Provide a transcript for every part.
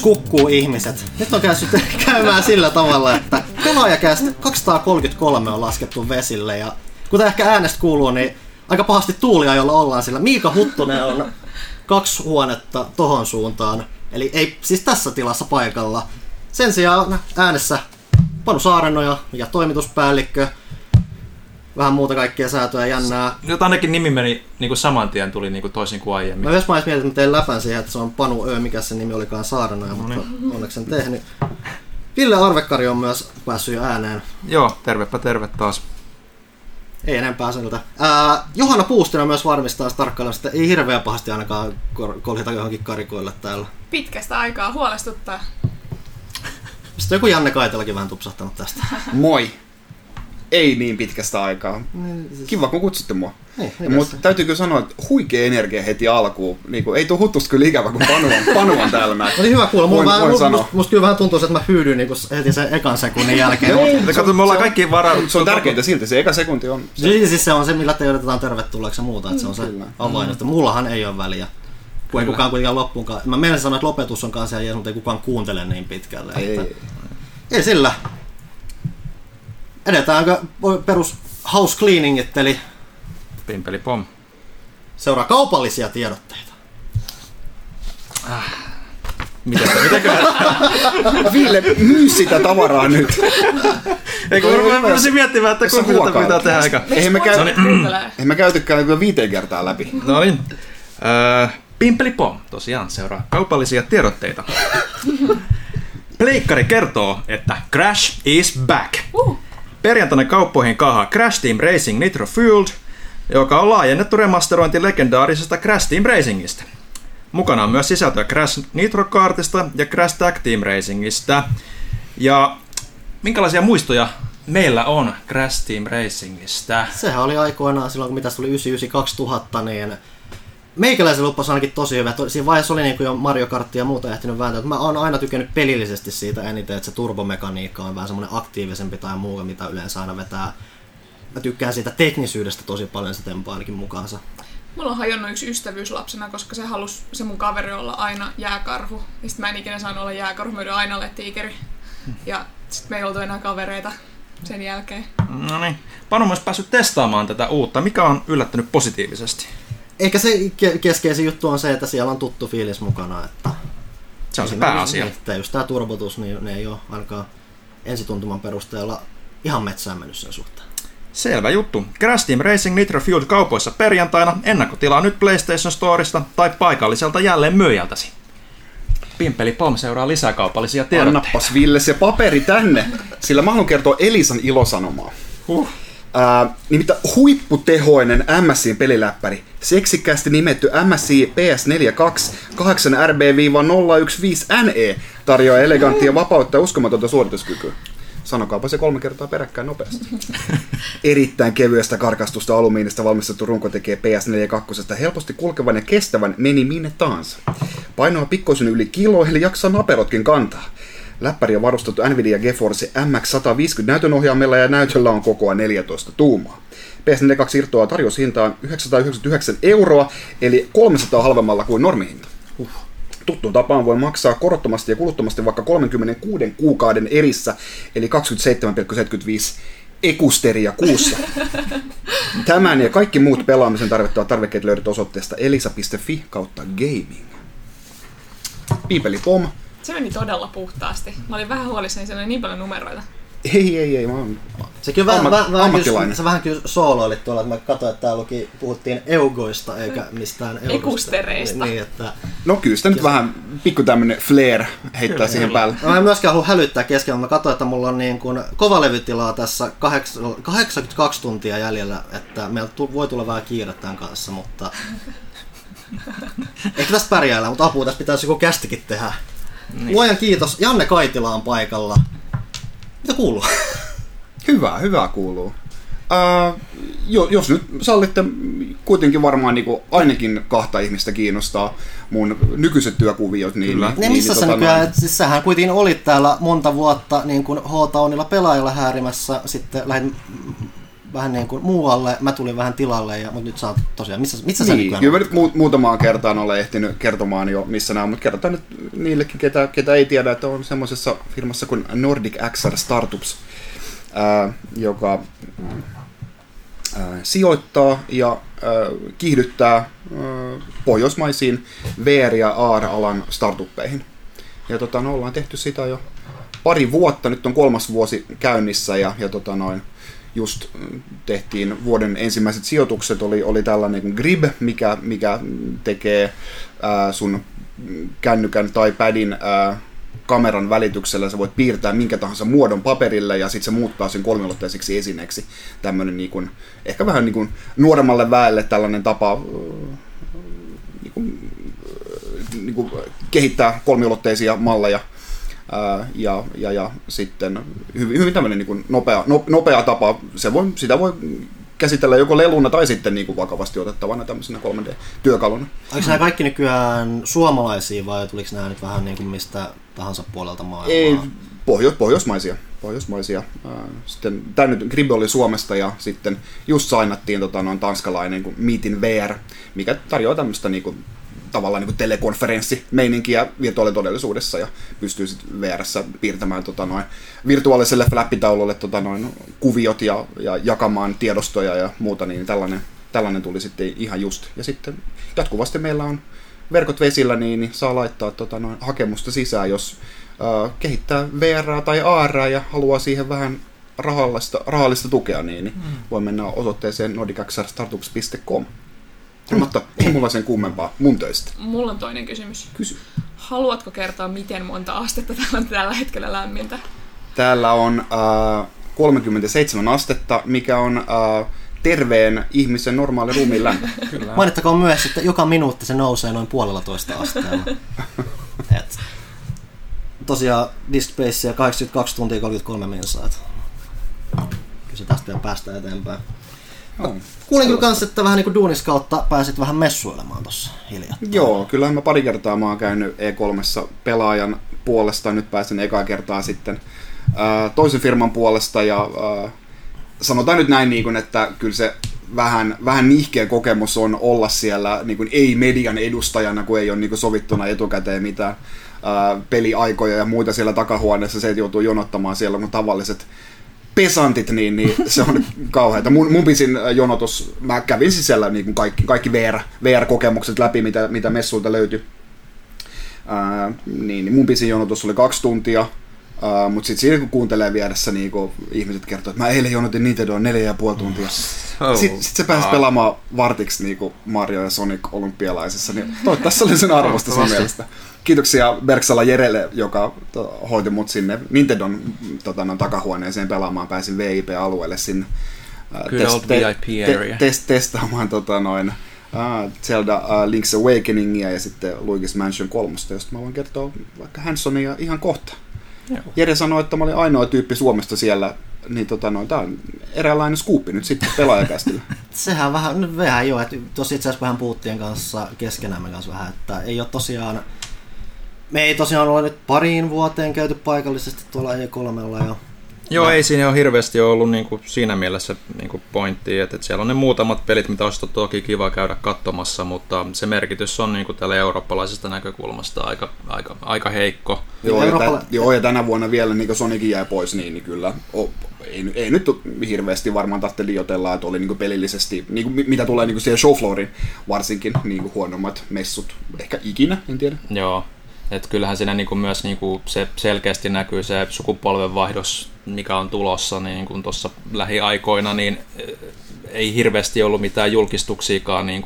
skukkuu ihmiset. Nyt on käynyt käymään sillä tavalla, että pelaajakästä 233 on laskettu vesille ja kuten ehkä äänestä kuuluu, niin aika pahasti tuulia, jolla ollaan sillä. Miika Huttunen on kaksi huonetta tohon suuntaan, eli ei siis tässä tilassa paikalla. Sen sijaan äänessä Panu Saarenoja ja toimituspäällikkö, vähän muuta kaikkea säätöä jännää. Nyt ainakin nimi meni niin kuin saman tien tuli niin kuin toisin kuin aiemmin. Mä myös mä mietin, että tein läpän siihen, että se on Panu Ö, mikä se nimi olikaan Saarenoja, no niin. mutta onneksi sen tehnyt. Ville Arvekkari on myös päässyt jo ääneen. Joo, tervepä terve taas. Ei enempää siltä. Ää, Johanna Puustinen myös varmistaa tarkkailemassa, että ei hirveän pahasti ainakaan kolhita johonkin karikoille täällä. Pitkästä aikaa huolestuttaa. Sitten joku Janne Kaitelakin vähän tupsahtanut tästä. Moi! Ei niin pitkästä aikaa. Niin, siis... Kiva, kun kutsutte mua. Niin, niin Mutta täytyykö sanoa, että huikea energia heti alkuun. Niin kuin, ei tuu huttusta kyllä ikävä, kun Panu on, panu on täällä näin. Oli hyvä kuulla. Mulla voin, vähän, voin musta, musta, kyllä vähän tuntuu, että mä hyydyin niin heti sen ekan sekunnin jälkeen. Ei, kato, me ollaan kaikki varaudut. Se on tärkeintä silti, se eka sekunti on. Se. Siis, siis se on se, millä te odotetaan tervetulleeksi ja muuta. Että se on se avain, mm. että mullahan ei ole väliä kun ei kukaan kuitenkaan loppuunkaan. Mä menen sanoa, että lopetus on kanssa ja mutta ei kukaan kuuntele niin pitkälle. Ei, että... ei sillä. Edetäänkö perus house cleaningit, eli Pimpeli pom. Seuraa kaupallisia tiedotteita. Äh. Miten, mitäkö? Ville, myy sitä tavaraa nyt. Eikö mä rupesin miettimään, että kuinka tätä pitää tehdä aika. Eihän me, käy... Eihän me käytykään viiteen kertaa läpi. No niin. Äh, Pimpeli pom, tosiaan seuraa kaupallisia tiedotteita. Pleikkari kertoo, että Crash is back. Uh. Perjantaina kauppoihin kaahaa Crash Team Racing Nitro Fueled, joka on laajennettu remasterointi legendaarisesta Crash Team Racingista. Mukana on myös sisältöä Crash Nitro Kartista ja Crash Tag Team Racingista. Ja minkälaisia muistoja meillä on Crash Team Racingista? Sehän oli aikoinaan silloin, kun mitä tuli 99-2000, niin meikäläisen luppas ainakin tosi hyvä. Siinä vaiheessa oli niin kuin jo Mario Kart ja muuta ehtinyt vääntää. Mä oon aina tykännyt pelillisesti siitä eniten, että se turbomekaniikka on vähän semmoinen aktiivisempi tai muu, mitä yleensä aina vetää. Mä tykkään siitä teknisyydestä tosi paljon, se tempaa ainakin mukaansa. Mulla on hajonnut yksi ystävyys lapsena, koska se halus se mun kaveri olla aina jääkarhu. Ja sit mä en ikinä saanut olla jääkarhu, mä aina olla tiikeri. Ja sit me ei oltu enää kavereita sen jälkeen. No niin. Panu myös päässyt testaamaan tätä uutta. Mikä on yllättänyt positiivisesti? Ehkä se keskeisin juttu on se, että siellä on tuttu fiilis mukana. Että se on se pääasia. Että just tämä turbotus, niin ne ei ole ainakaan ensituntuman perusteella ihan metsään mennyt sen suhteen. Selvä juttu. Crash Team Racing Nitro Fueled kaupoissa perjantaina. Ennakkotilaa nyt PlayStation Storesta tai paikalliselta jälleen myyjältäsi. Pimpeli Pom seuraa lisää kaupallisia tiedotteita. Annappas Ville se paperi tänne, sillä mä haluan kertoa Elisan ilosanomaa. Huh. Äh, nimittäin huipputehoinen MSIin peliläppäri, seksikkäästi nimetty MSI PS4 2 8RB-015NE tarjoaa eleganttia vapautta ja uskomatonta suorituskykyä. Sanokaapa se kolme kertaa peräkkäin nopeasti. Erittäin kevyestä karkastusta alumiinista valmistettu runko tekee PS4 2 helposti kulkevan ja kestävän meni minne tahansa. Painoa pikkoisen yli kilo, eli jaksaa naperotkin kantaa. Läppäri on varustettu Nvidia GeForce MX150 näytönohjaimella ja näytöllä on kokoa 14 tuumaa. PS4 2 irtoaa tarjoushintaan 999 euroa, eli 300 halvemmalla kuin normihinta. Uh. Tuttuun tapaan voi maksaa korottomasti ja kuluttomasti vaikka 36 kuukauden erissä, eli 27,75 ekusteria kuussa. Tämän ja kaikki muut pelaamisen tarvittavat tarvikkeet löydät osoitteesta elisa.fi kautta gaming. Piipeli pom, se meni todella puhtaasti. Mä olin vähän huolissani, siellä oli niin paljon numeroita. Ei, ei, ei, mä oon Sekin vähän, Amma, vähän, vähän kyllä, se vähän kyllä sooloilit tuolla, että mä katsoin, että täällä luki, puhuttiin eugoista eikä mistään eugoista. Ekustereista. Niin, että... No kyllä sitä nyt vähän pikku tämmönen flair heittää kyllä, siihen kyllä. päälle. Mä en myöskään halua hälyttää keskellä, mä katsoin, että mulla on niin kuin kovalevytilaa tässä 82 tuntia jäljellä, että meillä voi tulla vähän kiire tämän kanssa, mutta Ehkä tästä pärjäällä, mutta apua tässä pitäisi joku kästikin tehdä. Niin. Luojan kiitos, Janne Kaitila on paikalla. Mitä kuuluu? Hyvä, hyvä kuuluu. Uh, jo, jos nyt sallitte, kuitenkin varmaan niin kuin ainakin kahta ihmistä kiinnostaa mun nykyiset työkuviot. Niin, Kyllä. Niin, niin, missä niin, sä tota, nykyään, siis sähän kuitenkin olit täällä monta vuotta niin kuin H-Townilla pelaajalla häärimässä, sitten lähdin vähän niin kuin muualle, mä tulin vähän tilalle, ja, mutta nyt sä oot tosiaan, missä, missä sä Niin, nykyään kyllä mä nyt mu- muutamaan kertaan olen ehtinyt kertomaan jo, missä nämä on, mutta kerrotaan nyt niillekin, ketä, ketä ei tiedä, että on semmoisessa firmassa kuin Nordic XR Startups, ää, joka ää, sijoittaa ja ää, kiihdyttää ää, pohjoismaisiin VR- ja AR-alan startuppeihin. Ja tota, no, ollaan tehty sitä jo pari vuotta, nyt on kolmas vuosi käynnissä ja, ja tota noin, just tehtiin vuoden ensimmäiset sijoitukset, oli, oli tällainen kuin Grib, mikä, mikä tekee ää, sun kännykän tai padin ää, kameran välityksellä, sä voit piirtää minkä tahansa muodon paperille ja sitten se muuttaa sen kolmiulotteiseksi esineeksi. Tämmöinen niin kuin, ehkä vähän niin kuin nuoremmalle väelle tällainen tapa niin kuin, äh, niin kuin kehittää kolmiulotteisia malleja. Ää, ja, ja, ja sitten hyvin, hyvin tämmöinen niin kuin nopea, no, nopea tapa, se voi, sitä voi käsitellä joko leluna tai sitten niin kuin vakavasti otettavana tämmöisenä 3D-työkaluna. Onko nämä kaikki nykyään suomalaisia vai tuliko nämä nyt vähän niin kuin mistä tahansa puolelta maailmaa? Ei, pohjo, pohjoismaisia. pohjoismaisia. Sitten, tämä nyt Gribbe oli Suomesta ja sitten just sainattiin tota, noin tanskalainen kuin Meetin VR, mikä tarjoaa tämmöistä niin kuin, tavallaan niin telekonferenssimeininkiä virtuaalitodellisuudessa ja pystyy sitten VRssä piirtämään tota, noin, virtuaaliselle flappitaululle tota, noin, kuviot ja, ja jakamaan tiedostoja ja muuta, niin tällainen, tällainen tuli sitten ihan just. Ja sitten jatkuvasti meillä on verkot vesillä, niin, niin saa laittaa tota, noin, hakemusta sisään, jos äh, kehittää VR tai AR ja haluaa siihen vähän rahallista, rahallista tukea, niin, niin mm. voi mennä osoitteeseen nordicaxrstartups.com. Mutta ei mulla sen kummempaa mun töistä. Mulla on toinen kysymys. Kysy. Haluatko kertoa, miten monta astetta täällä on tällä hetkellä lämmintä? Täällä on äh, 37 astetta, mikä on äh, terveen ihmisen normaali ruumiin lämpö. Kyllä. Mainittakoon myös, että joka minuutti se nousee noin puolella toista asteella. Et, tosiaan Disk Space 82 tuntia 33 minsaa. Kyllä se tästä vielä päästään eteenpäin. Joo. Kuulin kyllä kans, että vähän niinku duunis kautta pääsit vähän messuilemaan tossa hiljattain. Joo, kyllähän mä pari kertaa mä oon käynyt E3 pelaajan puolesta, nyt pääsen ekaa kertaa sitten ää, toisen firman puolesta ja ää, sanotaan nyt näin, niin kuin, että kyllä se vähän, vähän nihkeä kokemus on olla siellä niin kuin ei-median edustajana, kun ei ole niin kuin sovittuna etukäteen mitään ää, peliaikoja ja muita siellä takahuoneessa, se, että joutuu jonottamaan siellä, kun tavalliset pesantit, niin, niin se on kauheata. Mun, mun pisin jonotus, mä kävin sisällä niin kuin kaikki, kaikki VR, VR-kokemukset läpi, mitä, mitä messuilta löytyi. Ää, niin, niin mun pisin jonotus oli kaksi tuntia, Uh, mutta sitten siinä kun kuuntelee vieressä, niin kun ihmiset kertoo, että mä eilen jonotin Nintendo neljä ja puoli tuntia. Oh. Sitten sit se pääsi Ah. pelaamaan vartiksi niin Mario ja Sonic olympialaisissa, niin toivottavasti se oli sen arvosta sun mielestä. Kiitoksia Berksala Jerelle, joka to, hoiti mut sinne Nintendon tota, no, takahuoneeseen pelaamaan. Pääsin VIP-alueelle sinne Good old VIP area. test, testaamaan tota, noin, uh, Zelda uh, Link's Awakeningia ja sitten Luigi's Mansion 3, josta mä voin kertoa vaikka Hansonia ihan kohta. Joo. Jere sanoi, että mä olin ainoa tyyppi Suomesta siellä, niin tota, no, tää on eräänlainen skuuppi nyt sitten pelaajakästillä. Sehän vähän, nyt vähän joo, että tosi itse asiassa vähän puhuttiin kanssa keskenämme kanssa vähän, että ei ole tosiaan, me ei tosiaan ole nyt pariin vuoteen käyty paikallisesti tuolla E3 ja Joo, ei siinä ole hirveästi ollut niin kuin siinä mielessä niin kuin pointtia, että, että siellä on ne muutamat pelit, mitä olisi toki kiva käydä katsomassa, mutta se merkitys on niin kuin tällä eurooppalaisesta näkökulmasta aika, aika, aika heikko. joo, ja Euroopalla- tä, joo, ja tänä vuonna vielä niin Sonicin jäi pois, niin, niin kyllä o, ei, ei, nyt hirveästi varmaan tarvitse liioitella, että oli niin pelillisesti, niin kuin, mitä tulee niin siihen showfloorin varsinkin niin kuin huonommat messut, ehkä ikinä, en tiedä. Joo, että kyllähän siinä niin kuin myös niin kuin se selkeästi näkyy se sukupolvenvaihdos, mikä on tulossa niin kuin tuossa lähiaikoina, niin eh, ei hirveästi ollut mitään julkistuksiakaan niin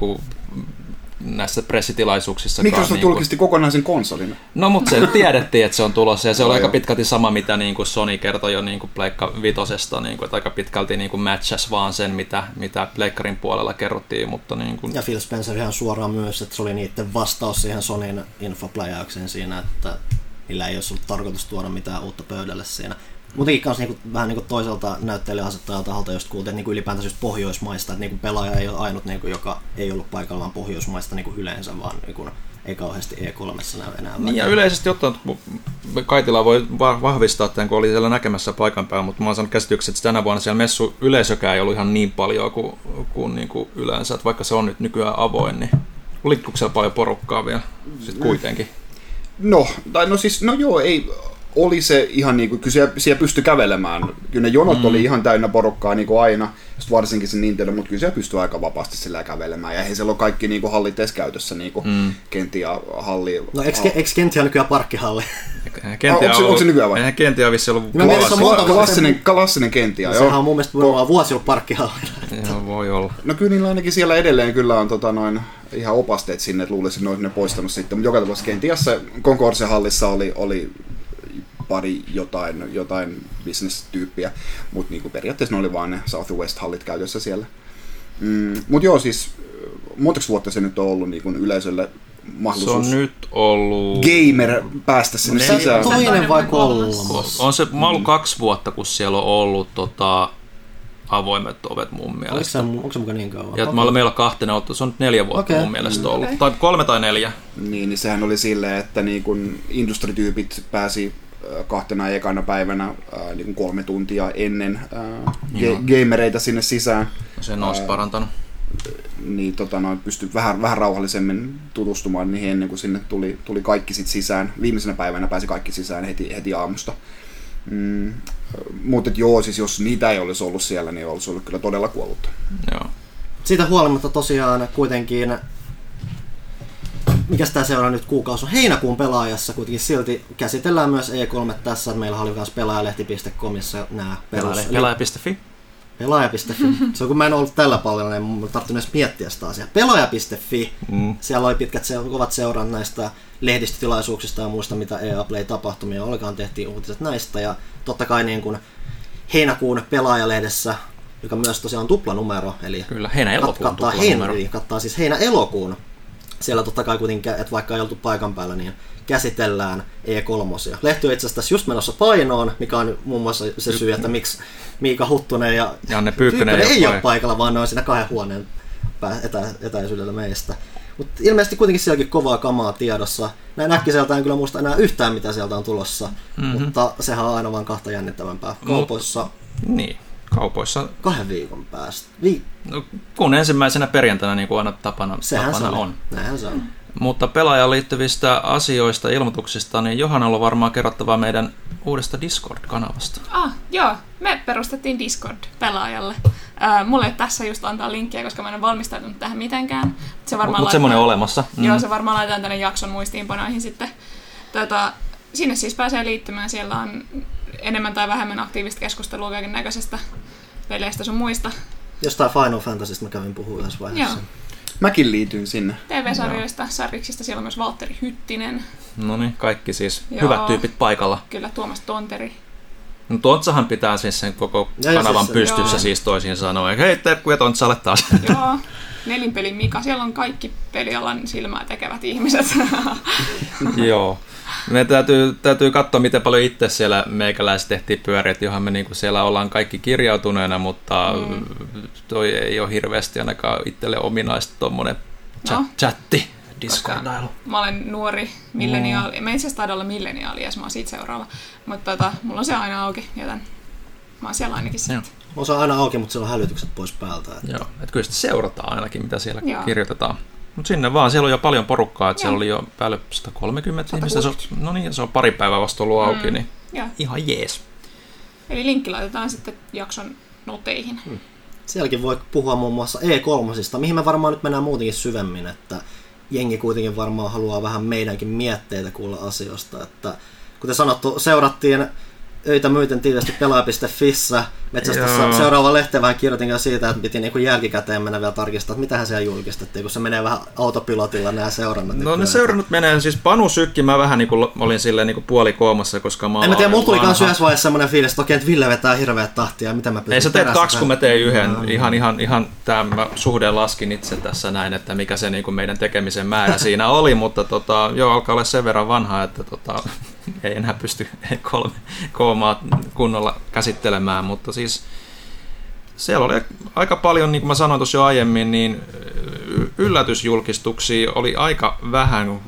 näissä pressitilaisuuksissa. Microsoft niin kuin, julkisti kokonaisen konsolin. No mutta se tiedettiin, että se on tulossa ja se Joo, oli aika pitkälti sama, mitä niin kuin Sony kertoi jo niin kuin Pleikka Vitosesta, niin kuin, että aika pitkälti niin kuin matchas vaan sen, mitä, mitä Pleikkarin puolella kerrottiin, mutta niin kuin, Ja Phil Spencer ihan suoraan myös, että se oli niiden vastaus siihen Sonyn infopläjäykseen siinä, että niillä ei olisi ollut tarkoitus tuoda mitään uutta pöydälle siinä. Muutenkin kanssa niinku, vähän niinku toiselta näyttelijäasettajalta taholta just kuultiin, niinku ylipäätänsä just Pohjoismaista, että niinku pelaaja ei ole ainut, niinku, joka ei ollut paikallaan Pohjoismaista niinku yleensä, vaan niinku, ei kauheasti E3 näy enää. Niin ja yleisesti ottaen, Kaitila voi vahvistaa tämän, kun oli siellä näkemässä paikan päällä, mutta mä oon saanut käsityksen, että tänä vuonna siellä messu yleisökään ei ollut ihan niin paljon kuin, kuin, niin kuin yleensä, että vaikka se on nyt nykyään avoin, niin oliko siellä paljon porukkaa vielä sitten kuitenkin? No, tai no siis, no joo, ei, oli se ihan niin kuin, kyllä siellä, siellä pystyi kävelemään. Kyllä ne jonot mm. oli ihan täynnä porukkaa niin kuin aina, just varsinkin se Nintendo, mutta kyllä siellä pystyi aika vapaasti sillä kävelemään. Ja eihän siellä ole kaikki niin kuin, hallit edes käytössä, niin kuin mm. kenti ja halli. No eikö, ha- eikö kenti ole nykyään parkkihalli? Kentia ah, onko, se, onko se nykyään vai? Eihän kenti ole vissi ollut Mä mielestä Klassinen, klassinen, klassinen kentia, joo. Sehän on mun mielestä no. vuosi ollut parkkihalli. Joo, voi olla. No kyllä niillä ainakin siellä edelleen kyllä on tota, noin, ihan opasteet sinne, että luulisin, että ne olisi ne poistanut sitten. Mutta joka tapauksessa Kentiassa Concorse hallissa oli, oli pari jotain, jotain bisnestyyppiä, mutta niinku periaatteessa ne oli vaan ne South West hallit käytössä siellä. Mm, mutta joo, siis montako vuotta se nyt on ollut niinku yleisölle mahdollisuus? Se on nyt ollut... Gamer päästä sinne ne, sisään. Toinen vai kolmas? On se, mä ollut mm. kaksi vuotta, kun siellä on ollut tota, avoimet ovet mun mielestä. Oliko se, onko se mukaan niin kauan? Ja okay. meillä on kahtena ollut, se on nyt neljä vuotta okay. mun mielestä ollut. Okay. Tai kolme tai neljä. Niin, niin sehän oli silleen, että niin kun industrityypit pääsi kahtena ekana päivänä ää, niin kuin kolme tuntia ennen ää, ge- gamereita sinne sisään. Se olisi parantanut. Niin tota, no, pystyi vähän, vähän rauhallisemmin tutustumaan niihin ennen kuin sinne tuli, tuli kaikki sit sisään. Viimeisenä päivänä pääsi kaikki sisään heti, heti aamusta. Mm, mutta joo, siis jos niitä ei olisi ollut siellä, niin olisi ollut kyllä todella kuollut. Joo. Siitä huolimatta tosiaan kuitenkin mikä tämä seuraa nyt kuukausi on heinäkuun pelaajassa, kuitenkin silti käsitellään myös E3 tässä, meillä oli myös pelaajalehti.comissa nämä perus... Pelaaja.fi? Pelaaja.fi. Se on kun mä en ollut tällä paljon, niin mun tarvitsin myös miettiä sitä asiaa. Pelaaja.fi. Mm. Siellä oli pitkät se, kovat seuran näistä lehdistötilaisuuksista ja muista, mitä EA Play tapahtumia olikaan, tehtiin uutiset näistä. Ja totta kai niin kuin heinäkuun pelaajalehdessä, joka myös tosiaan on tuplanumero, eli Kyllä, heinä-elokuun kattaa, heinä, kattaa siis heinä-elokuun siellä totta kai kuitenkin, että vaikka ei oltu paikan päällä, niin käsitellään E3. Lehti on itse asiassa just menossa painoon, mikä on muun muassa se syy, että miksi Miika Huttunen ja Janne Pyykkönen, Pyykkönen ei ole paikalla, vaan ne on siinä kahden huoneen etä, etäisyydellä meistä. Mutta ilmeisesti kuitenkin sielläkin kovaa kamaa tiedossa. Näin äkkiseltä en kyllä muista enää yhtään, mitä sieltä on tulossa, mm-hmm. mutta sehän on aina vain kahta jännittävämpää. Kaupoissa... Niin, kaupoissa... Kahden viikon päästä. Vi- no, kun ensimmäisenä perjantaina niin kuin aina tapana, Sehän tapana se on. Näinhän se on. Mutta pelaajaan liittyvistä asioista, ilmoituksista, niin Johannalla on varmaan kerrottavaa meidän uudesta Discord-kanavasta. Ah, joo. Me perustettiin Discord pelaajalle. Äh, mulle ei tässä just antaa linkkiä, koska mä en ole valmistautunut tähän mitenkään. Se varmaan Mutta semmoinen olemassa. Mm. Joo, se varmaan laitetaan tänne jakson muistiinpanoihin sitten. Tota, sinne siis pääsee liittymään. Siellä on enemmän tai vähemmän aktiivista keskustelua kaiken näköisestä peleistä sun muista. Jostain Final Fantasysta mä kävin puhua yhdessä vaiheessa. Joo. Mäkin liityin sinne. TV-sarjoista, sarjiksista, siellä on myös Valtteri Hyttinen. No niin, kaikki siis Joo. hyvät tyypit paikalla. Kyllä, Tuomas Tonteri. No Tontsahan pitää siis sen koko ja kanavan siis, pystyssä joo. siis toisin sanoen. Hei Terkku ja Tontsalle taas. Joo, nelinpeli Mika, siellä on kaikki pelialan silmää tekevät ihmiset. joo. Me täytyy, täytyy katsoa, miten paljon itse siellä meikäläiset tehtiin pyöriä, johon me niinku siellä ollaan kaikki kirjautuneena, mutta mm. toi ei ole hirveästi ainakaan itselle ominaista tuommoinen chat, no. chatti. Discordailu. Mä olen nuori milleniaali. Mm. Mä itse asiassa olla milleniaali, ja mä oon siitä seuraava. Mutta tota, mulla on se aina auki, joten mä oon siellä ainakin sitten. Mulla on aina auki, mutta siellä on hälytykset pois päältä. Että... Joo, että kyllä sitä seurataan ainakin, mitä siellä Joo. kirjoitetaan. Mutta sinne vaan, siellä on jo paljon porukkaa, että siellä oli jo päälle 130 ihmistä. Se on, no niin, se on pari päivää vasta ollut auki, mm. niin ja. ihan jees. Eli linkki laitetaan sitten jakson noteihin. Hmm. Sielläkin voi puhua muun muassa E3, mihin me varmaan nyt mennään muutenkin syvemmin, että jengi kuitenkin varmaan haluaa vähän meidänkin mietteitä kuulla asioista, että kuten sanottu, seurattiin öitä myöten tiivisti pelaaja.fissä. Metsästä seuraava lehteen vähän kirjoitin siitä, että piti niinku jälkikäteen mennä vielä tarkistaa, että mitähän siellä julkistettiin, kun se menee vähän autopilotilla nämä seurannat. No ne seurannut menee, siis Panu Sykki, mä vähän niinku, olin silleen niinku puolikoomassa, koska mä En mä tiedä, mulla tuli kans yhdessä vaiheessa semmoinen fiilis, että okei, että Ville vetää hirveät tahtia, mitä mä Ei sä teet kaksi, kun mä tein yhden. No, ihan, ihan, ihan tämä suhde laskin itse tässä näin, että mikä se niinku meidän tekemisen määrä siinä oli, mutta tota, joo, alkaa olla sen verran vanha, että tota, ei enää pysty kolme koomaa kunnolla käsittelemään, mutta siis siellä oli aika paljon, niin kuin mä sanoin tuossa jo aiemmin, niin yllätysjulkistuksia oli aika vähän,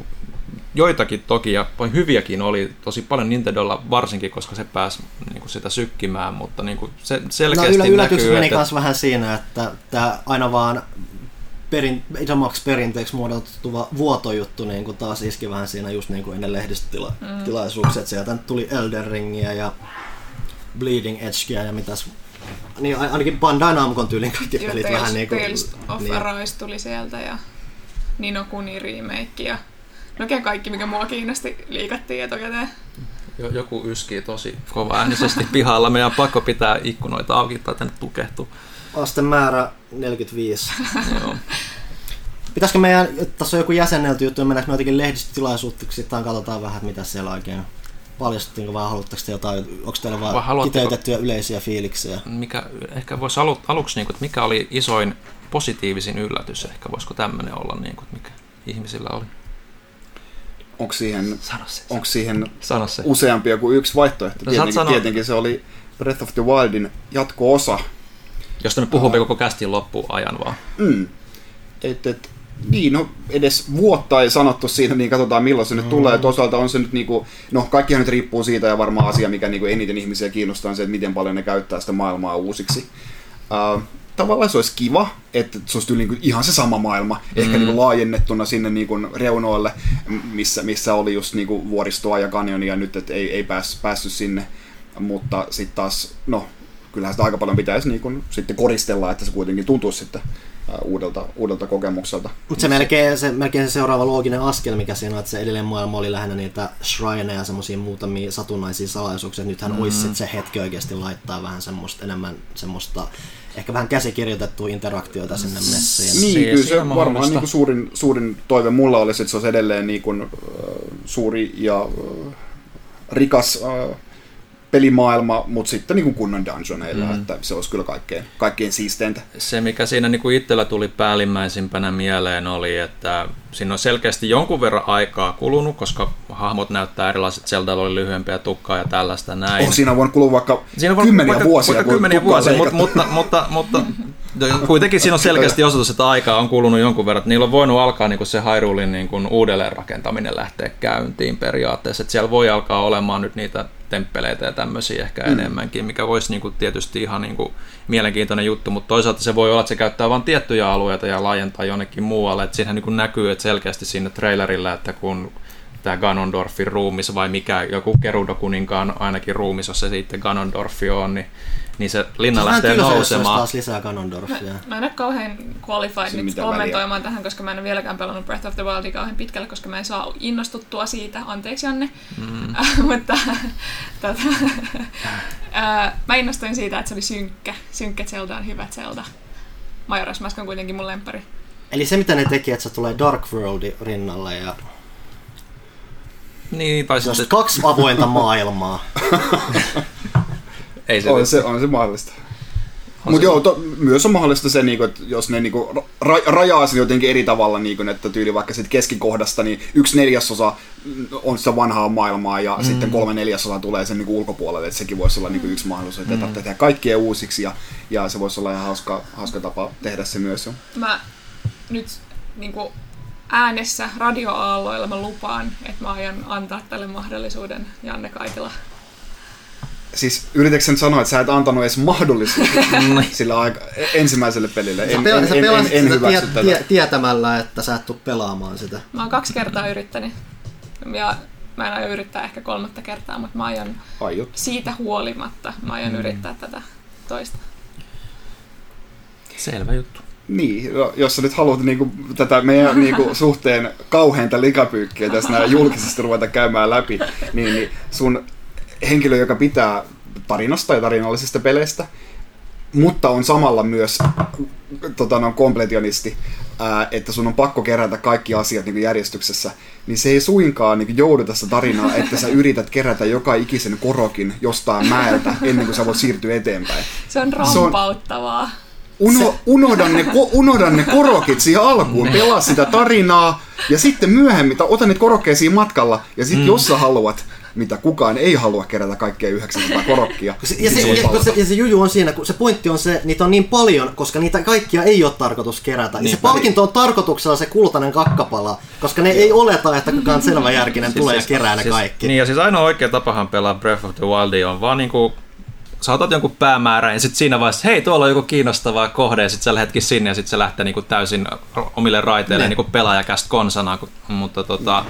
joitakin toki ja hyviäkin oli. Tosi paljon Nintendolla varsinkin, koska se pääsi niin kuin sitä sykkimään, mutta niin kuin se selkeästi no, yl- yllätys näkyy, meni että... vähän siinä, että tämä aina vaan perin, isommaksi perinteeksi muodottuva vuotojuttu niin kuin taas iski vähän siinä just niin kuin ennen lehdistötilaisuuksia, mm. sieltä tuli Elden Ringia ja Bleeding Edgeä ja mitäs niin ainakin Bandai Namcon tyylin kaikki Joo, pelit Tales, vähän niin kuin... Tales of niin. Arise tuli sieltä ja Nino Kuni remake ja Nokia kaikki, mikä mua kiinnosti, liikattiin etukäteen. Jo- Joku yskii tosi kova äänisesti pihalla. Meidän on pakko pitää ikkunoita auki tai tänne tukehtuu. Astemäärä 45. Joo. Pitäisikö meidän, tässä on joku jäsennelty juttu, niin mennäänkö me jotenkin lehdistötilaisuuteen, sitten katsotaan vähän, mitä siellä oikein paljastettiinko vai haluatteko te jotain, onko teillä vaan kiteytettyjä yleisiä fiiliksiä? Mikä, ehkä voisi alu, aluksi, niin kuin, että mikä oli isoin positiivisin yllätys, ehkä voisiko tämmöinen olla, niin kuin, että mikä ihmisillä oli. Onko siihen, Sano se. onko siihen Sano se. useampia kuin yksi vaihtoehto? saat Tietenkin, sanoa- tietenkin se oli Breath of the Wildin jatko-osa. Josta me puhumme koko kästin loppuajan vaan. Mm. Et, et, niin, no edes vuotta ei sanottu siinä, niin katsotaan milloin se nyt tulee. Toisaalta on se nyt niinku, no kaikkihan nyt riippuu siitä ja varmaan asia, mikä niinku eniten ihmisiä kiinnostaa on se, että miten paljon ne käyttää sitä maailmaa uusiksi. Uh, tavallaan se olisi kiva, että se olisi tyyliin ihan se sama maailma, ehkä niinku laajennettuna sinne niinku reunoille, missä, missä oli just niinku vuoristoa ja kanjonia nyt, että ei, ei pääs, päässyt sinne. Mutta sitten taas, no kyllähän sitä aika paljon pitäisi niinku sitten koristella, että se kuitenkin tuntuisi sitten ää, uudelta, uudelta kokemukselta. Mutta se melkein, se melkein se seuraava looginen askel, mikä siinä on, että se edellinen maailma oli lähinnä niitä shrineja ja semmoisia muutamia satunnaisia salaisuuksia. että Nythän mm. olisi se hetki oikeasti laittaa vähän semmoista enemmän semmoista, ehkä vähän käsikirjoitettua interaktiota sinne messiin. Niin, Se- kyllä se on varmaan niin kuin suurin, suurin toive mulla olisi, että se olisi edelleen niin kuin, äh, suuri ja äh, rikas äh, pelimaailma, mutta sitten niin kuin kunnon dungeoneilla, mm. että se olisi kyllä kaikkein, kaikkein siisteintä. Se, mikä siinä niin kuin itsellä tuli päällimmäisimpänä mieleen, oli, että siinä on selkeästi jonkun verran aikaa kulunut, koska hahmot näyttää erilaiset, Zelda oli lyhyempiä tukkaa ja tällaista näin. Oh, siinä on voinut kulua vaikka Siinä on kymmeniä vaikka, vuosia, vaikka kymmeniä vuosia, mutta, mutta, mutta, mutta kuitenkin siinä on selkeästi osoitus, että aikaa on kulunut jonkun verran. Että niillä on voinut alkaa niin kuin se Hyrulein niin kuin uudelleenrakentaminen lähteä käyntiin periaatteessa. Että siellä voi alkaa olemaan nyt niitä temppeleitä ja tämmöisiä ehkä mm. enemmänkin, mikä voisi niin kuin tietysti ihan niin kuin mielenkiintoinen juttu, mutta toisaalta se voi olla, että se käyttää vain tiettyjä alueita ja laajentaa jonnekin muualle. Että siinähän niin kuin näkyy että selkeästi siinä trailerilla, että kun tämä Ganondorfin ruumis vai mikä, joku Gerudo-kuninkaan ainakin ruumis, jos se sitten Ganondorfi on, niin, niin se linna Vähän lähtee nousemaan. taas lisää Ganondorfia. Mä en ole kauhean qualified Siinä nyt kommentoimaan tähän, koska mä en ole vieläkään pelannut Breath of the Wildia kauhean pitkälle, koska mä en saa innostuttua siitä. Anteeksi Janne. Mm. mutta tota, mä innostuin siitä, että se oli synkkä. Synkkä Zelda on hyvä Zelda. Majora's Mask on kuitenkin mun lemppari. Eli se mitä ne teki, että se tulee Dark World rinnalle ja Niin, tai se sitten, kaksi avointa maailmaa. ei se, On se, on se mahdollista. Mutta joo, to, myös on mahdollista se, niinku, että jos ne niinku, ra, rajaa sen jotenkin eri tavalla, niinku, että tyyli vaikka sit keskikohdasta, niin yksi neljäsosa on sitä vanhaa maailmaa ja mm. sitten kolme neljäsosa tulee sen niinku, ulkopuolelle. Että sekin voisi olla niinku, yksi mahdollisuus, että mm. tarvitsee tehdä kaikkea uusiksi ja, ja se voisi olla ihan hauska, hauska tapa tehdä se myös. Jo. Mä nyt niin kuin äänessä radioaalloilla mä lupaan, että mä aion antaa tälle mahdollisuuden Janne Kaikila. Siis yritätkö sen sanoa, että sä et antanut edes mahdollisuutta sillä aika, ensimmäiselle pelille? Sä, En, pel- en, sä en, en, pelasit en sitä tie- tätä. tie- tietämällä, että sä et tuu pelaamaan sitä. Mä oon kaksi kertaa yrittänyt. Ja mä en aio yrittää ehkä kolmatta kertaa, mutta mä aion Aiot. siitä huolimatta, mä aion mm. yrittää tätä toista. Selvä juttu. Niin, jo- jos sä nyt haluat niinku, tätä meidän niinku, suhteen kauheinta likapyykkiä tässä näin julkisesti ruveta käymään läpi, niin, niin sun henkilö, joka pitää tarinasta ja tarinallisista peleistä, mutta on samalla myös tota, no, kompletionisti, ää, että sun on pakko kerätä kaikki asiat niin järjestyksessä, niin se ei suinkaan niin jouduta sitä tarinaa, että sä yrität kerätä joka ikisen korokin jostain mäeltä ennen kuin sä voit siirtyä eteenpäin. Se on rampauttavaa. Uno, unohda, ne, ko, unohda ne korokit siihen alkuun, pelaa sitä tarinaa ja sitten myöhemmin, tai ota niitä korokkeja siinä matkalla ja sitten mm. jos sä haluat, mitä kukaan ei halua kerätä kaikkea 900 korokkia. Ja se, niin ja, se se, ja, se, ja se juju on siinä, kun se pointti on se, niitä on niin paljon, koska niitä kaikkia ei ole tarkoitus kerätä. Ja se palkinto on tarkoituksella se kultainen kakkapala, koska ne ei oleta, että kukaan selväjärkinen tulee ja kerää ne siis, kaikki. Niin ja siis ainoa oikea tapahan pelaa Breath of the Wildia on vaan niinku sä otat jonkun päämäärän ja sitten siinä vaiheessa, hei tuolla on joku kiinnostava kohde ja sitten sä lähetkin sinne ja sitten se lähtee niinku täysin omille raiteille Ne. niinku pelaajakästä konsana, kun- mutta tota,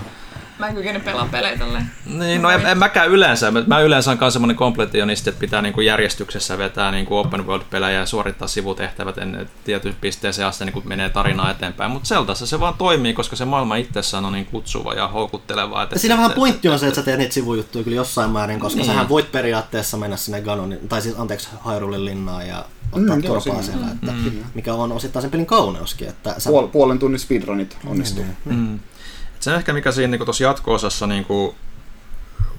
Mä en kykene pelaa pelejä tolleen. Niin, no en, en mäkään yleensä. Mä, yleensä on semmoinen kompletionisti, että pitää niinku järjestyksessä vetää niinku open world-pelejä ja suorittaa sivutehtävät ennen tietyn pisteeseen asti, niin kun menee tarinaa eteenpäin. Mutta Zeltassa se vaan toimii, koska se maailma itsessään on niin kutsuva ja houkutteleva. Että Ja siinä vähän pointti on se, että sä teet niitä sivujuttuja kyllä jossain määrin, koska Niin. sähän voit periaatteessa mennä sinne Ganonin, tai siis anteeksi, Hyrule linnaan ja ottaa Mm, mm, siinä. siellä, että, mikä on osittain sen pelin kauneuskin. Että sä, Puol, puolen tunnin speedrunit onnistuu. Mm. Et Se ehkä mikä siinä niinku tuossa jatko-osassa, niinku,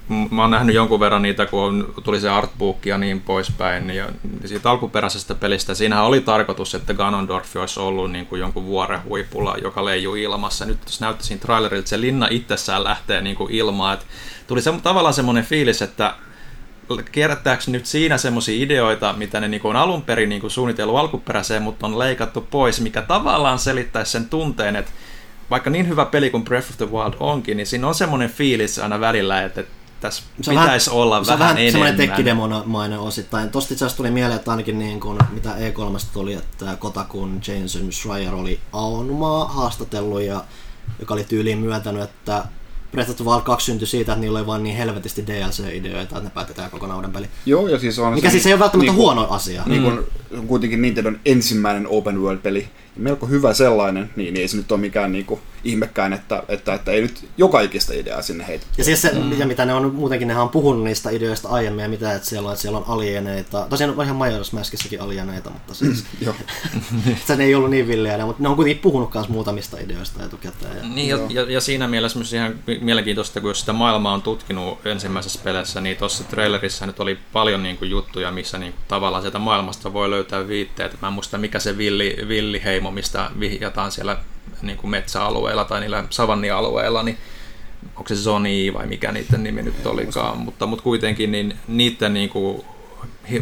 m- mä oon nähnyt jonkun verran niitä, kun on, tuli se artbook ja niin poispäin, niin ja siitä alkuperäisestä pelistä, siinähän oli tarkoitus, että Ganondorf olisi ollut niin kuin jonkun vuoren huipulla, joka leijuu ilmassa. Nyt se näytti siinä trailerilla, että se linna itsessään lähtee niin kuin ilmaan. Et tuli se, tavallaan semmoinen fiilis, että kierrättääkö nyt siinä semmoisia ideoita, mitä ne niinku on alun perin niinku suunnitellut alkuperäiseen, mutta on leikattu pois, mikä tavallaan selittäisi sen tunteen, että vaikka niin hyvä peli kuin Breath of the Wild onkin, niin siinä on semmoinen fiilis aina välillä, että tässä se on pitäisi vähän, olla se on vähän, vähän semmoinen enemmän. tekkidemomainen osittain. Tosta itse asiassa tuli mieleen, että ainakin niin kuin, mitä E3 tuli, että Kotakun Jason Schreier oli Aonumaa haastatellut, ja, joka oli tyyliin myöntänyt, että Breath of the Wild 2 syntyi siitä, että niillä oli vain niin helvetisti DLC-ideoita, että ne päätetään kokonaan uuden peli. Joo, ja siis on Mikä se, siis ei ole välttämättä niinku- huono asia. Niin kun, on kuitenkin Nintendon ensimmäinen open world-peli, melko hyvä sellainen, niin, niin ei se nyt ole mikään niinku ihmekään, että, että, että ei nyt joka ikistä ideaa sinne heitä. Ja siis se, mm. ja mitä ne on muutenkin, nehän on puhunut niistä ideoista aiemmin, ja mitä, että siellä on, että siellä on alieneita. Tosiaan on ihan Majora's Maskissakin alieneita, mutta siis Joo. se ne ei ollut niin villejä, mutta ne on kuitenkin puhunut myös muutamista ideoista etukäteen. Ja... Niin, ja, ja, ja, siinä mielessä myös ihan mielenkiintoista, kun jos sitä maailmaa on tutkinut ensimmäisessä peleissä, niin tuossa trailerissa nyt oli paljon niin kuin, juttuja, missä niin kuin, tavallaan sieltä maailmasta voi löytää viitteet. Mä en muista, mikä se villi, villiheimo, mistä vihjataan siellä niin kuin metsäalueella tai niillä savannialueilla, niin onko se Zoni vai mikä niiden nimi nyt olikaan, mutta, mutta kuitenkin niin niiden niin kuin,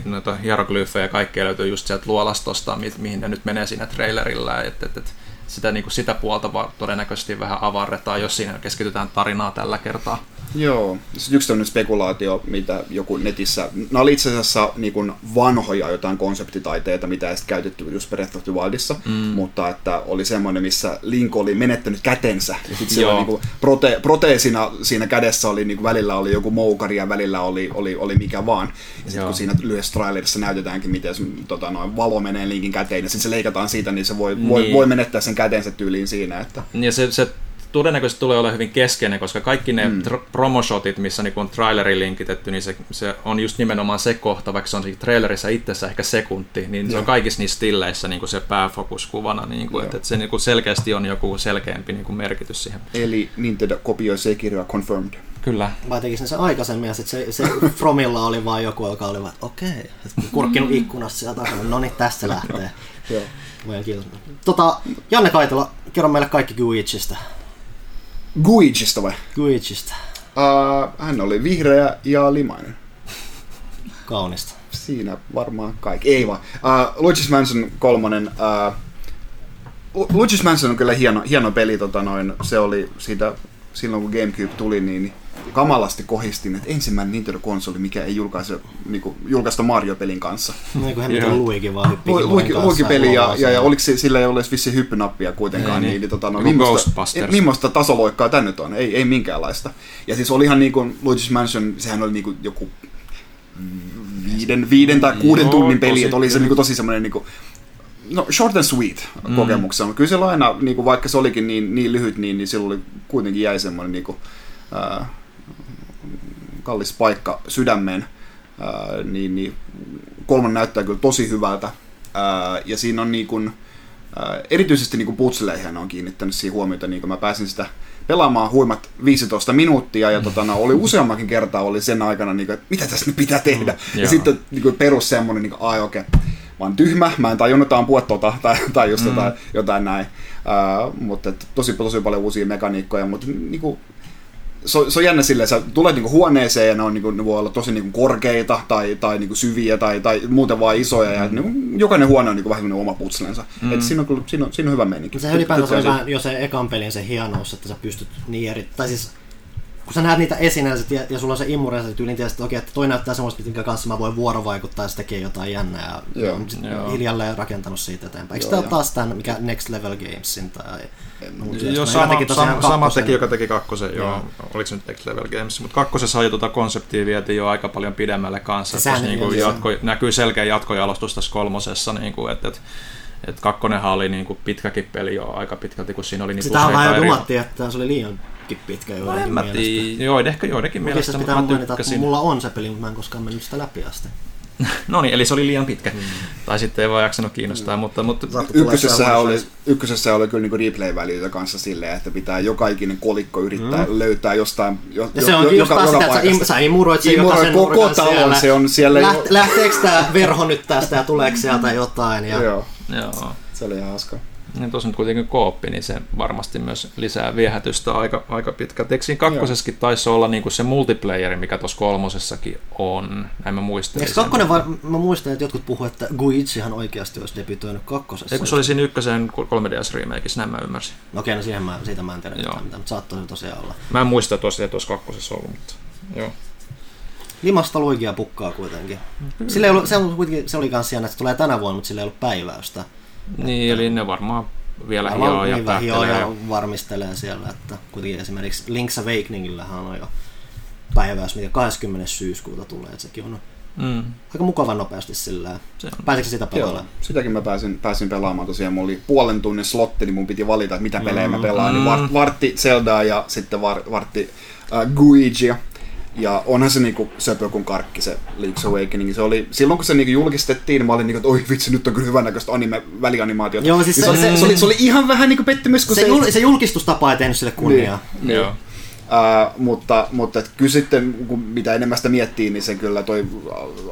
noita hieroglyfejä ja kaikkea löytyy just sieltä luolastosta, mi- mihin ne nyt menee siinä trailerilla, että et, et, sitä, niin kuin sitä puolta todennäköisesti vähän avarretaan, jos siinä keskitytään tarinaa tällä kertaa. Joo. Sitten yksi tämmöinen spekulaatio, mitä joku netissä... Nämä oli itse asiassa niin kuin vanhoja jotain konseptitaiteita, mitä ei sitten käytetty just Breath of the Wildissa, mm. mutta että oli semmoinen, missä Link oli menettänyt kätensä. Ja sitten siellä niin kuin prote, proteesina siinä kädessä oli niin kuin välillä oli joku moukari ja välillä oli, oli, oli mikä vaan. Ja sitten kun siinä lyhyessä trailerissa näytetäänkin, miten se, tota, noin, valo menee Linkin käteen ja sitten se leikataan siitä, niin se voi, voi, Niin. voi menettää sen kätensä tyyliin siinä. Että, Ja se, se todennäköisesti tulee olemaan hyvin keskeinen, koska kaikki ne mm. tr- promoshotit, missä niin on traileri linkitetty, niin se, se on just nimenomaan se kohta, vaikka se on siinä trailerissa itsessä ehkä sekunti, niin se on kaikissa niissä stilleissä niin kuin se pääfokuskuvana, niin kuin, että, että se niin kuin selkeästi on joku selkeämpi niin kuin merkitys siihen. eli Nintendo kopioi Sekiroa confirmed. Kyllä. Mä tekisin sen aikaisemmin ja sit se, se Fromilla oli vaan joku, joka oli vaan, että okei, okay. kurkkinut ikkunasta sieltä takana, no niin, tästä lähtee. Joo. Kiitos. Tota, Janne Kaitala, kerro meille kaikki Guichista. Guichista vai? Guichista. Uh, hän oli vihreä ja limainen. Kaunista. Siinä varmaan kaikki. Ei vaan. Uh, Luigi's Mansion kolmonen. Uh, Lu- Luigi's Mansion on kyllä hieno, hieno peli. Tota noin, se oli siitä, silloin kun Gamecube tuli, niin kamalasti kohistin, että ensimmäinen Nintendo-konsoli, mikä ei julkaise, niinku, julkaista Mario-pelin kanssa. Niin kuin hemmetin Joo. Luigi vaan hyppikin Lu- kanssa Luigi-peli ja, ja, ja oliko se, sillä ei ole edes vissiin hyppynappia kuitenkaan, Ei, niin, niin. niin tota, no, Joku millaista, tasoloikkaa tämä nyt on? Ei, ei minkäänlaista. Ja siis olihan niin kuin Luigi's Mansion, sehän oli niin kuin joku viiden, viiden tai kuuden Joo, tunnin peli, tosi että oli se niin kuin tosi semmoinen niin kuin, no short and sweet Mm. kokemuksena, mutta kyllä se aina, niin kuin, vaikka se olikin niin, niin lyhyt, niin, niin silloin oli, kuitenkin jäi semmoinen niin kuin, ää, kallis paikka sydämeen, ää, niin, niin kolman näyttää kyllä tosi hyvältä. Ää, ja siinä on niin kuin, ää, erityisesti niin kuin putsleihin on kiinnittänyt siihen huomiota, niin kuin mä pääsin sitä pelaamaan huimat 15 minuuttia ja tota, no, oli useammakin kertaa oli sen aikana, niin kuin, että mitä tässä nyt pitää tehdä. ja joo. sitten niin kuin perus semmoinen, niin ai okei, mä oon tyhmä, mä en tajunnut ampua tota, tai, tai just jotain, jotain näin. Uh, mutta et, tosi, tosi paljon uusia mekaniikkoja, mutta niin kuin, se, on, se on jännä silleen, sä tulet niinku huoneeseen ja ne, on, niinku, ne voi olla tosi niinku korkeita tai, tai niinku syviä tai, tai muuten vaan isoja ja niinku, jokainen huone on niinku vähän oma putslensa. Mm. Et siinä, on, kyllä- siinä, on, siinä on hyvä meininki. Se ylipäätään on vähän jo se ekan pelin se hienous, että sä pystyt niin eri... Tai siis kun sä näet niitä esineitä ja, ja sulla on se immure, sä tyylin tiedät, että okei, että toi näyttää semmoista, minkä kanssa mä voin vuorovaikuttaa ja se tekee jotain jännää. Ja Joo. on sit Joo. hiljalleen rakentanut siitä eteenpäin. Eikö joo. ole taas tämän, mikä Next Level Gamesin tai... Joo, sama, sama, sama teki, joka teki kakkosen, joo. Joo. Oliko se nyt Next Level Games? Mutta kakkosessa jo tuota konseptia vietiin jo aika paljon pidemmälle kanssa. Sehän Tuossa ei niinku ole jatko, näkyy selkeä jatkojalostus tässä kolmosessa, niinku, että et, et kakkonenhan oli niinku pitkäkin peli jo aika pitkälti, kun siinä oli niitä Sitä vähän eri- dumattiin, että se oli liiankin pitkä No joidenkin en mä mielestä. tiedä, joidenkin, joidenkin Mielestä mielestä, pitää mutta mä mainita, että tykkäsin. mulla on se peli, mutta mä en koskaan mennyt sitä läpi asti. No niin, eli se oli liian pitkä. Tai sitten ei vaan jaksanut kiinnostaa, mutta, mutta Ykkösessähän jossain oli, ykkösessä oli kyllä niinku replay-väliöitä kanssa silleen, että pitää joka ikinen kolikko yrittää mm. löytää jostain, jo, Ja se on just taas sitä, että sä, im, sä imuroit sen Imuroi jokaisen koko talon, siellä. se on siellä jo- Läht, Lähteekö tää verho nyt tästä ja tuleeko sieltä jotain? Ja... Joo, joo. se oli ihan hauska. Ja tuossa nyt kuitenkin kooppi, niin se varmasti myös lisää viehätystä aika, aika pitkälti. Eikö siinä kakkosessakin taisi olla niinku se multiplayeri, mikä tuossa kolmosessakin on? Näin mä muistelin. Eikö kakkonen, var... mä muistan, että jotkut puhuivat, että Guichihan oikeasti olisi debytoinut kakkosessa. Eikö se oli siinä ykkösen 3DS remakeissa, näin mä ymmärsin. No Okei, no siihen mä, siitä mä en tiedä mitään, mitään, mutta saattoi se tosiaan olla. Mä en muista tuossa, että tuossa kakkosessa ollut, mutta joo. Limasta luikia pukkaa kuitenkin. Sillä ei ollut, se, on kuitenkin, se oli kans siellä, että se tulee tänä vuonna, mutta sillä ei ollut päiväystä. Niin, eli ne varmaan vielä Varmaan hioo ja niin päättelee. ja varmistelee siellä, että kuitenkin esimerkiksi Link's Awakeningillähän on jo päiväys, mikä 20. syyskuuta tulee, että sekin on Mm, aika mukava nopeasti sillä. Pääsikö sitä Joo, pelaamaan? sitäkin mä pääsin, pääsin pelaamaan tosiaan. Mulla oli puolen tunnin slotti, niin mun piti valita, että mitä pelejä mä pelaan. Niin var, vartti Zeldaa ja sitten var, vartti äh, Guigia. Ja onhan se niinku söpö kuin karkki se Link's Awakening. Se oli, silloin kun se niinku julkistettiin, niin mä olin niinku, että oi vitsi, nyt on kyllä hyvänäköistä anime, välianimaatiota. Joo, siis Niin se- se, oli, se- se, oli, se, oli, ihan vähän niinku pettymys, kun Se, se... jul, se julkistustapa ei tehnyt sille kunniaa. Niin, niin. Joo. Uh, mutta, mutta kyllä sitten, kun mitä enemmän sitä miettii, niin se kyllä toi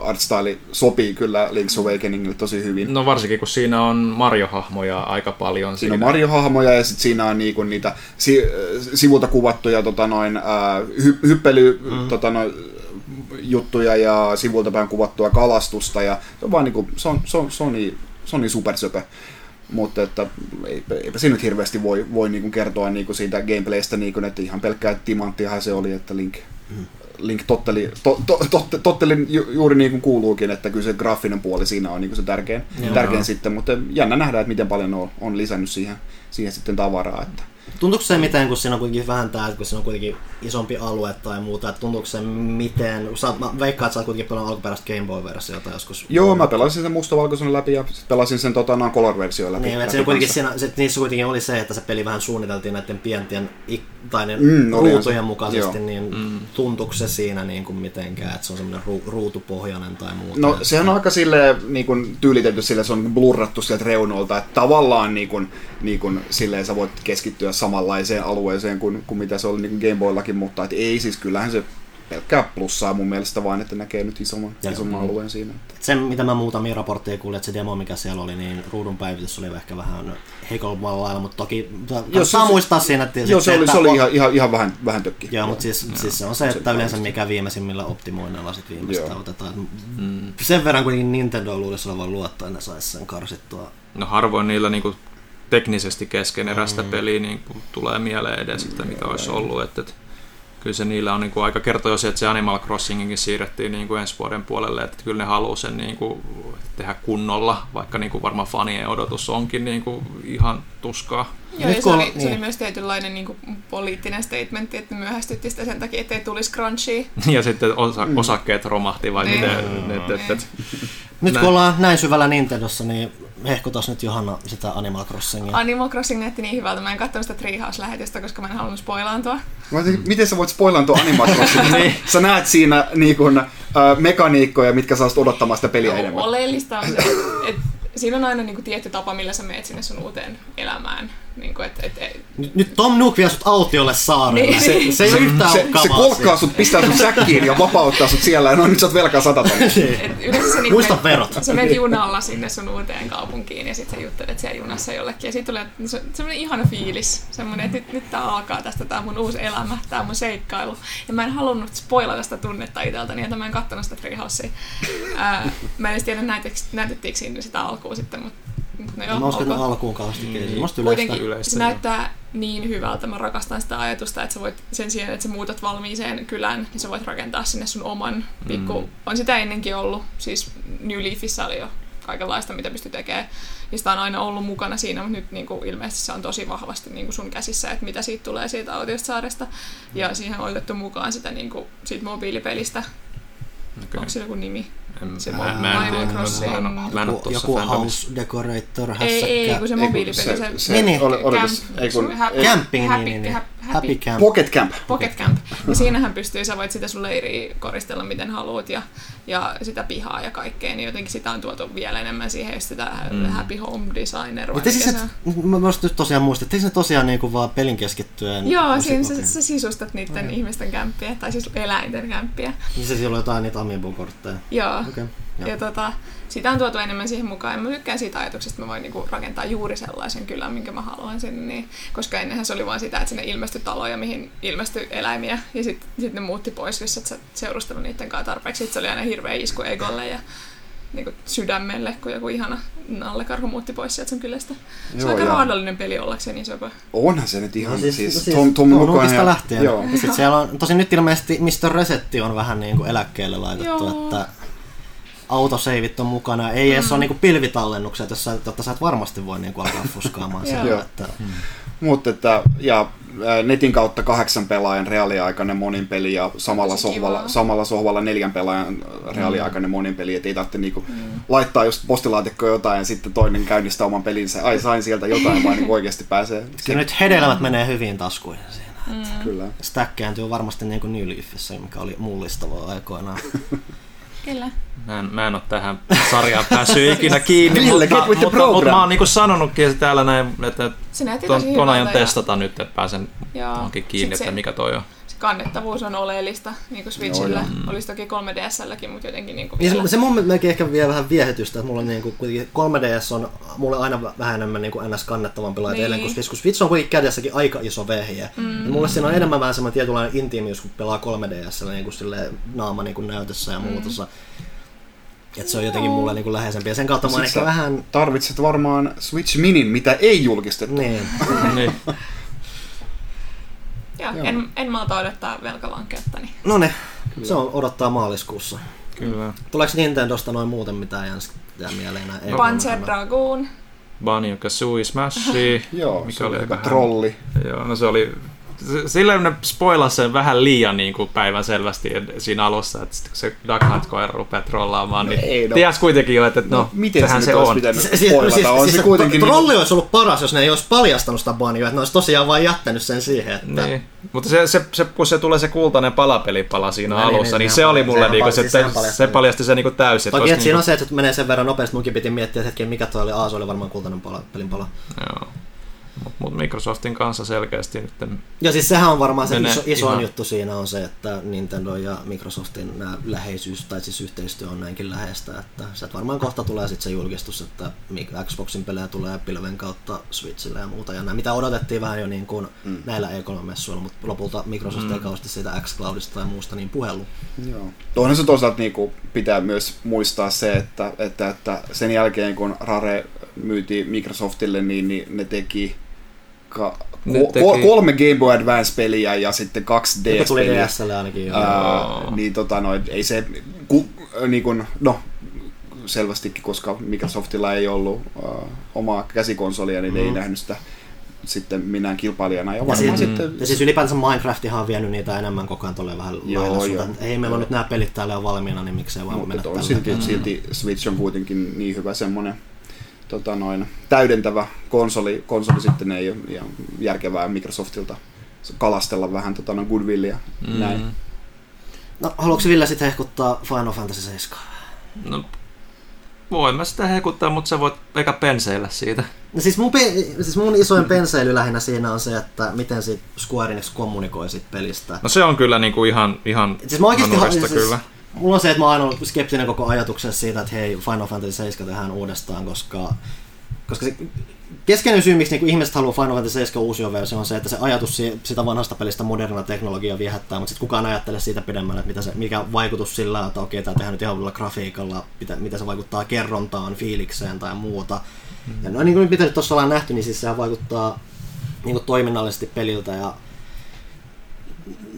artstyle sopii kyllä Link's Awakeningille tosi hyvin. No varsinkin, kun siinä on Mario-hahmoja aika paljon. Siinä on Mario-hahmoja ja sitten siinä on niinku niitä si- sivulta kuvattuja tota noin, ää, hy- hyppely mm. tota noin, juttuja ja sivulta päin kuvattua kalastusta ja se on vaan niinku, se on, se on, se on, niin, se on niin supersöpö. Mutta että eipä, eipä siinä nyt hirveästi voi, voi niinku kertoa niinku siitä gameplaystä, niinku, että ihan pelkkää timanttiahan se oli, että Link, Link totteli, to, to, totte, totteli ju, juuri niin kuin kuuluukin, että kyllä se graafinen puoli siinä on niinku se tärkein, Joo. tärkein sitten, mutta jännä nähdä, että miten paljon on, on lisännyt siihen, siihen sitten tavaraa. Että. Tuntuuko se miten, kun siinä on kuitenkin vähän tää, kun siinä on kuitenkin isompi alue tai muuta, että tuntuuko se miten, sä, mä veikkaan, että sä oot kuitenkin pelannut alkuperäistä Game Boy-versiota joskus. Joo, mä pelasin sen mustavalkoisen läpi ja pelasin sen tota, noin color-versio läpi. Niin, että läpi se kuitenkin siinä, se, niissä kuitenkin oli se, että se peli vähän suunniteltiin näiden pientien ik, tai ne Mm, ruutujen se. mukaisesti, Joo. niin Mm. tuntuuko se siinä niin kuin mitenkään, että se on semmoinen ru, ruutupohjainen tai muuta? No sehän on aika sille niin kuin, tyylitetty sille, se on blurrattu sieltä reunolta, että tavallaan niin kuin, niin kuin, silleen sä voit keskittyä samanlaiseen alueeseen kuin, kuin mitä se oli niin Game Boyllakin, mutta et ei siis kyllähän se pelkkää plussaa mun mielestä vaan, että näkee nyt isomman, Joo. isomman Mm. alueen siinä. Se, mitä mä muutamia raportteja kuulin, että se demo, mikä siellä oli, niin ruudun päivitys oli ehkä vähän heikommalla lailla, mutta toki Joo, saa se- muistaa siinä, että Joo, se oli, että se oli ihan, ihan, ihan vähän, vähän tökki. Joo, mutta siis, siis se on se, että yleensä mikä viimeisimmillä optimoinnilla sit viimeistä Joo. otetaan. Mm. Sen verran kuitenkin Nintendo luulisi olevan luottaa, että ne saisi sen karsittua. No harvoin niillä niinku teknisesti keskeneräistä Mm. peliä niinku tulee mieleen edes, että mitä olisi ollut. Että, että kyllä se niillä on niinku aika kertoo jo se, että se Animal Crossinginkin siirrettiin niinku ensi vuoden puolelle, että kyllä ne haluaa sen niinku tehdä kunnolla, vaikka niinku varmaan fanien odotus onkin niinku ihan tuskaa. Joo, Nyt ja se, oli, on- se oli niin. myös tietynlainen niin kuin, poliittinen statementti, että myöhästytti sitä sen takia, ettei tulisi crunchia. Ja sitten osa, Mm. osakkeet romahti vai Niin. miten? Et, et, et, Nyt Näin. kun ollaan näin syvällä Nintendossa, niin hehkutas nyt Johanna sitä Animal Crossingia. Animal Crossing näytti niin hyvältä, mä en katsonut sitä Treehouse-lähetystä, koska mä en halunnut spoilaantua. Mä miten sä voit spoilaa tuon Animal Crossing? niin. Sä näet siinä niin kun, äh, mekaniikkoja, mitkä saa odottamaan sitä peliä enemmän. Oleellista on se, että siinä on aina niin kuin tietty tapa, millä sä meet sinne sun uuteen elämään. Niin kuin, et, et, et, Nyt, nyt Tom Nook vie sut autiolle saarelle. Niin. Se, se ei ole yhtään se, se kolkkaa sut, pistää sut säkkiin ja vapauttaa sut siellä ja no nyt sä oot velkaa sata se, niin Muista verot. sä menet junalla sinne sun uuteen kaupunkiin ja sitten sä juttelet siellä junassa jollekin. Ja sitten tulee se, semmoinen ihana fiilis. Semmoinen, että nyt, nyt tää alkaa tästä, tää on mun uusi elämä, tää on mun seikkailu. Ja mä en halunnut spoilata sitä tunnetta itseltäni, että mä en kattonut sitä Treehousea. Ää, mä en edes tiedä näytettiinkö, näytettiinkö siinä sitä alkuun sitten, mutta no joo, Mä alkuun kauheasti mm. Musta yleistä. Yleistä, se näyttää niin hyvältä. Mä rakastan sitä ajatusta, että sä voit sen sijaan, että sä muutat valmiiseen kylän, niin sä voit rakentaa sinne sun oman pikku... Mm. On sitä ennenkin ollut. Siis New Leafissä oli jo kaikenlaista, mitä pystyy tekemään. Ja sitä on aina ollut mukana siinä, mutta nyt niin kuin, ilmeisesti se on tosi vahvasti niin kuin sun käsissä, että mitä siitä tulee siitä autiosta saaresta. Ja siihen on otettu mukaan sitä niin kuin, siitä mobiilipelistä. Okay. Onko sillä joku nimi? En, Se mä, mä en. Crossing. Mä en, oo- mä en ole Joku, tuossa joku house decorator, Ei, hässäkkä. ei, kun se Ei, kun mobiilipeli. se- Se, se- oli- odotas, Camp- ei kun- Camping, niin, niin, Happy- Camp. Pocket Camp. Pocket Camp. Ja siinähän pystyy, sä voit sitä sun leiriä koristella miten haluat ja, ja sitä pihaa ja kaikkea, niin jotenkin sitä on tuotu vielä enemmän siihen, jos sitä mm. Happy Home Designer Mutta siis et, se mä just tosiaan muistin, että eikö ne tosiaan niinku vaan pelin keskittyen? Joo, siinä sä, sä sisustat niiden ihmisten kämppiä, tai siis eläinten kämppiä. Niin se siellä on jotain niitä amiibo-kortteja. Joo. Okay. Ja tota, sitä on tuotu enemmän siihen mukaan. Ja mä tykkään siitä ajatuksesta, että mä voin niinku rakentaa juuri sellaisen kylän, minkä mä haluan sinne. Niin, koska ennenhän se oli vaan sitä, että sinne ilmestyi taloja, mihin ilmestyi eläimiä. Ja sitten sit ne muutti pois, jos et sä seurustellut niiden kanssa tarpeeksi. Sitten se oli aina hirveä isku egolle ja niinku sydämelle, kun joku ihana nallekarhu muutti pois sieltä sun kylästä. Se Joo, on aika ja- raadollinen peli ollakseen niin söpö. Onhan se nyt ihan No siis, siis, siis, Tom, Tom ihan- lähtien. Joo. Ja sitten siellä on, tosi nyt ilmeisesti Mr. Resetti on vähän niin kuin eläkkeelle laitettu, Joo. että autoseivit on mukana. Ei edes ole niin pilvitallennukset, jossa jotta sä et varmasti voi niin kuin alkaa fuskaamaan siellä. Joo. Että, Mutta että, ja netin kautta kahdeksan pelaajan reaaliaikainen monin peli ja samalla sohvalla, kivaa. samalla sohvalla neljän pelaajan reaaliaikainen monin peli, että ei tarvitse niinku laittaa just postilaatikkoon jotain ja sitten toinen käynnistää oman pelinsä. Ai sain sieltä jotain, vaan niin oikeasti pääsee. kyllä nyt hedelmät menee hyvin taskuihin siinä. Kyllä. Stack kääntyy varmasti niin kuin New Leafissä, mikä oli mullistavaa aikoinaan. Kyllä. Mä en, mä en ole tähän sarjaan päässyt ikinä kiinni, Ville, mutta, mutta, mutta program. mä oon niinku sanonutkin täällä näin, että ton, ton ajan hyvältä ja- testata nyt, että pääsen Joo. johonkin kiinni, Sit että se- mikä toi on. Kannettavuus on oleellista niin kuin Switchillä. Joo, Joo, Olisi toki 3DSlläkin, mutta jotenkin niin kuin Ja vielä. se, se mun melkein ehkä vie vähän viehetystä, että mulla on niinku, kuitenkin 3DS on mulle aina vähän enemmän niinku ns. kannettavampi laite Niin. niin. kuin Switch, kun Switch on kuitenkin kädessäkin aika iso vehje. Mm. Ja mulle siinä on enemmän vähän semmoinen tietynlainen intiimiys, kun pelaa 3DS niinku silleen naama niinku näytössä ja muutossa. Että se on jotenkin mulle niinku läheisempi. Ja sen kautta mä ehkä vähän... Tarvitset varmaan Switch Minin, mitä ei julkistettu. Niin. niin. Joo, Joo. en, en malta odottaa velkavankeuttani. No ne, se on odottaa maaliskuussa. Kyllä. Tuleeko Nintendosta noin muuten mitään jää mieleen? Ei Panzer. Dragoon. Banjo Kazooie Smashi. Joo, mikä se oli aika trolli. Joo, no se oli... se- Silleen ne spoilasi sen vähän liian niin kuin päivän selvästi siinä alussa, että sit kun se Duck Hunt-koira rupeaa trollaamaan, niin ei, no. ties kuitenkin jo, että no, No, miten sehän se se on. pitänyt Se- siis- spoilata? siis- on siis se se kuitenkin... Trolli olisi ollut paras, jos ne ei olisi paljastanut sitä banjoa, että ne olisi tosiaan vain jättänyt sen siihen, että... Niin. Mutta se, se, se, kun se tulee se kultainen palapelipala siinä No niin, alussa, niin, niin, sehän se oli mulle niinku, se, se, paljasti. se paljasti sen niinku täysin. että Toki, että siinä niinku- on se, että menee sen verran nopeasti, munkin piti miettiä, hetken, mikä toi oli. Aa, se oli varmaan kultainen pala, pelin pala. Joo. Mutta mut Microsoftin kanssa selkeästi nyt Ja siis sehän on varmaan se iso, isoin ihan- juttu siinä on se, että Nintendo ja Microsoftin nämä läheisyys tai siis yhteistyö on näinkin läheistä, että se varmaan kohta tulee sitten se julkistus, että Xboxin pelejä tulee pilven kautta Switchille ja muuta. Ja nämä, mitä odotettiin vähän jo niin kuin mm. näillä E3-messuilla, mutta lopulta Microsoft ei kauheasti siitä X-Cloudista tai muusta niin puhelu. Joo. Onhan se toisaalta niinku pitää myös muistaa se, että, että, että sen jälkeen kun Rare myytiin Microsoftille, niin, niin ne teki, ka, ko, kolme Game Boy Advance-peliä ja sitten kaksi Joka tuli DS-peliä. DSlle ainakin jo. Ää, niin tota no, ei se, ku, niin kun, no selvästikin, koska Microsoftilla ei ollut äh, omaa käsikonsolia, niin mm. ei nähnyt sitä sitten minään kilpailijana. Ja Ja, varmaan siis, sitten... ja siis ylipäänsä Minecraftihan on vienyt niitä enemmän koko ajan tolleen vähän Joo, lailla joo. Ei meillä on nyt nämä pelit täällä jo valmiina, niin miksei vaan mennä Mutta on tällä. silti, silti Switch on kuitenkin niin hyvä semmoinen tota noin, täydentävä konsoli, konsoli sitten ei ole ihan järkevää Microsoftilta kalastella vähän tota noin goodwillia mm. näin. No, haluatko Ville sitten hehkuttaa Final Fantasy 7? No, voin mä sitä hekuttaa, mutta sä voit eikä penseillä siitä. No siis mun, pe- siis mun isoin penseily lähinnä siinä on se, että miten sit Square Enix kommunikoi sit pelistä. No se on kyllä niinku ihan, ihan Siis mä oikeesti hanurista siis, kyllä. Mulla on se, että mä oon aina ollut skeptinen koko ajatuksessa siitä, että hei, Final Fantasy 7 tehdään uudestaan, koska, koska se keskeinen syy, miksi niinku ihmiset haluaa Final Fantasy 7 uusia versio on se, että se ajatus si- sitä vanhasta pelistä modernilla teknologiaa viehättää, mutta sitten kukaan ajattele siitä pidemmälle, että mitä se, mikä vaikutus sillä on, että okei, tämä tehdään nyt ihan uudella grafiikalla, mitä, mitä se vaikuttaa kerrontaan, fiilikseen tai muuta. Ja no niin kuin mitä nyt tuossa ollaan nähty, niin siis sehän vaikuttaa niin kuin toiminnallisesti peliltä ja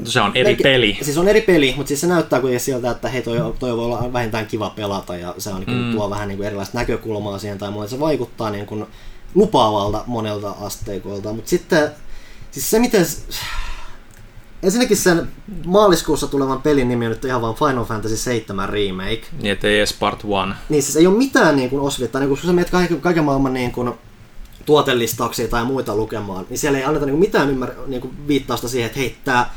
Se on eri Melkein- peli. Siis on eri peli, mutta siis se näyttää kuitenkin siltä, että hei, toi, toi voi olla vähintään kiva pelata ja se on, niin Mm. tuo vähän niin kuin erilaista näkökulmaa siihen tai muuta. Se vaikuttaa niin kuin lupaavalta monelta asteikolta, mutta sitten siis se miten... Ensinnäkin sen maaliskuussa tulevan pelin nimi on nyt ihan vaan Final Fantasy 7 Remake. Niin ettei edes part one. Niin siis ei ole mitään niin kuin osvittaa, niin kun sä menet kaiken, kaiken maailman niin kuin, tuotelistauksia tai muita lukemaan, niin siellä ei anneta niin kuin, mitään ymmär, niin kuin, viittausta siihen, että hei, tää,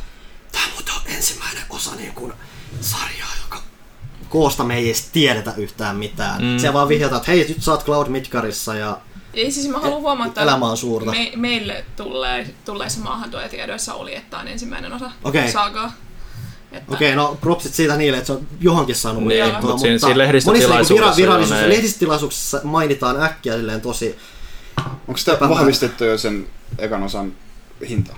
tää muuten on ensimmäinen osa niin kuin, sarjaa, joka koosta me ei edes tiedetä yhtään mitään. Mm. Siellä vaan vihjataan, että hei, nyt sä oot Cloud Midgarissa ja Ei siis mä haluan elämä on suurta. Me, meille tulee, tulleissa maahantuojatiedoissa oli, että tämä on ensimmäinen osa Okei. sagaa. Että, Okei, no propsit siitä niille, että se on johonkin saanut Niin, mainittua, mut siinä- siinä lehdistötilaisuudessa monissa niinku lehdistötilaisuuksissa mainitaan äkkiä silleen tosi, Onko sitä Epämääräistä. vahvistettu jo sen ekan osan hinta?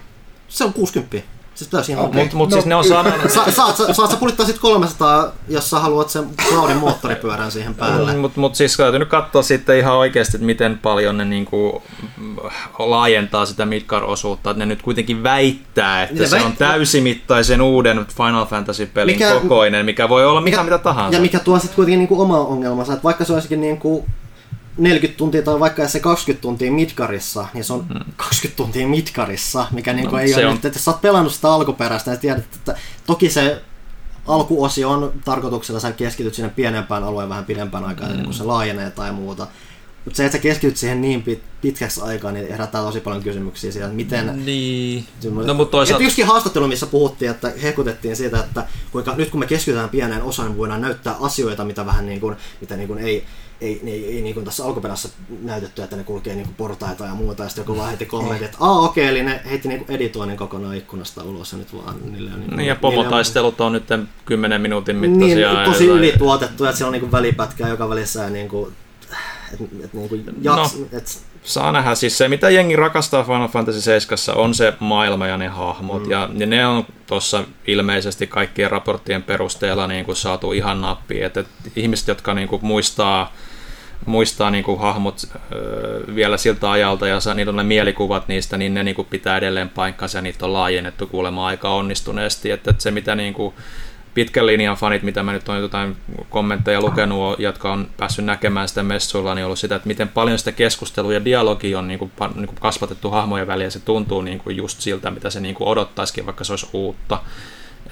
se on 60. Siis täysin okei. Mutta mut No, siis ne on saanut... Sa, saat, sa, saat sä pulittaa sit 300, jos sä haluat sen Cloudin moottoripyörän siihen päälle. Mutta mut siis täytyy nyt katsoa sitten ihan oikeasti, että miten paljon ne niinku mm, laajentaa sitä Midgar-osuutta. Että ne nyt kuitenkin väittää, että Ne se on väittää- täysimittaisen uuden Final Fantasy-pelin Mikä- kokoinen, mikä voi olla mikä, mitä tahansa. Ja mikä tuo sitten kuitenkin niinku oma ongelmansa, että vaikka se olisikin niinku 40 tuntia tai vaikka se 20 tuntia Midgarissa, niin se on 20 tuntia Midgarissa, mikä niinku No, ei ole on- nyt, että sä oot pelannut sitä alkuperäistä, niin tiedät, että toki se alkuosio on tarkoituksella, sä keskityt sinne pienempään alueen vähän pidempään aikaa, mm. kun se laajenee tai muuta. Mutta se, että sä keskityt siihen niin pit, pitkäksi aikaa, niin herättää tosi paljon kysymyksiä siitä, että miten, Niin. Semmoinen- No mutta toisaalta... Yksikin haastattelu, missä puhuttiin, että hekutettiin siitä, että kuinka nyt kun me keskitytään pieneen osaan, niin voidaan näyttää asioita, mitä vähän niin kuin, mitä niin kuin ei, ei, ei, ei niin kuin tässä alkuperässä näytetty, että ne kulkee niin kuin portaita ja muuta, ja sitten joku vaan heitti kommentti, että aa okei, eli ne heitti niin kuin editoinnin kokonaan ikkunasta ulos, ja nyt vaan niille on niin, Niin ja on- pomotaistelut on nyt 10 minuutin mittaisia. niin, tosi ylituotettu, että siellä on niin kuin välipätkää joka välissä, ja niin kuin, et, et, niin kuin jaks, No. et, Saa nähdä, siis se mitä jengi rakastaa Final Fantasy 7 on se maailma ja ne hahmot, mm. ja, ja ne on tuossa ilmeisesti kaikkien raporttien perusteella niin kuin saatu ihan nappiin, että, että ihmiset, jotka niin kuin muistaa muistaa niin kuin hahmot vielä siltä ajalta ja saa, niillä ne mielikuvat niistä, niin ne niin kuin pitää edelleen paikkansa ja niitä on laajennettu kuulemma aika onnistuneesti. Että, se mitä niin kuin pitkän linjan fanit, mitä mä nyt olen jotain kommentteja lukenut, jotka on päässyt näkemään sitä messuilla, niin ollut sitä, että miten paljon sitä keskustelua ja dialogia on niin kuin, niin kuin kasvatettu hahmojen väliin ja se tuntuu niin kuin just siltä, mitä se niin kuin odottaisikin, vaikka se olisi uutta.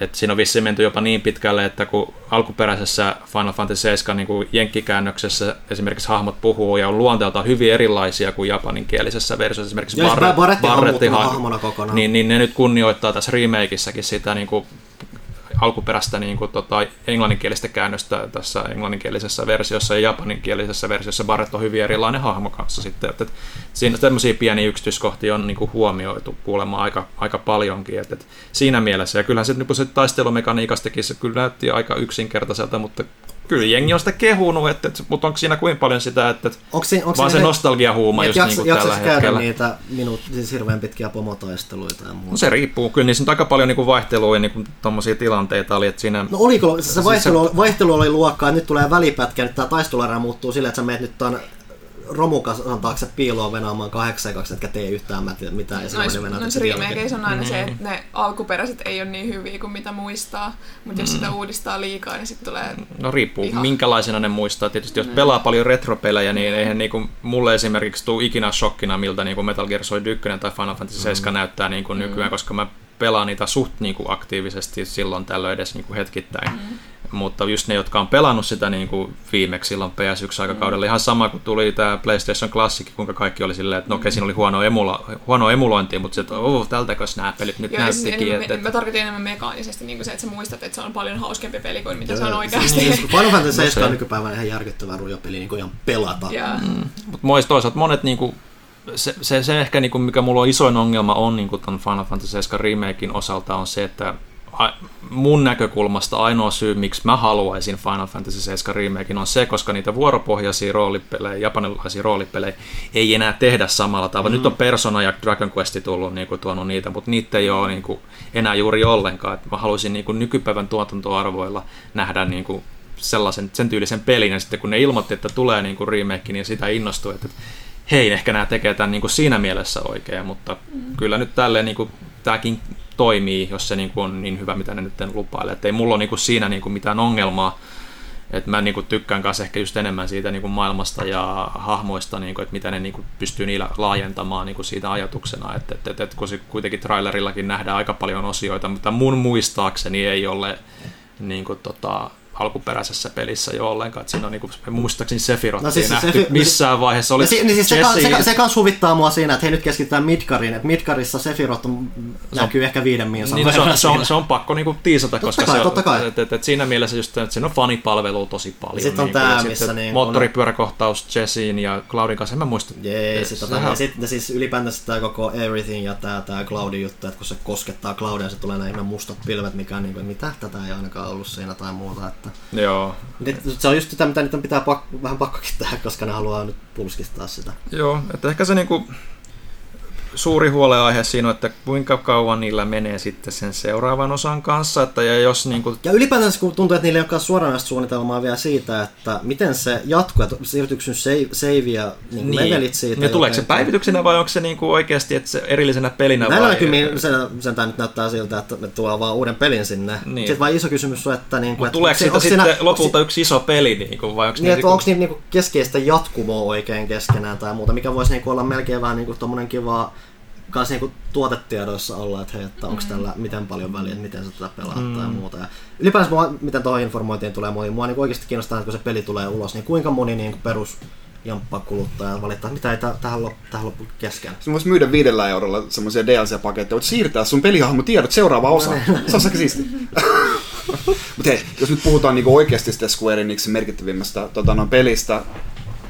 Et siinä on vissiin menty jopa niin pitkälle, että kun alkuperäisessä Final Fantasy 7 niin kuin jenkkikäännöksessä esimerkiksi hahmot puhuu ja on luonteeltaan hyvin erilaisia kuin japaninkielisessä versiossa. Esimerkiksi Ja Barret, Barrettihan hahmona kokonaan. Niin, niin ne nyt kunnioittaa tässä remakeissäkin sitä niin kuin alkuperäistä niin kuin, tota, englanninkielistä käännöstä tässä englanninkielisessä versiossa ja japaninkielisessä versiossa Barrett on hyvin erilainen hahmo kanssa sitten, että, että siinä tämmöisiä pieniä yksityiskohtia on niin kuin huomioitu kuulemma aika, aika paljonkin, että, että siinä mielessä, ja kyllähän se, niin se taistelumekaniikastakin se kyllä näytti aika yksinkertaiselta, mutta kyllä jengi on sitä kehunut, että, että, mutta onko siinä kuin paljon sitä, että, että Onko se, onko vaan se nostalgiahuuma just niin kuin tällä käydä hetkellä. niitä minuut, siis hirveän pitkiä pomotaisteluita ja muuta? No se riippuu, kyllä niissä on aika paljon niin vaihtelua ja niin tommosia tilanteita oli, että siinä... No oliko, se, se Siis vaihtelu, vaihtelu oli luokkaa, että nyt tulee välipätkä, nyt tämä taisteluerä muuttuu silleen, että sä menet nyt tämän romukasan taakse piiloon venaamaan kahdeksan kaksi, etkä tee yhtään mä tiedä mitään. Ja tätä dialogia. remakeissä on aina se, Niin. että ne alkuperäiset ei ole niin hyviä kuin mitä muistaa, mutta jos sitä uudistaa liikaa, niin sitten tulee... No riippuu, Ihan. minkälaisena ne muistaa. Tietysti jos pelaa paljon retropelejä, niin eihän niinku, mulle esimerkiksi tule ikinä shokkina, miltä niinku Metal Gear Solid 1 tai Final Fantasy 7 näyttää niinku nykyään, koska mä pelaan niitä suht niinku aktiivisesti silloin tällöin edes niinku hetkittäin. Mutta just ne, jotka on pelannut sitä niin kuin viimeksi silloin PS1-aikakaudella, ihan sama kuin tuli tämä PlayStation Classic, kuinka kaikki oli silleen, että no okei, siinä oli huono, emula, huono emulointi, mutta se, että oh, tältäkös nämä pelit nyt Joo, siis näyttikin. en, Että, en, mä tarkoitin enemmän mekaanisesti niin kuin se, että sä muistat, että se on paljon hauskempi peli kuin mitä se on Joo, oikeasti. Siis Final Fantasy No 7 se- on nykypäivänä ihan järkyttävä rujopeli niin kuin ihan pelata. Ja, Mutta moi toisaalta monet niinku, se, se, se ehkä niinku, mikä mulla on isoin ongelma on niinku ton Final Fantasy 7 remakein osalta on se, että mun näkökulmasta ainoa syy, miksi mä haluaisin Final Fantasy 7 remakein on se, koska niitä vuoropohjaisia roolipelejä, japanilaisia roolipelejä ei enää tehdä samalla tavalla. Mm. Nyt on Persona ja Dragon Quest tullut niinku, tuonut niitä, mutta niitä ei ole niinku, enää juuri ollenkaan. Et mä haluaisin niinku, nykypäivän tuotantoarvoilla nähdä niinku, sellaisen, sen tyylisen pelin, ja sitten kun ne ilmoitti, että tulee niin kuin remake, niin sitä innostui, että hei, ehkä nämä tekee tämän niin kuin siinä mielessä oikein, mutta mm. kyllä nyt tälleen niin kuin, tämäkin toimii, jos se niin kuin on niin hyvä, mitä ne nyt lupailee. Että ei mulla ole niin kuin siinä niin kuin mitään ongelmaa, että mä niin kuin tykkään kanssa ehkä just enemmän siitä niin kuin maailmasta ja hahmoista, niin kuin, että mitä ne niin kuin pystyy niillä laajentamaan niin kuin siitä ajatuksena. Että, että, että, että kun se kuitenkin trailerillakin nähdään aika paljon osioita, mutta mun muistaakseni ei ole niin kuin, tota, alkuperäisessä pelissä jo ollenkaan. Että siinä on niin kuin, muistaakseni Sephiroth No siis se nähty Sephi- missään vaiheessa. Oli si- niin siis se, Jesse, se, se, kans huvittaa mua siinä, että hei nyt keskitytään Midgariin, että Midgarissa Sephiroth on, näkyy ehkä viiden miinsan niin, no, se, on, se, on, se on pakko niinku tiisata, Totta koska kai, se, totta kai. Et, et, et siinä mielessä just, että siinä on fanipalvelua tosi paljon. Sitten on niinku, tää, ja missä on- moottoripyöräkohtaus Jessin ja Cloudin kanssa, en mä muista. Jee, sit, tota, Sehän- sitten siis ylipäätänsä tämä koko Everything ja tämä tää Cloudin juttu, että kun se koskettaa Cloudia, se tulee nämä mustat pilvet, mikä on niin kuin, mitä tätä ei ainakaan ollut siinä tai muuta. Että, Joo. nyt, se on just sitä, mitä nyt pitää pak, vähän pakkokin tehdä, koska ne haluaa nyt pulskistaa sitä. Joo, että ehkä se niinku suuri huoleaihe siinä on, että kuinka kauan niillä menee sitten sen seuraavan osan kanssa, että ja jos niinku Ja ylipäätänsä kun tuntuu, että niillä ei olekaan suoranaista suunnitelmaa vielä siitä, että miten se jatkuu, että siirtyykö ja niin niin. levelit siitä. Ja tuleeko se päivityksenä vai onko se niinku oikeasti että se erillisenä pelinä Näillä vai? näkymin sen, sentään nyt näyttää siltä, että ne tuo vaan uuden pelin sinne. Niin. Niin. Sitten vaan iso kysymys on, että... Niin kuin, Mutta tuleeko siitä sitten lopulta yksi iso peli, niinku, vai onko Niin, että onko niitä niinku keskeistä jatkumoa oikein keskenään tai muuta, mikä voisi niinku olla melkein vähän niinku tommonen kiva kans niinku tuotetiedoissa olla, että hei, että onko tällä miten paljon väliä, että miten sä tätä pelaat mm. tai muuta. Ja ylipäänsä mua, miten tuohon informointiin tulee moni, mua niinku oikeasti kiinnostaa, että kun se peli tulee ulos, niin kuinka moni niinku perus jamppa kuluttaja valittaa, mitä ei tä- tähän, loppu, tähän loppu kesken. Sä voisi myydä viidellä eurolla semmoisia DLC-paketteja, voit siirtää sun pelihahmotiedot seuraavaan osaan. Se on aika siisti. Mutta hei, jos nyt puhutaan niinku oikeasti sitä Square Enixin merkittävimmästä tota, no, pelistä,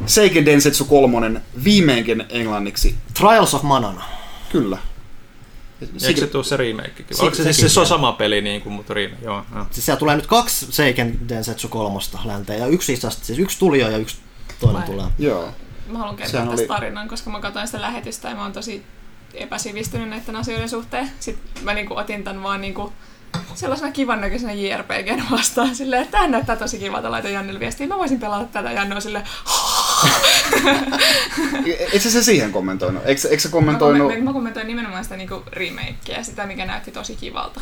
Seiken Densetsu 3 viimeinkin englanniksi, Trials of Manana. Kyllä. Eikö se tuu se remakekin? Se- Onko se, siis sekin se on sama peli, niin kuin, mutta remake? Joo, joo. Siis siellä tulee nyt kaksi Seiken Densetsu kolmosta länteen ja yksi itse asiassa, siis yksi tuli jo ja yksi toinen Vai. tulee. Joo. Mä haluan kertoa Sehän tästä oli- tarinan, koska mä katsoin sitä lähetystä ja mä oon tosi epäsivistynyt näiden asioiden suhteen. Sitten mä niinku otin tän vaan niinku sellaisena kivan näköisenä JRPGn vastaan. Silleen, että tämä näyttää tosi kivalta, laitan Jannelle viestiä. Mä voisin pelata tätä. Janne on silleen, Eikö se siihen kommentoinut? Eikö, eikö se mä, kommentoinut? kommentoin, mä kommentoin nimenomaan sitä niinku remakea, sitä mikä näytti tosi kivalta.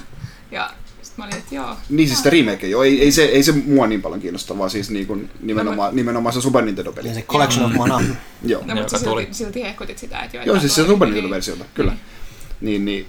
Ja sit mä olin, että joo. Niin siis sitä remake, joo. Ei, ei, se, ei se mua niin paljon kiinnosta, vaan siis niin kuin nimenomaan, nimenomaan se Super Nintendo-peli. Ja se Collection of Mana. Joo. No, mutta tuli. silti, silti hehkutit sitä, että joo. Joo, siis se Super niin- Nintendo-versiota, kyllä. Niin, niin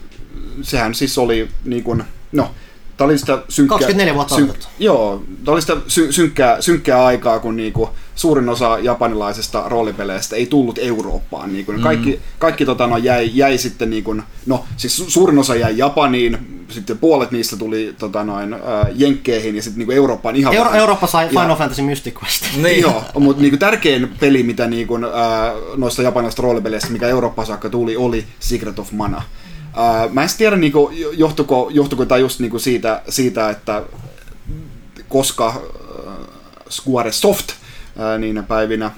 sehän siis oli niin kuin, no, tää oli sitä synkkää... 24 vuotta odotettu. Joo, tää oli sitä sy- synkkää, synkkää aikaa, kun niinku suurin osa japanilaisista roolipeleistä ei tullut Eurooppaan. Niinku, mm. Kaikki, kaikki tota, no, jäi, jäi sitten, niinku, no siis su- suurin osa jäi Japaniin, sitten puolet niistä tuli tota, noin, äh, Jenkkeihin ja sitten niinku Eurooppaan ihan Euro- vähän. Eurooppa sai Ja- Final Fantasy Mystic Quest. niin. Joo, mutta niinku tärkein peli, mitä niinku, äh, noista japanilaisista roolipeleistä, mikä Eurooppaan saakka tuli, oli Secret of Mana. Äh, mä en tiedä, niinku, johtuko, johtuko tämä just niinku siitä, siitä, että koska Square Soft niinä päivinä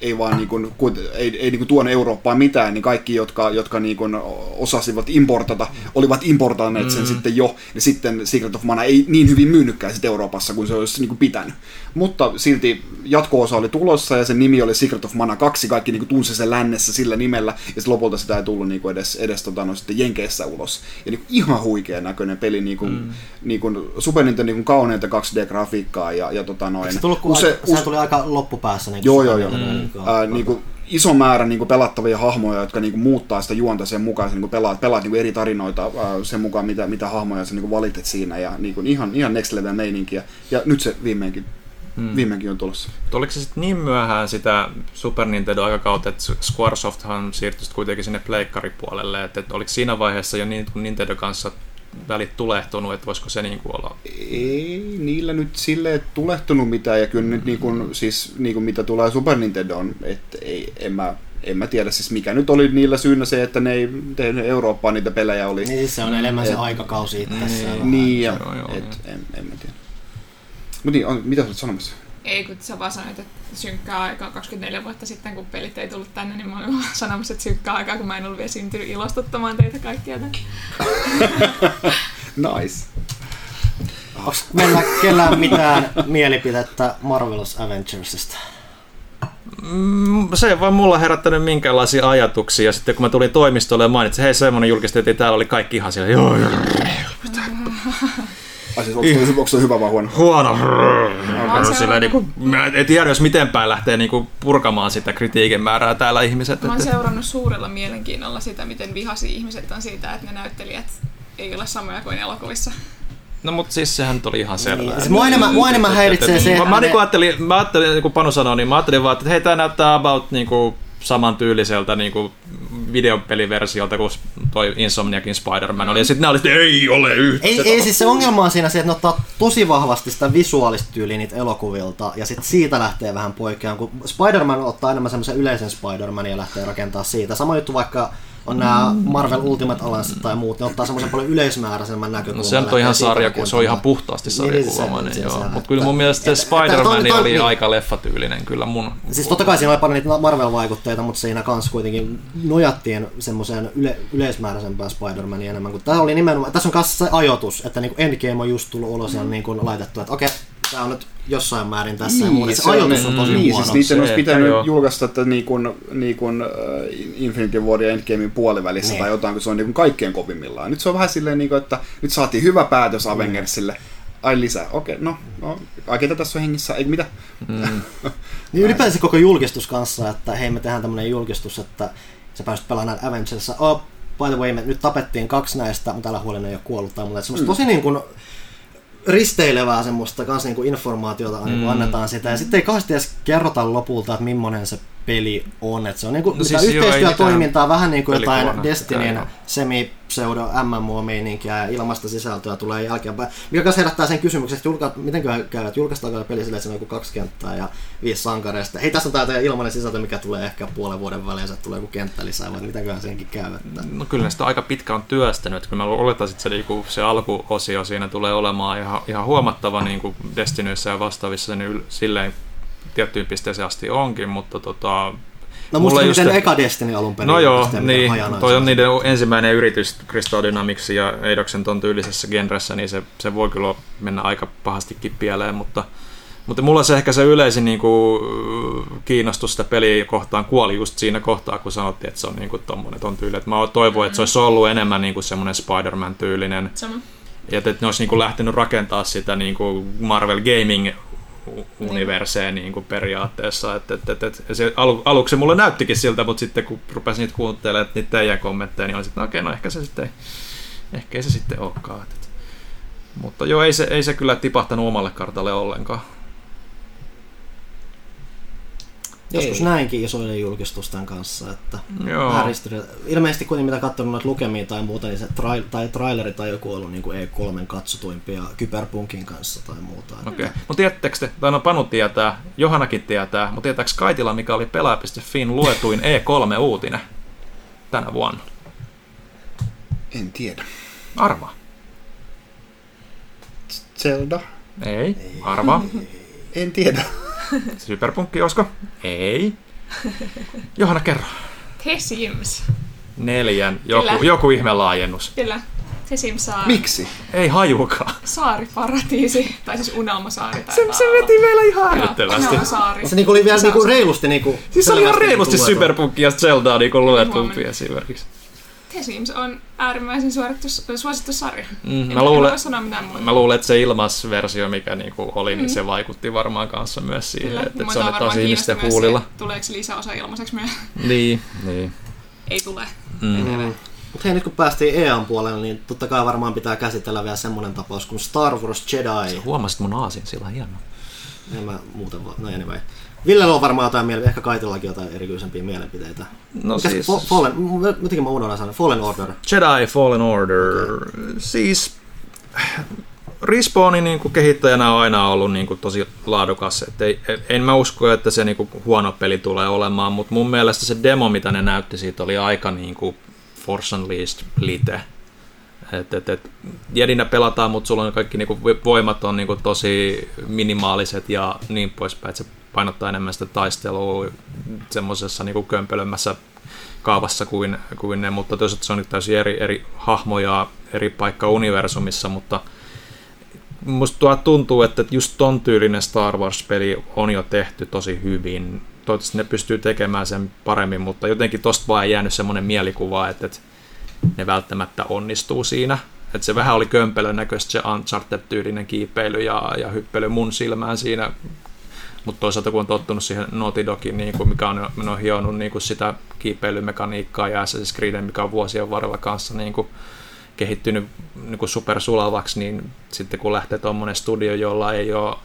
ei vaan niin kuin, ei, ei niin kuin tuonut Eurooppaan mitään, niin kaikki, jotka, jotka niin kuin osasivat importata, olivat importaneet sen mm. sitten jo, ja sitten Secret of Mana ei niin hyvin myynytkään sitten Euroopassa kuin se olisi niin kuin pitänyt. Mutta silti jatko-osa oli tulossa, ja sen nimi oli Secret of Mana 2, kaikki niin kuin tunsi sen lännessä sillä nimellä, ja sitten lopulta sitä ei tullut niin kuin edes, edes tota, no, sitten Jenkeissä ulos. Ja niin kuin ihan huikea näköinen peli, niin kuin, mm. niin kuin Super Nintendo niin kuin kauneinta 2D-grafiikkaa, ja, ja tota noin, Se, tullut, kun use- aika, sehän tuli aika loppupäässä. Niin Joo, joo, joo. Mm. Ää, niin kuin, iso määrä niin kuin pelattavia hahmoja, jotka niin kuin muuttaa sitä juonta sen mukaan, niin kuin pelaat, pelaat niin kuin eri tarinoita ää, sen mukaan, mitä, mitä hahmoja sä niin kuin valitet siinä, ja niin kuin ihan, ihan next level meininkiä. Ja nyt se viimeinkin, hmm. viimeinkin on tulossa. Oliko se sitten niin myöhään sitä Super Nintendo-aikakautta, että Squaresofthan siirtyi kuitenkin sinne pleikkaripuolelle, että, että oliko siinä vaiheessa jo niin Nintendo kanssa välit tulehtunut, että voisiko se niin kuin olla? Ei niillä nyt sille tulehtunut mitään, ja kyllä nyt niin kuin, siis, niin kuin mitä tulee Super Nintendoon, että ei, en mä en mä tiedä siis mikä nyt oli niillä syynä se, että ne ei tehnyt Eurooppaan niitä pelejä oli. Niin, se on enemmän se aikakausi itsessään. Niin. Niin, ja, Joo, joo, et, en, en mä tiedä. Mutta niin, on, mitä sä olet sanomassa? Ei, kun sä vaan sanoit, että synkkää aikaa 24 vuotta sitten, kun pelit ei tullut tänne, niin mä olin vaan sanomassa, että synkkää aikaa, kun mä en ollut vielä syntynyt ilostuttamaan teitä kaikkia tänne. Nice. Onko meillä kellään mitään mielipidettä Marvelous Avengersista? Mm, se ei vaan mulla herättänyt minkäänlaisia ajatuksia. Ja sitten kun mä tulin toimistolle ja mainitsin, hei semmonen julkistettiin, täällä oli kaikki ihan siellä, joo, joo, Ai siis, onko, se, onko se hyvä vai huono? huono. oon Sillä seurannut- niin kuin, mä en tiedä, jos miten päin lähtee niin kuin purkamaan sitä kritiikin määrää täällä ihmiset. Mä oon Että, seurannut suurella mielenkiinnolla sitä, miten vihasi ihmiset on siitä, että ne näyttelijät ei ole samoja kuin elokuvissa. no mutta siis sehän nyt oli ihan selvää. Niin, se mua enemmän, mua enemmän häiritsee se, Mä, että mä, ne- niinku ajattelin, mä ajattelin, niin kuin Panu sanoi, niin mä ajattelin vaan, että hei, tää näyttää about niin kuin, samantyyliseltä niin kuin, videopeliversiolta kuin toi Insomniakin Spider-Man oli. Ja sitten ne oli, että ei ole yhtä. Ei, ei siis se ongelma on siinä se, että ne ottaa tosi vahvasti sitä visuaalista tyyliä niitä elokuvilta, ja sitten siitä lähtee vähän poikkeaan, kun Spider-Man ottaa enemmän semmoisen yleisen Spider-Manin ja lähtee rakentaa siitä. Sama juttu vaikka on nämä Marvel Ultimate Alliance tai muut, ne ottaa semmoisen paljon yleismääräisemmän näkökulman. No se on ihan siitä sarja, kun se on ihan puhtaasti Niin, niin, sarjakuvamainen, se- joo. Mutta kyllä mun mielestä Spider-Man oli niin. aika leffatyylinen kyllä mun. Siis totta kai siinä oli paljon niitä Marvel-vaikutteita, mutta siinä kanssa kuitenkin nojattiin semmoiseen yle, yleismääräisempään Spider-Maniin enemmän. Kun tämä oli nimenomaan, tässä on kanssa se ajoitus, että niin Endgame on just tullut ulos ja on niin kuin laitettu, että okei, tämä on nyt jossain määrin tässä ja muuta. Se, ajoitus on tosi niin, huono. siis niiden Se, olisi pitänyt joo. julkaista että niin kuin, niin kuin, äh, Infinity War ja Endgamein puolivälissä Niin. tai jotain, kun se on niin kuin kaikkein kovimmillaan. Nyt se on vähän silleen, niin kuin, että nyt saatiin hyvä päätös Avengersille. Ai lisää, okei, no, no, ai ketä tässä on hengissä, eikö mitä? Mm. Niin ylipäänsä koko julkistus kanssa, että hei me tehdään tämmönen julkistus, että sä pääsit pelaamaan näitä Avengersissa. Oh, by the way, me nyt tapettiin kaksi näistä, mutta tällä huolella ei ole kuollut tai muuta. Että Semmoista tosi niin kuin risteilevää semmoista kans niin kuin informaatiota niin kuin annetaan sitä. Ja sitten ei kauheasti edes kerrota lopulta, että millainen se peli on. Että se on niin kuin No siis joo, yhteistyötoimintaa, vähän niin kuin jotain. Destinin Joo. semi-pseudo MMO-meininkiä ja ilmasta sisältöä tulee jälkeenpäin. Mikä kanssa herättää sen kysymyksen, että julka, miten käy, että julkaistaanko peli sille, että siinä on joku kaksi kenttää ja viisi sankareista. Hei, tässä on teidän ilmainen sisältö, mikä tulee ehkä puolen vuoden välein, että tulee joku kenttä lisää, vai mitäköhän senkin käy. Että... No kyllä ne sitä aika pitkä on työstänyt. Kyllä mä oletan, että se, niinku, se alkuosio siinä tulee olemaan ihan, ihan huomattava niin kuin Destinyissä ja vastaavissa niin yl- silleen tiettyyn pisteeseen asti onkin, mutta tota, No Mulla musta just miten se- eka Destiny alun perin. No joo, niin. Toi on niiden ensimmäinen yritys Crystal Dynamics ja Eidoksen ton tyylisessä genressä, niin se, se voi kyllä mennä aika pahastikin pieleen, mutta, mutta mulla se ehkä se yleisin niin kuin, kiinnostus sitä peliä kohtaan kuoli just siinä kohtaa, kun sanottiin, että se on niin kuin tommonen ton tyyli. Että mä toivoin, että se olisi ollut enemmän niin kuin semmoinen Spider-Man-tyylinen, Sama. ja että ne olisi niin kuin lähtenyt rakentaa sitä niin kuin Marvel Gaming universeen niin kuin periaatteessa. Et, et, et, et, se alu, aluksi mulle näyttikin siltä, mutta sitten kun rupesin niitä kuuntelemaan niitä teidän kommentteja, niin olisin, että no okei, no ehkä se sitten ehkä se sitten olekaan. Et. Mutta joo, ei se, ei se kyllä tipahtanut omalle kartalle ollenkaan. Joskus näinkin isoinen julkistus tämän kanssa, että Ilmeisesti kuitenkin mitä katsonut noita lukemia tai muuta, niin se trail, tai traileri tai joku ollut niin kuin E3 katsotuimpia Kyberpunkin kanssa tai muuta. Okei. Okay. Mutta tiedättekö te, tai no Panu tietää, Johannakin tietää, mutta tietääkö Kaitila, mikä oli pelaaja.fin luetuin E3-uutinen tänä vuonna? En tiedä. Arvaa. Zelda? Ei. Arvaa. En tiedä. Superpunkki, olisiko? Ei. Johanna, kerro. The Sims. Neljän. Joku, Kyllä. joku ihme laajennus. Kyllä. The Sims saa Miksi? Ei hajukaan. saariparatiisi, tai siis unelmasaari. Se, se veti meillä ihan Joo. Unelmasaari. Se niinku oli vielä Se niinku reilusti niinku... Siis se oli ihan selvästi reilusti niinku luetu. Superpunkki ja Zeldaa niin luetumpi Huomenna. esimerkiksi. The The Sims on äärimmäisen suosittu, suosittu sarja. Mm, En mä, luulen, sanoa mitään muuta. mä luulen, että se ilmasversio, mikä niinku oli, niin se vaikutti varmaan kanssa myös siihen, Kyllä, että, se on taas ihmisten huulilla. se, Tuleeko lisäosa ilmaiseksi myös? Niin, niin. Ei tule. Mm. Mm. Mutta hei, nyt kun päästiin EAN puolelle, niin totta kai varmaan pitää käsitellä vielä semmonen tapaus kuin Star Wars Jedi. Huomasit mun aasin sillä hienoa. En mä muuten vaan, no anyway. Villellä on varmaan jotain mielipiteitä, ehkä Kaitillakin jotain erityisempiä mielipiteitä. No Mikä se siis... Fo- Fallen, jotenkin mä unohdan sanoa, Fallen Order. Jedi Fallen Order. Siis Respawnin niin kuin kehittäjänä on aina ollut niin kuin tosi laadukas. Et ei, en mä usko, että se niin kuin huono peli tulee olemaan, mutta mun mielestä se demo, mitä ne näytti siitä, oli aika niin kuin Force Unleashed lite. Et, et, et, Jedinä pelataan, mutta sulla on kaikki niinku voimat on niinku tosi minimaaliset ja niin poispäin, että se painottaa enemmän sitä taistelua semmoisessa niinku kömpelömmässä kaavassa kuin, kuin ne, mutta toisaalta se on täysin eri, eri hahmoja eri paikka universumissa, mutta musta tuntuu, että just ton tyylinen Star Wars-peli on jo tehty tosi hyvin. Toivottavasti ne pystyy tekemään sen paremmin, mutta jotenkin tosta vaan ei jäänyt semmoinen mielikuva, että, että ne välttämättä onnistuu siinä. Että se vähän oli kömpelön näköistä se Uncharted-tyylinen kiipeily ja, ja hyppely mun silmään siinä. Mutta toisaalta kun on tottunut siihen Naughty Dogin, niin kuin mikä on, on hionut niin kuin sitä kiipeilymekaniikkaa ja Assassin's Creed, mikä on vuosien varrella kanssa niin kuin kehittynyt niin kuin supersulavaksi, niin sitten kun lähtee tuommoinen studio, jolla ei ole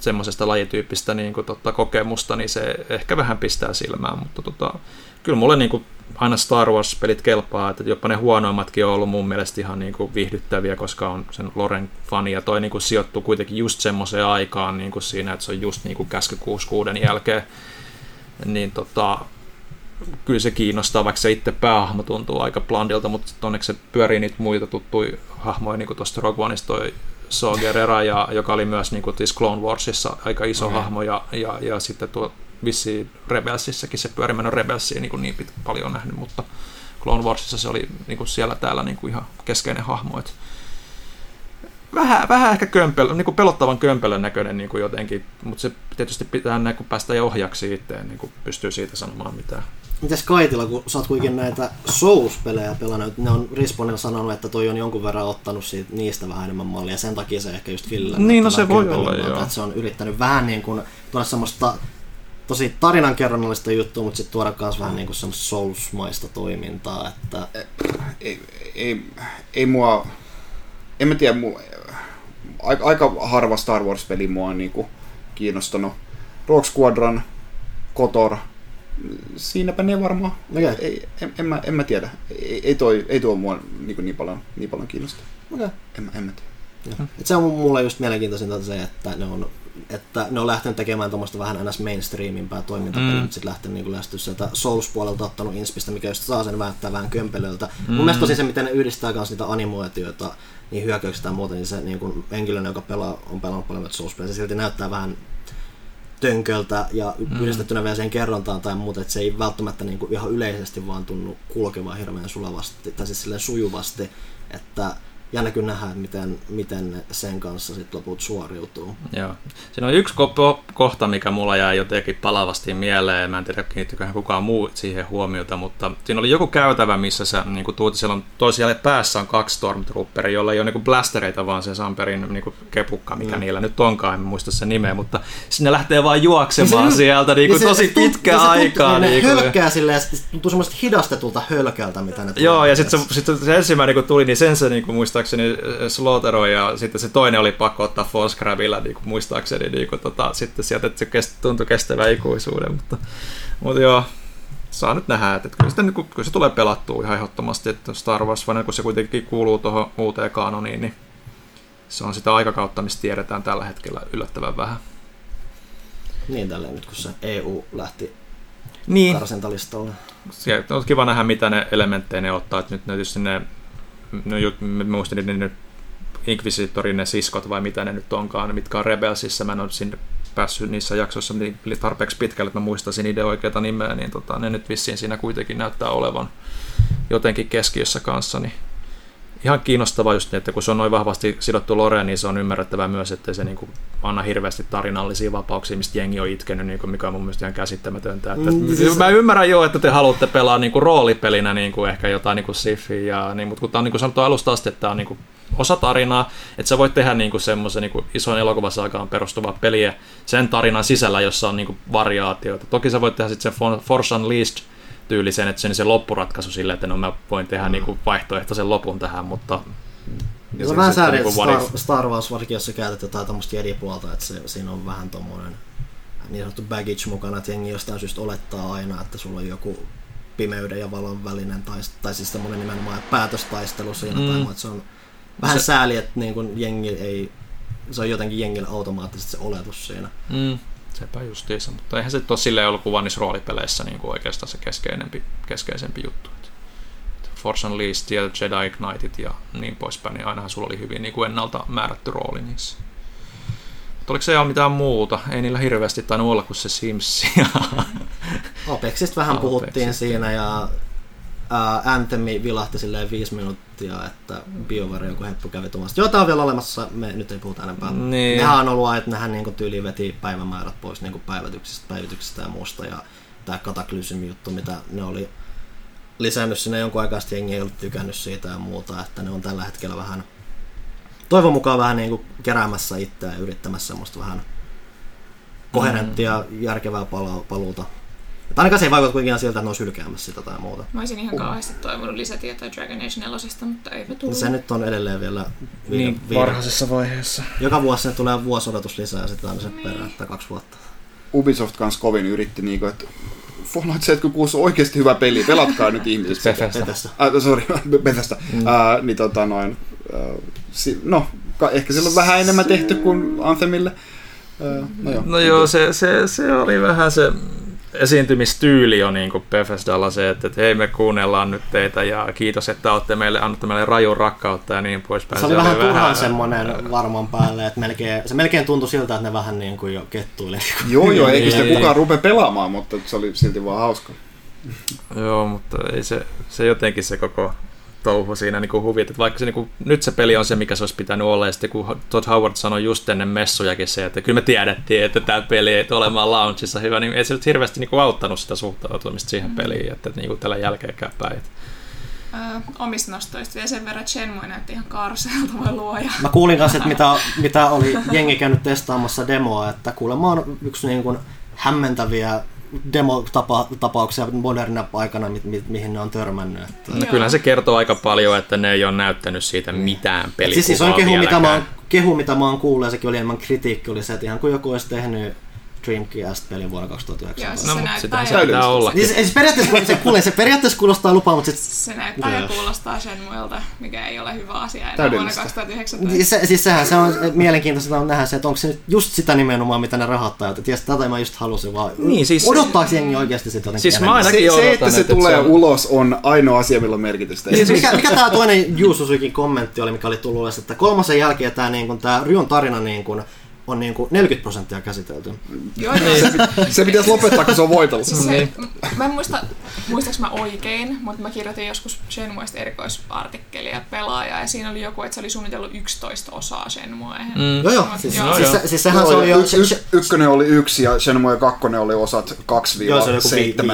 semmoisesta lajityyppistä niin kuin, totta, kokemusta, niin se ehkä vähän pistää silmään, mutta tota, kyllä mulle niin kuin, aina Star Wars-pelit kelpaa, että jopa ne huonoimmatkin on ollut mun mielestä ihan niin kuin, viihdyttäviä, koska on sen Loren fani, ja toi niin kuin, sijoittuu kuitenkin just semmoiseen aikaan niin kuin siinä, että se on just niin kuin käsky 66 jälkeen, niin tota, kyllä se kiinnostaa, vaikka se itse päähahmo tuntuu aika blandilta, mutta onneksi se pyörii niitä muita tuttuja hahmoja, niin kuin tuosta Rogue Oneista toi Saw Gerrera, ja, joka oli myös niin kuin, Clone Warsissa aika iso okay. hahmo, ja, ja, ja sitten tuo vissiin Rebelsissäkin se pyöri, mä en ole Rebelsia niin, niin pit, paljon nähnyt, mutta Clone Warsissa se oli niin kuin siellä täällä niin kuin ihan keskeinen hahmo, että vähän, vähän ehkä kömpelö, niin kuin pelottavan kömpelön näköinen niin kuin jotenkin, mutta se tietysti pitää näin, kun päästä ohjaksi itse, niin kuin pystyy siitä sanomaan mitään. Mites Kaitila, kun sä oot kuitenkin näitä Souls-pelejä pelannut, ne on Respawnilla sanonut, että toi on jonkun verran ottanut siitä, niistä vähän enemmän mallia, sen takia se ehkä just Ville. Niin, no se voi olla, joo. Että se on yrittänyt vähän niin kuin tuoda semmoista tosi tarinankerronnallista juttua, mutta sitten tuoda myös vähän niin kuin semmoista Souls-maista toimintaa, että... Ei, ei, ei mua, en mä tiedä, mua, aika, aika harva Star Wars-peli mua on niinku kiinnostanut. Rogue Squadron, Kotor, siinäpä ne varmaan. Okay. Ei, en, en, mä, en mä tiedä. Ei, ei, toi, ei tuo mua niin, niin, paljon, niin paljon kiinnosta. Okay. En, en mä tiedä. Et se on mulle just mielenkiintoisinta se, että ne on, että ne on lähtenyt tekemään tuommoista vähän ns. mainstreamimpää toimintapeliä, Mm. mutta sitten lähtenyt niin lähestyä sieltä Souls-puolelta ottanut inspistä, mikä just saa sen välttää vähän kömpelöltä. Mm. Mun mielestä tosi se, miten ne yhdistää myös niitä animaatioita, niin hyökkäyksistä ja muuta, niin se niin kuin henkilönä, joka pelaa, on pelannut paljon souls se silti näyttää vähän tönköltä ja mm. yhdistettynä vielä siihen kerrontaan tai muuta, että se ei välttämättä niin kuin ihan yleisesti vaan tunnu kulkevan hirveän sulavasti, tai siis silleen sujuvasti, että jännä kyllä nähdä, miten, miten sen kanssa sitten loput suoriutuu. Joo. Siinä on yksi ko- kohta, mikä mulla jäi jotenkin palavasti mieleen. Mä en tiedä, kiinnittyköhän kukaan muu siihen huomiota, mutta siinä oli joku käytävä, missä sä niin kuin tuut, siellä on toisialle päässä on kaksi Stormtrooperia, joilla ei ole niin blastereita, vaan se Samperin niin kuin kepukka, mikä mm. niillä nyt onkaan, en muista sen nimeä, mutta sinne lähtee vaan juoksemaan se- sieltä niin kuin se- tosi se pitkä se aikaa. Niin kuin, hölkkää silleen, ja sit tuntuu semmoista hidastetulta hölkältä, mitä ne Joo, ja sitten se, sit se ensimmäinen kun tuli, niin sen se niin kuin, muistaakseni slaughteroi, ja sitten se toinen oli pakko ottaa Force Grabilla, niin kuin, muistaakseni, niin kuin, tota, sitten sieltä, että se kest, tuntui kestävän ikuisuuden, mutta, mutta joo, saa nyt nähdä, että kyllä, sitä, niin kuin, kyllä se tulee pelattua ihan ehdottomasti, että Star Wars, vaan kun se kuitenkin kuuluu tuohon uuteen kanoniin, niin se on sitä aikakautta, mistä tiedetään tällä hetkellä yllättävän vähän. Niin tälleen nyt, kun se EU lähti Niin, karsintalistalle. se on kiva nähdä, mitä ne elementtejä ne ottaa. Että nyt ne tietysti ne, no, muistin, ne nyt Inquisitorin ne siskot vai mitä ne nyt onkaan, mitkä on Rebelsissa. Mä en ole sinne päässyt niissä jaksoissa niin tarpeeksi pitkälle, että mä muistaisin niiden oikeata nimeä, niin tota, ne nyt vissiin siinä kuitenkin näyttää olevan jotenkin keskiössä kanssa, niin ihan kiinnostavaa just, että kun se on noin vahvasti sidottu Loreen, niin se on ymmärrettävää myös, että se niin kuin anna hirveästi tarinallisia vapauksia, mistä jengi on itkenyt, niin kuin, mikä on mun mielestä ihan käsittämätöntä. Että, Mm, siis- Mä ymmärrän jo, että te haluatte pelaa niin kuin roolipelinä niin kuin ehkä jotain niin kuin Siffiä, ja, niin, mutta kun tämä on niin kuin sanottu alusta asti, että tämä on niin kuin osa tarinaa, että sä voit tehdä niinku semmoisen niinku ison elokuvasaakaan perustuvaa peliä sen tarinan sisällä, jossa on niinku variaatioita. Toki sä voit tehdä sitten sen For- Force Tyylisen, että se on se loppuratkaisu silleen, että no mä voin tehdä niinku vaihtoehtoisen lopun tähän, mutta... Ja se on vähän sääli, että Star, Star Wars, varsinkin jos sä käytät jotain tämmöistä jedipuolta, että se, siinä on vähän tommonen niin sanottu baggage mukana, että jengi jostain syystä olettaa aina, että sulla on joku pimeyden ja valon välinen, tai, tai siis tämmöinen nimenomaan päätöstaistelu siinä, mm. tai että se on vähän se... sääli, että niin kun jengi ei, se on jotenkin jengillä automaattisesti se oletus siinä. Mm. Sepä justiinsa, mutta eihän se ole silleen ollut kuva niissä roolipeleissä niin kuin oikeastaan se keskeisempi, keskeisempi juttu. Force Unleashed ja Jedi Ignited ja niin poispäin, niin ainahan sulla oli hyvin niin kuin ennalta määrätty rooli niissä. Mutta oliko se ihan mitään muuta? Ei niillä hirveästi tainnut olla kuin se Sims. Ja... Apexista vähän Apexista. puhuttiin siinä ja uh, Anthemi vilahti silleen viisi minuuttia, että BioWare joku heppu kävi tuomasta. Joo, tää on vielä olemassa, me nyt ei puhuta enempää. Niin. Nehän on ollut, että nehän niinku tyyli veti päivämäärät pois niinku päivityksistä, päivityksistä ja muusta. Ja tää Cataclysm juttu, mitä ne oli lisännyt sinne jonkun aikaa, sitten jengi ei ollut tykännyt siitä ja muuta, että ne on tällä hetkellä vähän toivon mukaan vähän niinku keräämässä itseä ja yrittämässä semmoista vähän koherenttia, mm. järkevää pala- paluuta että ainakaan se ei vaikuta kuitenkin siltä, että ne olisi hylkäämässä sitä tai muuta. Mä olisin ihan kauheasti toivonut lisätietoa Dragon Age 4, mutta eipä tullut. Se nyt on edelleen vielä viime, niin, varhaisessa vaiheessa. Joka vuosi se tulee vuosodotus lisää ja sitten aina se niin. perään, että kaksi vuotta. Ubisoft kanssa kovin yritti, niin että Fallout 76 on oikeasti hyvä peli, pelatkaa nyt ihmiset. Bethesda. Bethesda. Ah, sorry, Bethesda. Mm. Uh, niin tota noin, uh, si- no, ehkä sillä on vähän enemmän tehty kuin Anthemille. Uh, no joo, no joo se, se, se oli vähän se esiintymistyyli on niin kuin Bethesdalla se, että, että hei me kuunnellaan nyt teitä ja kiitos, että olette meille, annatte meille rajun rakkautta ja niin poispäin. Se oli se vähän turhaan vähän... semmoinen varman päälle, että melkein, se melkein tuntui siltä, että ne vähän niin kuin jo kettuili. Joo, joo, eikä sitä kukaan rupea pelaamaan, mutta se oli silti vaan hauska. Joo, mutta ei se, se jotenkin se koko touhu siinä niin huvit. Että vaikka se, niin kuin, nyt se peli on se, mikä se olisi pitänyt olla, ja sitten kun Todd Howard sanoi just ennen messujakin se, että kyllä me tiedettiin, että tämä peli ei tule olemaan launchissa hyvä, niin ei se nyt hirveästi niin kuin, auttanut sitä suhtautumista siihen mm. peliin, että, että niin kuin tällä jälkeenkään päin. Öö, omista nostoista vielä sen verran, että Shenmue näytti ihan karseelta, voi luoja. Mä kuulin kanssa, että mitä, mitä oli jengi käynyt testaamassa demoa, että kuulemma on yksi niin kuin hämmentäviä demotapauksia modernina aikana, mi- mi- mihin ne on törmännyt. Että... No, kyllähän se kertoo aika paljon, että ne ei ole näyttänyt siitä mitään pelikuvaa Siis, siis on kehu mitä, mä oon, kehu, mitä mä oon kuullut, ja sekin oli enemmän kritiikki, oli se, että ihan kuin joku olisi tehnyt Dreamcast-pelin vuonna 2009. Joo, siis no, se näyttää sitä pitää olla. Niin, se, siis periaatteessa, se, kuule, se periaatteessa kuulostaa lupaa, mutta sit... Se näyttää ja kuulostaa Shenmuelta, mikä ei ole hyvä asia enää vuonna 2019. Niin, se, siis sehän se on mielenkiintoista on nähdä se, että onko se nyt just sitä nimenomaan, mitä ne rahoittaa. Että ties, tätä mä just halusin vaan. Niin, siis, Odottaako jengi oikeasti sitä jotenkin Siis mä ainakin se, se, että se että tulee se on... ulos on ainoa asia, millä on merkitystä. Siis mikä, mikä tämä toinen Juususukin kommentti oli, mikä oli tullut ulos, että kolmosen jälkeen tämä niin tää Ryon tarina niin kuin, on niin kuin 40 prosenttia käsitelty. Joo, se, se pitäisi lopettaa, kun se on voitellut. Siis se, mä en muista, muistaaks mä oikein, mutta mä kirjoitin joskus Shenmuesta erikoisartikkelia pelaajaa, ja siinä oli joku, että se oli suunnitellut 11 osaa Shenmueen. Mm. Joo, joo. Siis, joo, siis, joo. siis sehän se oli jo... Y- y- ykkönen oli yksi, ja Shenmue kakkonen oli osat 2-7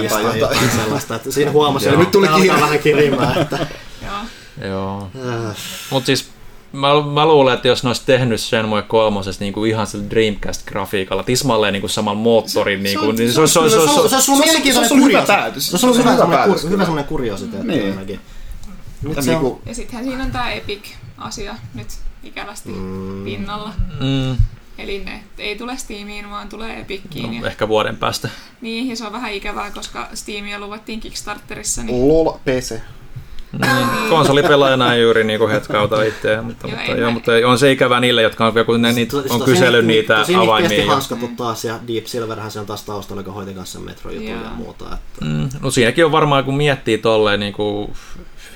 tai jotain. sellaista, että siinä huomasi, että nyt tuli vähän kirimään. Että... Joo. Joo. Mutta siis mä, mä luulen, että jos ne olisi tehnyt Shenmue kolmosessa niin kuin ihan sillä Dreamcast-grafiikalla, tismalleen niin kuin saman moottorin, niin kuin, niin se olisi... Mielenkiintoinen hyvä päätös. Se olisi hyvä hyvä semmoinen kuriositeetti niin. Niinku- ja sittenhän siinä on tämä Epic-asia nyt ikävästi mm. pinnalla. Mm. Eli ne ei tule Steamiin, vaan tulee Epickiin. No, ja... Ehkä vuoden päästä. Niin, ja se on vähän ikävää, koska Steamia luvattiin Kickstarterissa. Niin... LOL PC. Niin, konsolipelaajana ei juuri niinku hetkauta itseään, mutta, joo, mutta, joo, mutta on se ikävä niille, jotka on, kun ne niitä, on kysellyt niitä tosi avaimia. Tosi hanskattu taas, ja Deep Silverhän se on taas taustalla, joka hoiti kanssa metro ja muuta. Että... Mm, no siinäkin on varmaan, kun miettii tolleen niin kuin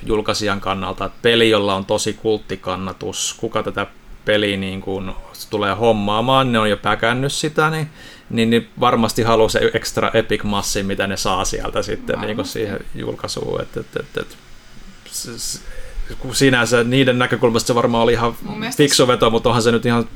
julkaisijan kannalta, että peli, jolla on tosi kulttikannatus, kuka tätä peliä niin kuin tulee hommaamaan, ne on jo päkännyt sitä, niin, niin, niin varmasti haluaa se extra epic massi, mitä ne saa sieltä sitten niin kuin siihen julkaisuun. Et, et, et, et kun sinänsä niiden näkökulmasta se varmaan oli ihan fiksu veto, mutta onhan se nyt ihan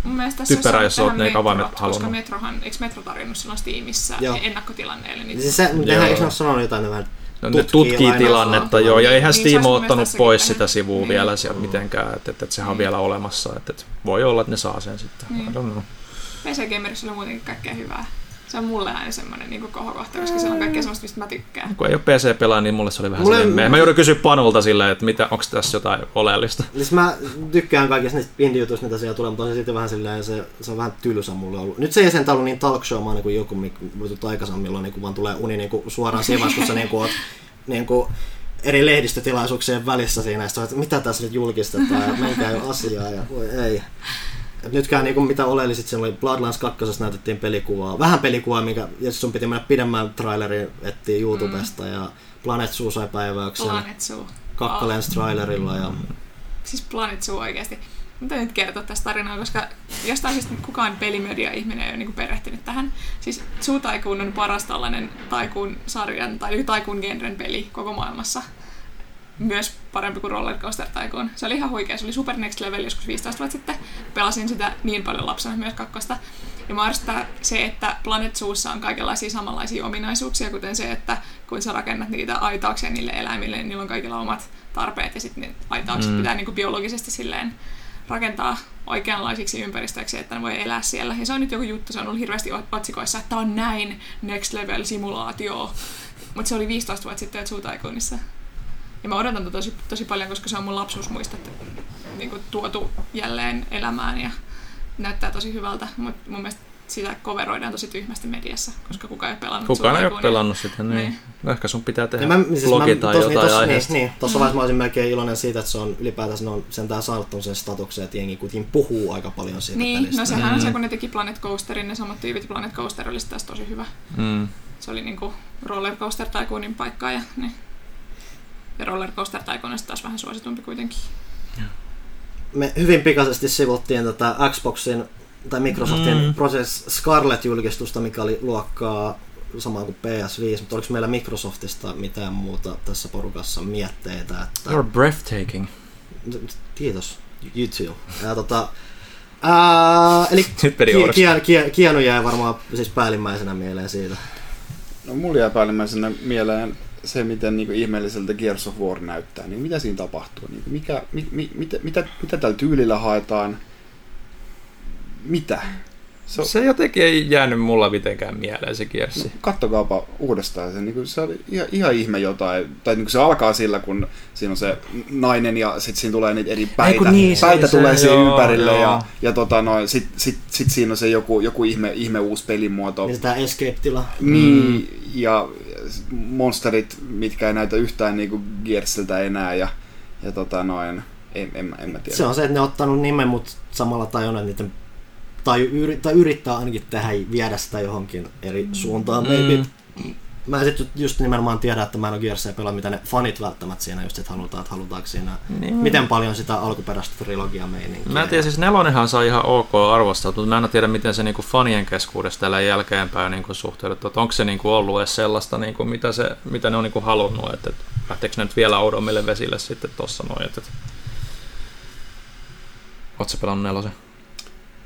typerä, jos olet ne avaimet metrot, Koska halunnut. Metrohan, eikö Metro tarjonnut silloin Steamissa Joo. ennakkotilanneille? Niin Siis se, Joo. nehän eikö ne ole sanonut jotain, ne vähän No, ne tutkii lainaa- tilannetta, joo, ja eihän Niin, Steam se mun ottanut pois sitä sivua Niin. vielä sieltä mitenkään, että, että, että sehän on vielä olemassa, että, että voi olla, että ne saa sen sitten. Niin. I don't know. PC Gamerissa on muutenkin kaikkea hyvää. Se on mulle aina semmoinen niin kohokohta, koska siellä on kaikkea semmoista, mistä mä tykkään. Kun ei ole PC-pelaaja, niin mulle se oli vähän Mulle- silleen, mä joudun kysyä Panulta silleen, että mitä, onko tässä jotain oleellista. Siis mä tykkään kaikista niistä indie-jutuista, mitä siellä tulee, mutta on se sitten vähän silleen, se, se on vähän tylsä mulle ollut. Nyt se ei sentään ollut niin talk show niin kuin joku, mikä aikaisemmin, milloin niin kuin vaan tulee uni niin kuin suoraan siinä vaiheessa, kun sä niin kuin oot niin kuin eri lehdistötilaisuuksien välissä siinä, että mitä tässä nyt julkistetaan, ja menkää jo asiaa, ja voi ei. Nytkään niinku mitä oleellisit, siellä oli Bloodlines 2. näytettiin pelikuvaa, vähän pelikuvaa, sit sun piti mennä pidemmän trailerin etsiä YouTubesta, ja Planet Zoo sai päiväyksen Planet Zoo. kakkalens trailerilla, ja Siis Planet Zoo oikeasti. Mitä nyt kertoa tästä tarinaa, koska jostain syystä kukaan pelimedia-ihminen ei ole niin perehtynyt tähän. Siis Zoo Tycoon on paras tällainen Tycoon-sarjan tai Tycoon genren peli koko maailmassa. Myös parempi kuin Roller Coaster Tycoon. Se oli ihan huikea. Se oli Super Next Level joskus 15 vuotta sitten. Pelasin sitä niin paljon lapsena myös kakkosta. Ja mä se, että Planet Zoossa on kaikenlaisia samanlaisia ominaisuuksia, kuten se, että kun sä rakennat niitä aitauksia niille eläimille, niin niillä on kaikilla omat tarpeet ja sitten ne aitaukset Mm. pitää niinku biologisesti silleen rakentaa oikeanlaisiksi ympäristöiksi, että ne voi elää siellä. Ja se on nyt joku juttu, se on ollut hirveästi ot- otsikoissa, että tämä on näin next level simulaatio. Mutta se oli 15 vuotta sitten Zoo Tycoonissa. Ja mä odotan tätä tosi, tosi paljon, koska se on mun lapsuusmuistot niin kuin tuotu jälleen elämään ja näyttää tosi hyvältä, mutta mun mielestä sitä coveroidaan tosi tyhmästi mediassa, koska kukaan ei ole pelannut Kukaan ei ole pelannut sitä, niin. Niin. No ehkä sun pitää tehdä Ja mä, siis blogi mä, tai tos, jotain niin, tos, aiheesta. Niin, niin, tuossa vaiheessa mä olisin melkein iloinen siitä, että se on ylipäätänsä ne on sentään saanut sen statuksen, että jengi kuitenkin puhuu aika paljon siitä Niin, pelistä. no sehän on Mm. se, kun ne teki Planet Coasterin, ne samat tyypit Planet Coaster oli taas tosi hyvä. Mm. Se oli niinku Roller Coaster Tycoonin paikka ja niin. Ja Roller Coaster Tycoon on sit taas vähän suositumpi kuitenkin. Me hyvin pikaisesti sivuttiin tätä Xboxin tai Microsoftin Mm. Process Scarlet-julkistusta, mikä oli luokkaa samaa kuin PS5, mutta oliko meillä Microsoftista mitään muuta tässä porukassa mietteitä? Että... You're breathtaking. Kiitos. You too. Ja, tota, ää, eli Nyt meni Ki-. Kian- Kian- Kianu jäi varmaan siis päällimmäisenä mieleen siitä. No mulla jää päällimmäisenä mieleen se, miten niin ihmeelliseltä Gears of War näyttää. Niin mitä siinä tapahtuu? Niin mikä, mi, mi, mitä, mitä, mitä tällä tyylillä haetaan? Mitä? Se, Se jotenkin ei jäänyt mulla mitenkään mieleen se kiersi. kattokaapa uudestaan se. Niin se oli ihan, ihan ihme jotain. Tai niin se alkaa sillä, kun siinä on se nainen ja sitten siinä tulee niitä eri päitä. kun niin, se päitä se, tulee siihen joo, ympärille joo. ja, ja tota, no, sitten sit, sit siinä on se joku, joku ihme, ihme uusi pelimuoto. Niin tämä Escape-tila. Niin, ja monsterit, mitkä ei näytä yhtään niinku Gearsiltä enää, ja, ja tota noin, en, en, en mä tiedä. Se on se, että ne on ottanut nimen, mutta samalla tajunnut, että niiden tai, yri, tai yrittää ainakin tehdä viedä sitä johonkin eri suuntaan. Mm. Maybe. Mä en sit just nimenomaan tiedä, että mä en ole Gearsia pelaa, mitä ne fanit välttämättä siinä just sit halutaan, että halutaanko siinä, Niin. miten paljon sitä alkuperäistä trilogia meininkiä. Mä en tiedä, siis nelonenhan sai ihan ok arvosteltu, mutta mä en tiedä, miten se niinku fanien keskuudessa tällä jälkeenpäin niinku suhteutettu. Että onko se niinku ollut edes sellaista, niinku, mitä, se, mitä ne on niinku halunnut, että, että lähteekö ne nyt vielä oudommille vesille sitten tossa noin. Että, että... Oletko pelannut nelosen?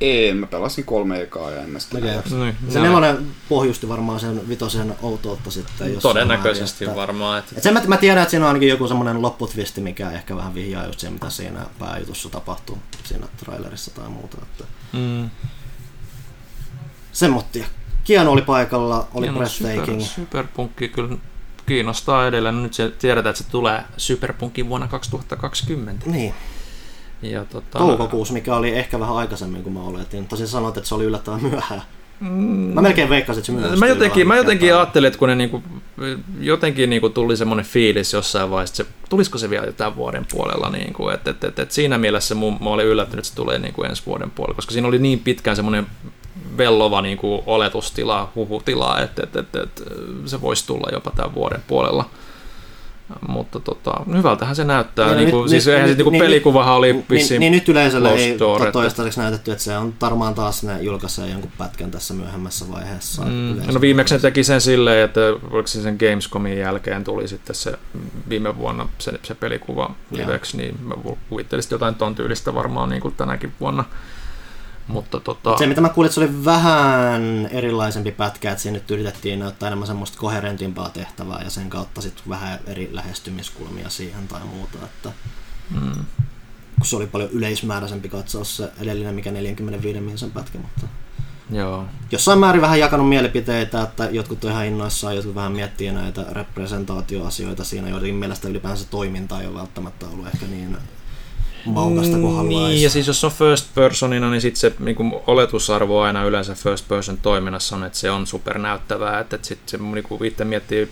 Ei, mä pelasin kolme ekaa ja en mä sitä jaksa. Niin, Se nelonen pohjusti varmaan sen vitosen outoutta sitten. jossain Todennäköisesti määrin, että- varmaan. Että... Et sen mä, mä tiedän, että siinä on ainakin joku semmoinen lopputvisti, mikä ehkä vähän vihjaa just siihen, mitä siinä pääjutussa tapahtuu siinä trailerissa tai muuta. Että Mm. Semmottia. Kianu oli paikalla, oli Hieno breathtaking. Super, superpunkki kyllä kiinnostaa edelleen. Nyt se tiedetään, että se tulee Superpunkin vuonna 2020. Niin, Ja tota, toukokuussa, mikä oli ehkä vähän aikaisemmin kuin mä oletin. Tosin sanoit, että se oli yllättävän myöhään. Mm, Mä melkein veikkasin, että se myöhästyi. Mä jotenkin, mä jotenkin ajattelin, että kun ne niinku, jotenkin niinku tuli semmoinen fiilis jossain vaiheessa, että se, tulisiko se vielä tämän vuoden puolella, niinku, että et, et, et siinä mielessä mun, mä olin yllättynyt, että se tulee niinku ensi vuoden puolella, koska siinä oli niin pitkään semmoinen vellova niinku oletustila, huhutila, että et, et, et, se voisi tulla jopa tämän vuoden puolella. Mutta tota, hyvältähän se näyttää. Niin, Niin, niin, nyt- siis nyt- eihän nyt- se, niin, niin- pelikuvahan oli Niin, vissiin niin nyt yleisölle ei door, ole että- toistaiseksi näytetty, että se on varmaan taas ne julkaisee jonkun pätkän tässä myöhemmässä vaiheessa. Mm, no viimeksi ne teki sen silleen, että oliko se sen Gamescomin jälkeen tuli sitten se viime vuonna se, se pelikuva liveksi, niin mä kuvittelin jotain ton tyylistä varmaan niin kuin tänäkin vuonna. Mutta tota, Se, mitä mä kuulin, että se oli vähän erilaisempi pätkä, että siinä nyt yritettiin näyttää enemmän semmoista koherentimpaa tehtävää ja sen kautta sitten vähän eri lähestymiskulmia siihen tai muuta. Että, mm, kun se oli paljon yleismääräisempi katsaus se edellinen, mikä 45 minsan pätkä, mutta joo. jossain määrin vähän jakanut mielipiteitä, että jotkut on ihan innoissaan, jotkut vähän miettii näitä representaatioasioita siinä, joidenkin mielestä ylipäänsä toiminta ei ole välttämättä ollut ehkä niin maukasta kuin haluaisi. Niin, ja siis jos on first personina, niin sitten se niin kuin oletusarvo aina yleensä first person toiminnassa on, että se on supernäyttävää. Että, että sitten se niin kuin itse miettii,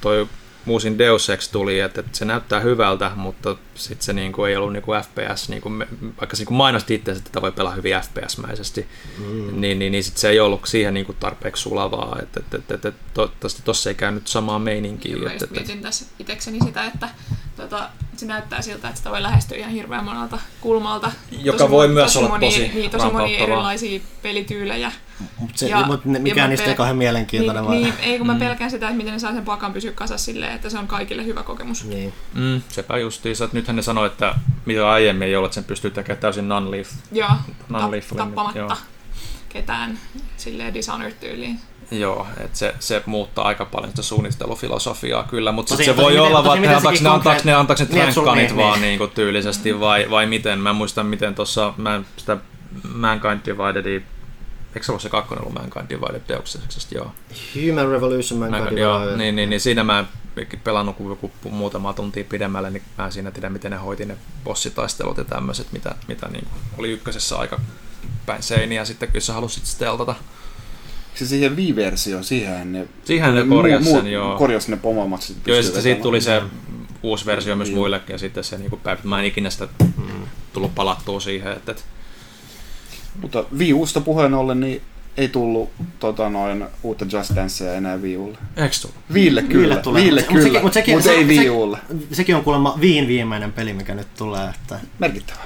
toi uusin Deus Ex tuli, että, että se näyttää hyvältä, mutta sitten se niin kuin ei ollut niin kuin FPS, niin kuin me, vaikka se niin kuin mainosti itse, että tätä voi pelaa hyvin FPS-mäisesti, mm. niin, niin, niin sit se ei ollut siihen niin kuin tarpeeksi sulavaa. Että, että, että, että toivottavasti tuossa ei käynyt samaa meininkiä. Mä Että, just että, mietin tässä itsekseni sitä, että tota, se näyttää siltä, että sitä voi lähestyä ihan hirveän monelta kulmalta. Joka voi myös olla monia, tosi niin, tosi monia erilaisia pelityylejä. Mut se, Ja- mut ne, ja mikään niistä pel- ei kauhean mielenkiintoinen. Niin, vaan- niin, ei kun mä pelkään sitä, että miten ne saa sen pakan pysyä kasassa silleen, että se on kaikille hyvä kokemus. niin. Mm, sepä justiinsa. että Nythän ne sanoi, että mitä aiemmin ei ollut, että sen pystyy tekemään täysin non-leaf. Joo, Non-lethal, tap, tappamatta joo. ketään silleen Dishonored-tyyliin. Joo, että se, se muuttaa aika paljon sitä suunnittelufilosofiaa kyllä, mutta sit Tosi- se tosi voi miten- olla, vaan, että antaako ne, antaako ne, antaako ne Niin, trankkanit niin, vaan niin. niin kuin tyylisesti vai, vai miten. Mä en muista, miten tuossa mä en sitä Mankind Divided, eikö se ollut se kakkonen ollut Mankind Divided Exista, joo. Human Revolution Mankind Mankind, joo, Divided. niin, niin, niin, siinä mä pelannut kuin joku muutama tuntia pidemmälle, niin mä en siinä tiedä, miten ne hoiti ne bossitaistelut ja tämmöiset, mitä, mitä niin kuin oli ykkösessä aika päin seiniä, sitten kyllä sä halusit steltata. Se siihen Wii-versioon, siihen ne... Siihen ne korjasi sen, joo. Korjasi ne pomomat. sit Joo, ja sitten siitä tuli se uusi versio myös Niin. muillekin, ja sitten se niinku päivä, mä en ikinä sitä tullut palattua siihen, että, että Mutta Wii Usta puheen ollen, niin ei tullut tota, noin, uutta Just Dancea enää Wii Ulle. eikö tullut? Viille kyllä, Viille tulee. Viille Mut se- mut kyllä, sekin- mut sekin- mutta se- ei se- Wii Ulle. Sekin on kuulemma Viin viimeinen peli, mikä nyt tulee. Että... Merkittävä.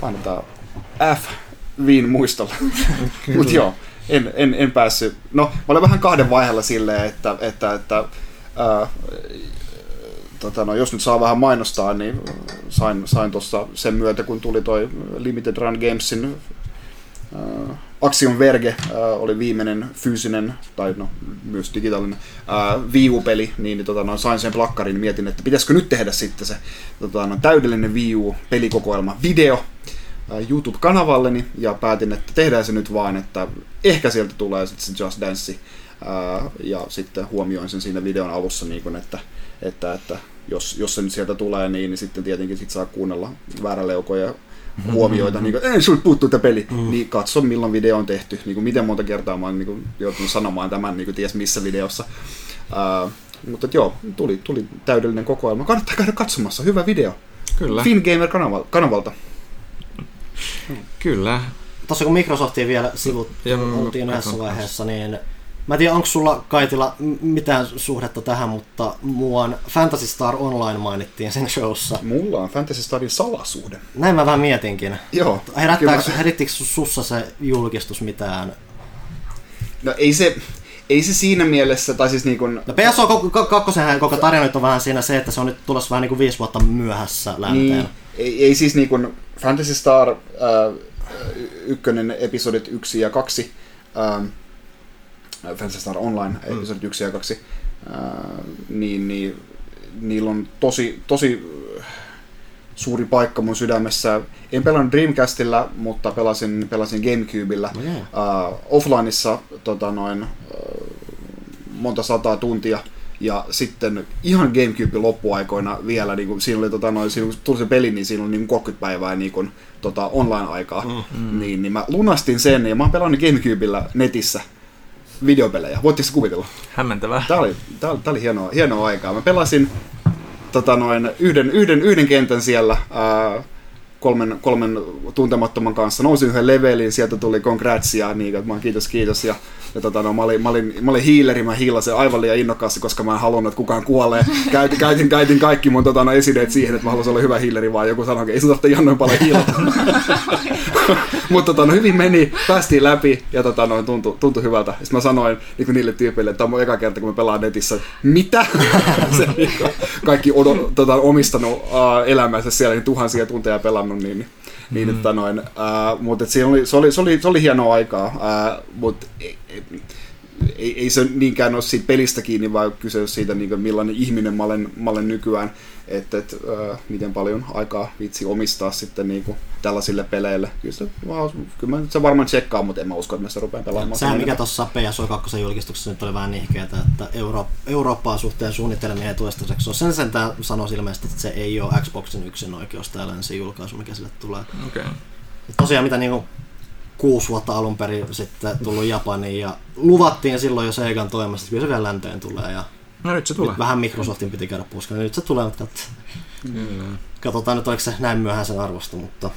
Painetaan F Viin muistolla. Mutta joo, en, en, en päässyt. No, mä olen vähän kahden vaiheella silleen, että, että, että ää, tota, no, jos nyt saa vähän mainostaa, niin sain, sain tuossa sen myötä, kun tuli toi Limited Run Gamesin ää, Axiom Verge ää, oli viimeinen fyysinen, tai no, myös digitaalinen ää, Wii U-peli, niin, niin tota, no, sain sen plakkarin, niin mietin, että pitäisikö nyt tehdä sitten se tota, no, täydellinen Wii U-pelikokoelma video ää, YouTube-kanavalleni, ja päätin, että tehdään se nyt vaan, että ehkä sieltä tulee sitten se Just Dance, ää, ja sitten huomioin sen siinä videon alussa, niin kun, että, että, että jos, jos se nyt sieltä tulee, niin, niin sitten tietenkin sit saa kuunnella vääräleukoja huomioita, niin kuin, ei sulta puuttuu tämä peli, mm. niin katso milloin video on tehty, niin kuin, miten monta kertaa mä oon niin kuin, joutunut sanomaan tämän niin kuin, ties missä videossa. Uh, mutta joo, tuli, tuli täydellinen kokoelma. Kannattaa käydä katsomassa, hyvä video. Kyllä. FinGamer-kanavalta. Kanavalta. Kyllä. Tuossa kun Microsoftia vielä sivut mm, oltiin yhdessä vaiheessa, niin mä en tiedä, onko sulla Kaitila mitään suhdetta tähän, mutta muuan Fantasy Star Online mainittiin sen showssa. Mulla on Fantasy Starin salasuhde. Näin mä vähän mietinkin. Joo. Herittikö sussa se julkistus mitään? No ei se, ei se siinä mielessä, tai siis niin kuin, No PSO kok- kok- kakkosenhän koko tarina nyt on vähän siinä se, että se on nyt tulossa vähän niin kuin viisi vuotta myöhässä länteen. Niin, ei, ei siis niin kuin Fantasy Star äh, ykkönen episodit 1 ja 2, ähm, Fantasy Star Online episodit 1 ja 2, äh, niin, niin niillä on tosi, tosi äh, suuri paikka mun sydämessä. En pelannut Dreamcastilla, mutta pelasin, pelasin Gamecubella. No joo. uh, offlineissa tota noin, uh, monta sataa tuntia. Ja sitten ihan Gamecube loppuaikoina vielä, niin kun, siinä oli tota, noin, siinä, kun tuli se peli, niin siinä oli niin 30 päivää niin kun, tota, online-aikaa. Mm. Niin, niin mä lunastin sen ja mä oon pelannut Gamecubella netissä videopelejä. Voitteko se kuvitella? Hämmentävää. Tää oli, tää, oli- tää oli hienoa, hienoa aikaa. Mä pelasin tota noin, yhden, yhden, yhden kentän siellä ää, kolmen, kolmen tuntemattoman kanssa. Nousin yhden levelin, sieltä tuli congratsia, niin että mä kiitos kiitos. Ja ja tota, no, mä, olin, mä, olin, mä olin hiileri, mä hiilasin aivan liian innokkaasti, koska mä en halunnut, että kukaan kuolee. Käytin, käytin, käytin kaikki mun tota, no, esineet siihen, että mä haluaisin olla hyvä hiileri, vaan joku sanoi, että ei sun tarvitse Jannoin paljon hiilata. Mutta tota, no, hyvin meni, päästiin läpi ja tota, no, tuntui, tuntui hyvältä. Sitten mä sanoin niin niille tyypeille, että tämä on mun eka kerta, kun mä pelaan netissä. Mitä? Se, niin kaikki odo, tota, omistanut uh, elämänsä siellä niin tuhansia tunteja pelannut, niin, niin niin, mm. että noin, uh, mutta et oli, se, oli, se, oli, se oli hienoa aikaa, uh, mutta ei, ei, ei, se niinkään ole siitä pelistä kiinni, vaan kyse on siitä, niin kuin, millainen ihminen mä olen, mä olen nykyään että et, äh, miten paljon aikaa vitsi omistaa sitten niin kuin tällaisille peleille. Kyllä se, kyllä mä, se varmaan tsekkaa, mutta en mä usko, että mä sitä rupean pelaamaan. Sehän mikä tuossa PSO 2 julkistuksessa nyt oli vähän nihkeetä, että Euro- Eurooppaa suhteen suunnitelmia toistaiseksi on. Sen sentään sanoisi ilmeisesti, että se ei ole Xboxin yksin oikeus täällä se julkaisu, mikä sille tulee. Okay. Tosiaan mitä niinku kuusi vuotta alun perin sitten tullut Japaniin ja luvattiin silloin jo Segan toimesta, että kyllä se vielä länteen tulee ja No nyt se tulee. Nyt vähän Microsoftin piti käydä puskella, nyt se tulee, mutta mm. katsotaan nyt, oliko se näin myöhään sen arvostu, mutta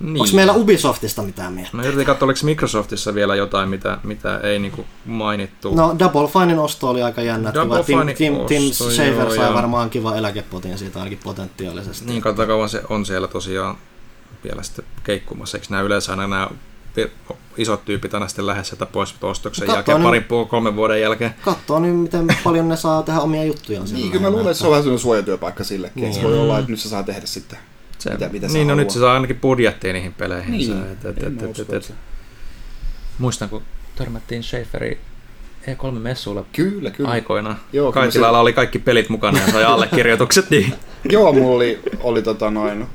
niin. Onko meillä Ubisoftista mitään mieltä? Mä yritin katsoa, oliko Microsoftissa vielä jotain, mitä, mitä ei niinku mainittu. No Double Finein osto oli aika jännä. Double Tim, Tim, Tim Schafer sai varmaan kiva eläkepotin siitä ainakin potentiaalisesti. Niin, katsotaan kauan se on siellä tosiaan vielä sitten keikkumassa. Eikö nämä yleensä aina nämä isot tyypit aina sitten lähes sieltä pois ostoksen jälkeen, parin puoli kolmen vuoden jälkeen. Katsoo nyt, miten paljon ne saa tehdä omia juttujaan. Niin, kyllä mä luulen, että se on vähän sellainen suojatyöpaikka sillekin. Niin. Se voi olla, että nyt se saa tehdä sitten se, mitä, mitä niin, no nyt se saa ainakin budjettia niihin peleihin. Niin, et, et, et, et, et, Muistan, kun törmättiin Schaeferin E3-messuilla kyllä, kyllä. aikoina. Joo, Kaikilla se... oli kaikki pelit mukana ja sai allekirjoitukset. Niin. Joo, mulla oli, oli tota noin,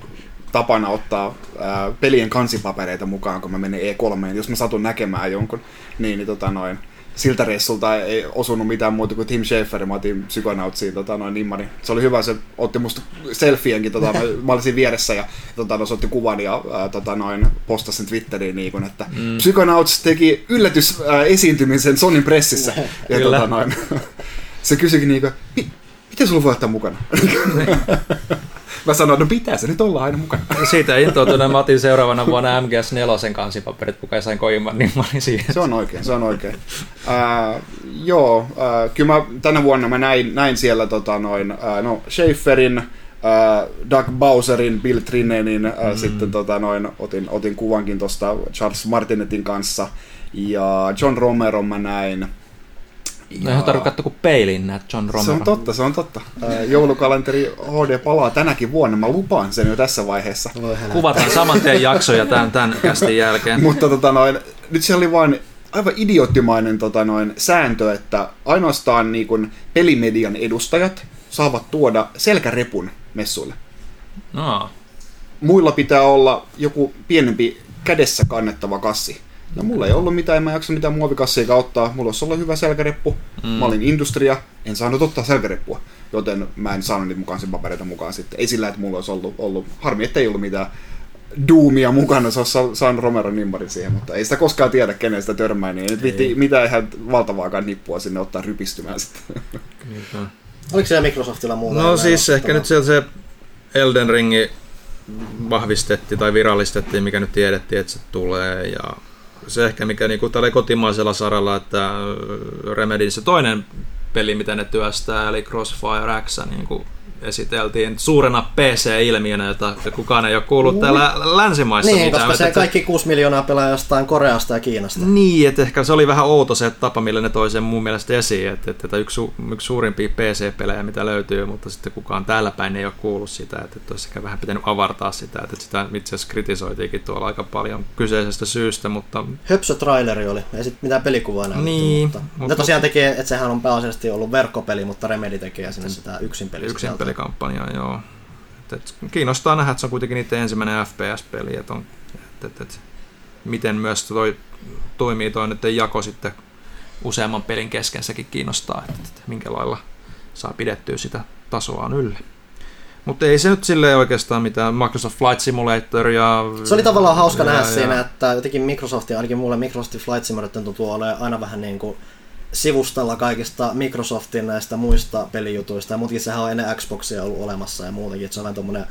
tapana ottaa ää, pelien kansipapereita mukaan, kun mä menen E3, jos mä satun näkemään jonkun, niin, niin tota noin, siltä reissulta ei osunut mitään muuta kuin Tim Schafer, mä otin Psychonautsiin tota, noin nimmari. Se oli hyvä, se otti musta selfienkin, tota, mä, mä olisin vieressä ja tota, no, se otti kuvan ja ää, tota, noin, postasi sen Twitteriin, niin kun, että mm. Psychonauts teki yllätys ää, esiintymisen Sonin pressissä. ja, tota, noin, se kysyikin niin kuin, miten sulla voi ottaa mukana? Mä sanoin, no pitää se nyt olla aina mukana. Siitä intoutuneen mä otin seuraavana vuonna MGS 4 kansipaperit, kuka sain koimman, niin mä olin siihen. Se on oikein, se on oikein. Uh, joo, uh, kyllä mä tänä vuonna mä näin, näin siellä tota noin, uh, no Schaeferin, uh, Doug Bowserin, Bill Trinenin, uh, mm. sitten tota noin, otin, otin kuvankin tuosta Charles Martinetin kanssa, ja John Romero mä näin, No ihan tarvitse katsoa kuin peiliin näet John Romero. Se on totta, se on totta. Joulukalenteri HD palaa tänäkin vuonna, mä lupaan sen jo tässä vaiheessa. Kuvataan saman tien jaksoja tämän, tämän kästin jälkeen. Mutta tota noin, nyt se oli vain aivan idioottimainen tota noin, sääntö, että ainoastaan niin kun, pelimedian edustajat saavat tuoda selkärepun messuille. No. Muilla pitää olla joku pienempi kädessä kannettava kassi. No mulla ei ollut mitään, en mä jaksa mitään muovikassia ottaa. Mulla olisi ollut hyvä selkäreppu. Mm. Mä olin industria, en saanut ottaa selkäreppua. Joten mä en saanut niitä mukaan sen papereita mukaan sitten. Ei sillä, että mulla olisi ollut, ollut harmi, että ei ollut mitään duumia mukana, se olisi saanut Romero nimmarin siihen, mutta ei sitä koskaan tiedä, kenen sitä törmää, niin ei nyt vitti mitään ihan valtavaakaan nippua sinne ottaa rypistymään sitten. Oliko siellä Microsoftilla muuta? No siis ehkä nyt siellä se Elden Ringi vahvistettiin tai virallistettiin, mikä nyt tiedettiin, että se tulee ja se ehkä mikä niin kuin tällä kotimaisella saralla, että Remedin se toinen peli, mitä ne työstää, eli Crossfire X, niin kuin esiteltiin suurena PC-ilmiönä, jota kukaan ei ole kuullut täällä länsimaissa. Niin, mitään. koska se että kaikki 6 miljoonaa pelaa jostain Koreasta ja Kiinasta. Niin, että ehkä se oli vähän outo se tapa, millä ne toi sen mun mielestä esiin, että, että yksi, yksi suurimpia PC-pelejä, mitä löytyy, mutta sitten kukaan täällä päin ei ole kuullut sitä, että, että olisi ehkä vähän pitänyt avartaa sitä, että sitä itse asiassa kritisoitiinkin tuolla aika paljon kyseisestä syystä, mutta... Höpsö traileri oli, ei sitten mitään pelikuvaa näytetty, niin, mutta... mutta... Ne tosiaan tekee, että sehän on pääasiallisesti ollut verkkopeli, mutta Remedi tekee sinne sitä yksin peli. Yksin peli kampanjaa, joo. Et, et, kiinnostaa nähdä, että se on kuitenkin niiden ensimmäinen FPS-peli, että et, et, et, miten myös toi, toimii toi nyt jako sitten useamman pelin keskenssäkin kiinnostaa, että, että minkä lailla saa pidettyä sitä tasoa yllä. Mutta ei se nyt silleen oikeastaan mitään Microsoft Flight Simulator ja... Se oli tavallaan hauska ja, nähdä ja, siinä, että jotenkin Microsoft, ainakin mulle Microsoft Flight Simulator tuntuu olemaan aina vähän niin kuin sivustalla kaikista Microsoftin näistä muista pelijutuista, ja muutenkin sehän on ennen Xboxia ollut olemassa ja muutenkin, että se on vähän tommonen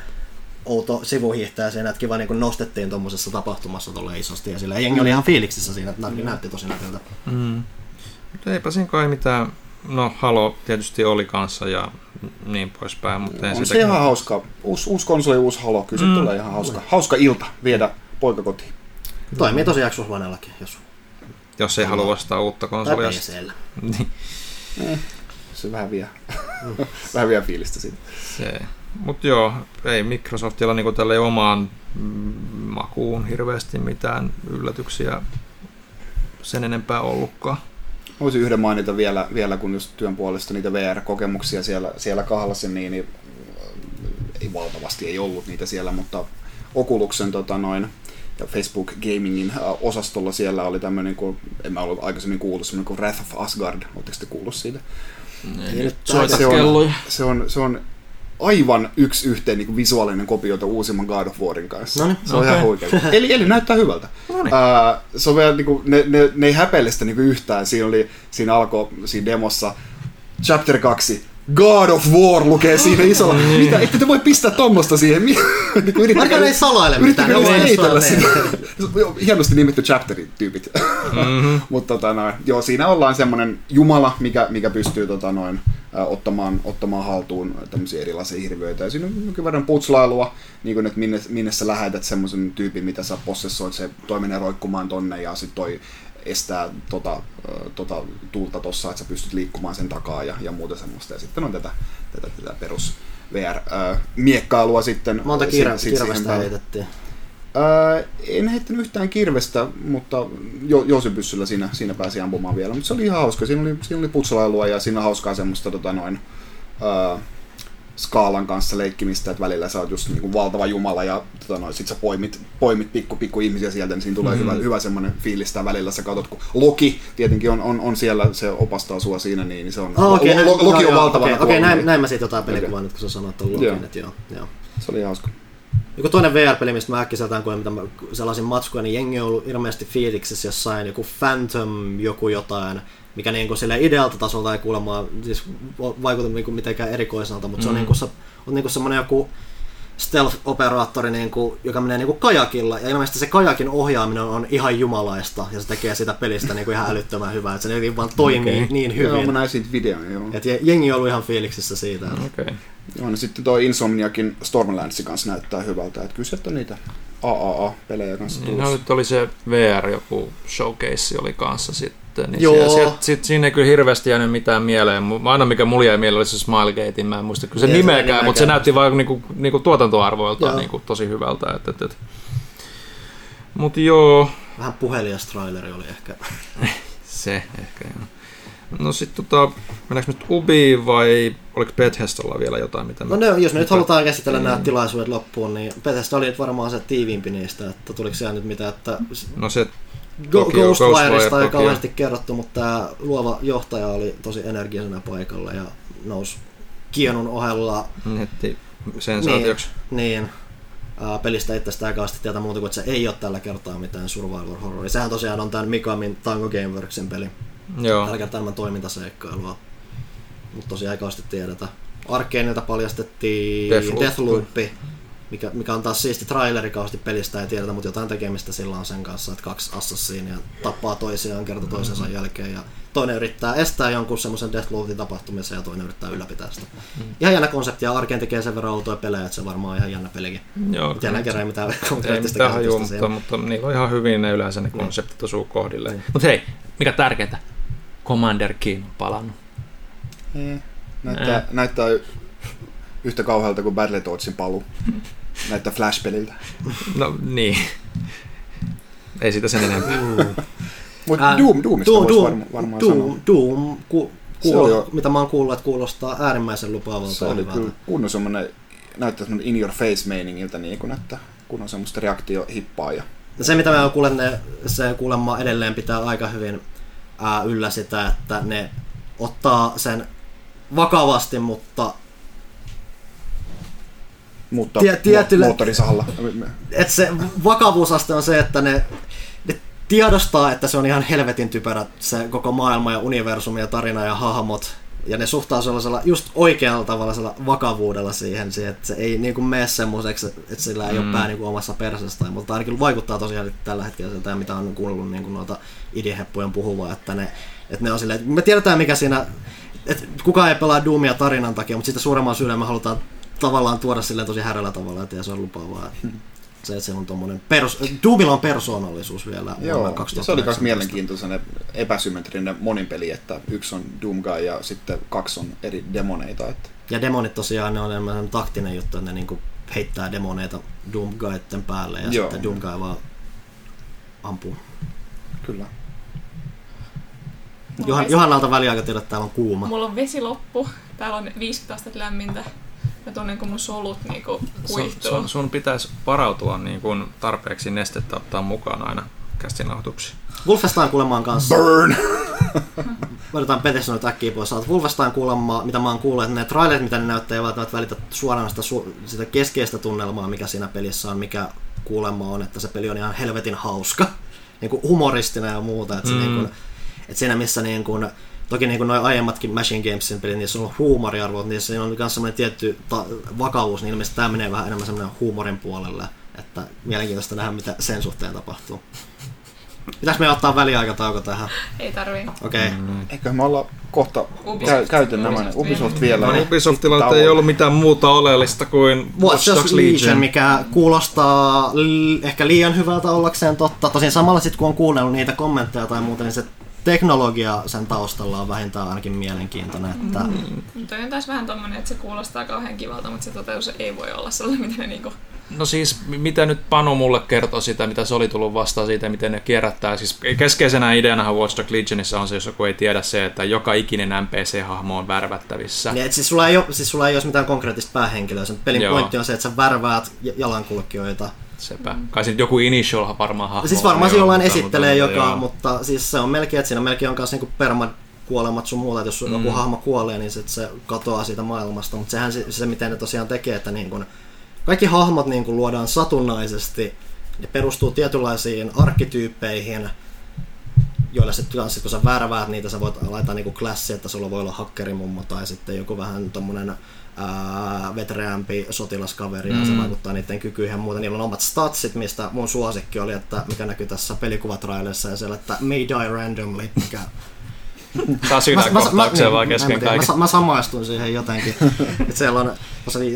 outo sivuhiihtäjä siinä, että kiva niin nostettiin tuommoisessa tapahtumassa tuolle isosti ja sillä jengi oli ihan fiiliksissä siinä, että mm. näytti tosi nätiltä. Mm. Mutta eipä siinä kai mitään, no Halo tietysti oli kanssa ja niin poispäin, mutta ei On se ihan hauska. Uusi, uusi konsoli, uusi Halo. Kyllä se Mm. tulee ihan hauska. Hauska ilta viedä poika kotiin. Toimii tosi Xbox jos jos ei halua ostaa uutta tai konsolia. PCllä. Niin, Se vähän vie, vähän vie fiilistä siitä. se. Mutta joo, ei Microsoftilla niinku tälle omaan makuun hirveästi mitään yllätyksiä sen enempää ollutkaan. Voisin yhden mainita vielä, vielä kun just työn puolesta niitä VR-kokemuksia siellä, siellä kahlasin, niin, niin ei valtavasti ei ollut niitä siellä, mutta Oculusen tota noin, Facebook Gamingin ä, osastolla siellä oli tämmöinen, kun en mä ollut aikaisemmin kuullut, semmoinen kuin Wrath of Asgard. Oletteko te kuullut siitä? Ei nyt Se on, se on, se on aivan yksi yhteen niin kuin visuaalinen kopiota uusimman God of Warin kanssa. Noniin. se on Okei. ihan huikea. Eli, eli näyttää hyvältä. Noniin. Ää, se on vielä, niin kuin, ne, ne, ne ei häpeile sitä niin kuin yhtään. Siinä, oli, siinä alkoi siinä demossa chapter 2. God of War lukee siinä isolla. Mitä? Ette te voi pistää tommosta siihen? Niin kuin yrittäkää- Ainakaan ei salaile mitään. Yrittäkää ne heitellä sitä. Hienosti nimetty chapterin tyypit. Mm-hmm. Mutta tota, noin, joo, siinä ollaan semmoinen jumala, mikä, mikä pystyy tota, noin, ottamaan, ottamaan haltuun tämmöisiä erilaisia hirviöitä. Ja siinä on jonkin verran putslailua, niin kuin, että minne, minne sä lähetät semmoisen tyypin, mitä sä possessoit, se toi menee roikkumaan tonne ja sitten toi estää tota, tota tuulta tossa, että sä pystyt liikkumaan sen takaa ja, ja muuta semmoista. Ja sitten on tätä, tätä, tätä perus VR-miekkailua sitten. Monta kirve, sit kirvestä heitettiin. Ää, en heittänyt yhtään kirvestä, mutta jo, jousipyssyllä siinä, siinä pääsi ampumaan vielä. Mutta se oli ihan hauska. Siinä oli, siinä oli putsalailua ja siinä hauskaa semmoista tota noin, ää, skaalan kanssa leikkimistä, että välillä sä oot just niinku valtava jumala ja tota noin, sit sä poimit, poimit pikku, pikku ihmisiä sieltä, niin siinä tulee mm. hyvä, hyvä semmoinen fiilis ja välillä sä katsot, kun Loki tietenkin on, on, on siellä, se opastaa sua siinä, niin se on, Ah, okei, Lo- Lo- Loki joo, on valtava. Okei, okei, näin, näin mä siitä jotain pelikuvaa Okei. nyt, kun sä sanoit tuon Lokin, Joo. että joo, joo. Se oli hauska. Joku toinen VR-peli, mistä mä äkkiseltään koen, mitä mä sellaisin matskua, niin jengi on ollut ilmeisesti fiiliksissä jossain joku Phantom joku jotain, mikä niinku sille idealta tasolta ei kuulemma siis vaikuta niinku mitenkään erikoiselta, mutta mm. se on, niinku, se, on niinku semmoinen joku stealth-operaattori, niinku, joka menee niinku kajakilla, ja ilmeisesti se kajakin ohjaaminen on ihan jumalaista, ja se tekee sitä pelistä niinku ihan älyttömän hyvää, että se jotenkin vaan toimii Okei. niin Joo, hyvin. mä näin siitä videon, joo. Et je- jengi on ollut ihan fiiliksissä siitä. Okei. Okay. Joo, no sitten toi Insomniakin Stormlandsin kanssa näyttää hyvältä, että kyllä sieltä on niitä AAA-pelejä kanssa Niin, no, nyt oli se VR, joku showcase oli kanssa sitten. Niin Joo. Joo. Sieltä, sit, siinä ei kyllä hirveästi jäänyt mitään mieleen. Aina mikä mulla jäi mieleen oli se Smilegatein, mä en muista kyllä se Ei se nimeäkään, nimeäkään. mutta se näytti vaan niinku, niinku tuotantoarvoilta Joo. niinku, tosi hyvältä. Et, et, et. Mut joo, Vähän puhelias traileri oli ehkä. se ehkä joo. No sit tota, mennäänkö nyt Ubiin vai oliko Bethesdalla vielä jotain, mitä No ne, jos me nyt mitä- halutaan käsitellä nämä Mm. tilaisuudet loppuun, niin Bethesda oli nyt varmaan se tiiviimpi niistä, että tuliko siellä nyt mitä, että No se, Ghostwireista Ghostwire, ei kauheasti kerrottu, mutta tämä luova johtaja oli tosi energisenä paikalla ja nousi Kienun ohella netti sensaatioksi. niin, ää, pelistä itsestään kauheasti tietää muuta kuin, että se ei ole tällä kertaa mitään survival horror. Sehän tosiaan on tämän Mikamin Tango Gameworksin peli. Joo. Tällä kertaa enemmän toimintaseikkailua. Mutta tosiaan ei kauheasti tiedetä. Arkeenilta paljastettiin Deathloop. Deathloop, mikä, mikä on taas siisti traileri kauheasti pelistä ei tiedetä, mutta jotain tekemistä sillä on sen kanssa, että kaksi assassinia tappaa toisiaan kerta toisensa Mm-hmm. jälkeen ja toinen yrittää estää jonkun semmoisen Deathloopin tapahtumisen ja toinen yrittää ylläpitää sitä. Ihan jännä konsepti ja Arkeen tekee sen verran outoja pelejä, että se varmaan on ihan jännä pelikin. Joo, Mutta jälleen kerran ei mitään Ei konkreettista mitään hajua, käsitystä mutta, mutta niillä on ihan hyvin ne yleensä ne konseptit osuu kohdille. Niin. Mutta hei, mikä tärkeintä? Commander Keen on palannut. Eh, Näyttää, Eh. näyttää yhtä kauhealta kuin Battletoadsin palu. Näyttää Flash-peliltä. No niin. Ei sitä sen enempää. Mutta Ää, Doom, Doomista Doom, Doom, varma, varmaan Doom, sanoa. Doom ku, kuulo, jo- mitä mä oon kuullut, että kuulostaa äärimmäisen lupaavalta Se oli kyllä kunnon semmonen, näyttää semmonen in your face meiningiltä niin kuin näyttää kunnon semmoista reaktiohippaa ja Ja se mitä mä oon kuullut, ne, se kuulemma edelleen pitää aika hyvin ää, yllä sitä, että ne ottaa sen vakavasti, mutta mutta Tie- moottorisahalla. et se vakavuusaste on se, että ne, ne tiedostaa, että se on ihan helvetin typerä se koko maailma ja universumi ja tarina ja hahmot Ja ne suhtautuu sellaisella just oikealla tavalla sellaisella vakavuudella siihen, siihen, että se ei niin kuin mene semmoiseksi, että sillä ei mm. ole pää niin kuin omassa persestä, mutta ainakin vaikuttaa tosiaan tällä hetkellä siltä, mitä on kuullut niin kuin noita idiheppujen puhuvaa, että ne, että ne on silleen, että me tiedetään mikä siinä, että kukaan ei pelaa Doomia tarinan takia, mutta sitten suuremman syyn me halutaan tavallaan tuoda silleen tosi härällä tavalla, että se on lupaavaa. Se, että se on tommonen pers- Doomilla on persoonallisuus vielä Joo, se oli myös mielenkiintoinen epäsymmetrinen monin peli, että yksi on Doomguy ja sitten kaksi on eri demoneita. Että... Ja demonit tosiaan ne on enemmän taktinen juttu, että ne niinku heittää demoneita Doomguyten päälle ja Joo. sitten Doomguy vaan ampuu. Kyllä. Johan, Johannalta väliaikatilta, että täällä on kuuma. Mulla on vesi loppu. Täällä on 50 astetta lämmintä. Mä tunnen, kun mun solut niinku kuihtuu. Sun, sun, sun pitäisi varautua niin kuin tarpeeksi nestettä ottaa mukaan aina kästinauhoituksiin. Wolfenstein kuulemaan kanssa. Burn! Bethesda nyt äkkiä pois. Wolfenstein kuulemma, mitä mä oon kuullut, että ne trailerit, mitä ne näyttää, ei välttämättä välitä suoraan sitä, sitä keskeistä tunnelmaa, mikä siinä pelissä on, mikä kuulemma on, että se peli on ihan helvetin hauska. Niin kuin humoristinen ja muuta. Että, mm. se niin kuin, että siinä missä niin kuin, Toki niin kuin nuo aiemmatkin Machine Gamesin pelit, niissä on huumoriarvot, niissä on myös semmoinen tietty ta- vakavuus, niin ilmeisesti tämä menee vähän enemmän semmoinen huumorin puolelle. Että mielenkiintoista nähdä, mitä sen suhteen tapahtuu. Pitäis me ottaa väliaikatauko tähän? Ei tarvii. Okei. Okay. Mm. Eikö me olla kohta käy, käyty nämä Ubisoft, Ubisoft vielä. No, Ubisoftilla ei ollut mitään muuta oleellista kuin Watch Dogs Legion, Legion, mikä kuulostaa li- ehkä liian hyvältä ollakseen totta. Tosin samalla sitten kun on kuunnellut niitä kommentteja tai muuta, niin se teknologia sen taustalla on vähintään ainakin mielenkiintoinen. Että... Mm. Toi on taas vähän tommonen, että se kuulostaa kauhean kivalta, mutta se toteutus ei voi olla sellainen, miten ne niinku... No siis, mitä nyt Panu mulle kertoi sitä, mitä se oli tullut vastaan siitä, miten ne kierrättää. Siis keskeisenä ideana Watch Dogs Legionissa on se, jos joku ei tiedä se, että joka ikinen NPC-hahmo on värvättävissä. Niin, siis, sulla ei ole, siis sulla ei ole mitään konkreettista päähenkilöä. Sen pelin Joo. pointti on se, että sä värväät jalankulkijoita Sepä. Kai se joku initial varmaan hahmo. Siis varmaan jollain esittelee mutta, joka, joo. mutta siis se on melkein, että siinä melkein on myös niinku perma kuolemat sun muuta, että jos mm. joku hahmo kuolee, niin se, se katoaa siitä maailmasta, mutta sehän se, se miten ne tosiaan tekee, että niin kun, kaikki hahmot niin kun luodaan satunnaisesti, ne perustuu tietynlaisiin arkkityyppeihin, joilla sitten kun sä värväät niitä, sä voit laittaa niinku klassi, että sulla voi olla hakkerimummo tai sitten joku vähän tommonen vetreämpi sotilaskaveri mm. ja se mm. vaikuttaa niiden kykyihin ja muuta. Niillä on omat statsit, mistä mun suosikki oli, että mikä näkyy tässä pelikuvatraileissa ja siellä, että may die randomly, mikä Taas sydänkohtaukseen vaan kesken kaiken. Mä, mä, mä samaistuin siihen jotenkin. että siellä on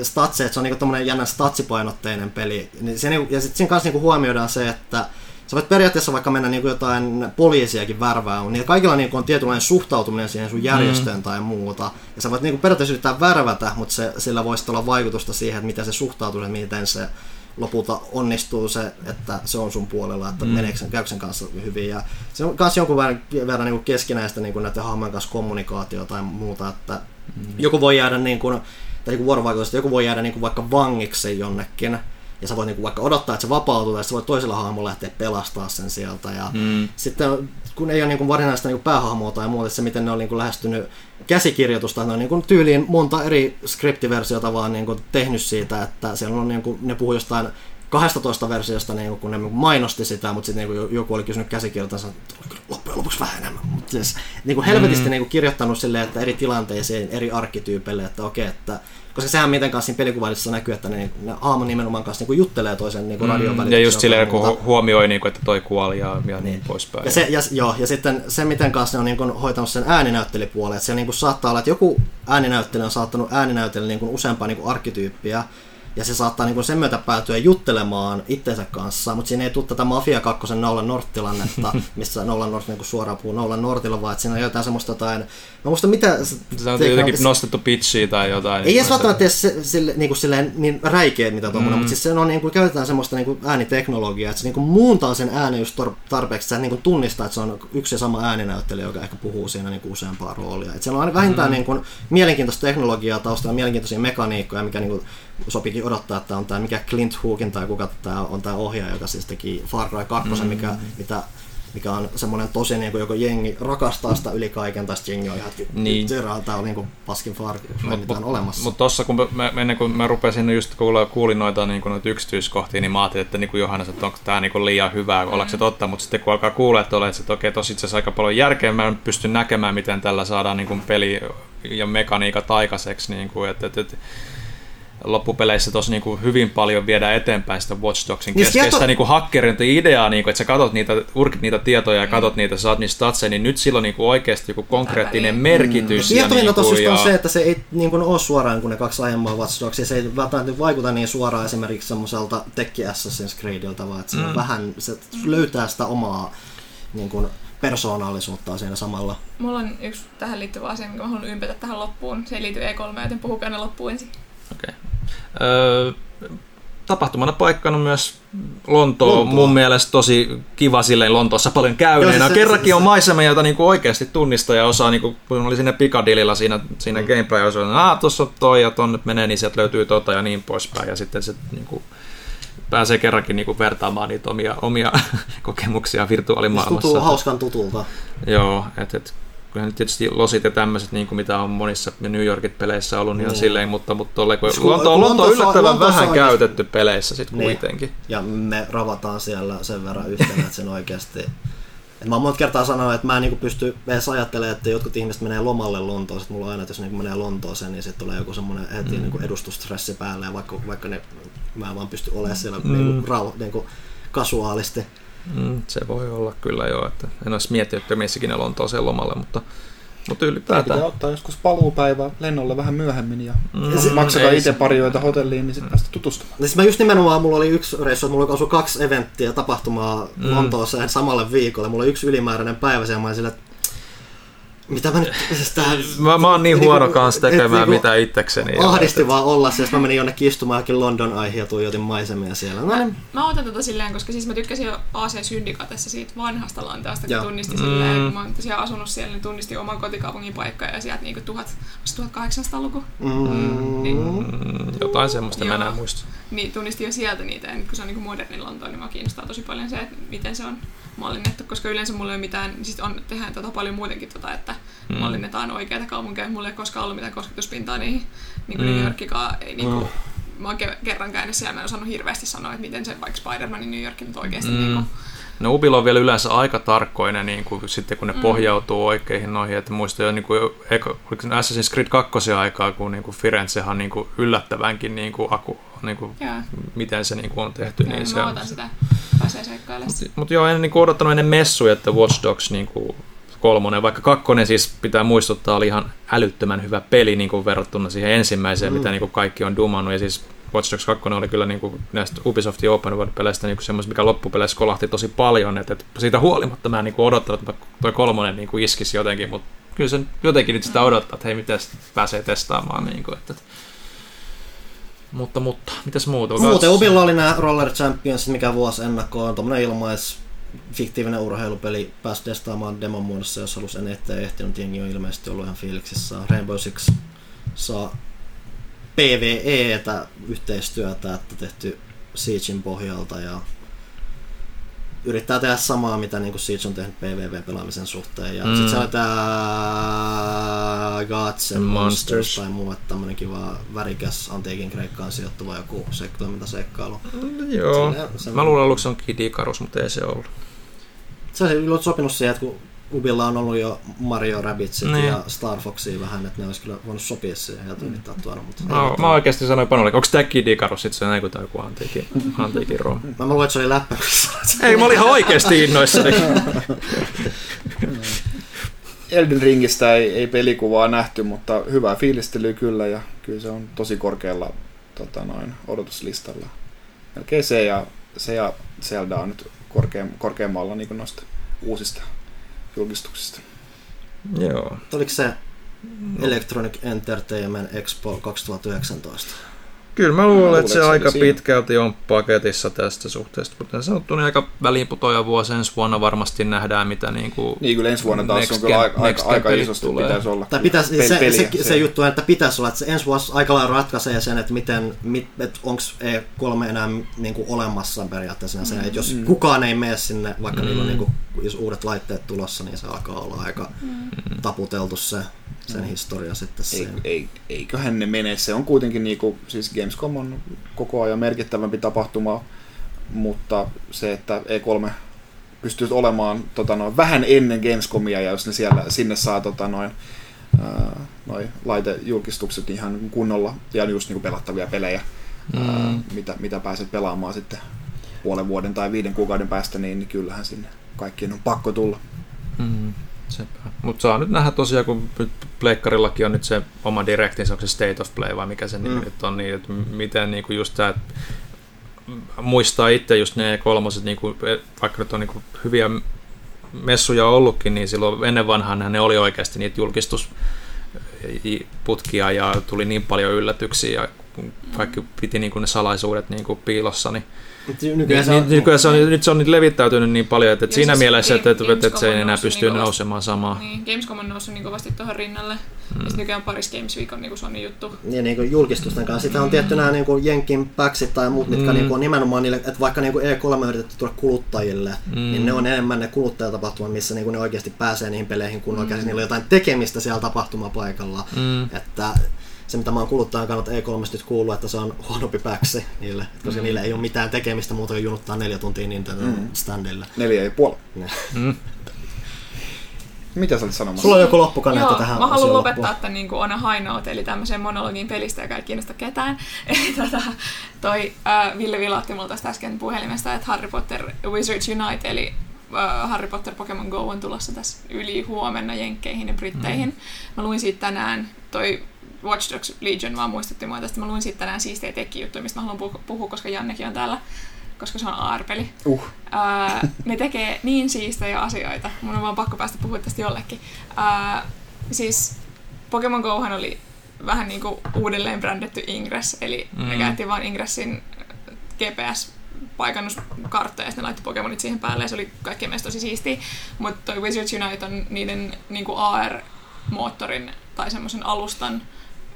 statsi, että se on niinku tommonen jännä statsipainotteinen peli. Niin se, ja sitten siinä kanssa niinku huomioidaan se, että sä voit periaatteessa vaikka mennä niin kuin jotain poliisiakin värvää, niin kaikilla niin kuin on tietynlainen suhtautuminen siihen sun järjestöön mm. tai muuta. Ja sä voit niin kuin periaatteessa yrittää värvätä, mutta se, sillä voisi olla vaikutusta siihen, että miten se suhtautuu, että miten se lopulta onnistuu se, että se on sun puolella, että mm. meneekö sen, käykö sen kanssa hyvin. Ja se on myös jonkun verran, verran niin kuin keskinäistä niin kuin näiden hahmojen kanssa kommunikaatio tai muuta, että mm. joku voi jäädä niin kuin, tai joku vuorovaikutus, joku voi jäädä niin kuin vaikka vangiksi jonnekin, ja sä voit niinku vaikka odottaa, että se vapautuu, tai sä voit toisella hahmolla lähteä pelastaa sen sieltä. Ja mm. sitten kun ei ole niinku varsinaista niinku päähahmoa tai muuta, se miten ne on niinku lähestynyt käsikirjoitusta, ne on niinku tyyliin monta eri skriptiversiota vaan niinku tehnyt siitä, että siellä on niinku, ne puhuu jostain 12 versiosta, niin kun ne mainosti sitä, mutta sitten niin joku oli kysynyt käsikirjoitansa, että oli kyllä loppujen lopuksi vähän enemmän. Mutta siis, niin kuin helvetisti mm. niin kuin kirjoittanut silleen, että eri tilanteisiin, eri arkkityypeille, että okei, että koska sehän miten kanssa siinä pelikuvallissa näkyy, että ne, ne hahmo nimenomaan kanssa niin juttelee toisen niin mm, radion Ja just silleen, kun hu- huomioi, niin kuin, että toi kuoli ja, ja niin, niin poispäin. Ja, se, ja, joo, ja sitten se, miten kanssa ne on niin kuin, hoitanut sen ääninäyttelipuolen, että siellä niin kuin, saattaa olla, että joku ääninäyttelijä on saattanut ääninäytellä niin kuin, useampaa niin kuin, arkkityyppiä, ja se saattaa niin sen myötä päätyä juttelemaan itsensä kanssa, mutta siinä ei tule tätä Mafia 2 Nolan North-tilannetta, missä Nolan North niin suoraan puhuu Nolan Northilla, vaan että siinä on jotain semmoista jotain, mä muista mitä... Se on jotenkin nostettu pitchiä tai jotain. Ei edes välttämättä se, sille, niin, kuin silleen, niin räikeä mitä tuommoinen, mm. mutta siis se on, niin kuin, käytetään semmoista niin kuin ääniteknologiaa, että se niin kuin muuntaa sen äänen just tarpeeksi, että se niin kuin tunnistaa, että se on yksi ja sama ääninäyttelijä, joka ehkä puhuu siinä niin kuin useampaa roolia. Että siellä on vähintään mm. niin kuin, mielenkiintoista teknologiaa taustalla, mielenkiintoisia mekaniikkoja, mikä niin kuin, sopikin odottaa, että on tämä mikä Clint Hookin tai kuka tämä on tämä ohjaaja, joka siis teki Far Cry 2, mm-hmm. mikä, mitä mikä on semmoinen tosi, niin kuin joko jengi rakastaa sitä yli kaiken, tai jengi on ihan, niin. tämä on niin kuin paskin Far Cry, mitä on olemassa. Mutta tossa, kun mä, ennen kuin mä rupesin just kuulla, kuulin noita, niin kuin, noita yksityiskohtia, niin mä ajattelin, että niin kuin Johannes, että onko tämä niin kuin liian hyvää, mm. ollaanko se totta, mutta sitten kun alkaa kuulla, että olet, että okei, tosi itse asiassa aika paljon järkeä, mä en pysty näkemään, miten tällä saadaan niin kuin peli ja mekaniikat aikaiseksi, niin kuin, että, että, että loppupeleissä tosi niin kuin hyvin paljon viedä eteenpäin sitä Watch Dogsin Niin, keskeistä tieto- niin kuin hakkerointi-ideaa, niin kuin, että sä katot niitä, urkit niitä tietoja ja katot niitä, saat niitä statseja, niin nyt sillä on niin kuin oikeasti joku konkreettinen merkitys. ja, Tietoinen niin totuus kuin, just on ja, se, että se ei niin kuin ole suoraan kuin ne kaksi aiemmaa Watch Dogsia. Se ei välttämättä vaikuta niin suoraan esimerkiksi semmoiselta tekki Assassin's Creediltä, vaan että se, mm. vähän, se löytää sitä omaa niin kuin, persoonallisuuttaan siinä samalla. Mulla on yksi tähän liittyvä asia, minkä mä haluan ympätä tähän loppuun. Se ei liity E3, joten puhukaa ne loppuun ensin. Okay. Tapahtumana paikkana myös Lontoo, Lontoa. mun mielestä tosi kiva silleen Lontoossa paljon Joo, käyneenä. se- se- Kerrankin se- on maisemia, jota niinku oikeasti tunnistaa ja osaa, niinku, kun oli siinä Piccadillilla siinä, siinä mm. gameplay-osalla, että "Aa, tuossa on toi ja tonne menee, niin sieltä löytyy tota ja niin poispäin. Ja sitten se niinku, pääsee kerrankin niinku vertaamaan niitä omia, omia kokemuksia Siis virtuaalimaailmassa. tutuu hauskan tutulta. Joo, että et, kyllähän nyt tietysti losit ja tämmöiset, niin kuin mitä on monissa New Yorkin peleissä ollut, niin Niin. silleen, mutta, mutta tolle, kun Lonto, Lonto on Lontoossa- yllättävän Lontoossa vähän oikeasti- käytetty peleissä sitten Niin. kuitenkin. Ja me ravataan siellä sen verran yhtenä, että sen oikeasti... Et mä oon monta kertaa sanonut, että mä en niinku pysty edes ajattelemaan, että jotkut ihmiset menee lomalle Lontoon. Sitten mulla on aina, että jos niinku menee Lontooseen, niin sitten tulee joku semmoinen heti mm. niinku edustustressi päälle. Ja vaikka, vaikka ne, mä en vaan pysty olemaan siellä mm. niinku, rau, niinku, kasuaalisti. Mm, se voi olla kyllä joo, että en olisi miettinyt, että menissäkin ne Lontooseen lomalle, mutta, mutta Pitää ylipäätään. ottaa joskus paluupäivä lennolle vähän myöhemmin ja Mm, se- maksakaa itse se- pari yötä hotelliin, niin sitten päästä tutustumaan. Sit mä just nimenomaan, mulla oli yksi reissu, että mulla osui kaksi eventtiä tapahtumaa Mm. mm. Lontooseen samalle viikolle. Mulla oli yksi ylimääräinen päivä siellä, mä olin sillä, että mitä mä nyt, siis tää, Mä, mä oon niin niinku- huono kanssa et tekemään niinku mitä itsekseni. Ahdisti että- vaan olla siellä, mä menin jonnekin istumaan johonkin London aihe ja tuijotin maisemia siellä. No niin, Mä otan tätä silleen, koska siis mä tykkäsin jo AC Syndicatessa siitä vanhasta Lonteosta, kun tunnisti Mm. silleen, kun mä oon tosiaan asunut siellä, niin tunnisti oman kotikaupungin paikkaa ja sieltä niinku tuhat, 1800-luku. mm, Niin, Mm, jotain semmoista mä enää muista. niin tunnisti jo sieltä niitä, ja nyt kun se on niinku moderni Lontoon, niin mä kiinnostaa tosi paljon se, että miten se on mallinnettu, koska yleensä mulla ei ole mitään, siis on, tehdään tota paljon muutenkin, tota, että Mm. mallinnetaan oikeita kaupunkeja, mulla ei ole koskaan ollut mitään kosketuspintaa niihin, niin kuin Mm. New Yorkikaan, ei niinku, Mm. mm. mä oon ke- kerran käynyt siellä, mä en osannut hirveästi sanoa, että miten se vaikka Spider-Manin New York nyt oikeasti Mm. mm. niinku, No Ubil on vielä yleensä aika tarkkoinen, niin kuin, sitten kun ne Mm. pohjautuu oikeihin noihin, että muistan jo niin kuin, Assassin's Creed 2 aikaa, kun niin kuin Firenzehan niin kuin yllättävänkin niin kuin, aku, niin kuin, Joo. miten se niin kuin on tehty. Niin Niin se on. sitä. Mutta joo, en niin kuin odottanut ennen messuja, että Watch Dogs niin kuin, kolmonen, vaikka kakkonen siis pitää muistuttaa, oli ihan älyttömän hyvä peli niin kuin verrattuna siihen ensimmäiseen, mm. mitä niin kuin kaikki on dumannut. Ja siis Watch Dogs 2 oli kyllä niin kuin näistä Ubisoftin Open World-peleistä niin semmoista, mikä loppupeleissä kolahti tosi paljon. Et, et siitä huolimatta mä en niin kuin odottanut, että toi kolmonen niin kuin iskisi jotenkin, mutta kyllä se jotenkin nyt sitä odottaa, että hei, miten pääsee testaamaan. Niin kuin, että, että. Mutta, mutta, mitäs muuta? Muuten Ubilla oli nämä Roller Champions, mikä vuosi ennakkoon, tuommoinen ilmais fiktiivinen urheilupeli, pääsi testaamaan demon muodossa, jos halusi en ettei ehtinyt, jengi on ilmeisesti ollut ihan fiiliksissä. Rainbow Six saa PvEtä yhteistyötä, että tehty Siegein pohjalta ja yrittää tehdä samaa, mitä niin Siege on tehnyt PvP-pelaamisen suhteen. Ja Mm. mm. sitten se on tää Gods and Monsters. Monsters tai muu, että tämmönen kiva värikäs antiikin Kreikkaan sijoittuva joku se, toimintaseikkailu. Joo, Siinä- se- mä luulen aluksi on Kid Icarus, mutta ei se ollut. Se olisi sopinut siihen, että kun Ubilla on ollut jo Mario Rabbitsit Niin. ja Star Foxia vähän, että ne olisi kyllä voinut sopia siihen ja yrittää tuoda, mutta ei Mä, mä oikeasti sanoin Panolle, onko tämä Kid Icarus sitten se näin kuin joku antiikin, antiikin rom. Mä luulen, että se oli läppä. Ei, mä olin ihan oikeasti innoissani. Elden Ringistä ei, ei pelikuvaa nähty, mutta hyvää fiilistelyä kyllä ja kyllä se on tosi korkealla tota noin, odotuslistalla. Melkein se ja, se ja Zelda on nyt korkeam, korkeammalla niin noista uusista julkistuksista. Joo. Oliko se Electronic Entertainment Expo 2019? Kyllä mä luulen, luulen, että se että se aika siinä. pitkälti on paketissa tästä suhteesta. Kuten sanottu, niin aika väliinputoja vuosi ensi vuonna varmasti nähdään, mitä niin kuin Niin kyllä ensi vuonna taas Next on kyllä aika, next aika, aika isosti tulee. pitäisi olla. Tai pitäisi, Pel- se, peliä, se, se, juttu on, että pitäisi olla, että se ensi vuosi aika lailla ratkaisee sen, että miten, mit, et onko E3 enää niin kuin olemassa periaatteessa se, että jos Mm. kukaan ei mene sinne, vaikka Mm. niillä on niin kuin, jos uudet laitteet tulossa, niin se alkaa olla aika Mm. taputeltu se, sen Mm. historia sitten Ei, ei, eiköhän ne mene. Se on kuitenkin, niinku, siis Gamescom on koko ajan merkittävämpi tapahtuma, mutta se, että E3 pystyy olemaan tota noin, vähän ennen Gamescomia ja jos ne siellä, sinne saa tota noin, ää, noi laitejulkistukset ihan kunnolla ja just niinku pelattavia pelejä, mm. ää, mitä, mitä pääset pelaamaan sitten puolen vuoden tai viiden kuukauden päästä, niin, niin kyllähän sinne kaikkien on pakko tulla. Mm. Mutta saa nyt nähdä tosiaan, kun Pleikkarillakin on nyt se oma direktin, se State of Play vai mikä se mm. nimi nyt on, niin että miten niinku just tämä, muistaa itse just ne kolmoset, niinku, vaikka nyt on niinku hyviä messuja ollutkin, niin silloin ennen vanhaan ne oli oikeasti niitä julkistusputkia ja tuli niin paljon yllätyksiä ja kaikki piti niin kuin ne salaisuudet niin kuin piilossa, niin Nykyään, niin, se on, nykyään se on, nyt se on levittäytynyt niin paljon, että, että siinä siis mielessä, että, että, että, se ei enää pysty niin nousemaan samaan. Niin, Gamescom on noussut niin kovasti tuohon rinnalle. Mm. Ja nykyään Paris Games Week on niin Sony juttu. Niin, niin kuin julkistusten kanssa. Sitten on tietty nämä niin kuin Jenkin Packsit tai muut, mitkä mm. niin kuin on nimenomaan niille, että vaikka niin kuin E3 on yritetty tulla kuluttajille, mm. niin ne on enemmän ne kuluttajatapahtumat, missä niin kuin ne oikeasti pääsee niihin peleihin, kun mm. oikeasti niillä on jotain tekemistä siellä tapahtumapaikalla. Mm. Että se, mitä mä oon kuluttajan kannalta E3 nyt kuullut, että se on huonompi päksi niille, koska mm. niille ei ole mitään tekemistä muuta kuin junuttaa neljä tuntia Nintendo mm. standille. Neljä ja puoli. Mm. Mitä sä olit sanomassa? Sulla on joku loppukaneetta tähän Mä haluan lopettaa että niin on a high note, eli tämmöisen monologin pelistä, joka ei kiinnosta ketään. Eli tota, toi äh, Ville vilautti multa tästä äsken puhelimesta, että Harry Potter Wizards Unite, eli äh, Harry Potter Pokemon Go on tulossa tässä yli huomenna Jenkkeihin ja Britteihin. Mm. Mä luin siitä tänään, toi Watch Dogs Legion vaan muistutti mua tästä. Mä luin sitten tänään siistejä tekijuttuja, mistä mä haluan puhua, koska Jannekin on täällä koska se on AR-peli. Uh. Ää, ne tekee niin siistejä asioita. Mun on vaan pakko päästä puhua tästä jollekin. Ää, siis Pokemon Gohan oli vähän niin kuin uudelleen brändetty Ingress, eli mm. ne käytti vaan Ingressin GPS paikannuskarttoja ja sitten ne laittoi Pokemonit siihen päälle ja se oli kaikkien mielestä tosi siistiä. Mutta toi Wizards Unite on niiden niin kuin AR-moottorin tai semmoisen alustan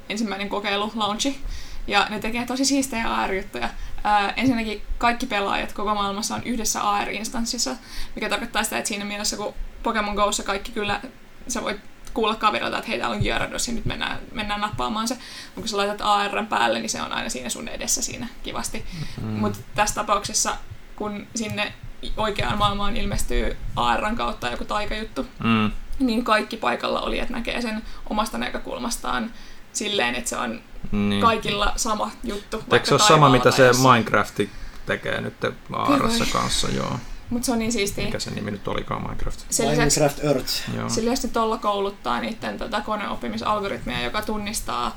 ensimmäinen kokeilu, launchi. Ja ne tekee tosi siistejä AR-juttuja. Ää, ensinnäkin kaikki pelaajat koko maailmassa on yhdessä AR-instanssissa, mikä tarkoittaa sitä, että siinä mielessä kun Pokemon Go'ssa kaikki kyllä, sä voit kuulla kaverilta, että hei, täällä on Gyarados ja nyt mennään, mennään nappaamaan se. Mutta kun sä laitat AR päälle, niin se on aina siinä sun edessä siinä kivasti. Mm. Mutta tässä tapauksessa, kun sinne oikeaan maailmaan ilmestyy ARn kautta joku taikajuttu, mm. niin kaikki paikalla oli, että näkee sen omasta näkökulmastaan silleen, että se on niin. kaikilla sama juttu. Eikö se ole sama, mitä se Minecrafti tekee nyt Aarassa kanssa, joo. Mutta se on niin siistiä. Mikä se nimi nyt olikaan Minecraft? Sen Minecraft Earth. Sen lisäksi tuolla kouluttaa niiden tätä koneoppimisalgoritmia, joka tunnistaa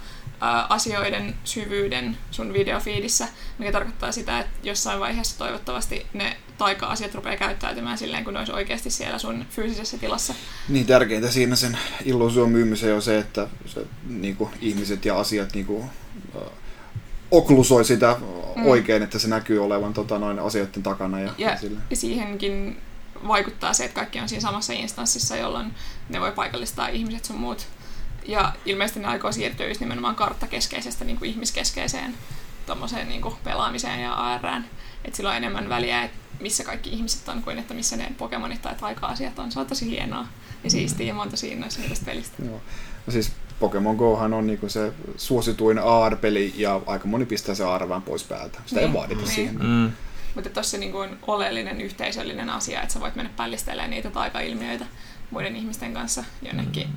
asioiden syvyyden sun videofiidissä, mikä tarkoittaa sitä, että jossain vaiheessa toivottavasti ne taika-asiat rupeaa käyttäytymään silleen, kun ne olisi oikeasti siellä sun fyysisessä tilassa. Niin tärkeintä siinä sen illuusion myymiseen on se, että se, niin kuin, ihmiset ja asiat niin kuin, äh, oklusoi sitä mm. oikein, että se näkyy olevan tota, noin asioiden takana. Ja, ja, ja siihenkin vaikuttaa se, että kaikki on siinä samassa instanssissa, jolloin ne voi paikallistaa ihmiset sun muut ja ilmeisesti ne aikoo siirtyä just nimenomaan karttakeskeisestä niin kuin ihmiskeskeiseen niin kuin pelaamiseen ja ARään. Että sillä on enemmän väliä, että missä kaikki ihmiset on, kuin että missä ne Pokemonit tai taika-asiat on. Se on tosi hienoa ja siistiä ja monta siinä tästä pelistä. Joo. No siis Pokemon Gohan on niinku se suosituin AR-peli ja aika moni pistää se AR vähän pois päältä. Sitä niin, ei vaadita niin. siihen. Mm. Mutta tuossa niinku on oleellinen yhteisöllinen asia, että sä voit mennä pällistelemään niitä taikailmiöitä muiden ihmisten kanssa jonnekin mm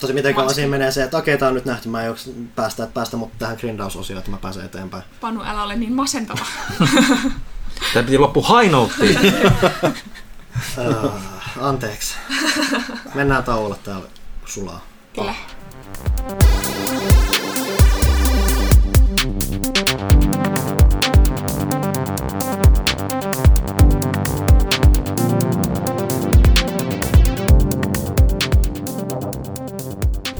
Tosi miten kauan siinä menee se, että okei, tämä on nyt nähty, mä en päästä, että päästä mut tähän grindausosioon, että mä pääsen eteenpäin. Panu, älä ole niin masentava. Tämä piti loppu hainouttiin. uh, anteeksi. Mennään tauolle täällä sulaa. Kyllä.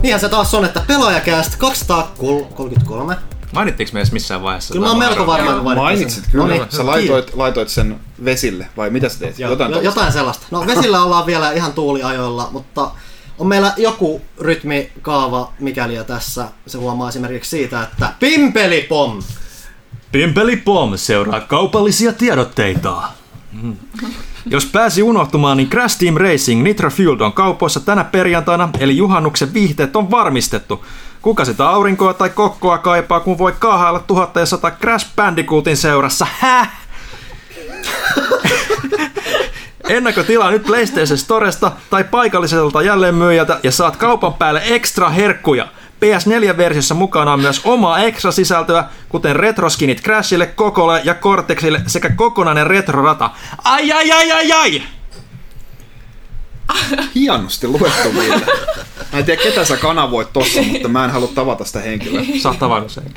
Niinhän se taas on, että pelaajakäästä 233. Mainittiinko me edes missään vaiheessa? Kyllä mä oon melko varma, että mainitsit. kyllä. No niin, sä laitoit, laitoit sen vesille, vai mitä sä teet? Jotain, jo, jotain sellaista. No vesillä ollaan vielä ihan tuuliajoilla, mutta on meillä joku rytmikaava mikäli tässä. Se huomaa esimerkiksi siitä, että Pimpelipom! Pimpelipom seuraa kaupallisia tiedotteita. Mm. Jos pääsi unohtumaan, niin Crash Team Racing Nitro Fueled on kaupoissa tänä perjantaina, eli juhannuksen viihteet on varmistettu. Kuka sitä aurinkoa tai kokkoa kaipaa, kun voi kaahailla 1100 Crash Bandicootin seurassa? Häh? Ennakkotilaa nyt PlayStation Storesta tai paikalliselta jälleenmyyjältä ja saat kaupan päälle ekstra herkkuja. PS4-versiossa mukana on myös omaa ekstra-sisältöä, kuten retroskinit Crashille, Kokolle ja Cortexille sekä kokonainen retrorata. Ai ai ai ai ai! Hienosti luettu Ville. Mä en tiedä ketä sä kanavoit tossa, mutta mä en halua tavata sitä henkilöä. Saat tavannut sen.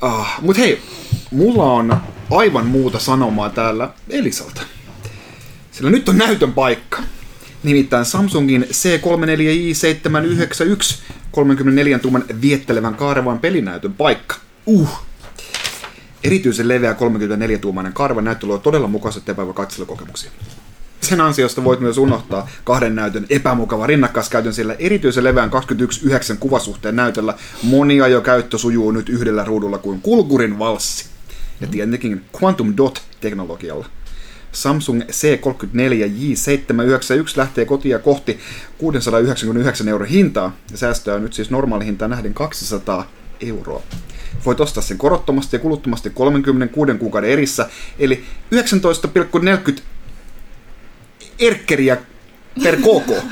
Ah, mut hei, mulla on aivan muuta sanomaa täällä Elisalta. Sillä nyt on näytön paikka. Nimittäin Samsungin C34i791 34 tuuman viettelevän kaarevan pelinäytön paikka. Uh! Erityisen leveä 34-tuumainen karva näyttö luo todella mukaiset epävä katselukokemuksia. Sen ansiosta voit myös unohtaa kahden näytön epämukava rinnakkaiskäytön, sillä erityisen leveän 21.9 kuvasuhteen näytöllä monia jo käyttö sujuu nyt yhdellä ruudulla kuin kulkurin valssi. Ja tietenkin Quantum Dot-teknologialla. Samsung C34J791 lähtee kotia kohti 699 euron hintaa, ja säästöä on nyt siis normaali hintaan nähden 200 euroa. Voit ostaa sen korottomasti ja kuluttomasti 36 kuukauden erissä, eli 19,40 erkkeriä per koko.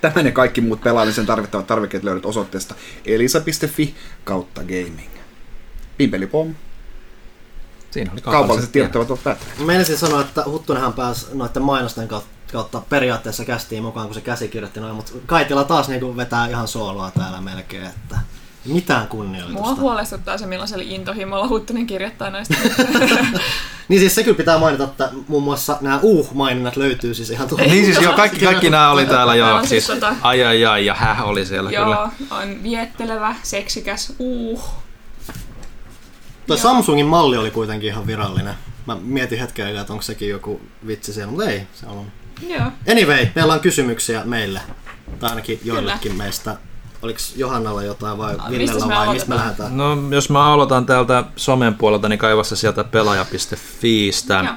Tämä ne kaikki muut pelaamisen tarvittavat tarvikkeet löydät osoitteesta elisa.fi kautta gaming. Pimpeli pom. Siinä oli Kaupalliset tiedot ovat päättyneet. Meinasin sanoa, että Huttunenhan pääsi noiden mainosten kautta, periaatteessa kästiin mukaan, kun se käsikirjoitti noin, mutta Kaitila taas niin vetää ihan sooloa täällä melkein, että mitään kunnioitusta. Mua huolestuttaa se, millaisella intohimolla Huttunen kirjoittaa noista. Niin siis se kyllä pitää mainita, että muun muassa nämä uh-maininnat löytyy siis ihan tuolta. Niin siis joo, kaikki, kaikki nämä oli täällä joo. on Siis, siis tota- ai ai ai ja häh oli siellä kyllä. Joo, on viettelevä, seksikäs, uh. Tuo Joo. Samsungin malli oli kuitenkin ihan virallinen. Mä mietin hetken aikaa, että onko sekin joku vitsi siellä, mutta ei, se on. Joo. Anyway, meillä on kysymyksiä meille, tai ainakin joillekin meistä. Oliko Johannalla jotain vai Ah, Villellä vai mistä me lähdetään? No, jos mä aloitan täältä somen puolelta, niin kaivassa sieltä pelaaja.fiistä. Joo.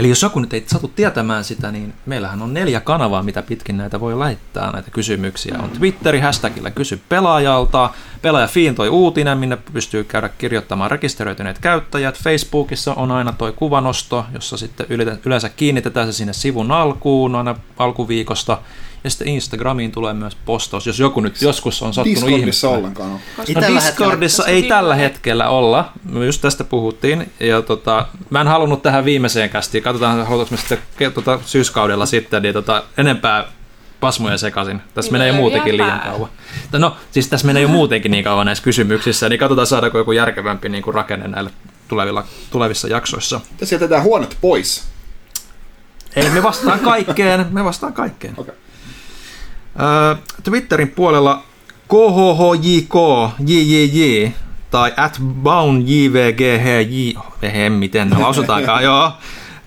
Eli jos joku nyt ei satu tietämään sitä, niin meillähän on neljä kanavaa, mitä pitkin näitä voi lähettää näitä kysymyksiä. On Twitteri hashtagillä kysy pelaajalta, pelaaja Fiin toi uutinen, minne pystyy käydä kirjoittamaan rekisteröityneet käyttäjät. Facebookissa on aina toi kuvanosto, jossa sitten yle- yleensä kiinnitetään se sinne sivun alkuun aina alkuviikosta. Ja sitten Instagramiin tulee myös postaus, jos joku nyt joskus on sattunut Discordissa ihmettelemään. ollenkaan on. No tällä Discordissa hetkellä- ei tällä hetkellä olla. Me just tästä puhuttiin. Ja tota, mä en halunnut tähän viimeiseen kästiin. Katsotaan, halutaanko me sitten tota, syyskaudella sitten niin tota, enempää pasmoja sekaisin. Tässä Niin, menee jo löydä muutenkin pää. liian kauan. No, siis tässä menee jo muutenkin niin kauan näissä kysymyksissä, niin katsotaan saadaanko joku järkevämpi niin kuin rakenne näille tulevilla, tulevissa jaksoissa. Tässä jätetään huonot pois. Ei, me vastaan kaikkeen. Me vastaan kaikkeen. Okei. Twitterin puolella KHHJK, JJJ tai at boundjvghy, miten ne lausutaankaan, joo,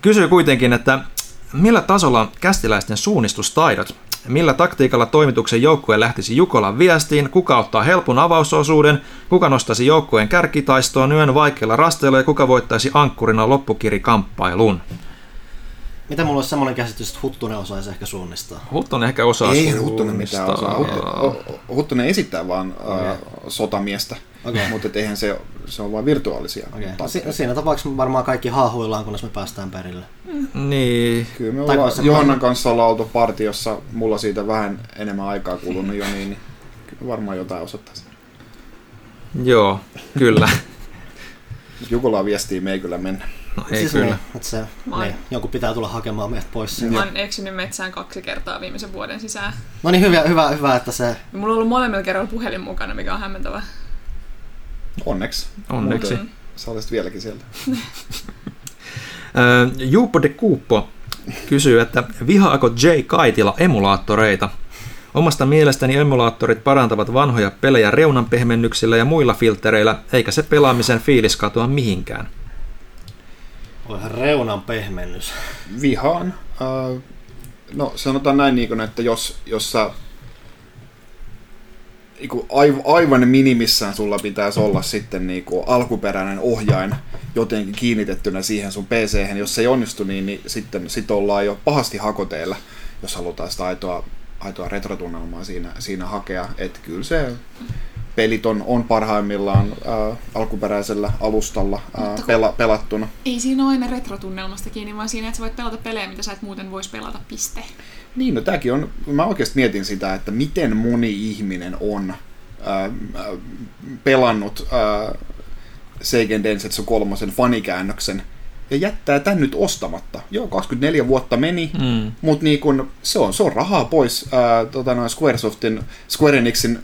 kysyy kuitenkin, että millä tasolla on kästiläisten suunnistustaidot? Millä taktiikalla toimituksen joukkue lähtisi Jukolan viestiin? Kuka ottaa helpon avausosuuden? Kuka nostaisi joukkueen kärkitaistoon yön vaikeilla rasteilla ja kuka voittaisi ankkurina loppukirikamppailun? Mitä mulla olisi semmoinen käsitys, että Huttunen osaisi ehkä suunnistaa? Huttonen ehkä osaa Ei Huttunen mitään osaa. suunnistaa. Huttunen, Huttunen esittää vaan okay. sotamiestä, Okei. mutta et eihän se, se on vain virtuaalisia. Okei. tapoja. Si- siinä tapauksessa varmaan kaikki haahuillaan, kunnes me päästään perille. Niin, Kyllä me Tai ollaan Johannan kanssa ollaan oltu partiossa, mulla siitä vähän enemmän aikaa kulunut jo, niin, niin kyllä me varmaan jotain osattaisi. joo, kyllä. Jukolaa viestiin me ei kyllä mennä. No ei siis kyllä. Niin, että se, Mä oon- niin, joku pitää tulla hakemaan meidät pois sieltä. Mä oon eksynyt metsään kaksi kertaa viimeisen vuoden sisään. No niin, hyvä, hyvä, hyvä, että se... Ja mulla on ollut molemmilla kerralla puhelin mukana, mikä on hämmentävää. Onneksi. Onneksi. Muuten Sä olisit vieläkin sieltä. Ö, Juuppo de Kuuppo kysyy, että vihaako J. Kaitila emulaattoreita? Omasta mielestäni emulaattorit parantavat vanhoja pelejä reunanpehmennyksillä ja muilla filtereillä, eikä se pelaamisen fiilis katoa mihinkään. Olihan reunan pehmennys. Vihaan. Äh, no sanotaan näin, niin kuin, että jos, jos sä niinku aiv- aivan minimissään sulla pitäisi olla sitten niinku alkuperäinen ohjain jotenkin kiinnitettynä siihen sun pc Jos se ei onnistu, niin, niin sitten sit ollaan jo pahasti hakoteilla, jos halutaan sitä aitoa, aitoa retrotunnelmaa siinä, siinä hakea. Että kyllä se pelit on, on parhaimmillaan äh, alkuperäisellä alustalla äh, Mutta kun- pela, pelattuna. Ei siinä ole aina retrotunnelmasta kiinni, vaan siinä, että sä voit pelata pelejä, mitä sä et muuten voisi pelata, piste. Niin, no tämäkin on, mä oikeasti mietin sitä, että miten moni ihminen on äh, äh, pelannut äh, Seiken Densetsu kolmosen fanikäännöksen ja jättää tän nyt ostamatta. Joo, 24 vuotta meni, Mm. mutta niin kun, se, on, se on rahaa pois ää, tota, noin Squaresoftin, Square Enixin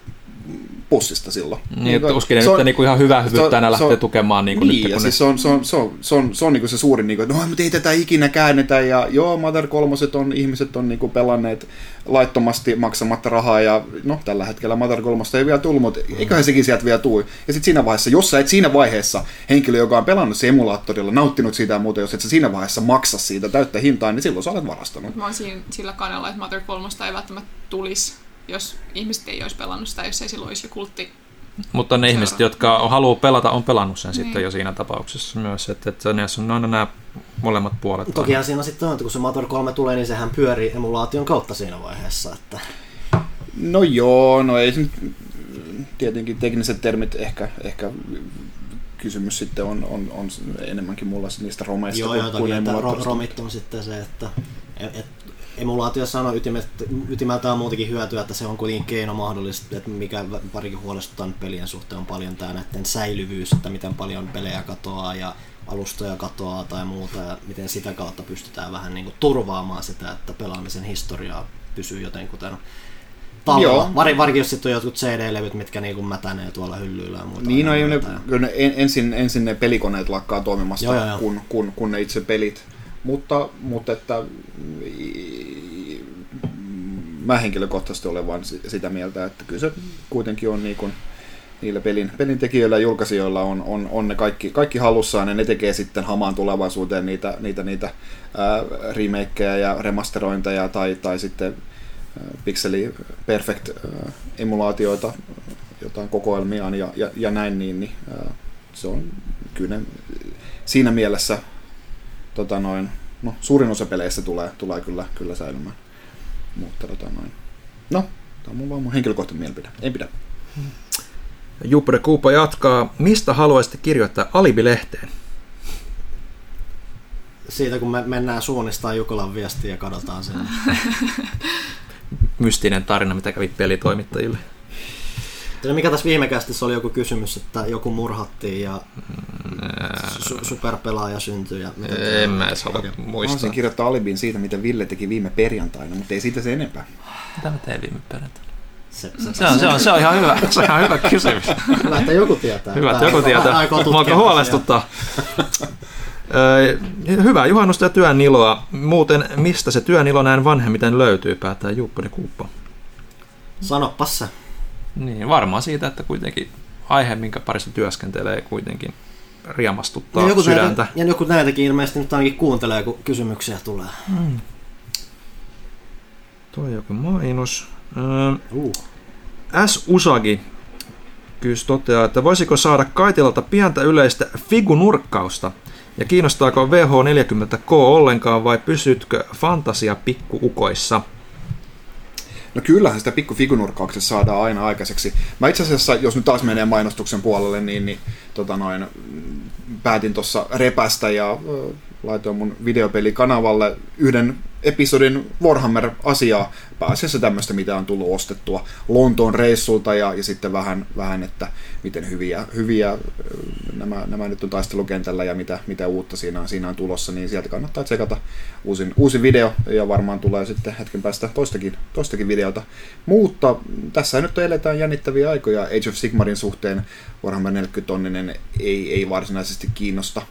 pussista silloin. Niin, kun- tuskin ne nyt on- niinku ihan hyvää se hyvyyttä aina on- lähtee tukemaan niinku niin, nyt, ja siis se on, se on, se on, se on, se on, niinku se suurin, niinku, että no, mutta ei tätä ikinä käännetä, ja joo, Mother 3 on, ihmiset on niinku pelanneet laittomasti maksamatta rahaa, ja no, tällä hetkellä Mother 3 ei vielä tullut, mutta eiköhän sekin sieltä vielä tule. Ja sitten siinä vaiheessa, jos sä et siinä vaiheessa henkilö, joka on pelannut se emulaattorilla, nauttinut siitä ja muuta, jos et sä siinä vaiheessa maksa siitä täyttä hintaa, niin silloin sä olet varastanut. Mä oon siinä, sillä kannalla, että Mother 3 ei välttämättä tulisi, jos ihmiset ei olisi pelannut sitä, jos ei silloin olisi jo kultti. Mutta ne Seuraava. ihmiset, jotka haluaa pelata, on pelannut sen sitten Niin. jo siinä tapauksessa myös. Että, että näissä on aina nämä molemmat puolet. Tokihan siinä sitten on, että kun se Motor 3 tulee, niin sehän pyörii emulaation kautta siinä vaiheessa. Että No joo, no ei se tietenkin tekniset termit ehkä, ehkä kysymys sitten on, on, on enemmänkin mulla niistä romeista joo, kuin, toki, että romit on sitten se, että et, et, emulaatiossa on ytimeltään muutenkin hyötyä, että se on kuitenkin keino mahdollista, että mikä parikin huolestuttaa pelien suhteen on paljon tämä näiden säilyvyys, että miten paljon pelejä katoaa ja alustoja katoaa tai muuta ja miten sitä kautta pystytään vähän niin kuin turvaamaan sitä, että pelaamisen historiaa pysyy jotenkuten tallella. Var, varsinkin jos sitten on jotkut CD-levyt, mitkä niin kuin mätänee tuolla hyllyillä ja muuta. Niin, no, ne, ne en, ensin, ensin ne pelikoneet lakkaa toimimasta, Joo, joo, joo. kun, kun, kun ne itse pelit. Mutta, mutta että mä henkilökohtaisesti olen vain si- sitä mieltä, että kyllä se kuitenkin on niin kuin, niillä pelin, pelin tekijöillä ja julkaisijoilla on, on, on ne kaikki, kaikki halussaan ja ne tekee sitten hamaan tulevaisuuteen niitä, niitä, niitä ää, remakeja ja remasterointeja tai, tai sitten ää, pixeli perfect ää, emulaatioita jotain kokoelmiaan ja, ja, ja näin, niin, niin ää, se on kyllä ne, siinä mielessä tota noin, no, suurin osa peleistä tulee, tulee kyllä, kyllä säilymään. Mutta tota noin, no, tämä on mun vaan mun henkilökohtainen mielipide. En pidä. Juppure Kuupa jatkaa. Mistä haluaisitte kirjoittaa Alibi-lehteen? Siitä kun me mennään suunnistaan Jukolan viestiä ja katsotaan sen. Mystinen tarina, mitä kävi pelitoimittajille. Tiedä, mikä tässä viime kästissä oli joku kysymys, että joku murhattiin ja su- superpelaaja syntyi. Ja mitä En mä edes halua muistaa. haluaisin kirjoittaa alibin siitä, mitä Ville teki viime perjantaina, mutta ei siitä se enempää. Mitä mä tein viime perjantaina? Se, se, Se on, se, on, se on ihan hyvä, se on ihan hyvä kysymys. Hyvä, että joku tietää. Hyvä, että joku tietää. Mua huolestuttaa. Hyvää juhannusta ja työn iloa. Muuten, mistä se työn ilo näin vanhemmiten löytyy, päättää Juppuri Kuuppa. Sanoppas se. Niin, varmaan siitä, että kuitenkin aihe, minkä parissa työskentelee, kuitenkin riamastuttaa Ja joku, sydäntä. näitä, ja joku näitäkin ilmeisesti nyt ainakin kuuntelee, kun kysymyksiä tulee. Mm. Tuo on joku mainos. Ö, Uh. S. Usagi kys toteaa, että voisiko saada Kaitilalta pientä yleistä figunurkkausta ja kiinnostaako VH40K ollenkaan vai pysytkö fantasia pikkuukoissa? No kyllähän sitä pikkufigurinurkkauksessa saadaan aina aikaiseksi. Mä itse asiassa, jos nyt taas menee mainostuksen puolelle, niin, niin tota noin, päätin tuossa repästä ja laitoin mun videopelikanavalle yhden episodin Warhammer-asiaa, pääasiassa tämmöistä, mitä on tullut ostettua Lontoon reissulta ja, ja sitten vähän, vähän, että miten hyviä, hyviä nämä, nämä nyt on taistelukentällä ja mitä, mitä uutta siinä on, siinä on tulossa, niin sieltä kannattaa tsekata uusin, uusi video ja varmaan tulee sitten hetken päästä toistakin, toistakin videota. Mutta tässä nyt eletään jännittäviä aikoja Age of Sigmarin suhteen. Warhammer 40 tonninen ei, ei varsinaisesti kiinnosta.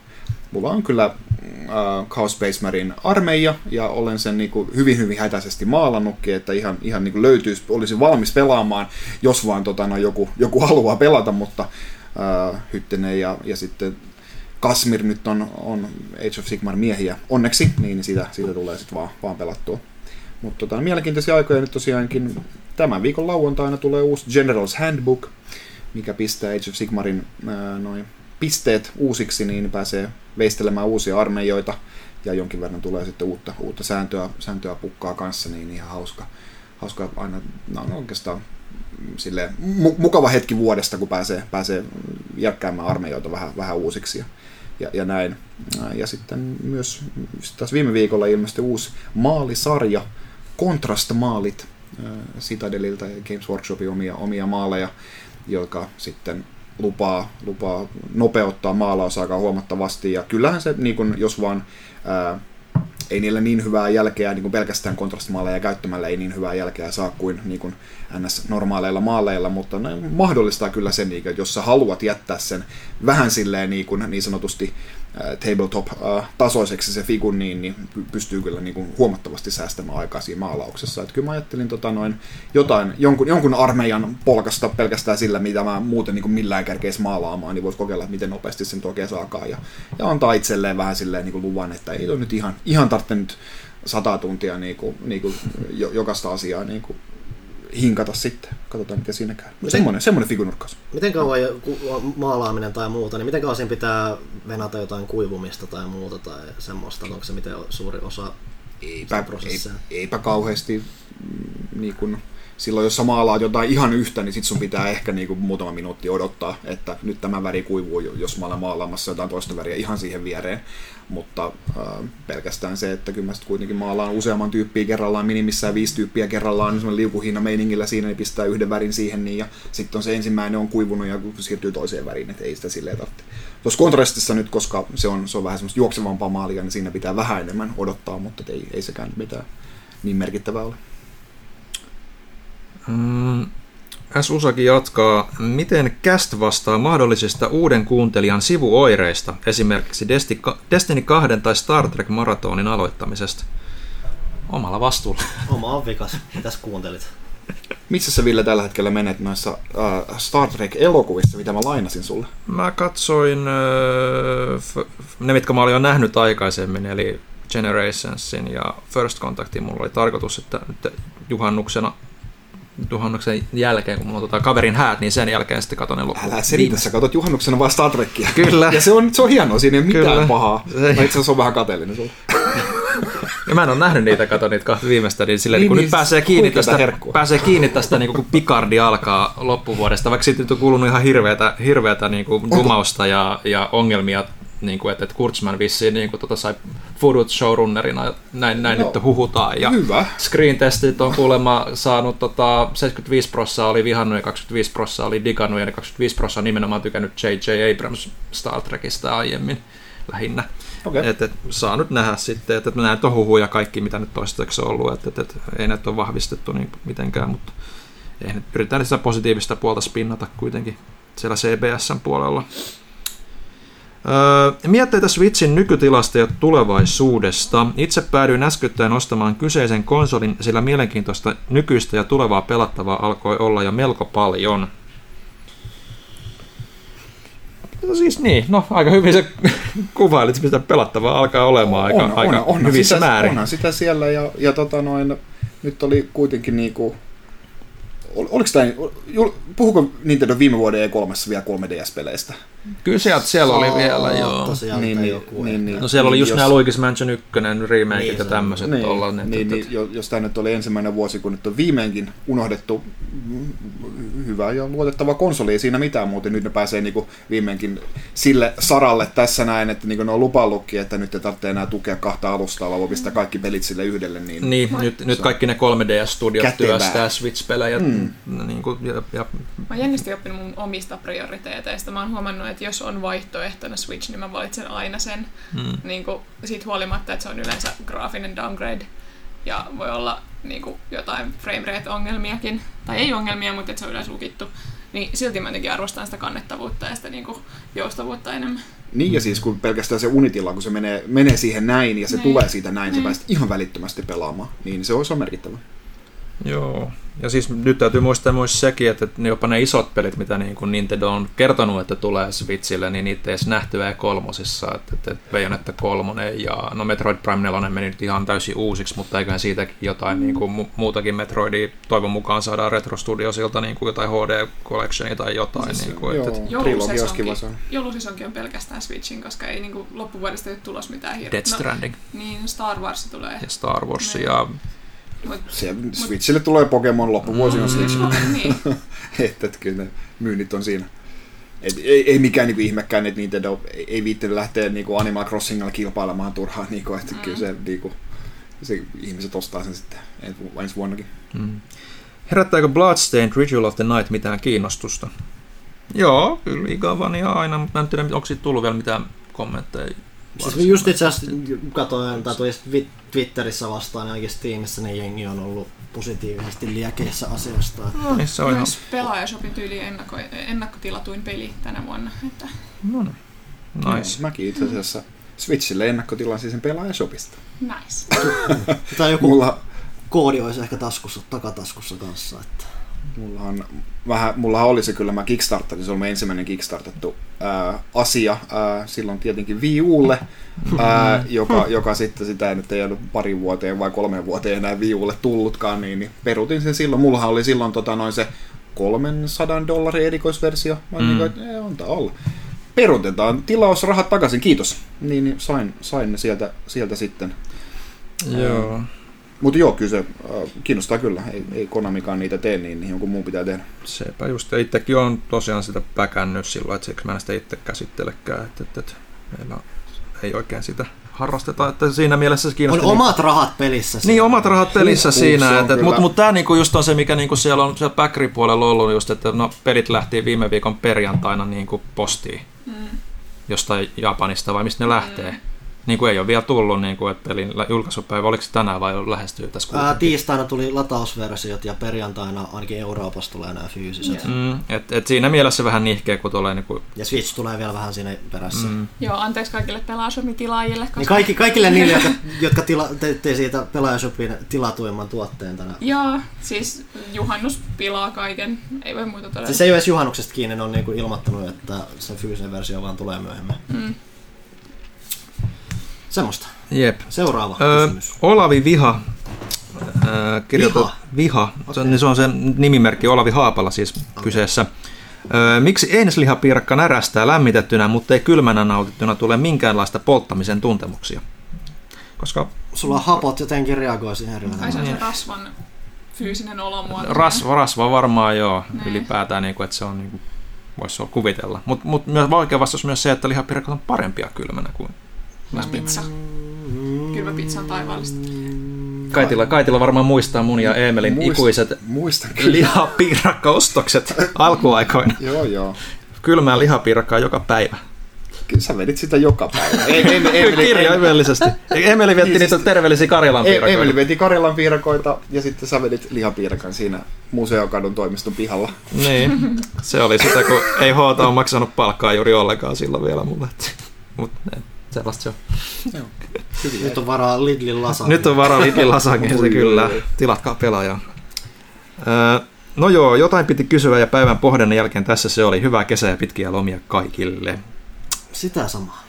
Mulla on kyllä äh, Chaos Space Marine armeija ja olen sen niin kuin hyvin hyvin hätäisesti maalannutkin, että ihan, ihan niin löytyisi, olisi valmis pelaamaan, jos vaan tota, no, joku, joku haluaa pelata, mutta äh, Hyttenen ja, ja sitten Kasmir nyt on, on Age of Sigmar miehiä onneksi, niin siitä, siitä tulee sitten vaan, vaan pelattua. Mutta tota, mielenkiintoisia aikoja nyt tosiaankin tämän viikon lauantaina tulee uusi General's Handbook, mikä pistää Age of Sigmarin ää, noin pisteet uusiksi, niin pääsee veistelemään uusia armeijoita ja jonkin verran tulee sitten uutta, uutta sääntöä, sääntöä pukkaa kanssa, niin ihan hauska, hauska aina, no, on oikeastaan sille mu- mukava hetki vuodesta, kun pääsee, pääsee järkkäämään armeijoita vähän, vähän uusiksi ja, ja, ja näin. Ja sitten myös sit taas viime viikolla ilmestyi uusi maalisarja, Contrast-maalit äh, Citadelilta ja Games Workshopin omia, omia maaleja, joka sitten lupaa, lupaa nopeuttaa maalausaikaa huomattavasti. Ja kyllähän se, niin kun, jos vaan ää, ei niillä niin hyvää jälkeä niin kuin pelkästään kontrastimaaleja käyttämällä ei niin hyvää jälkeä saa kuin, niin kuin NS-normaaleilla maaleilla, mutta ne mahdollistaa kyllä sen, niin, että jos sä haluat jättää sen vähän silleen niin, kuin, niin sanotusti äh, tabletop-tasoiseksi se figun, niin, niin pystyy kyllä niin kuin huomattavasti säästämään aikaa siinä maalauksessa. Että kyllä mä ajattelin tota, noin, jotain, jonkun, jonkun armeijan polkasta pelkästään sillä, mitä mä muuten niin kuin millään kärkeisi maalaamaan, niin voisi kokeilla, että miten nopeasti sen oikein saakaan. Ja, ja antaa itselleen vähän silleen niin kuin luvan, että ei ole nyt ihan, ihan tarvitse nyt sata tuntia niin kuin, niin kuin jokaista asiaa niin kuin hinkata sitten. Katsotaan, miten siinä käy. Miten, semmoinen, semmoinen figunurkkaus. Miten kauan maalaaminen tai muuta, niin miten kauan siinä pitää venata jotain kuivumista tai muuta tai semmoista? Onko se miten suuri osa eipä, prosessia? Eipä kauheasti mm, niin kuin, silloin jos sä maalaat jotain ihan yhtä, niin sit sun pitää ehkä niinku muutama minuutti odottaa, että nyt tämä väri kuivuu, jos mä olen maalaamassa jotain toista väriä ihan siihen viereen. Mutta äh, pelkästään se, että kyllä mä kuitenkin maalaan useamman tyyppiä kerrallaan, minimissään viisi tyyppiä kerrallaan, niin liukuhinna meiningillä siinä, niin pistää yhden värin siihen, niin, ja sitten on se ensimmäinen on kuivunut ja siirtyy toiseen väriin, että ei sitä silleen tarvitse. Tuossa kontrastissa nyt, koska se on, se on vähän semmoista juoksevampaa maalia, niin siinä pitää vähän enemmän odottaa, mutta ei, ei sekään mitään niin merkittävää ole. Mm, S. Usaki jatkaa, miten Cast vastaa mahdollisista uuden kuuntelijan sivuoireista, esimerkiksi Destiny 2 tai Star Trek maratonin aloittamisesta? Omalla vastuulla. Oma on vikas. Mitäs kuuntelit? Missä sä Ville tällä hetkellä menet noissa uh, Star Trek-elokuvissa, mitä mä lainasin sulle? Mä katsoin uh, f- ne, mitkä mä olin jo nähnyt aikaisemmin, eli Generationsin ja First Contactin. Mulla oli tarkoitus, että nyt juhannuksena juhannuksen jälkeen, kun mulla on tota kaverin häät, niin sen jälkeen sitten katon ne loppuun. Älä selitä, sä katot juhannuksena vaan Star Trekia. Kyllä. Ja se on, se on hienoa, siinä ei ole mitään Kyllä. pahaa. Mä itse asiassa on vähän kateellinen sulla. Ja mä en ole nähnyt niitä, kato niitä kahta viimeistä, niin silleen, niin, kun niin, nyt pääsee kiinni tästä, pääsee kiinni tästä niin kun Picardi alkaa loppuvuodesta, vaikka sitten on kuulunut ihan hirveätä, hirveätä niin kuin dumausta ja, ja ongelmia niin kuin, että, että Kurtzman vissiin niin kuin, tota, sai Fudut showrunnerina, näin, näin no, nyt huhutaan. Ja hyvä. Screen testit on kuulemma saanut tota, 75 prossaa oli vihannut ja 25 prossaa oli digannut ja ne 25 prossaa nimenomaan tykännyt J.J. Abrams Star Trekista aiemmin lähinnä. Okay. Et, et, saa nyt nähdä sitten, että et näitä on huhuja kaikki, mitä nyt toistaiseksi on ollut, että et, et, ei näitä ole vahvistettu niin mitenkään, mutta ei nyt yritetään sitä positiivista puolta spinnata kuitenkin siellä CBSn puolella. Mietteitä Switchin nykytilasta ja tulevaisuudesta. Itse päädyin äskettäin ostamaan kyseisen konsolin, sillä mielenkiintoista nykyistä ja tulevaa pelattavaa alkoi olla jo melko paljon. No siis niin, no aika hyvin se kuvailit, mitä pelattavaa alkaa olemaan aika, on, aika on, hyvissä sitä, määrin. Onhan sitä siellä ja, ja tota noin, nyt oli kuitenkin niinku oliko tämä, puhuko Nintendo viime vuoden E3 vielä 3DS-peleistä? Kyllä sieltä siellä oli vielä, joo. Tosiaan, niin, niin, joku, niin, niin, no siellä niin, oli just jos, nämä Luigi's Mansion 1, remakeit niin, ja tämmöiset niin, olla. Niin, niin, niin, jos tämä nyt oli ensimmäinen vuosi, kun nyt on viimeinkin unohdettu hyvä ja luotettava konsoli, ei siinä mitään muuten. Nyt ne pääsee niinku viimeinkin sille saralle tässä näin, että niinku ne on lupaillutkin, että nyt ei tarvitse enää tukea kahta alustaa, vaan voi pistää kaikki pelit sille yhdelle. Niin, niin nyt, nyt kaikki ne 3DS-studiot työstää Switch-pelejä. Mm. Niin kuin, ja, ja... Mä oon jännisti oppinut mun omista prioriteeteista. Mä oon huomannut, että jos on vaihtoehtona Switch, niin mä valitsen aina sen. Mm. Niin kuin, siitä huolimatta, että se on yleensä graafinen downgrade. Ja voi olla niin kuin, jotain frame rate-ongelmiakin. Tai ei ongelmia, mutta että se on yleensä lukittu. Niin silti mä jotenkin arvostan sitä kannettavuutta ja sitä niin kuin, joustavuutta enemmän. Niin ja siis kun pelkästään se unitilla, kun se menee, menee siihen näin ja se niin. tulee siitä näin, niin. se pääset ihan välittömästi pelaamaan, niin se olisi merkittävä. Joo, ja siis nyt täytyy muistaa myös sekin, että jopa ne isot pelit, mitä niin kuin Nintendo on kertonut, että tulee Switchille, niin niitä ei edes nähty E3. Että, että Bayonetta 3 ja no Metroid Prime 4 meni nyt ihan täysin uusiksi, mutta eiköhän siitäkin jotain niin kuin, muutakin Metroidia toivon mukaan saadaan Retro Studiosilta niin kuin jotain HD Collectionia tai jotain. Siis, niin kuin, joo, että, Joulusesonkin on pelkästään Switchin, koska ei niin kuin, loppuvuodesta ei tulos mitään hirveä. Death Stranding. No, niin, Star Wars tulee. Ja Star Wars ja Mut, Se, Switchille tulee Pokemon loppuvuosi on Switch. niin. että, että kyllä ne myynnit on siinä. Et ei, ei mikään niinku ihmekään, että Nintendo ei, ei viittely lähteä niinku Animal Crossingilla kilpailemaan turhaan, niinku, että mm. kyllä se, niinku, se, ihmiset ostaa sen sitten en- ensi vuonnakin. Mm. Herättääkö Bloodstained Ritual of the Night mitään kiinnostusta? Joo, kyllä Igavania aina, mutta mä en tiedä, onko siitä tullut vielä mitään kommentteja. Siis just itse asiassa katoin, tai tuli Twi- Twitterissä vastaan, niin ainakin Steamissa niin jengi on ollut positiivisesti liekeissä asiasta. Että No niin, se on ihan... Pelaajashopin tyyli ennakko, ennakkotilatuin peli tänä vuonna. Että No niin. Nice. Mäkin itse asiassa Switchille ennakkotilasin sen pelaajashopista. nice. tai joku Mulla, koodi olisi ehkä taskussa, takataskussa kanssa. Että. Mullahan, vähän, mullahan oli se kyllä, mä kickstartasin, se oli mun ensimmäinen kickstartattu ää, asia, ää, silloin tietenkin Wii Ulle, ää, joka, joka sitten sitä nyt ei ollut pari vuoteen vai kolme vuoteen enää Wii Ulle tullutkaan, niin, niin perutin sen silloin. Mullahan oli silloin tota, noin se 300 dollarin erikoisversio, mä mm. Niin että ei, antaa olla. Perutetaan tilausrahat takaisin, kiitos. Niin, niin sain, sain ne sieltä, sieltä sitten. Joo. Mutta joo, kyllä se äh, kiinnostaa kyllä. Ei, ei Konamikaan niitä tee, niin, niin jonkun muun pitää tehdä. Sepä just. Ja itsekin on tosiaan sitä päkännyt silloin, että siksi mä en sitä itse käsittelekään, että, että, että meillä ei oikein sitä harrasteta, että siinä mielessä se On kiinnostaa. omat rahat pelissä. Niin, omat rahat pelissä Huhhuh, se siinä, on että, mutta mut tämä niinku just on se, mikä niinku siellä on siellä backri-puolella ollut just, että no, pelit lähti viime viikon perjantaina niinku postiin Mm. jostain Japanista vai mistä ne lähtee. Niin kuin ei ole vielä tullut, niin kuin, että lä- julkaisupäivä, oliko se tänään vai lähestyy tässä Ää, kuitenkin? tiistaina tuli latausversiot ja perjantaina ainakin Euroopassa tulee nämä fyysiset. Joo. Mm, et, et siinä mielessä vähän nihkeä, kun tulee niin kuin, Ja Switch tulee vielä vähän siinä perässä. Mm. Joo, anteeksi kaikille Pelaajashopin tilaajille. Koska... Niin kaikki, kaikille niille, jotka, jotka tila, teitte siitä Pelaajashopin tilatuimman tuotteen tänä. Joo, siis juhannus pilaa kaiken. Ei voi muuta todeta. Siis ei ole edes juhannuksesta kiinni, ne on niinku ilmoittanut, että se fyysinen versio vaan tulee myöhemmin. Mm. Semmoista. jep. Seuraava Öö, kysymys. Olavi Viha. Öö, kirjoitu, Viha? Viha. Se, on, Okei. se on sen nimimerkki Olavi Haapala siis okay. kyseessä. Öö, miksi eineslihapiirakka närästää lämmitettynä, mutta ei kylmänä nautittuna tule minkäänlaista polttamisen tuntemuksia? Koska Sulla hapot jotenkin reagoi siihen eri Ai se tavalla. on se rasvan fyysinen olomuoto. rasva, rasva varmaan joo, Niin. ylipäätään, niin kuin, että se on niin kuin, voisi olla kuvitella. Mutta mut myös vaikea vastaus myös se, että lihapiirakat on parempia kylmänä kuin pizza. Kylmä pizza on taivaallista. Kaitila, Kaitila varmaan muistaa mun ja Eemelin Muist- ikuiset Muistan kyllä. lihapiirakka-ostokset alkuaikoina. Joo, joo. Kylmää lihapiirakkaa joka päivä. Kyllä sä vedit sitä joka päivä. Ei, ei, ei, ei, Kirjaimellisesti. Emeli vietti Niin, niitä siis- terveellisiä Karjalan piirakoita. Emeli veti Karjalan piirakoita ja sitten sä vedit lihapiirakan siinä Museokadun toimiston pihalla. Niin, se oli sitä, kun ei Hoota ole maksanut palkkaa juuri ollenkaan silloin vielä mulle. Mutta sellaista se on. Nyt on varaa Lidlin lasa. Nyt on varaa Lidlin lasageen, se kyllä. Tilatkaa pelaaja. Öö, no joo, jotain piti kysyä ja päivän pohdinnan jälkeen tässä se oli. Hyvää kesää ja pitkiä lomia kaikille. Sitä samaa.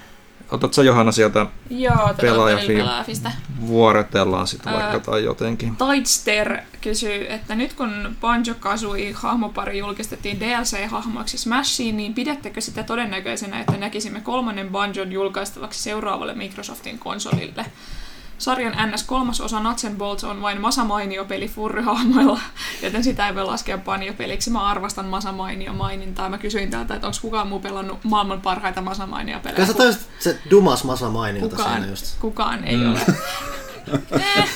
Otat sä Johanna sieltä, Joo, tätä Pelaaja pelin film. pelaafista. vuorotellaan sitä Ää. vaikka tai jotenkin. Tidester kysyy, että nyt kun Banjo Kazooie hahmopari julkistettiin DLC-hahmoiksi Smashiin, niin pidättekö sitä todennäköisenä, että näkisimme kolmannen Banjon julkaistavaksi seuraavalle Microsoftin konsolille? Sarjan NS kolmas osa Nuts and Bolts on vain Masa Mainio peli furryhahmoilla, joten sitä ei voi laskea Banjo-peliksi. Mä arvostan Masa Mainio mainintaa. Mä kysyin täältä, että onko kukaan muu pelannut maailman parhaita Masa Mainio pelejä. Kyllä sä taisit se Dumas Masa mainiota kukaan, siinä just. kukaan ei Mm. ole. Eh,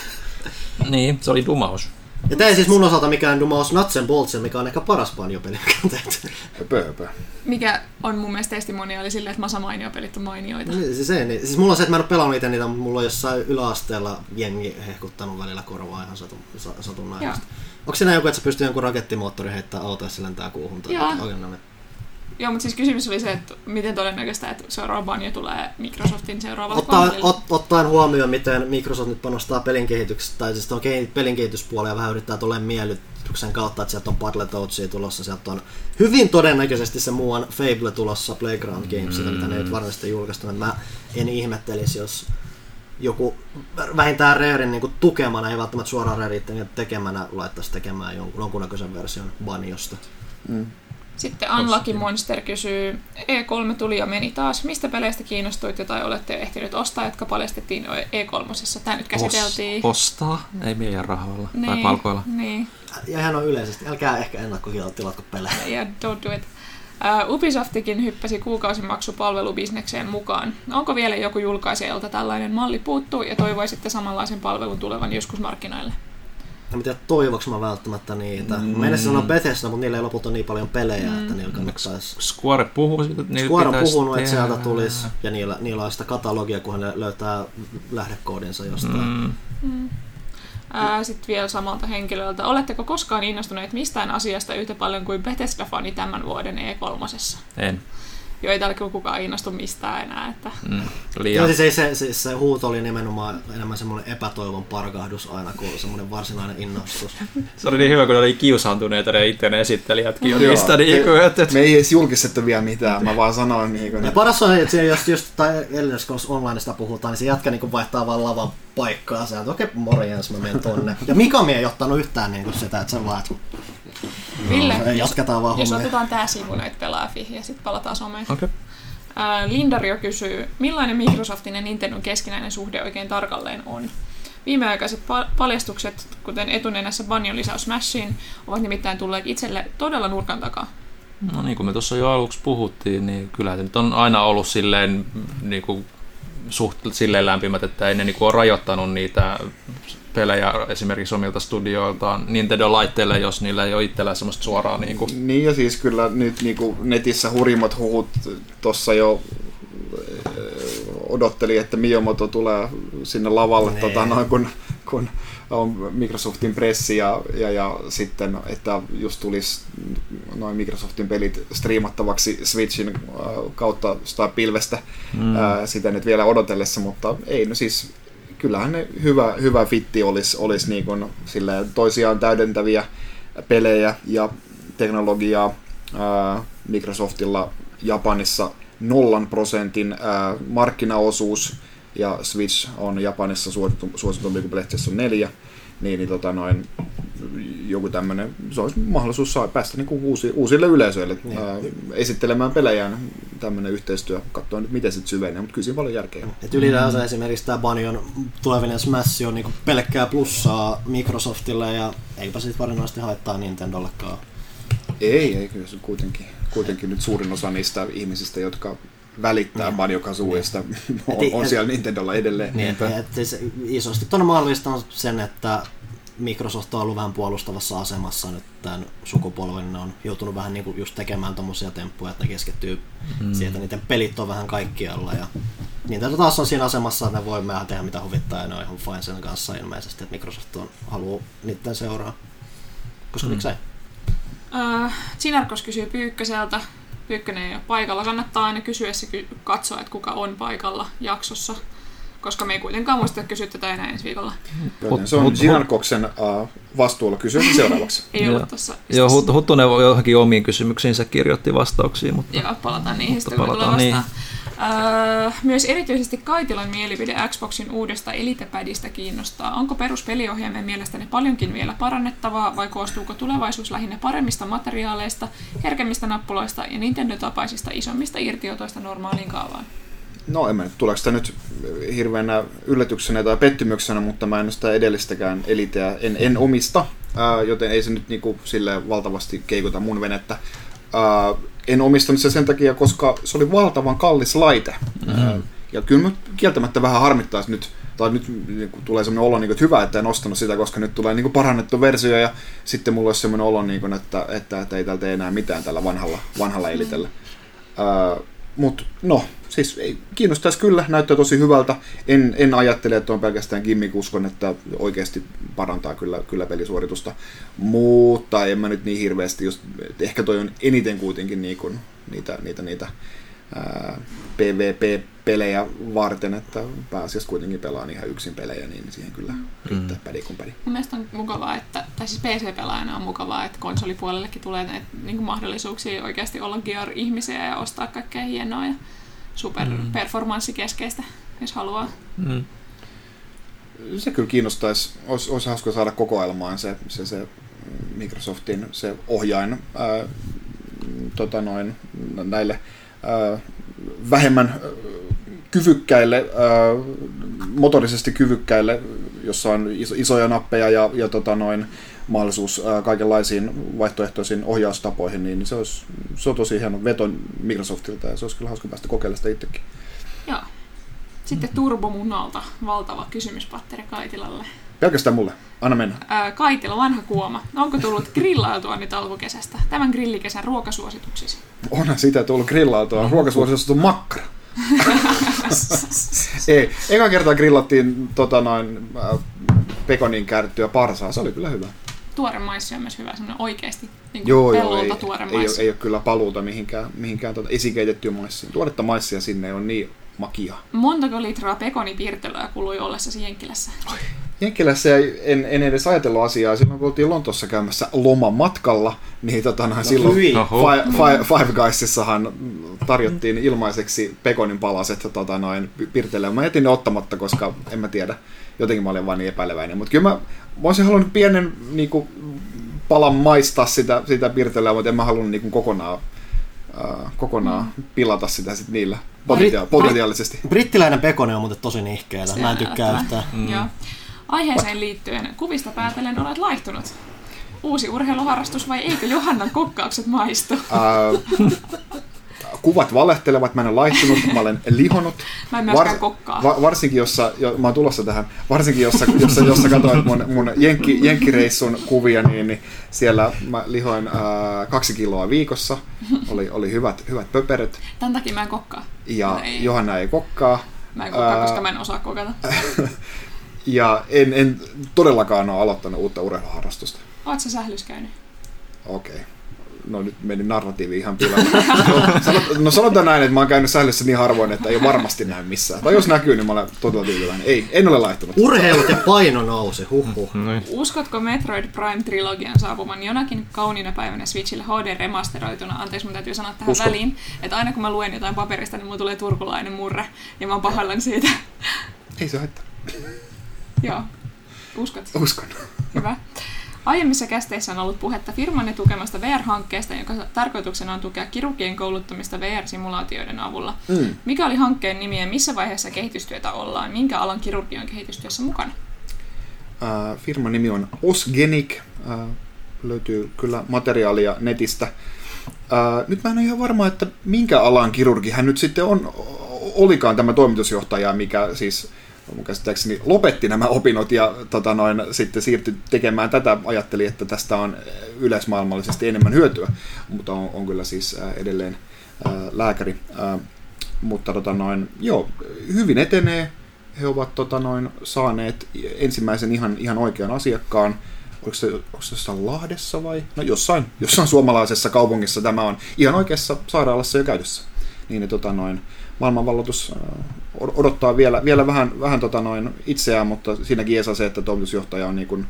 Niin, se oli dumaus. Ja tää ei siis mun osalta mikään Dumas Nuts and Bolts, mikä on ehkä paras banjo-peli, mikä on tehty. Höpö, höpö. mikä on mun mielestä testimoniaali silleen, että Masa Mainio-pelit on mainioita. Niin, siis, ei, niin, siis mulla on se, että mä en ole pelannut itse niitä, mutta mulla on jossain yläasteella jengi hehkuttanut välillä korvaa ihan satun, sa, satunnaisesti. Onko siinä joku, että sä pystyy jonkun rakettimoottori heittää autoa ja se lentää kuuhun? Tai Joo. No niin. Joo, mutta siis kysymys oli se, että miten todennäköistä, että seuraava Banjo tulee Microsoftin seuraavalle Ottaa, ot, ottaen huomioon, miten Microsoft nyt panostaa pelin kehityksessä, tai siis on pelin kehityspuolella ja vähän yrittää tuolle miellytyksen kautta, että sieltä on Battletoadsia tulossa, sieltä on hyvin todennäköisesti se muuan Fable tulossa Playground Gamesilta, mm. mitä ne nyt varmasti julkaistu. Mä en ihmettelisi, jos joku vähintään Rarein niin tukemana, ei välttämättä suoraan Rarein tekemänä laittaisi tekemään jonkun, jonkunnäköisen version Banjosta. Mm. Sitten Unlucky Monster kysyy, E3 tuli ja meni taas. Mistä peleistä kiinnostuit tai olette ehtineet ostaa, jotka paljastettiin E3? Tämä nyt käsiteltiin. Os, ostaa, ei meidän rahoilla niin, tai palkoilla. Niin. Ja ihan on yleisesti, älkää ehkä ennakkotilatko pelejä. Yeah, don't do it. Uh, Ubisoftikin hyppäsi kuukausimaksupalvelubisnekseen mukaan. Onko vielä joku julkaisijalta tällainen malli puuttuu ja toivoisitte samanlaisen palvelun tulevan joskus markkinoille? En tiedä, toivoks mä välttämättä niitä. Mm. Mä sanoa Bethesda, mutta niillä ei lopulta niin paljon pelejä, mm. että niillä kannattaisi... Square puhuu siitä, että Square on puhunut, että sieltä tulisi, ja niillä, niillä on sitä katalogia, kun ne löytää lähdekoodinsa jostain. Mm. Mm. Sitten vielä samalta henkilöltä. Oletteko koskaan innostuneet mistään asiasta yhtä paljon kuin Bethesda-fani tämän vuoden E3? En. Jo ei täällä kukaan innostu mistään enää. Että... Mm, liian. Joo, siis se, se, se, huuto oli nimenomaan enemmän semmoinen epätoivon parkahdus aina kuin semmoinen varsinainen innostus. se oli niin hyvä, kun oli kiusaantuneita ne itse esittelijätkin. Joo, niistä, niin, kuin, että, että... Me ei edes julkistettu vielä mitään, mä vaan sanoin. Niin kuin, ja paras on, että jos just tai Elder Scrolls Onlineista puhutaan, niin se jätkä niin vaihtaa vaan lavan paikkaa. Se on, okei, okay, morjens, mä menen tonne. Ja Mika ei ottanut yhtään niin kuin sitä, että se vaan, että Ville, no, jatketaan vaan jos hommia. otetaan tää sivu, että pelaa ja sitten palataan someen. Okay. Lindario kysyy, millainen Microsoftin ja Nintendon keskinäinen suhde oikein tarkalleen on? Viimeaikaiset paljastukset, kuten etunenässä Banjon lisäys Smashiin, ovat nimittäin tulleet itselle todella nurkan takaa. No niin kuin me tuossa jo aluksi puhuttiin, niin kyllä nyt on aina ollut silleen, niin kuin, suht silleen lämpimät, että ei ne niin kuin, ole rajoittanut niitä pelejä esimerkiksi omilta studioiltaan Nintendo-laitteille, jos niillä ei ole itsellä semmoista suoraa... Niin, kuin... niin ja siis kyllä nyt niin kuin netissä hurjimmat huhut tuossa jo eh, odotteli, että Miyamoto tulee sinne lavalle, nee. tota, noin, kun, kun on Microsoftin pressi ja, ja, ja sitten, että just tulisi noin Microsoftin pelit striimattavaksi Switchin äh, kautta sitä pilvestä mm. ää, äh, sitä nyt vielä odotellessa, mutta ei, no siis kyllähän ne hyvä, hyvä fitti olisi, olisi niin kuin toisiaan täydentäviä pelejä ja teknologiaa. Microsoftilla Japanissa nollan prosentin markkinaosuus ja Switch on Japanissa suositumpi kuin PlayStation 4, niin, niin tota noin, joku tämmöinen, se olisi mahdollisuus saa päästä niin kuin uusi, uusille yleisöille niin. ää, esittelemään pelejään tämmöinen yhteistyö, katsoa nyt miten sitten syvenee, mutta kyllä siinä paljon järkeä Et ylipäänsä mm. esimerkiksi tämä Banjon tulevinen Smash on niin pelkkää plussaa Microsoftille ja eipä sitten varsinaisesti haittaa Nintendollekaan. Ei, ei kyllä se kuitenkin, kuitenkin nyt suurin osa niistä ihmisistä, jotka välittää niin. Banjo Kazooista, niin. on, on siellä Nintendolla edelleen. Niin, että, että isosti tuonne mahdollistaa sen, että Microsoft on ollut vähän puolustavassa asemassa nyt tämän sukupolven. Ne on joutunut vähän niin kuin just tekemään tommosia temppuja, että ne keskittyy mm. siihen, että niiden pelit on vähän kaikkialla. Ja Nintendo taas on siinä asemassa, että ne voi vähän tehdä mitä huvittaa ja ne on ihan fine sen kanssa ilmeisesti, että Microsoft on, haluaa niiden seuraa. Koska mm. miksei? Uh, Sinarkos kysyy Pyykköseltä. Pyykkönen ei ole paikalla. Kannattaa aina kysyä se katsoa, että kuka on paikalla jaksossa koska me ei kuitenkaan muista kysyä tätä enää ensi viikolla. Joten se on Sinarkoksen uh, vastuulla kysyä seuraavaksi. ei ollut tuossa. Joo, Hut, Huttunen johonkin omiin kysymyksiinsä kirjoitti vastauksia. Mutta, Joo, palataan niihin sitten, kun palataan niin. Uh, myös erityisesti Kaitilan mielipide Xboxin uudesta Elitepadista kiinnostaa. Onko peruspeliohjaimen mielestäni paljonkin vielä parannettavaa vai koostuuko tulevaisuus lähinnä paremmista materiaaleista, herkemmistä nappuloista ja Nintendo-tapaisista isommista irtiotoista normaaliin kaavaan? No en mä nyt, tuleeko sitä nyt hirveänä yllätyksenä tai pettymyksenä, mutta mä en sitä edellistäkään eliteä, en, en omista, ää, joten ei se nyt niinku sille valtavasti keikuta mun venettä. Ää, en omistanut se sen takia, koska se oli valtavan kallis laite. Mm-hmm. ja kyllä kieltämättä vähän harmittaisi nyt, tai nyt niin tulee sellainen olo, niin että hyvä, että en ostanut sitä, koska nyt tulee niin parannettu versio, ja sitten mulla olisi sellainen olo, että, että, että ei täältä enää mitään tällä vanhalla, vanhalla elitellä. Mm. Mutta no, siis ei, kiinnostaisi kyllä, näyttää tosi hyvältä. En, en ajattele, että on pelkästään gimmick, uskon, että oikeasti parantaa kyllä, kyllä pelisuoritusta. Mutta en mä nyt niin hirveästi, just, ehkä toi on eniten kuitenkin niin kuin niitä, niitä, niitä PvP-pelejä varten, että pääasiassa kuitenkin pelaan ihan yksin pelejä, niin siihen kyllä mm. riittää mm. pädi kuin pädi. Mun mielestä on mukavaa, että, tai siis PC-pelaajana on mukavaa, että konsolipuolellekin tulee näitä niin kuin mahdollisuuksia oikeasti olla gear-ihmisiä ja ostaa kaikkea hienoa ja superperformanssikeskeistä, mm. jos haluaa. Mm. Se kyllä kiinnostaisi, olisi, olisi hauska saada kokoelmaan se, se, se Microsoftin se ohjain ää, tota noin, näille vähemmän ää, kyvykkäille, ää, motorisesti kyvykkäille, jossa on iso, isoja nappeja ja, ja tota noin, mahdollisuus kaikenlaisiin vaihtoehtoisiin ohjaustapoihin, niin se, olisi, se on tosi hieno veto Microsoftilta ja se olisi kyllä hauska päästä kokeilemaan sitä itsekin. Joo. Sitten turbomunalta valtava kysymys Patteri Kaitilalle. Pelkästään mulle. Anna mennä. Ää, Kaitila, vanha kuoma. Onko tullut grillailtua nyt alkukesästä? Tämän grillikesän ruokasuosituksisi. Onhan sitä tullut grillautua. Ruokasuosituksessa on makkara. Ei, eka kertaa grillattiin tota noin, äh, pekonin käärittyä parsaa. Se oli kyllä hyvä. Tuore maissi on myös hyvä, semmoinen oikeasti niin Joo, joo, ei, tuore ei, ole, ei ole kyllä paluuta mihinkään, mihinkään tuota esikeitettyä maissiin. Tuoretta maissia sinne on niin makia. Montako litraa pekonipiirtelöä kului ollessasi Jenkkilässä? Jenkkilässä ei- en, en edes ajatellut asiaa. Silloin kun oltiin Lontossa käymässä lomamatkalla, niin tota, no, silloin hyi. Oho. Fi, Fi, Five Guysissahan tarjottiin ilmaiseksi pekonin palaset tota, noin, pirtelemään. Mä jätin ne ottamatta, koska en mä tiedä. Jotenkin mä olin vaan niin epäileväinen. Mutta kyllä mä, mä olisin halunnut pienen niin kuin, palan maistaa sitä, sitä pirteleä, mutta en mä halunnut niin kuin, kokonaan, äh, kokonaan pilata sitä sit niillä potentia- potentiaalisesti. Brittiläinen pekoni on muuten tosi nihkeellä. Mä en tykkää yhtään. Mm. Joo. Aiheeseen liittyen, kuvista päätellen olet laihtunut. Uusi urheiluharrastus vai eikö Johannan kokkaukset maistu? Kuvat valehtelevat, mä en ole laittunut, mä olen lihonut. Mä en myöskään kokkaa. va, varsinkin jossa, jo, mä oon tulossa tähän, varsinkin jossa, jossa, jossa katsoin mun, mun jenkki, jenkkireissun kuvia, niin, niin siellä mä lihoin ää, kaksi kiloa viikossa, oli, oli hyvät, hyvät pöperöt, Tän takia mä en kokkaa. ja Ei. Johanna ei kokkaa. Mä en kokkaa, Ää, koska mä en osaa kokata. Ja en, en todellakaan ole aloittanut uutta urheiluharrastusta. Oot sä sählys käynyt? Okei. No nyt meni narratiivi ihan pilalle. no, sanot, no sanotaan näin, että mä oon käynyt sählyssä niin harvoin, että ei varmasti näy missään. Tai jos näkyy, niin mä olen todella tyytyväinen. Ei, en ole laittanut. Urheilut ja paino nousi, huhhuh. Noin. Uskotko Metroid Prime-trilogian saapuman jonakin kauniina päivänä Switchille HD remasteroituna? Anteeksi, mun täytyy sanoa tähän Uskon. väliin, että aina kun mä luen jotain paperista, niin mulla tulee turkulainen murre, ja mä oon pahoillani siitä. Ei se haittaa. Joo. Uskot? Uskon. Hyvä. Aiemmissa kästeissä on ollut puhetta firmanne tukemasta VR-hankkeesta, jonka tarkoituksena on tukea kirurgien kouluttamista VR-simulaatioiden avulla. Mm. Mikä oli hankkeen nimi ja missä vaiheessa kehitystyötä ollaan? Minkä alan kirurgi on kehitystyössä mukana? Äh, firman nimi on Osgenic. Äh, löytyy kyllä materiaalia netistä. Äh, nyt mä en ole ihan varma, että minkä alan kirurgi hän nyt sitten on, olikaan tämä toimitusjohtaja, mikä siis mun käsittääkseni lopetti nämä opinnot ja tota noin, sitten siirtyi tekemään tätä. Ajatteli, että tästä on yleismaailmallisesti enemmän hyötyä, mutta on, on kyllä siis edelleen äh, lääkäri. Äh, mutta tota noin, joo, hyvin etenee. He ovat tota noin, saaneet ensimmäisen ihan, ihan oikean asiakkaan. Oliko se, onko se jossain Lahdessa vai? No jossain, jossain suomalaisessa kaupungissa tämä on ihan oikeassa sairaalassa jo käytössä. Niin tota noin, maailmanvalloitus odottaa vielä, vielä vähän, vähän tota noin itseään, mutta siinäkin ei saa se, että toimitusjohtaja on, niin kuin,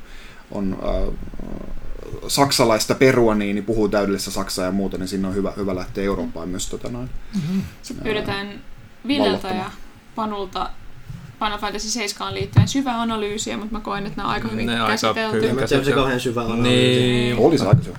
on äh, saksalaista perua, niin, niin puhuu täydellistä saksaa ja muuta, niin sinne on hyvä, hyvä lähteä Eurooppaan myös tota noin. Sitten pyydetään Villeltä Vallottamaan. ja Panulta Final Fantasy 7 liittyen syvää analyysiä, mutta mä koen, että nämä on aika hyvin Ne aika käsitelty. hyvin En mä tiedä, se kauhean syvä analyysi. Niin. Oli se aika se.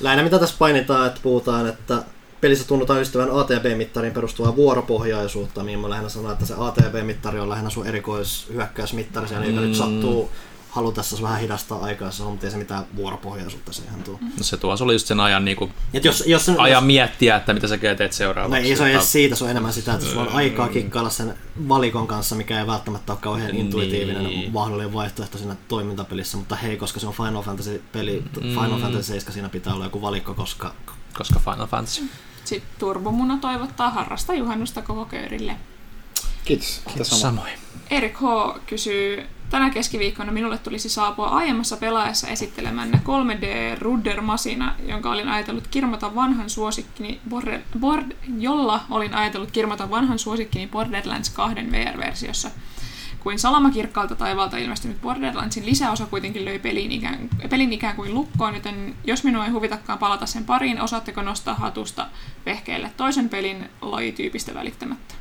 Lähinnä mitä tässä painitaan, että puhutaan, että pelissä tunnutaan ystävän ATB-mittariin perustuvaa vuoropohjaisuutta, mihin mä lähinnä sanon, että se ATB-mittari on lähinnä sun erikoishyökkäysmittari, siellä mm. nyt sattuu halutessa vähän hidastaa aikaa, mutta ei se mitään vuoropohjaisuutta siihen tuu. No se tuossa oli just sen ajan, niin kuin, Et jos, jos sen, ajan miettiä, että mitä sä teet No seuraavaksi. ei se ole edes siitä, se on enemmän sitä, että sulla on aikaa kikkailla sen valikon kanssa, mikä ei välttämättä ole kauhean Niin. intuitiivinen mahdollinen vaihtoehto siinä toimintapelissä, mutta hei, koska se on Final Fantasy-peli, Final Fantasy 7 siinä pitää olla joku valikko, koska Koska Final Fantasy. Sitten Turbomuna toivottaa harrasta juhannusta koko köyrille. Kiitos. Kiitos. Samoin. Erik H. kysyy, tänä keskiviikkona minulle tulisi saapua aiemmassa pelaajassa esittelemänne 3D Rudder Masina, jonka olin ajatellut kirmata vanhan suosikkini, Border, Bord, jolla olin ajatellut kirmata vanhan suosikkini Borderlands 2 VR-versiossa. Kuin salamakirkkaalta taivaalta ilmestynyt Borderlandsin lisäosa kuitenkin löi pelin ikään, pelin ikään kuin lukkoon, joten jos minua ei huvitakaan palata sen pariin, osaatteko nostaa hatusta vehkeille toisen pelin lajityypistä välittämättä?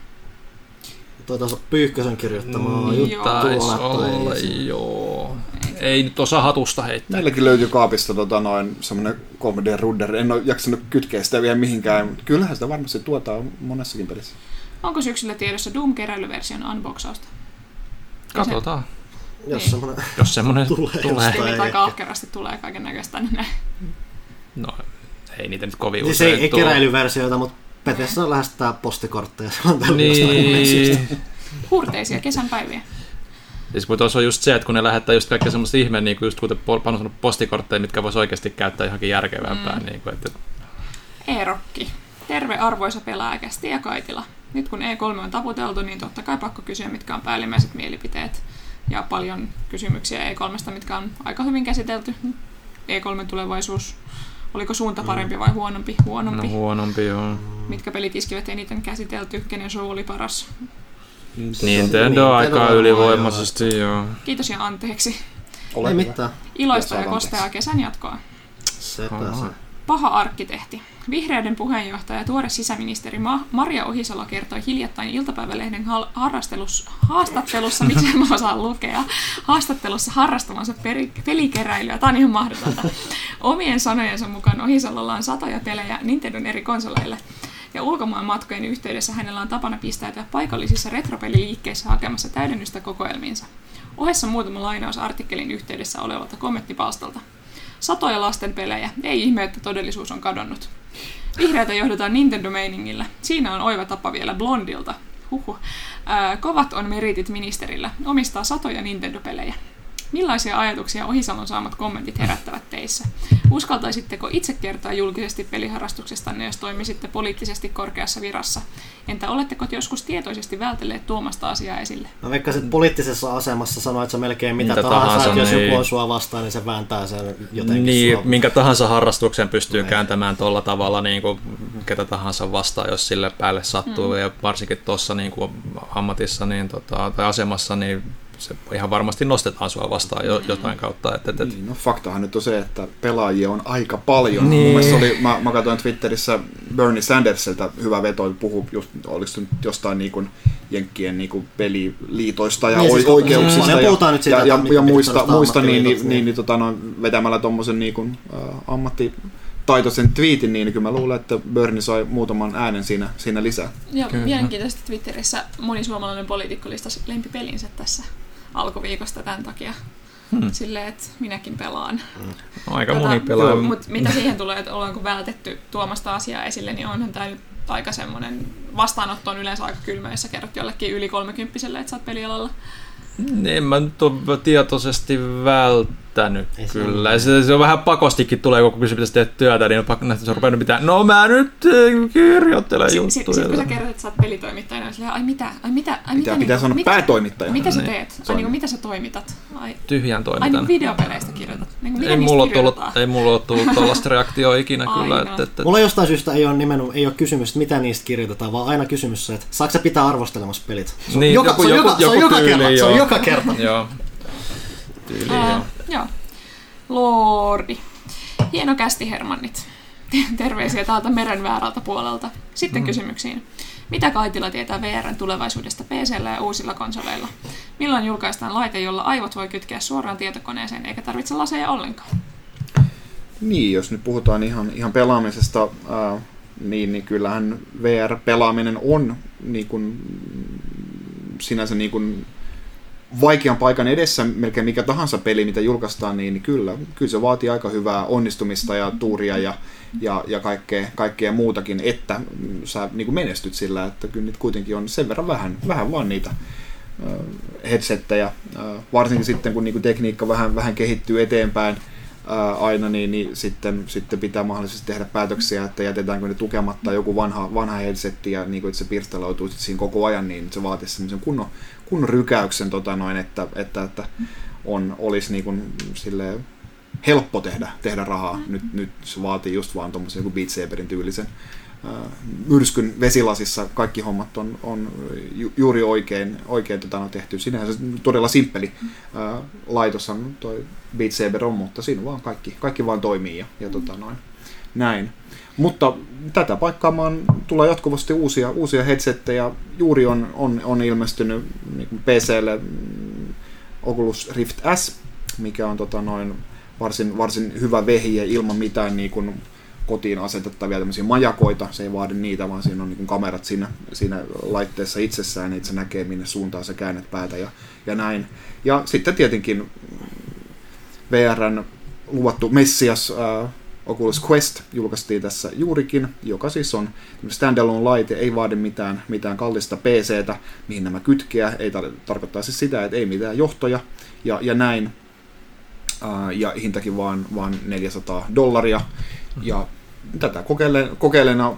toi taas Pyykkösen kirjoittamaa Mm, juttu. Taisi olla, joo. Ei nyt osaa hatusta heittää. Meilläkin löytyy kaapista tota, noin semmoinen 3D-rudder. En ole jaksanut kytkeä sitä vielä mihinkään, mutta kyllähän sitä varmasti tuotaan monessakin pelissä. Onko syksyllä tiedossa Doom-keräilyversion unboxausta? Katsotaan, Jos Niin. semmoinen jos semmonen Tulee tulee. ei aika ahkerasti tulee kaiken näköistä. Niin ne. No, ei niitä nyt kovin Siis usein ei, ei tule. keräilyversioita, mutta Bethesda lähestää postikortteja Niin. Huurteisia kesän päiviä. Siis kun tuossa on just se, että kun ne lähettää just kaikkea semmoista ihme, niin kuin just kuten on sanonut, postikortteja, mitkä voisi oikeasti käyttää johonkin järkevämpään. Mm. Niin kuin, että, E-rokki. Terve arvoisa pelaaja Kästi ja Kaitila. Nyt kun E3 on taputeltu, niin totta kai pakko kysyä, mitkä on päällimmäiset mielipiteet. Ja paljon kysymyksiä E3, mitkä on aika hyvin käsitelty. E3 tulevaisuus. Oliko suunta parempi vai huonompi? Huonompi. no huonompi joo. Mitkä pelit iskivät eniten käsitelty? Kenen show oli paras? Nintendo aika ylivoimaisesti, joo. Kiitos ja anteeksi. Ole Ei hyvä. mitään. Iloista ja kosteaa kesän jatkoa. Sepä se. Paha arkkitehti. Vihreiden puheenjohtaja ja tuore sisäministeri Ma- Maria Ohisalo kertoi hiljattain iltapäivälehden harrastelussa, haastattelussa, miksi mä osaan lukea, haastattelussa harrastamansa peri- pelikeräilyä. Tämä on ihan mahdotonta. Omien sanojensa mukaan Ohisalolla on satoja pelejä Nintendon eri konsoleille. Ja ulkomaan matkojen yhteydessä hänellä on tapana pistäytyä paikallisissa retropeliliikkeissä hakemassa täydennystä kokoelmiinsa. Ohessa muutama lainaus artikkelin yhteydessä olevalta kommenttipalstalta. Satoja lasten pelejä. Ei ihme, että todellisuus on kadonnut. Vihreätä johdetaan Nintendo-meiningillä. Siinä on oiva tapa vielä Blondilta. Huhhuh. Kovat on meritit ministerillä. Omistaa satoja Nintendo-pelejä. Millaisia ajatuksia Ohisalon saamat kommentit herättävät teissä? Uskaltaisitteko itse kertoa julkisesti peliharrastuksestanne, jos toimisitte poliittisesti korkeassa virassa? Entä oletteko joskus tietoisesti vältelleet tuomasta asiaa esille? Mä veikkasin, että poliittisessa asemassa sanoit, että sä melkein mitä, Mitä tahansa, tahansa, että jos niin. joku on sua vastaan, niin se vääntää sen jotenkin Niin, sua. minkä tahansa harrastuksen pystyy Niin. kääntämään tuolla tavalla niin kuin ketä tahansa vastaan, jos sille päälle sattuu. Mm. Ja varsinkin tuossa niin kuin ammatissa niin, tota, tai asemassa, niin se ihan varmasti nostetaan sua vastaan jo, jotain kautta. Et, et, et. Niin, no faktahan nyt on se, että pelaajia on aika paljon. Niin. Mun oli, mä, mä katsoin Twitterissä Bernie Sandersilta hyvä veto, puhu just, oliko se nyt jostain niin kuin Jenkkien niin kuin peliliitoista ja Niin, siis oikeuksista me ja, puhutaan nyt siitä, ja, ja, ja muista, muista niin, niin, niin, niin. tota, no, vetämällä tuommoisen niin kuin, äh, ammattitaitoisen tweetin, niin kyllä mä luulen, että Bernie sai muutaman äänen siinä, siinä lisää. Ja Kyllä. mielenkiintoisesti Twitterissä moni suomalainen poliitikko listasi lempipelinsä tässä alkuviikosta tämän takia. Hmm. Silleen, että minäkin pelaan. Aika moni pelaa. Mutta mitä siihen tulee, että ollaanko vältetty tuomasta asiaa esille, niin onhan tämä nyt aika semmoinen vastaanotto on yleensä aika kylmä, jos sä kerrot jollekin yli kolmekymppiselle, että sä oot pelialalla. En mä nyt ole tietoisesti välttänyt Ei se kyllä. Se, se, on vähän pakostikin tulee, kun kysyy, pitäisi tehdä työtä, niin on pakko nähdä, että se rupeaa nyt pitää, no mä nyt eh, kirjoittelen Sitten sit, juttuja. kun sä kerrot, että sä oot pelitoimittajana, niin silleen, ai mitä, ai mitä, ai Pitää, mitä, pitää niinku, sanoa mitä, päätoimittaja. mitä sä Niin. teet? Se Ai on- niinku, mitä sä toimitat? Ai, Tyhjän ai toimitan. niinku videopeleistä kirjoitat? Niinku, mitä Ei mulla, ole tullut, ei mulla ole tullut tuollaista reaktioa ikinä kyllä. Aina. Että, että, Mulla jostain syystä ei ole, nimenomaan, ei ole kysymys, että mitä niistä kirjoitetaan, vaan aina kysymys se, että saako sä pitää arvostelemassa pelit. Se on Niin, joka, joku- se on joku- joka, se on joku joka kerta, se on joka kerta. Joo. Tyyli, Ää, joo. joo. Lordi. Hieno kästi Hermannit. Terveisiä täältä meren väärältä puolelta. Sitten mm. kysymyksiin. Mitä Kaitila tietää VRn tulevaisuudesta PCllä ja uusilla konsoleilla? Milloin julkaistaan laite, jolla aivot voi kytkeä suoraan tietokoneeseen eikä tarvitse laseja ollenkaan? Niin, jos nyt puhutaan ihan, ihan pelaamisesta, ää, niin, niin kyllähän VR-pelaaminen on niin kuin, sinänsä niin kuin vaikean paikan edessä melkein mikä tahansa peli, mitä julkaistaan, niin, niin kyllä, kyllä se vaatii aika hyvää onnistumista ja tuuria ja, ja, ja kaikkea, kaikkea muutakin, että sä niin kuin menestyt sillä, että kyllä nyt kuitenkin on sen verran vähän, vähän vaan niitä ö, headsettejä, ö, varsinkin sitten kun niinku tekniikka vähän, vähän kehittyy eteenpäin ää, aina, niin, niin sitten, sitten pitää mahdollisesti tehdä päätöksiä, että jätetäänkö ne tukematta joku vanha, vanha headsetti ja niin kuin, että se pirstaloituu siinä koko ajan, niin se vaatisi semmoisen kunnon, kunnon rykäyksen, tota noin, että, että, että on, olisi niin kuin, silleen, helppo tehdä, tehdä rahaa. Nyt, nyt se vaatii just vaan tuommoisen joku Beat Saberin tyylisen myrskyn vesilasissa. Kaikki hommat on, on ju, juuri oikein, oikein tota, no, tehty. Sinänsä todella simppeli ää, laitos on toi Beat Saber on, mutta siinä vaan kaikki, kaikki vaan toimii ja, ja tota, noin, näin. Mutta tätä paikkaamaan tulee jatkuvasti uusia, uusia headsetteja. Juuri on, on, on ilmestynyt niin PClle Oculus Rift S, mikä on tota noin varsin, varsin hyvä vehje ilman mitään niin kuin kotiin asetettavia tämmöisiä majakoita, se ei vaadi niitä, vaan siinä on niin kamerat siinä, siinä laitteessa itsessään, niin se näkee minne suuntaan sä käännet päätä ja, ja näin. Ja sitten tietenkin VRn luvattu Messias äh, Oculus Quest julkaistiin tässä juurikin, joka siis on standalone laite, ei vaadi mitään, mitään kallista PCtä, mihin nämä kytkeä, ei tar- tarkoittaa siis sitä, että ei mitään johtoja ja, ja näin. Uh, ja hintakin vaan, vaan 400 dollaria. Ja tätä kokeile, kokeilena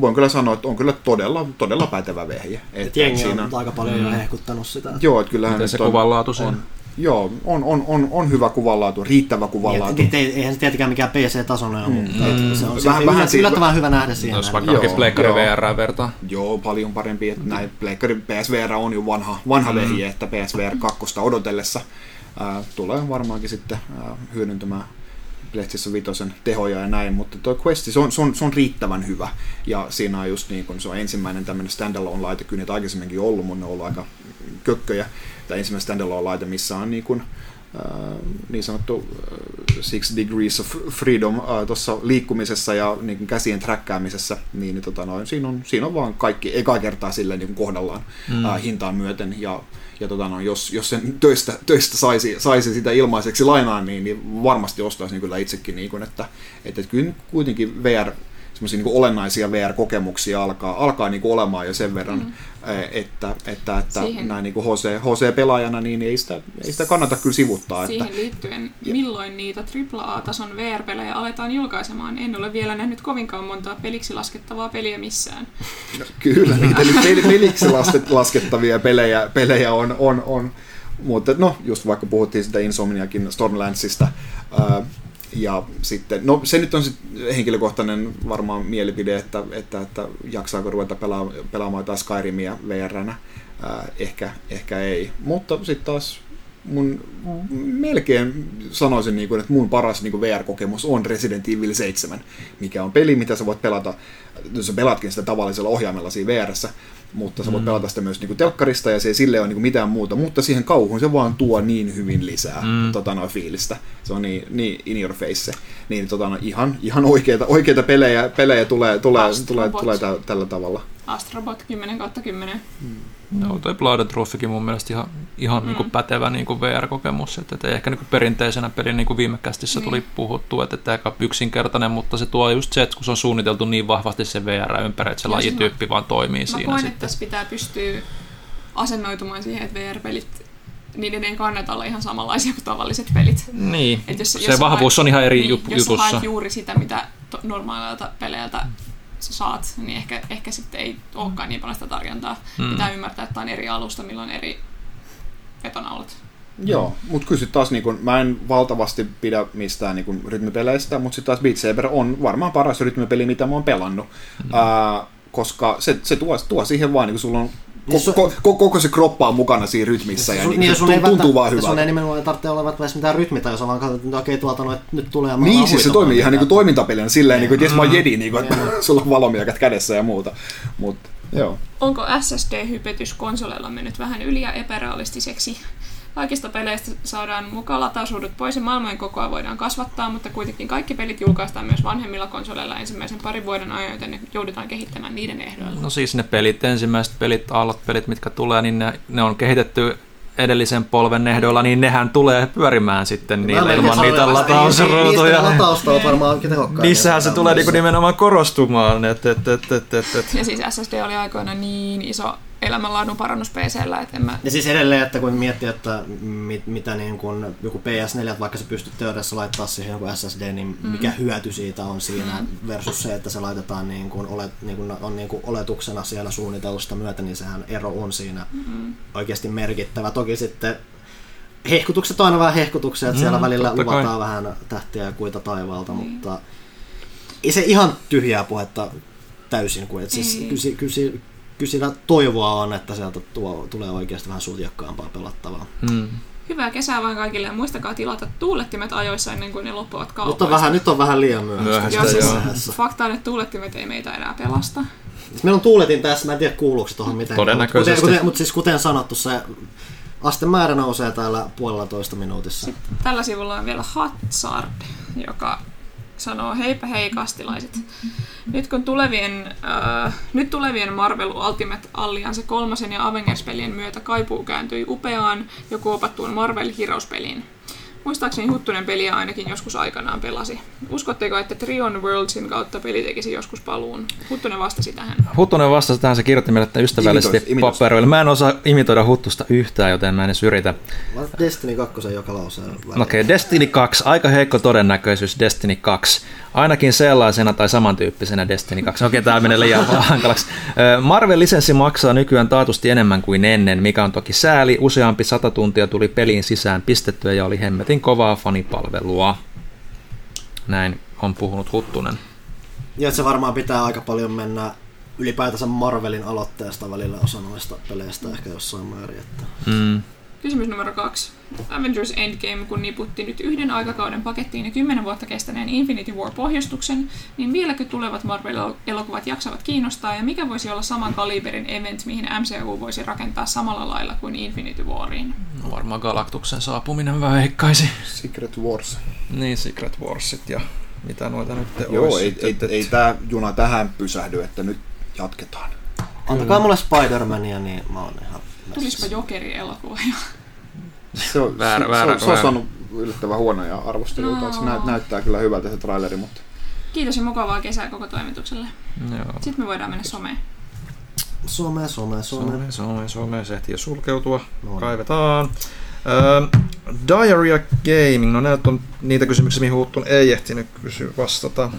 voin kyllä sanoa, että on kyllä todella, todella pätevä vehje. Et jengi siinä, on aika paljon mm. hehkuttanut sitä. Joo, että kyllähän Miten se kuvanlaatu on, on, Joo, on, on, on, on hyvä kuvanlaatu, riittävä kuvanlaatu. Ja, eihän se tietenkään mikään PC-tasoinen ole, mutta mm. se on vähän, vähän yllättävän hyvä nähdä siihen. Jos vaikka onkin Pleikkari VR vertaa. Joo, paljon parempi. Että näin Pleikkari PSVR on jo vanha, vanha mm. vehje, että PSVR 2 odotellessa ää, tulee varmaankin sitten ää, hyödyntämään PlayStation Vitosen tehoja ja näin, mutta tuo Quest, se on, se, on, se on riittävän hyvä. Ja siinä on just niin kun se on ensimmäinen tämmöinen standalone-laite, kyllä niitä aikaisemminkin ollut, mutta ne on ollut aika kökköjä. Tämä ensimmäinen standalone-laite, missä on niin kun, äh, niin sanottu äh, Six Degrees of Freedom äh, tuossa liikkumisessa ja niin kuin käsien träkkäämisessä, niin, niin tota noin, siinä, on, siinä on vaan kaikki eka kertaa silleen niin kohdallaan mm. äh, hintaan myöten ja ja tota, no, jos, jos sen töistä, töistä saisi, saisi sitä ilmaiseksi lainaan, niin, niin varmasti ostaisin niin kyllä itsekin, niin kuin, että, että kyllä kuitenkin VR semmoisia niin olennaisia VR-kokemuksia alkaa, alkaa niin kuin olemaan jo sen verran, mm. Että, että, että näin niin kuin HC, HC-pelaajana niin ei sitä, ei sitä kannata kyllä sivuttaa. Siihen että, liittyen, milloin niitä AAA-tason VR-pelejä aletaan julkaisemaan? En ole vielä nähnyt kovinkaan montaa peliksi laskettavaa peliä missään. No, kyllä, niitä nyt peliksi laskettavia pelejä, pelejä on, on, on mutta no, just vaikka puhuttiin sitä Insomniakin Stormlandsista, ää, ja sitten, no se nyt on sit henkilökohtainen varmaan mielipide, että, että, että jaksaako ruveta pelaa, pelaamaan jotain Skyrimia VR-nä. Äh, ehkä, ehkä ei. Mutta sitten taas mun melkein sanoisin, niin kuin, että mun paras niin kuin VR-kokemus on Resident Evil 7, mikä on peli, mitä sä voit pelata, jos sä pelatkin sitä tavallisella ohjaimella siinä VRssä, mutta sä voit mm. pelata sitä myös niinku telkkarista ja se ei sille ole niinku mitään muuta, mutta siihen kauhuun se vaan tuo niin hyvin lisää mm. tota, noin fiilistä. Se on niin, niin in your face. Niin tota, no, ihan, ihan oikeita, oikeita pelejä, pelejä tulee, tulee, tulee, tulee tä, tällä tavalla. Astrobot 10 kautta 10. Mm. No, toi Blood Trophykin mun mielestä ihan, ihan mm. niin kuin pätevä niin kuin VR-kokemus. Että, että ehkä niin kuin perinteisenä pelin niin kuin viime kästissä niin. tuli puhuttu, että, että aika yksinkertainen, mutta se tuo just se, että kun se on suunniteltu niin vahvasti se VR ympäri, että se ja lajityyppi vaan toimii mä siinä koen, sitten. että tässä pitää pystyä asennoitumaan siihen, että VR-pelit niiden ei kannata olla ihan samanlaisia kuin tavalliset pelit. Niin, Et jos, se jos vahvuus haet, on ihan eri niin, jutussa. Jos haet juuri sitä, mitä normaaleilta peleiltä sä saat, niin ehkä, ehkä sitten ei olekaan niin paljon sitä tarjontaa. Mm. Pitää ymmärtää, että tämä on eri alusta, milloin eri vetonaulat. Joo, mutta kyllä sitten taas niin kun, mä en valtavasti pidä mistään niin kun, rytmipeleistä, mutta sitten taas Beat Saber on varmaan paras rytmipeli, mitä mä oon pelannut. Mm. Uh, koska se, se tuo, tuo siihen vaan, niin kun sulla on koko, koko, koko se kroppa on mukana siinä rytmissä ja niin, niin se tuntuu, tuntuu vaan hyvältä. Sun ei nimenomaan tarvitse olla välttämättä mitään rytmiä, jos vaan katsot, että okei, tuolta no, nyt tulee Niin, siis se toimii ihan niin kuin toimintapelina silleen, niin kuin, että jes mä oon jedi, niin kuin, että sulla on valomiekat kädessä ja muuta. Mut, joo. Onko SSD-hypetys konsoleilla mennyt vähän yli ja epärealistiseksi? Kaikista peleistä saadaan mukaan latausuudet pois ja maailmojen kokoa voidaan kasvattaa, mutta kuitenkin kaikki pelit julkaistaan myös vanhemmilla konsoleilla ensimmäisen parin vuoden ajan, joten ne joudutaan kehittämään niiden ehdoilla. No siis ne pelit, ensimmäiset pelit, aallot pelit, mitkä tulee, niin ne, ne on kehitetty edellisen polven ehdoilla, niin nehän tulee pyörimään sitten niillä ilman niitä latausruutuja. latausta on varmaan. Niissähän se tulee niinku nimenomaan korostumaan. Et, et, et, et, et, et. Ja siis SSD oli aikoina niin iso elämänlaadun parannus PCllä. En mä... Ja siis edelleen, että kun miettii, että mit, mitä niin kun joku PS4, vaikka se pystyt teoriassa laittaa siihen joku SSD, niin mm. mikä hyöty siitä on siinä mm. versus se, että se laitetaan niin kun olet, niin kun on niin kun oletuksena siellä suunnitelusta myötä, niin sehän ero on siinä mm. oikeasti merkittävä. Toki sitten hehkutukset on aina vähän hehkutuksia, että mm, siellä välillä luvataan kai. vähän tähtiä ja kuita taivaalta, mm. mutta ei se ihan tyhjää puhetta täysin, kuin, että siis, kyllä, kyllä, kyllä siinä toivoa on, että sieltä tuo, tulee oikeasti vähän sutjakkaampaa pelattavaa. Mm. Hyvää kesää vaan kaikille ja muistakaa tilata tuulettimet ajoissa ennen kuin ne loppuvat kaupoista. Mutta vähän, nyt on vähän liian myöhäistä. Joo, siis fakta on, että tuulettimet ei meitä enää pelasta. Siis meillä on tuuletin tässä, mä en tiedä kuuluuko tuohon mitään. Todennäköisesti. Mutta kuten, kuten, mutta siis kuten sanottu, se astemäärä nousee täällä puolella toista minuutissa. Sitten tällä sivulla on vielä Hatsard, joka sanoo heipä hei kastilaiset. Nyt kun tulevien, äh, nyt tulevien Marvel Ultimate Alliance kolmasen ja Avengers-pelien myötä kaipuu kääntyi upeaan ja kuopattuun Marvel Heroes-peliin. Muistaakseni Huttunen peliä ainakin joskus aikanaan pelasi. Uskotteko, että Trion Worldsin kautta peli tekisi joskus paluun? Huttunen vastasi tähän. Huttunen vastasi tähän, se kirjoitti meille että ystävällisesti paperoille. Mä en osaa imitoida Huttusta yhtään, joten mä en edes yritä. Destiny 2 joka lauseen väliin. Okei, okay, Destiny 2, aika heikko todennäköisyys Destiny 2. Ainakin sellaisena tai samantyyppisenä Destiny 2. Okei, okay, tämä menee liian hankalaksi. Marvel-lisenssi maksaa nykyään taatusti enemmän kuin ennen, mikä on toki sääli. Useampi sata tuntia tuli peliin sisään pistettyä ja oli hemmetin kovaa fanipalvelua. Näin on puhunut Huttunen. Ja se varmaan pitää aika paljon mennä ylipäätänsä Marvelin aloitteesta välillä osa noista peleistä ehkä jossain määrin. Että. Mm. Kysymys numero kaksi. Avengers Endgame, kun niputti nyt yhden aikakauden pakettiin ja kymmenen vuotta kestäneen Infinity War-pohjustuksen, niin vieläkö tulevat Marvel-elokuvat jaksavat kiinnostaa ja mikä voisi olla saman kaliberin event, mihin MCU voisi rakentaa samalla lailla kuin Infinity Wariin? No varmaan Galaktuksen saapuminen väikkaisi. Secret Wars. Niin, Secret Warsit ja mitä noita nyt Joo, olisi ei, ei, että- ei tämä juna tähän pysähdy, että nyt jatketaan. Antakaa mulle Spider-Mania, niin mä oon ihan Tulispa. Jokeri elokuva Se on, Väärä- se, väärä- se, on, se on saanut yllättävän huonoja arvosteluita. No. Se näyt, näyttää kyllä hyvältä se traileri, mutta Kiitos ja mukavaa kesää koko toimitukselle. Joo. Sitten me voidaan mennä someen. Some, some, some. Some, some, some, se ehtii jo sulkeutua. No niin. Kaivetaan. Öö, Diarrhea Gaming, no näitä on niitä kysymyksiä, mihin Huttun ei ehtinyt kysyä vastata.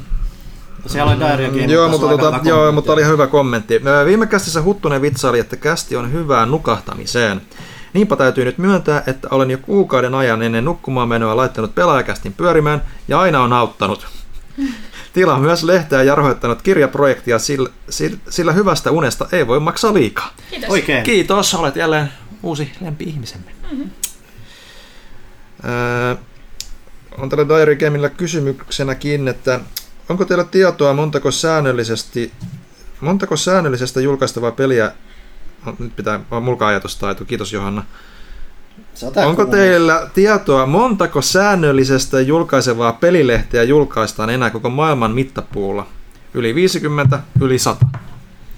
Siellä oli joo, mutta, tota, hyvä joo, kommentti. mutta oli ihan hyvä kommentti. Viime kästissä Huttunen vitsaili, että kästi on hyvää nukahtamiseen. Niinpä täytyy nyt myöntää, että olen jo kuukauden ajan ennen nukkumaan menoa laittanut pelaajakästin pyörimään ja aina on auttanut. Tila on myös lehteä ja rahoittanut kirjaprojektia, sillä, sillä, hyvästä unesta ei voi maksaa liikaa. Kiitos. Oikein. Kiitos, olet jälleen uusi lempi-ihmisemme. Öö, on tällä Diary Gameilla kysymyksenäkin, että onko teillä tietoa montako säännöllisesti, montako säännöllisestä julkaistavaa peliä, no, nyt pitää, on mulka ajatustaito, kiitos Johanna. Onko teillä tietoa, montako säännöllisestä julkaisevaa pelilehteä julkaistaan enää koko maailman mittapuulla? Yli 50, yli 100.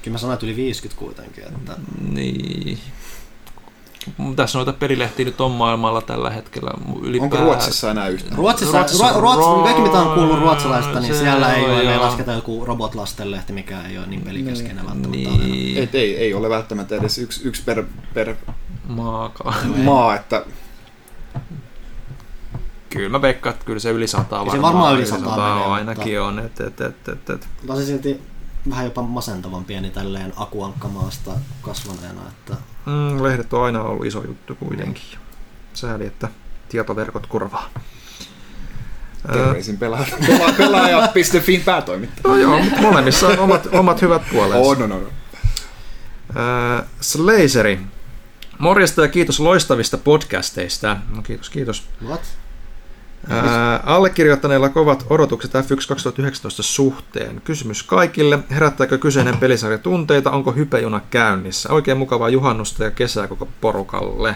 Kyllä mä sanoin, että yli 50 kuitenkin. Että... Niin. Tässä noita pelilehtiä nyt on maailmalla tällä hetkellä ylipäätään. onko Ruotsissa enää yhtään? Ruotsissa, Ruotsissa Ruotsissa, Ruotsissa kaikki mitä on kuullut ruotsalaista, niin siellä ei ole, me lasketa joku robotlastenlehti, mikä ei ole niin pelikeskeinen välttämättä. Niin, Et ei, ei ole välttämättä edes yksi, yksi per, per maakaan. maa, että Kyllä mä veikkaan, että kyllä se yli sataa varmaan. se varmaan yli sataa menee, ainakin mutta- on. Et, et, et, et, et. Mutta on se silti vähän jopa masentavan pieni tälleen akuankkamaasta kasvaneena, että Mm, lehdet on aina ollut iso juttu kuitenkin. Sääli, että tietoverkot kurvaa. Terveisin pelaaja, pelaaja, pelaaja.fin päätoimittaja. No joo, mutta molemmissa on omat, omat hyvät puolensa. No, no, no. Ää, Slazeri. Morjesta ja kiitos loistavista podcasteista. No kiitos, kiitos. what? Allekirjoittaneilla kovat odotukset F1 2019 suhteen. Kysymys kaikille. Herättääkö kyseinen pelisarja tunteita? Onko hypejuna käynnissä? Oikein mukavaa juhannusta ja kesää koko porukalle.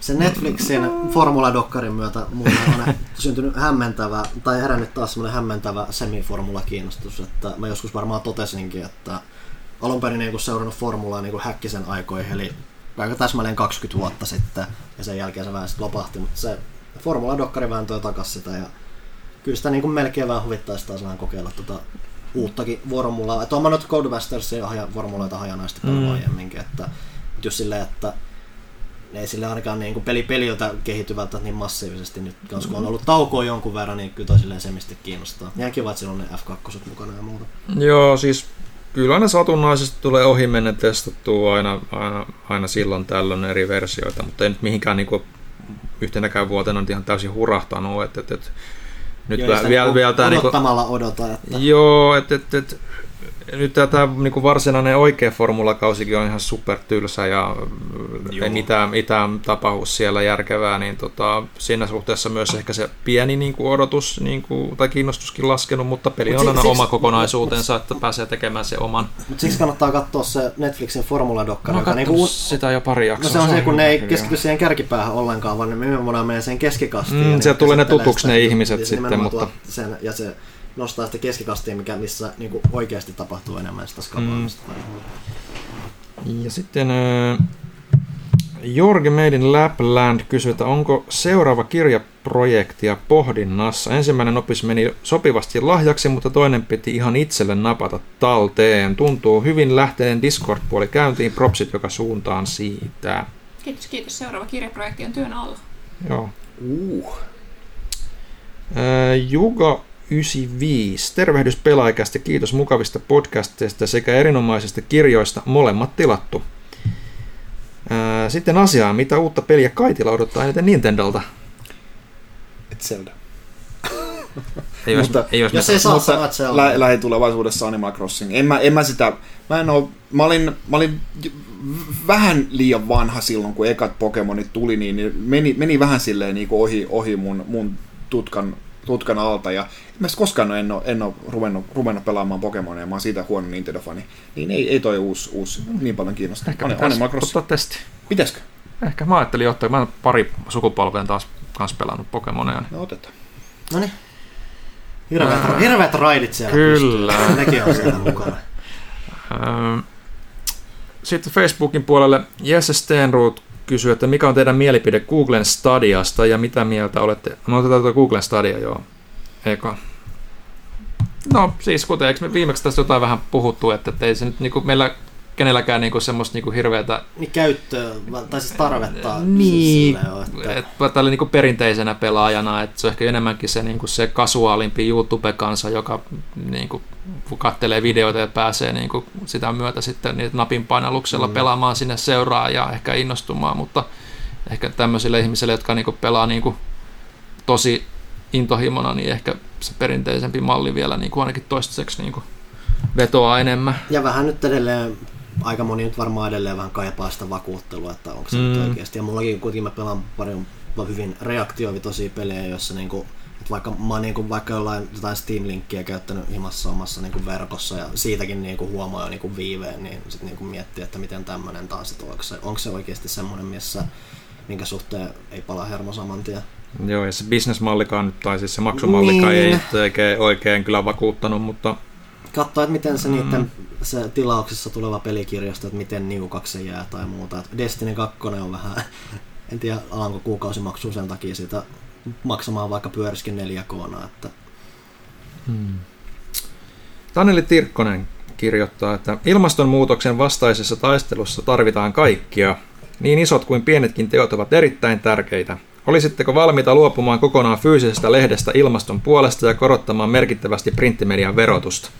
Se Netflixin Formula-dokkarin myötä mulle on syntynyt hämmentävä, tai herännyt taas semmoinen hämmentävä semiformula-kiinnostus, että mä joskus varmaan totesinkin, että alun perin niin seurannut formulaa niin häkkisen aikoihin, eli aika täsmälleen 20 vuotta sitten, ja sen jälkeen se vähän sitten lopahti, mutta se Formula-dokkari vähän toi takas sitä, ja kyllä sitä niin kuin melkein vähän huvittaisi taas vähän kokeilla tota uuttakin formulaa. Että on mä nyt Codemastersia haja, formuloita hajanaisesti paljon Mm. mm. aiemminkin, että just silleen, että ne ei sille ainakaan niin kuin peli peliltä kehity välttämättä niin massiivisesti nyt, koska on ollut taukoa jonkun verran, niin kyllä toi semisti kiinnostaa. Ihan kiva, että on ne F2 mukana ja muuta. Joo, siis kyllä aina satunnaisesti tulee ohi mennä testattua aina, aina, aina silloin tällöin eri versioita, mutta ei nyt mihinkään niinku yhtenäkään vuotena nyt ihan täysin hurahtanut. Et, et, et, nyt vielä, niinku vielä tää niinku, odottamalla odota, että Joo, että et, et, nyt tämä niin varsinainen oikea formulakausikin on ihan super tylsä ja Joo. ei mitään, mitään tapahdu siellä järkevää, niin tota, siinä suhteessa myös ehkä se pieni niin kuin odotus niin kuin, tai kiinnostuskin laskenut, mutta peli on aina oma kokonaisuutensa, että pääsee tekemään se oman. Mutta siksi kannattaa katsoa se Netflixin formuladokkari. Mä niin kuin, sitä jo pari jaksoa. No se on se, kun ne ei keskity siihen kärkipäähän ollenkaan, vaan ne nimenomaan menee sen keskikastiin. Mm, sieltä tulee ne tutuksi ne ihmiset sitten, mutta... Sen, ja se nostaa sitä keskikastia, mikä, missä niin kuin oikeasti tapahtuu enemmän sitä skapaamista. Mm. Ja sitten äh, Jorge Made in Lapland kysyy, että onko seuraava kirjaprojektia pohdinnassa. Ensimmäinen opis meni sopivasti lahjaksi, mutta toinen piti ihan itselle napata talteen. Tuntuu hyvin lähteen Discord-puoli käyntiin, propsit joka suuntaan siitä. Kiitos, kiitos. Seuraava kirjaprojekti on työn alla. Joo. Uh. Äh, Juga 95. Tervehdys pelaajakästä, kiitos mukavista podcasteista sekä erinomaisista kirjoista, molemmat tilattu. Sitten asiaa, mitä uutta peliä Kaitila odottaa eniten Nintendolta? Et Zelda. ei olisi, mutta, ei olisi jos ei saa mutta Zelda. Lä- lähitulevaisuudessa Animal Crossing. En mä, en mä sitä, mä en oo, mä olin, mä olin vähän liian vanha silloin, kun ekat Pokemonit tuli, niin meni, meni vähän silleen niin ohi, ohi mun, mun tutkan tutkan alta ja mä koskaan en ole, en ole ruvennut, ruvennut pelaamaan Pokemonia, mä oon siitä huono Nintendo-fani, niin ei, ei toi uusi, uusi niin paljon kiinnosta. Ehkä pitäisi ottaa testi. Pitäisikö? Ehkä mä ajattelin ottaa, mä oon pari sukupolven taas kans pelannut Pokemonia. No otetaan. No niin. Hirveät, äh, hirveät raidit siellä Kyllä. Pystyy. Nekin on siellä mukana. Sitten Facebookin puolelle Jesse Stenroot kysyy, että mikä on teidän mielipide Googlen Stadiasta ja mitä mieltä olette... No otetaan tuota Googlen Stadia, joo. Eka. No siis kuten, eikö me viimeksi tästä jotain vähän puhuttu, että ei se nyt niinku meillä kenelläkään niinku semmoista niinku hirveätä... Niin käyttöä, tai siis tarvetta. Niin, että... Et, tällä niinku perinteisenä pelaajana, että se on ehkä enemmänkin se, niinku se kasuaalimpi YouTube-kansa, joka niinku kattelee videoita ja pääsee niinku sitä myötä sitten niitä napin painalluksella mm. pelaamaan sinne seuraa ja ehkä innostumaan, mutta ehkä tämmöisille ihmisille, jotka niinku pelaa niinku tosi intohimona, niin ehkä se perinteisempi malli vielä niinku ainakin toistaiseksi niinku vetoaa enemmän. Ja vähän nyt edelleen aika moni nyt varmaan edelleen vähän kaipaa sitä vakuuttelua, että onko se mm. nyt oikeasti. Ja mullakin kuitenkin mä pelaan paljon hyvin reaktiovitoisia pelejä, joissa niinku, että vaikka mä oon niinku vaikka jollain jotain Steam Linkkiä käyttänyt himassa omassa niinku verkossa ja siitäkin niinku huomaa jo niinku viiveen, niin sitten niinku miettii, että miten tämmöinen taas, että onko se, onko se oikeasti semmoinen, missä minkä suhteen ei pala hermo saman tien. Joo, ja se bisnesmallikaan, tai siis se maksumallikaan niin. ei oikein, oikein kyllä vakuuttanut, mutta katsoa, että miten se mm. niiden se tilauksessa tuleva pelikirjasto, että miten niukaksi se jää tai muuta. Et Destiny 2 on vähän, en tiedä alanko kuukausimaksu sen takia sitä maksamaan vaikka pyöriskin 4 k että hmm. Taneli Tirkkonen kirjoittaa, että ilmastonmuutoksen vastaisessa taistelussa tarvitaan kaikkia. Niin isot kuin pienetkin teot ovat erittäin tärkeitä. Olisitteko valmiita luopumaan kokonaan fyysisestä lehdestä ilmaston puolesta ja korottamaan merkittävästi printtimedian verotusta?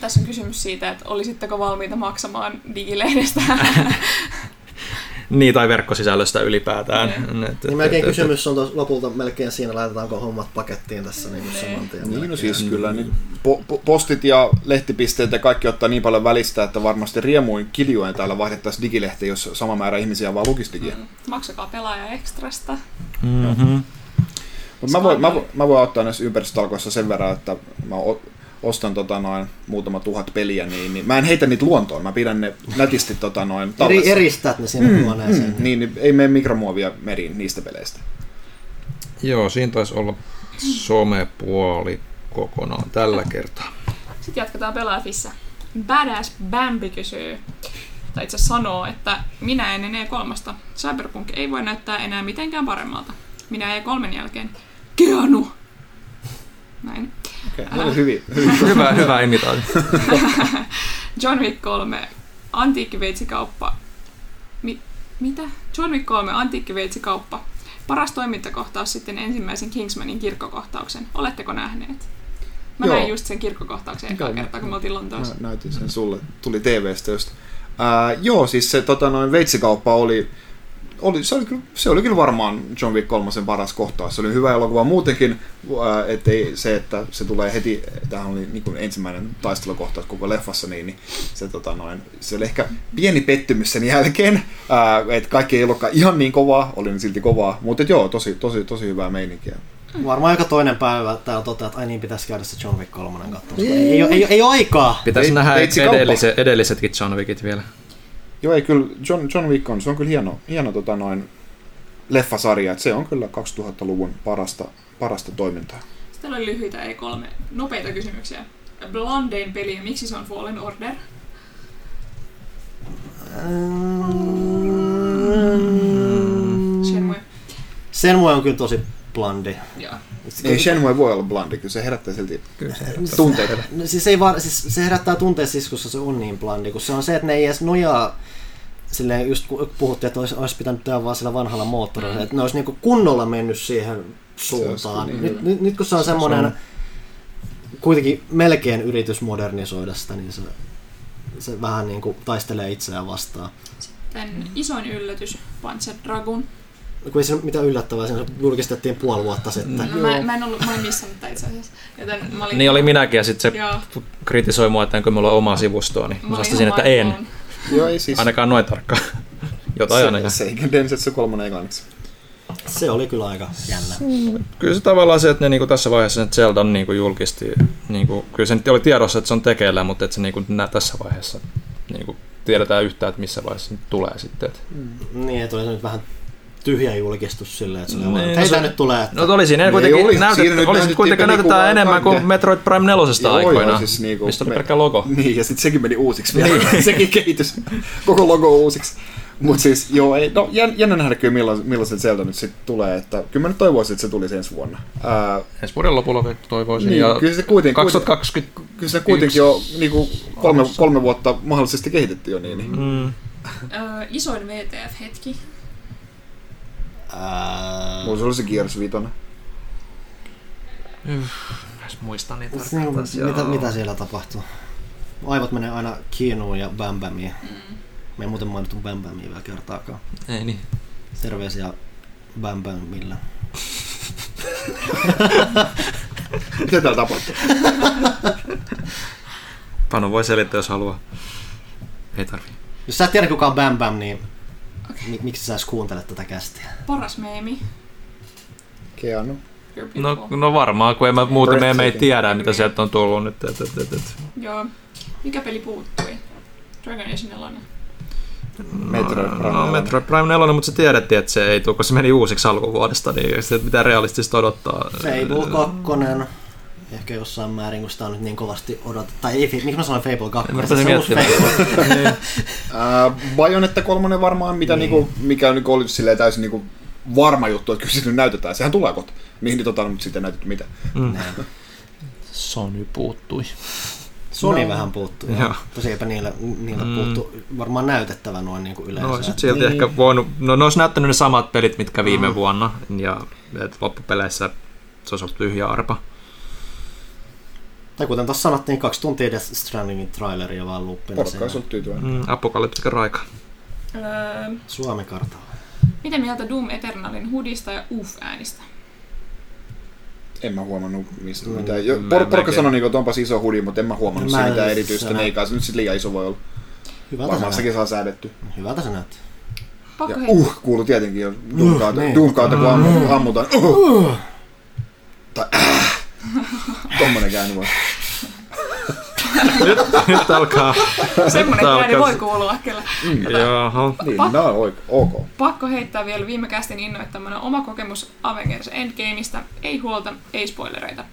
Tässä on kysymys siitä, että olisitteko valmiita maksamaan digilehdestä? niin, tai verkkosisällöstä ylipäätään. Mm. Et, niin melkein et, kysymys on tos, lopulta melkein siinä, laitetaanko hommat pakettiin tässä niin kuin saman tien. Niin, no siis kyllä. Niin po- postit ja lehtipisteet ja kaikki ottaa niin paljon välistä, että varmasti riemuin kiljuen täällä vaihdettaisiin digilehti, jos sama määrä ihmisiä vaan lukistikin. Mm. Maksakaa pelaaja ekstrasta. Mm-hmm. Mä voin, mä, voin, mä voin ottaa näissä ympäristötalkoissa sen verran, että mä ostan tota noin muutama tuhat peliä, niin, niin mä en heitä niitä luontoon, mä pidän ne nätisti tota noin tallessa. Eri, eristät ne sinne mm, huoneeseen. Mm, niin, niin, ei mene mikromuovia meriin niistä peleistä. Joo, siinä taisi olla somepuoli kokonaan tällä kertaa. Sitten jatketaan pelaafissa. Badass Bambi kysyy, tai itse sanoo, että minä en enää kolmasta. Cyberpunk ei voi näyttää enää mitenkään paremmalta. Minä ei kolmen jälkeen. Keanu! Näin. Okay, no, hyvin, hyvin. hyvä, hyvä imitaatio. John Wick 3, antiikkiveitsikauppa. Mi- mitä? John Wick 3, antiikkiveitsikauppa. Paras toimintakohtaus sitten ensimmäisen Kingsmanin kirkkokohtauksen. Oletteko nähneet? Mä Joo. näin just sen kirkkokohtauksen ekaa kertaa, kun me oltiin Lontoossa. Mä näytin sen sulle. Tuli TVstä just. Uh, joo, siis se tota, noin veitsikauppa oli oli, se, oli kyllä, se oli kyllä varmaan John Wick 3 paras kohtaus. Se oli hyvä elokuva muutenkin, ää, ettei se, että se tulee heti, tämähän oli niin kuin ensimmäinen taistelukohtaus koko leffassa, niin, niin se, tota noin, se oli ehkä pieni pettymys sen jälkeen, ää, että kaikki ei ollutkaan ihan niin kovaa, oli niin silti kovaa, mutta joo, tosi, tosi, tosi hyvää meininkiä. Varmaan joka toinen päivä täällä toteaa, että ai niin, pitäisi käydä se John Wick 3 katsomassa. Ei, ei, ei, ei ole aikaa. Pitäisi nähdä edelliset, edellisetkin John Wickit vielä. Joo, ei kyllä, John, John Wick on, se on kyllä hieno, hieno tota noin, leffasarja, että se on kyllä 2000-luvun parasta, parasta toimintaa. Sitten oli lyhyitä, ei kolme nopeita kysymyksiä. Blondein peli ja miksi se on Fallen Order? Shenmue. Senmue on kyllä tosi blandi. Joo. Ei Shenmue voi olla blandi, kyllä se herättää silti tunteita. No, siis, ei vaan, siis se herättää tunteet siis, kun se on niin blandi, kun se on se, että ne ei edes nojaa silleen just kun puhuttiin, että olisi, olisi pitänyt tehdä vaan sillä vanhalla moottorilla, että ne olisi niinku kunnolla mennyt siihen suuntaan. niin, nyt, nyt, nyt kun se on semmoinen kuitenkin melkein yritys modernisoida sitä, niin se, se vähän niin kuin taistelee itseään vastaan. Tän isoin yllätys, Panzer Dragon. Kun ei se mitä yllättävää, se julkistettiin puoli vuotta sitten. No, mä, mä, en ollut, mä olin missannut tätä itse asiassa. Joten mä olin, Niin oli minäkin ja sitten se Joo. kritisoi mua, että enkö mulla ole omaa sivustoa, niin Mä mä vastasin, ihan että en. blown. Joo, ei siis. Ainakaan noin tarkkaan. Jotain ainakaan. se, se Densetsu kolmonen englanniksi. Se oli kyllä aika jännä. Kyllä se tavallaan se, että ne niinku tässä vaiheessa sen Zeldan niinku julkisti, niinku, kyllä se nyt oli tiedossa, että se on tekeillä, mutta että se niinku nä, tässä vaiheessa niinku, tiedetään yhtään, että missä vaiheessa se nyt tulee sitten. Et. Niin, että oli se nyt vähän tyhjä julkistus silleen, että se oli Niin, vaan, no nyt tulee. Että... No oli siinä Ei kuitenkin, oli, näytet, siinä nyt oli näytettiin kuitenkin näytetään pelikuvaa enemmän kuin. Metroid Prime 4 Joo, aikoinaan, joo, siis niinku- mistä oli me- pelkkä logo. Niin, ja sitten sekin meni uusiksi vielä. Niin. sekin kehitys. Koko logo uusiksi. Mutta siis, joo, ei, no jän- jännä nähdä kyllä milloin, milloin se Zelda nyt sitten tulee. Että, kyllä mä nyt toivoisin, että se tulisi ensi vuonna. Ää, Ensi vuoden lopulla toivoisin. Niin, ja kyllä se kuitenkin- 2020 kyllä se kuitenkin jo niinku kolme, kolme vuotta mahdollisesti kehitetty jo niin. niin. Mm. Ö, isoin VTF-hetki. Ää... Mulla se oli se Gears 5. Jos muistan niin Niin, mitä, mitä siellä tapahtuu? Aivot menee aina Kiinuun ja Bam Bamiin. Mm. Me ei muuten mainittu Bam Bamia vielä kertaakaan. Ei niin. Terveisiä Bam Bamille. Mitä täällä tapahtuu? Pano voi selittää, jos haluaa. Ei tarvii. Jos sä et tiedä kuka on Bam Bam, niin mi- miksi sä edes kuuntelet tätä kästiä? Paras meemi. Keanu. No, no varmaan, kun en mä muuten me, ei tiedä, mitä sieltä on tullut nyt. Et, et, et, et. Joo. Mikä peli puuttui? Dragon Age 4. Metroid Prime No, 4. Metroid Prime 4, mutta se tiedettiin, että se ei tule, kun se meni uusiksi alkuvuodesta, niin sitä mitään realistista odottaa. Fable 2. Ehkä jossain määrin, kun sitä on nyt niin kovasti odotettu. Tai ei, miksi mä sanoin Fable 2? En mä Se uusi. Fable. Ää, Bayonetta kolmonen varmaan, mitä Niin. niinku, mikä niinku oli silleen täysin niinku varma juttu, että kyllä se nyt näytetään. Sehän tulee kohta. Mihin niin tota, mutta sitten ei näytetty mitään. Mm. Sony puuttui. Sony No. vähän puuttuu. Joo. Joo. Tosiaanpä niillä, niillä Mm. puuttuu varmaan näytettävä noin niin kuin yleensä. No sit Et- silti Niin. ehkä voinut, no ne olisi näyttänyt ne samat pelit, mitkä viime Mm. vuonna, ja et loppupeleissä se olisi ollut tyhjä arpa. Tai kuten tuossa sanottiin, kaksi tuntia Death Strandingin traileria vaan olisi siinä. ollut tyytyväinen. Mm, apokalyptika raika. Öö, Suomi-kartalla. mitä mieltä Doom Eternalin hudista ja uff-äänistä? En mä huomannut mistä Mm. mitään. Jo, Mä- por, porkka mäkin. sanoi, niinku, että onpas iso hudi, mutta en mä huomannut Mä mitään erityistä. Ne ei kai se nyt sit liian iso voi olla. Hyvältä Varmaan se sekin saa säädetty. Hyvältä se näyttää. Pakko Ja uh, kuuluu tietenkin jo Doomkaata, niin. Doomkaata kun ammu, ammutaan. Uh. Tai äh. Tommonen käänny voi. nyt, nyt alkaa. Semmoinen ääni alkaa- voi kuulua kyllä. Jaha. Niin, Pak- nää on ok. Pakko heittää vielä viime kästin innoittamana oma kokemus Avengers Endgameista. Ei huolta, ei spoilereita.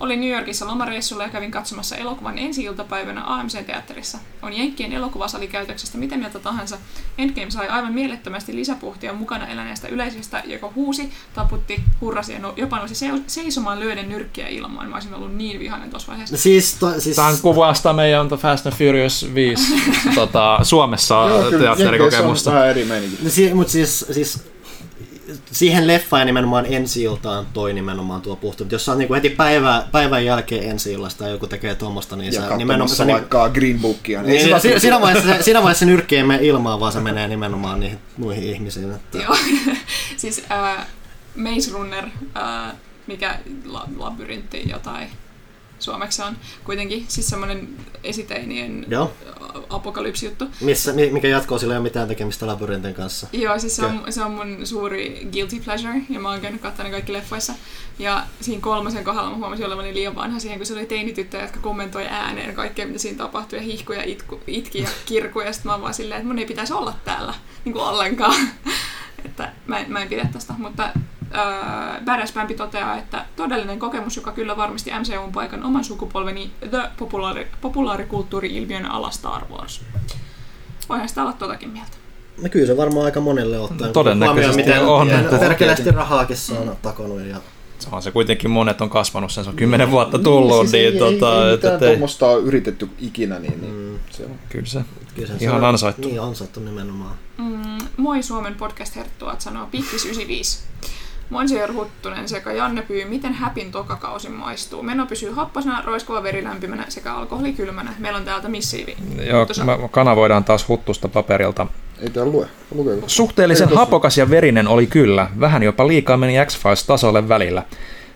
Olin New Yorkissa lomareissulla ja kävin katsomassa elokuvan ensi-iltapäivänä AMC-teatterissa. On Jenkkien elokuvasali käytöksestä mitä mieltä tahansa. Endgame sai aivan mielettömästi lisäpuhtia mukana eläneestä yleisöstä, joka huusi, taputti, hurrasi ja no, jopa nousi se- seisomaan lyöden nyrkkiä ilmaan. Mä olisin ollut niin vihainen tuossa vaiheessa. Siis, to, siis Tämä kuvasta meidän The Fast and Furious 5 tota, Suomessa Joo, kyllä, on teatterikokemusta. vähän eri meininki. No, si- mut siis, siis siihen leffaan ja nimenomaan ensi iltaan toi nimenomaan tuo puhtu. Mutta jos sä oot niinku heti päivä, päivän jälkeen ensi illasta ja joku tekee tuommoista, niin Ja sä nimenomaan sä, vaikka Green Bookia. Ei niin, se siinä, vaiheessa, siinä vaiheessa se nyrkki ei mene ilmaan, vaan se menee nimenomaan niihin muihin ihmisiin. Että, Joo. siis äh, Maze Runner, äh, mikä la- labyrintti jotain suomeksi on kuitenkin, siis semmoinen esiteinien Joo. apokalypsijuttu. Missä, mi- mikä jatkoo, sillä ei ole mitään tekemistä labyrintin kanssa. Joo, siis se on, se on mun suuri guilty pleasure, ja mä oon käynyt katsomaan ne kaikki leffoissa. Ja siinä kolmasen kohdalla mä huomasin olevani liian vanha siihen, kun se oli teinityttöjä, jotka kommentoi ääneen kaikkea, mitä siinä tapahtui, ja hihku ja itku, itki ja kirku, ja sitten mä oon vaan silleen, että mun ei pitäisi olla täällä niin kuin ollenkaan. että mä, en- mä en pidä tästä, mutta äh, Badass Bambi toteaa, että todellinen kokemus, joka kyllä varmisti MCUn paikan oman sukupolveni The populaari, populaarikulttuuri-ilmiön ala Star Wars. Voihan sitä olla totakin mieltä. No kyllä se varmaan aika monelle ottaa. Todennäköisesti miten, on. miten perkeleesti rahaakin se on takonut. Ja... Se on se kuitenkin monet on kasvanut sen, se on kymmenen vuotta tullut, niin, siis ei, tota, ei, ei että, mitään tuommoista ole yritetty ikinä, niin, niin Mm. se on. kyllä se. Kyllä se Ihan on- ansaittu. Niin, ansaittu nimenomaan. Mm, moi Suomen podcast-herttuat sanoo Pikkis95. Monsieur Huttunen sekä Janne Pyy, miten häpin tokakausi maistuu. Meno pysyy happosena, roiskuva veri lämpimänä sekä alkoholi kylmänä. Meillä on täältä missiivi. Joo, mä kanavoidaan taas huttusta paperilta. Ei täällä lue. lue. Suhteellisen hapokas ja verinen oli kyllä, vähän jopa liikaa meni X-Files-tasolle välillä.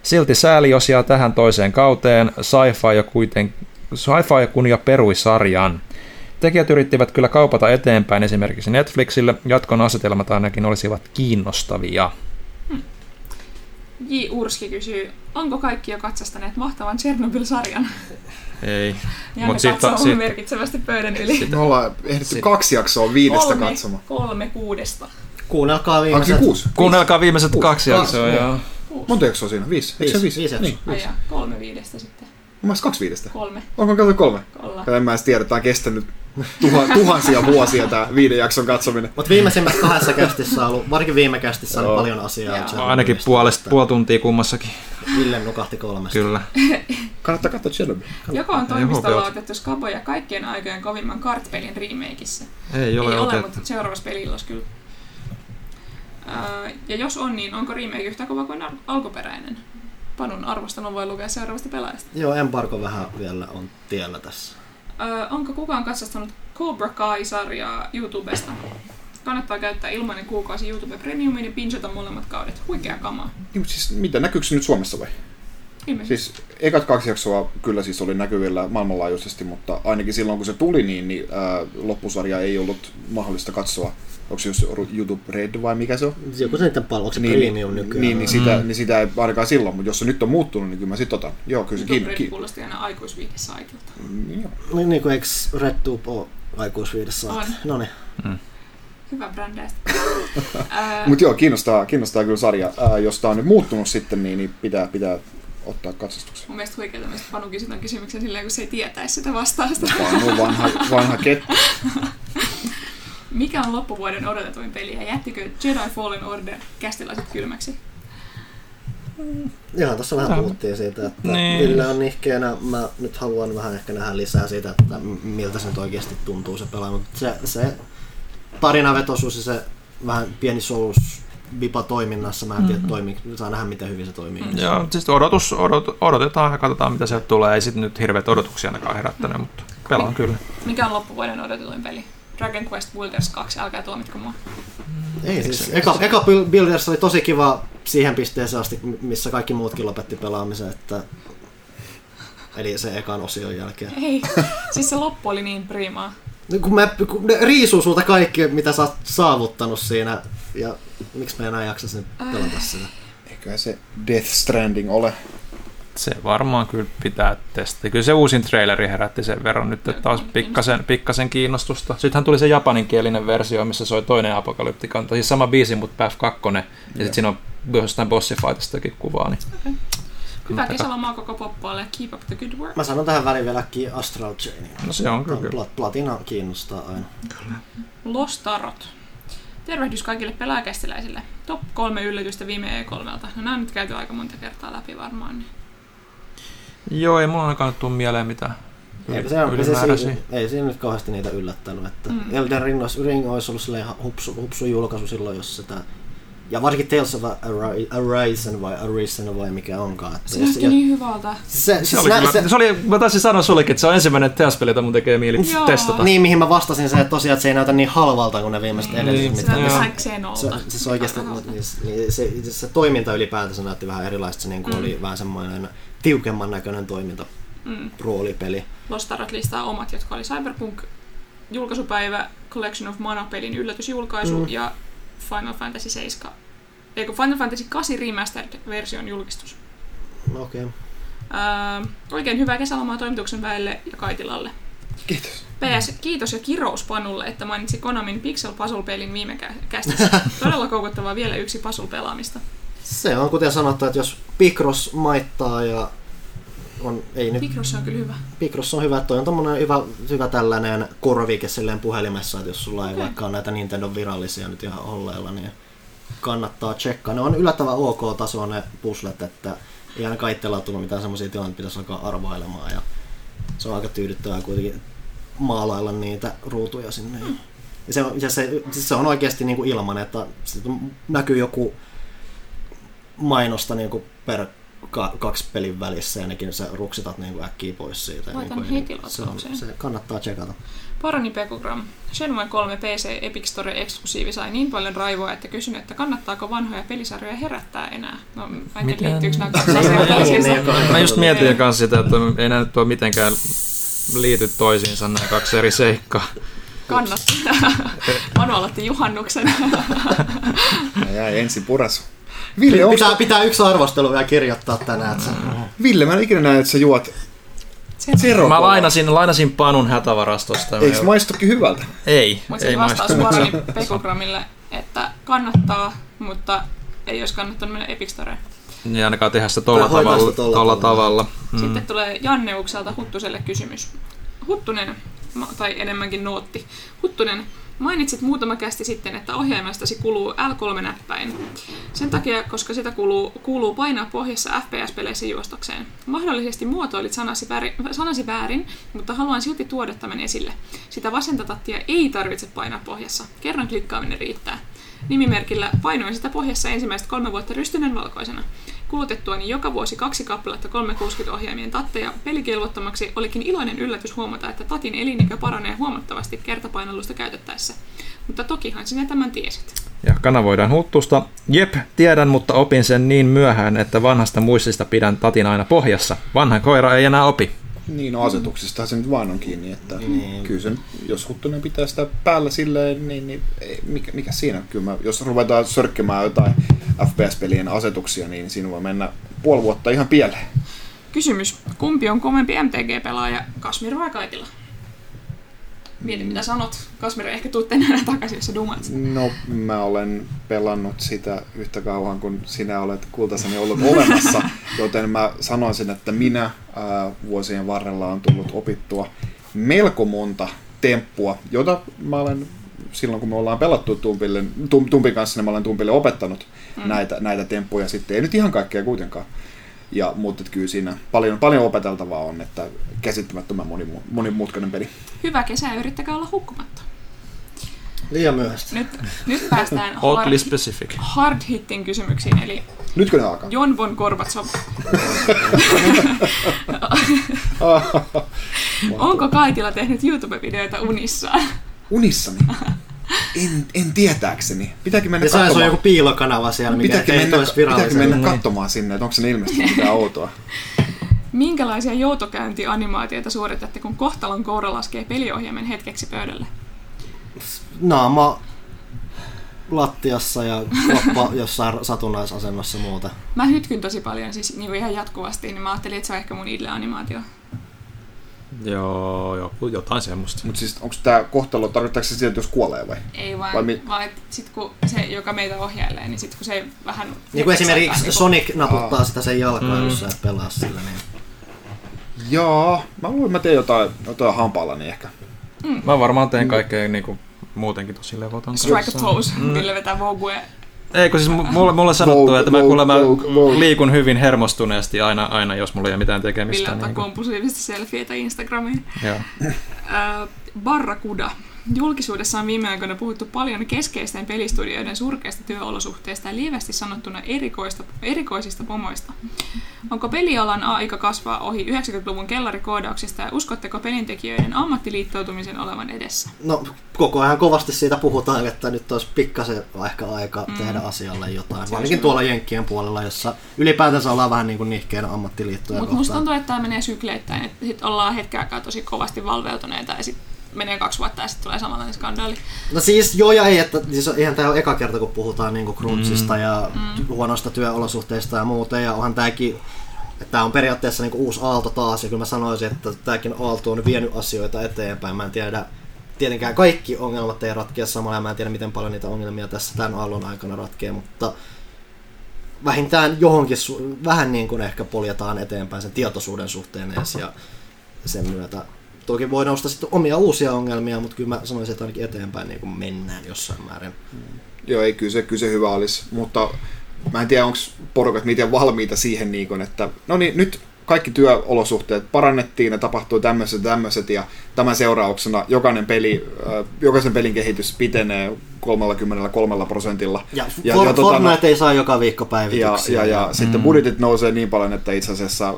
Silti sääli, jos jää tähän toiseen kauteen, sci-fi ja, kuiten, sci-fi kun ja perui sarjan. Tekijät yrittivät kyllä kaupata eteenpäin esimerkiksi Netflixille, jatkon asetelmat ainakin olisivat kiinnostavia. J. Urski kysyy, onko kaikki jo katsastaneet mahtavan Chernobyl-sarjan? Ei. Janne Mut siitä- katsoo siitä- merkitsevästi pöydän yli. Me ollaan ehditty Sit- kaksi jaksoa viidestä kolme, katsomaan. kolme kuudesta. Kuunnelkaa viimeiset... kuusi? Kuunnelkaa viimeiset kaksi Kaksi, jaksoa. joo. Joo. Kuusi. Monta jaksoa siinä? Viisi? Eikö se Viisi, viisi? viisi Niin, Ai viisi. ja, kolme viidestä sitten. Mielestä kaksi viidestä. Kolme. Onko katsottu kolme? Ollaan. En mä edes tiedä, tää on kestänyt tuha, tuhansia vuosia tää viiden jakson katsominen. Mutta viimeisimmässä kahdessa kästissä on ollut, varsinkin viime kästissä oli paljon asiaa. Joo. Chernobylistä, Ainakin puolesta, puoli tuntia kummassakin. Ville nukahti kolmesta. Kyllä. Kannattaa katsoa Chernobyl. Joko on toimistolla otettu Skaboja kaikkien aikojen kovimman kartpelin remakeissa? Ei ole Ei ole, otettu. mutta seuraavassa pelillas kyllä. Ää, ja jos on, niin onko remake yhtä kova kuin al- alkuperäinen? Panun arvostelun voi lukea seuraavasta pelaajasta. Joo, Embargo vähän vielä on tiellä tässä. Öö, onko kukaan katsastanut Cobra Kai-sarjaa YouTubesta? Kannattaa käyttää ilmainen kuukausi YouTube Premiumiin ja pinchata molemmat kaudet. Huikea kamaa. Niin, siis mitä, näkyykö se nyt Suomessa vai? Ilmeisesti. Siis ekat kaksi jaksoa kyllä siis oli näkyvillä maailmanlaajuisesti, mutta ainakin silloin kun se tuli, niin, niin ää, loppusarja ei ollut mahdollista katsoa. Onko se just YouTube Red vai mikä se on? Joku se niiden palvelu, onko se niin, premium niin, nykyään? Niin, niin, sitä, niin sitä ei ainakaan silloin, mutta jos se nyt on muuttunut, niin kyllä mä sit otan. Joo, kyllä se YouTube kiin, Red kuulosti aina aikuisviihdesaitilta. niin, joo. Niin, niin kuin eikö RedTube ole aikuisviidessä? On. No niin. Hyvä brändäistä. Mutta joo, kiinnostaa, kiinnostaa kyllä sarja. Ää, jos tää on nyt muuttunut sitten, niin, niin pitää, pitää ottaa katsastukseen. mun mielestä huikeaa, että Panu kysyy tämän kysymyksen silleen, kun se ei tietäisi sitä vastausta. Panu vanha, vanha kettu. Mikä on loppuvuoden odotetuin peli ja jättikö Jedi Fallen Order kästilaiset kylmäksi? Ihan tuossa vähän puhuttiin siitä, että Niin. Ville on nihkeänä. Mä nyt haluan vähän ehkä nähdä lisää siitä, että miltä se nyt oikeasti tuntuu se pelaa. Mutta se, se tarinavetoisuus ja se vähän pieni souls vipa toiminnassa, mä en tiedä, toimii, saa nähdä miten hyvin se toimii. Mm. Joo, siis odotus, odot, odotetaan ja katsotaan mitä sieltä tulee. Ei sitten nyt hirveät odotuksia ainakaan herättänyt, mutta pelaan kyllä. Mikä on loppuvuoden odotetuin peli? Dragon Quest Builders 2, älkää tuomitko mua. Ei siis, eka, eka Buil- Builders oli tosi kiva siihen pisteeseen asti, missä kaikki muutkin lopetti pelaamisen, että Eli se ekan osion jälkeen. Ei, siis se loppu oli niin primaa. No, Kun, mä, kun ne riisuu sulta kaikki, mitä sä oot saavuttanut siinä, ja miksi mä enää jaksaisi nyt pelata sitä? Eiköhän se Death Stranding ole. Se varmaan kyllä pitää testata. Kyllä se uusin traileri herätti sen verran nyt, että taas pikkasen, pikkasen kiinnostusta. Sittenhän tuli se japaninkielinen versio, missä soi toinen apokalyptikanta. Siis sama biisi, mutta PF2. Ja sitten siinä on jostain bossifightestakin kuvaa. Niin. Hyvää Mutta- kesälomaa koko poppoalle. Keep up the good work. Mä sanon tähän väliin vielä Astral Chainin. No se on kyllä. kyllä. Plat- Platina kiinnostaa aina. Lostarot. Tervehdys kaikille pelaajakästiläisille. Top kolme yllätystä viime E3. No nämä on nyt käyty aika monta kertaa läpi varmaan. Niin. Joo, ei mulla ainakaan tule mieleen mitään Eipä se, on, se siinä, ei siinä nyt kauheasti niitä yllättänyt. Että Mm. Elden Ring olisi, Ring olisi ollut silleen hupsu, hupsu julkaisu silloin, jos sitä Ja varsinkin Tales of Ari- Arisen vai Arisen vai mikä onkaan. Että Se näytti niin hyvältä. se, Se siis oli, nä- se, se oli, mä taisin sanoa sullekin, että se on ensimmäinen teospeli, jota mun tekee mieli Joo. testata. niin, mihin mä vastasin se, että tosiaan että se ei näytä niin halvalta kuin ne viimeiset Niin, edelliset. niin, mitä- Se näytti Joo. vähän Xenolta. se, siis oikeasti niin, niin, se, se, toiminta ylipäätänsä näytti vähän erilaista. Se niin kuin Mm. oli vähän semmoinen tiukemman näköinen toiminta, Mm. roolipeli. Lost Ark listaa omat, jotka oli Cyberpunk julkaisupäivä, Collection of Mana-pelin yllätysjulkaisu Mm. ja Final Fantasy 7. Eikö Final Fantasy 8 Remastered-version julkistus. No, Okei. Okay. Ää, oikein hyvää kesälomaa toimituksen väelle ja Kaitilalle. Kiitos. PS, kiitos ja kirous Panulle, että mainitsi Konamin Pixel Puzzle-pelin viime kä- kästissä. Todella koukuttavaa vielä yksi puzzle-pelaamista. Se on kuten sanottu, että jos Picross maittaa ja on, ei nyt, Picross on kyllä hyvä. Picross on hyvä, toi on tommonen hyvä, hyvä tällainen korvike silleen puhelimessa, että jos sulla ei vaikka ole näitä Nintendo virallisia nyt ihan olleilla, niin kannattaa tsekkaa. Ne on yllättävän ok-tasoa ne puslet, että ei ainakaan itsellä ole tullut mitään semmoisia tilanteita, pitäisi alkaa arvailemaan ja se on aika tyydyttävää kuitenkin maalailla niitä ruutuja sinne. Mm. Ja se, on, ja se, siis se on oikeasti niin kuin ilman, että näkyy joku mainosta niin kuin per ka- kaksi pelin välissä ja nekin sä ruksitat niin kuin äkkiä pois siitä. Laitan niin kuin, heti se, on, se kannattaa tsekata. Parani Pekugram. Shenmue 3 PC Epic Store eksklusiivi sai niin paljon raivoa, että kysyn, että kannattaako vanhoja pelisarjoja herättää enää. No, mä en tiedä, liittyykö nämä kaksi asiaa toisiinsa. Mä just mietin kanssa sitä, että ei nämä nyt ole mitenkään liity toisiinsa nämä kaksi eri seikkaa. Kannattaa. Manu aloitti juhannuksen. Mä jäi ensin purasu. Ville, onks, Pitää, pitää yksi arvostelu vielä kirjoittaa tänään. Että Ville, mä en ikinä näe, että sä juot Sen- zero Mä lainasin, lainasin Panun hätävarastosta. Eikö maistukin hyvältä? Ei, Mutta ei siis vastaus maistu. Parani Pekugramille, että kannattaa, mutta ei olisi kannattanut mennä Epic Storeen. Niin ainakaan tehdä sitä tolla tavalla. sitä tolla Tolla tavalla. Mm. Sitten tulee Janne Ukselta Huttuselle kysymys. Huttunen, tai enemmänkin nootti. Huttunen, mainitsit muutama kästi sitten, että ohjaimestasi kuluu L3-näppäin. Sen takia, koska sitä kuuluu, kuuluu painaa pohjassa FPS-peleissä juostokseen. Mahdollisesti muotoilit sanasi, väärin, sanasi väärin, mutta haluan silti tuoda tämän esille. Sitä vasenta tattia ei tarvitse painaa pohjassa. Kerran klikkaaminen riittää. Nimimerkillä painoin sitä pohjassa ensimmäiset kolme vuotta rystynen valkoisena. Kulutettuani joka vuosi kaksi kappaletta 360-ohjaimien tatteja pelikelvottomaksi olikin iloinen yllätys huomata, että tatin elinikä paranee huomattavasti kertapainallusta käytettäessä. Mutta tokihan sinä tämän tiesit. Ja kanavoidaan huttusta. Jep, tiedän, mutta opin sen niin myöhään, että vanhasta muistista pidän tatin aina pohjassa. Vanha koira ei enää opi. Niin, no asetuksista se nyt vaan on kiinni, että Niin. kyllä se, nyt- jos Huttunen pitää sitä päällä silleen, niin, niin ei, mikä, mikä siinä? Kyllä mä, jos ruvetaan sörkkimään jotain FPS-pelien asetuksia, niin siinä voi mennä puoli vuotta ihan pieleen. Kysymys. Kumpi on kovempi MTG-pelaaja, Kasmir vai Kaitila? Mieti mitä sanot. Kasmir ehkä tuu enää takaisin, jos sä dumat. No, mä olen pelannut sitä yhtä kauan kuin sinä olet kultaseni ollut olemassa, joten mä sanoisin, että minä ää, vuosien varrella on tullut opittua melko monta temppua, jota mä olen silloin kun me ollaan pelattu Tumpille, Tum, Tumpin kanssa, niin mä olen Tumpille opettanut mm. näitä, näitä temppuja sitten. Ei nyt ihan kaikkea kuitenkaan. Ja, mutta kyllä siinä paljon, paljon opeteltavaa on, että käsittämättömän monimu- monimutkainen peli. Hyvä kesä ja yrittäkää olla hukkumatta. liian myöhäistä. Nyt, nyt päästään hard, specific. hard hittin kysymyksiin, eli Nytkö ne alkaa? Jon von Gorbatsov. Onko Kaitila tehnyt YouTube-videoita unissaan? Unissani? En, en tietääkseni. Pitääkin mennä Ja se on katsomaan. joku piilokanava siellä, mikä Pitääkin ei mennä, toisi pitääkin virallisena. mennä katsomaan sinne, että onko se ilmestynyt mitään outoa. Minkälaisia joutokäyntianimaatioita suoritatte, kun kohtalon koura laskee peliohjaimen hetkeksi pöydälle? Naama lattiassa ja kroppa jossain satunnaisasennossa muuta. Mä hytkyn tosi paljon, siis niin ihan jatkuvasti, niin mä ajattelin, että se on ehkä mun idle-animaatio. Joo, joku, jotain semmoista. Mutta siis onko tämä kohtalo, tarkoittaako se sitä, että jos kuolee vai? Ei vaan, Vai mi- vaan että sit kun se, joka meitä ohjailee, niin sit kun se vähän... Niin kuin esimerkiksi niin Sonic naputtaa Aa. sitä sen jalkaan, Mm. jos sä et pelaa sillä. Niin. Jaa, mä luulen, että mä teen jotain, jotain hampaalla, niin ehkä. Mä varmaan teen kaikkea niinku, muutenkin tosi levoton Strike a pose, Mm. millä vetää Vogue. Ei, kun siis mu- mulle, mulle sanottu, Vogue, että mä Vogue, Vogue. liikun hyvin hermostuneesti aina, aina jos mulla ei ole mitään tekemistä. ottaa Niin kuin, kompulsiivisesti selfieitä Instagramiin. joo. Äh, Barrakuda. Julkisuudessa on viime aikoina puhuttu paljon keskeisten pelistudioiden surkeista työolosuhteista ja lievästi sanottuna erikoista, erikoisista pomoista. Onko pelialan aika kasvaa ohi 90-luvun kellarikoodauksista ja uskotteko pelintekijöiden ammattiliittoutumisen olevan edessä? No koko ajan kovasti siitä puhutaan, että nyt olisi pikkasen ehkä aika mm. tehdä asialle jotain. Varsinkin tuolla Jenkkien puolella, jossa ylipäätänsä ollaan vähän niin kuin nihkeen ammattiliittoja Mutta musta tuntuu, että tämä menee sykleittäin, että sit ollaan hetken aikaa tosi kovasti valveutuneita ja sitten menee kaksi vuotta ja sitten tulee samanlainen skandaali. No siis joo ja ei, että siis eihän tämä ole eka kerta, kun puhutaan niinku crunchista mm. ja mm. huonoista työolosuhteista ja muuta, ja onhan tämäkin Tämä on periaatteessa niinku uusi aalto taas, ja kyllä mä sanoisin, että tämäkin aalto on vienyt asioita eteenpäin. Mä en tiedä, tietenkään kaikki ongelmat ei ratkea samalla, ja mä en tiedä, miten paljon niitä ongelmia tässä tämän aallon aikana ratkee, mutta vähintään johonkin, vähän niin kuin ehkä poljetaan eteenpäin sen tietoisuuden suhteen edes, ja sen myötä Toki voi nostaa sitten omia uusia ongelmia, mutta kyllä mä sanoisin, että ainakin eteenpäin niin kuin mennään jossain määrin. Joo, ei kyllä se, kyllä se hyvä olisi, mutta mä en tiedä, onko porukat miten valmiita siihen, niin kuin, että no niin, nyt kaikki työolosuhteet parannettiin ja tapahtui tämmöiset tämmöiset ja tämän seurauksena jokainen peli, jokaisen pelin kehitys pitenee 33 prosentilla. Ja, ja, For, ja tota, Fortnite ei saa joka viikko päivityksiä. Ja, ja, ja mm. sitten budjetit nousee niin paljon, että itse asiassa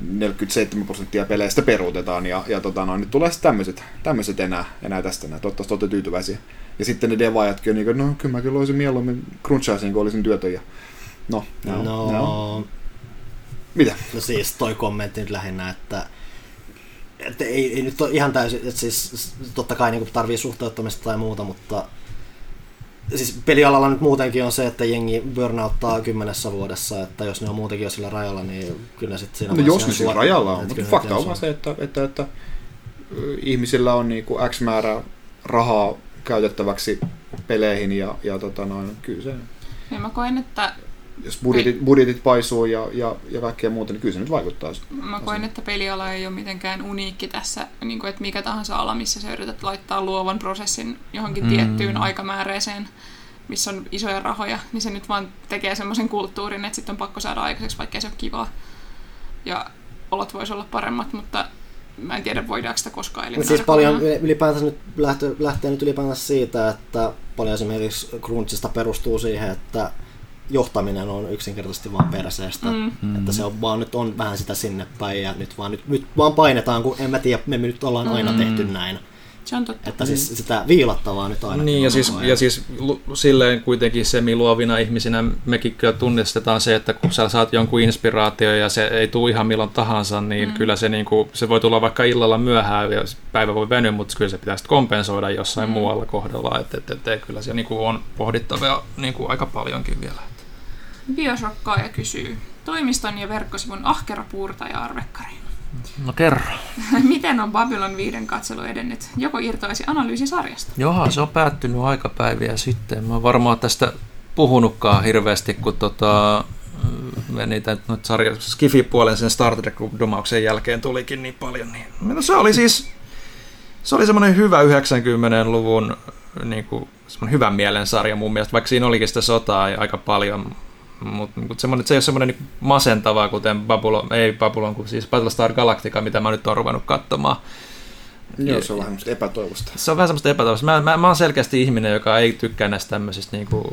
47 prosenttia peleistä peruutetaan ja, ja tota, no, nyt tulee tämmöiset, tämmöiset enää, enää tästä enää. Toivottavasti olette tyytyväisiä. Ja sitten ne devaajatkin on niin kuin, no kyllä mä kyllä olisin mieluummin crunchaisin, kun olisin työtöjä. No, no, no, no. Mitä? No siis toi kommentti nyt lähinnä, että että ei, ei nyt ole ihan täysin, että siis totta kai niin tarvii suhteuttamista tai muuta, mutta siis pelialalla nyt muutenkin on se, että jengi burnouttaa kymmenessä vuodessa, että jos ne on muutenkin jo sillä rajalla, niin kyllä sitten siinä No jos ne sillä rajalla on, mutta fakta on vaan se, että, että, että ihmisillä on niin kuin X määrä rahaa käytettäväksi peleihin ja, ja tota noin, kyllä se... Ja mä koen, että jos budjetit, budjetit paisuu ja, ja, ja kaikkea muuta, niin kyllä se nyt vaikuttaa. Mä koen, että peliala ei ole mitenkään uniikki tässä, niin kuin, että mikä tahansa ala, missä sä yrität laittaa luovan prosessin johonkin mm. tiettyyn aikamääreeseen, missä on isoja rahoja, niin se nyt vaan tekee semmoisen kulttuurin, että sitten on pakko saada aikaiseksi, vaikka se ole kivaa. Ja olot voisi olla paremmat, mutta mä en tiedä, voidaanko sitä koskaan eliminoida. Siis paljon ylipäätänsä nyt lähtee, lähtee nyt ylipäätänsä siitä, että paljon esimerkiksi Crunchista perustuu siihen, että johtaminen on yksinkertaisesti vaan perseestä. Mm. Että se on vaan nyt on vähän sitä sinne päin ja nyt vaan, nyt, nyt vaan painetaan, kun en mä tiedä, me nyt ollaan aina mm. tehty näin. Se on totta. Että siis sitä viilattavaa nyt aina. Niin, ja siis, ja siis silleen kuitenkin semi-luovina ihmisinä mekin kyllä tunnistetaan se, että kun sä saat jonkun inspiraatio ja se ei tule ihan milloin tahansa, niin mm. kyllä se, niin kuin, se voi tulla vaikka illalla myöhään ja päivä voi venyä, mutta kyllä se pitää sitten kompensoida jossain mm. muualla kohdalla. Että et, et, et, kyllä se niin kuin on pohdittavaa niin kuin aika paljonkin vielä. Bioshokkaaja kysyy, toimiston ja verkkosivun ahkera puurtaja arvekkari. No kerro. Miten on Babylon 5 katselu edennyt? Joko irtoisi analyysisarjasta? Joo, se on päättynyt aikapäiviä sitten. Mä varmaan tästä puhunutkaan hirveästi, kun tota, niitä nyt sarja, Skifi-puolen sen Star Trek-domauksen jälkeen tulikin niin paljon. Niin. Se oli siis se oli semmoinen hyvä 90-luvun niin kuin, semmoinen hyvän mielen sarja mun mielestä, vaikka siinä olikin sitä sotaa ja aika paljon, mutta mut semmoinen, se ei ole semmoinen niin masentavaa, kuten Babylon, ei Babylon, kuin siis Battlestar Galactica, mitä mä nyt oon ruvennut katsomaan. Joo, se on vähän semmoista epätoivosta. Se on vähän semmoista epätoivosta. Mä, mä, mä oon selkeästi ihminen, joka ei tykkää näistä tämmöisistä niin kuin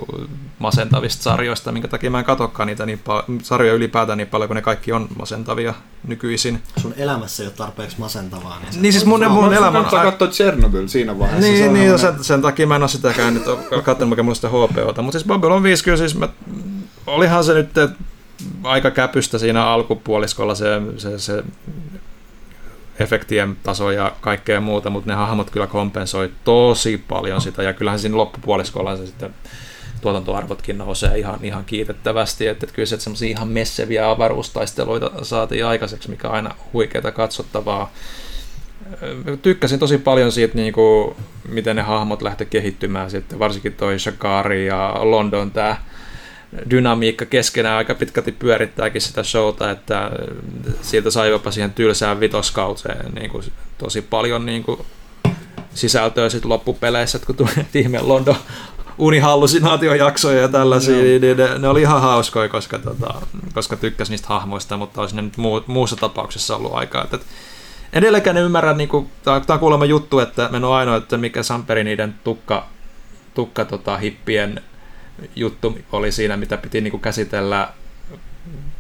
masentavista sarjoista, minkä takia mä en katsokaan niitä niin paljon, sarjoja ylipäätään niin paljon, kun ne kaikki on masentavia nykyisin. Sun elämässä ei ole tarpeeksi masentavaa. Niin, niin siis mun, mun, mun elämä... Kannattaa katsoa Chernobyl siinä vaiheessa. Niin, niin sen, sen, takia mä en ole sitäkään nyt katsonut, mikä mulla sitä HPOta. Mutta siis Babylon 5 kyllä siis mä olihan se nyt aika käpystä siinä alkupuoliskolla se, se, se efektien taso ja kaikkea muuta, mutta ne hahmot kyllä kompensoi tosi paljon sitä, ja kyllähän siinä loppupuoliskolla se sitten tuotantoarvotkin nousee ihan, ihan kiitettävästi, että, että kyllä se semmoisia ihan messeviä avaruustaisteluita saatiin aikaiseksi, mikä aina huikeaa katsottavaa. Tykkäsin tosi paljon siitä, niin kuin, miten ne hahmot lähti kehittymään. Sitten, varsinkin toi Shakari ja London tämä dynamiikka keskenään aika pitkälti pyörittääkin sitä showta, että siitä sai jopa siihen tylsään vitoskauteen niin kuin tosi paljon niin kuin sisältöä sitten loppupeleissä, kun tuli ihme London unihallusinaatiojaksoja ja tällaisia, no. niin ne, ne, oli ihan hauskoja, koska, tota, koska tykkäsin niistä hahmoista, mutta olisi ne nyt muu, muussa tapauksessa ollut aikaa, että Edelleenkään en ymmärrä, niin kuin, tämä on kuulemma juttu, että en ole ainoa, että mikä Samperi niiden tukka, tukka tota, hippien juttu oli siinä, mitä piti niin kuin käsitellä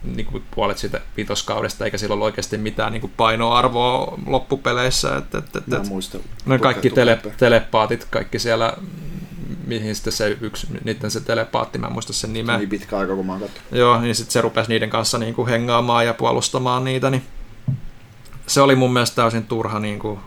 niin kuin puolet siitä vitoskaudesta, eikä sillä ollut oikeasti mitään niin kuin painoarvoa loppupeleissä. Että, että, että, Mä en muista. no kaikki tele, telepaatit, kaikki siellä, mihin sitten se yksi, niiden se telepaatti, mä en muista sen nimeä. Niin pitkä aika, kun mä oon katsonut. Joo, niin sitten se rupesi niiden kanssa niin kuin hengaamaan ja puolustamaan niitä, niin se oli mun mielestä täysin turha niin kuin,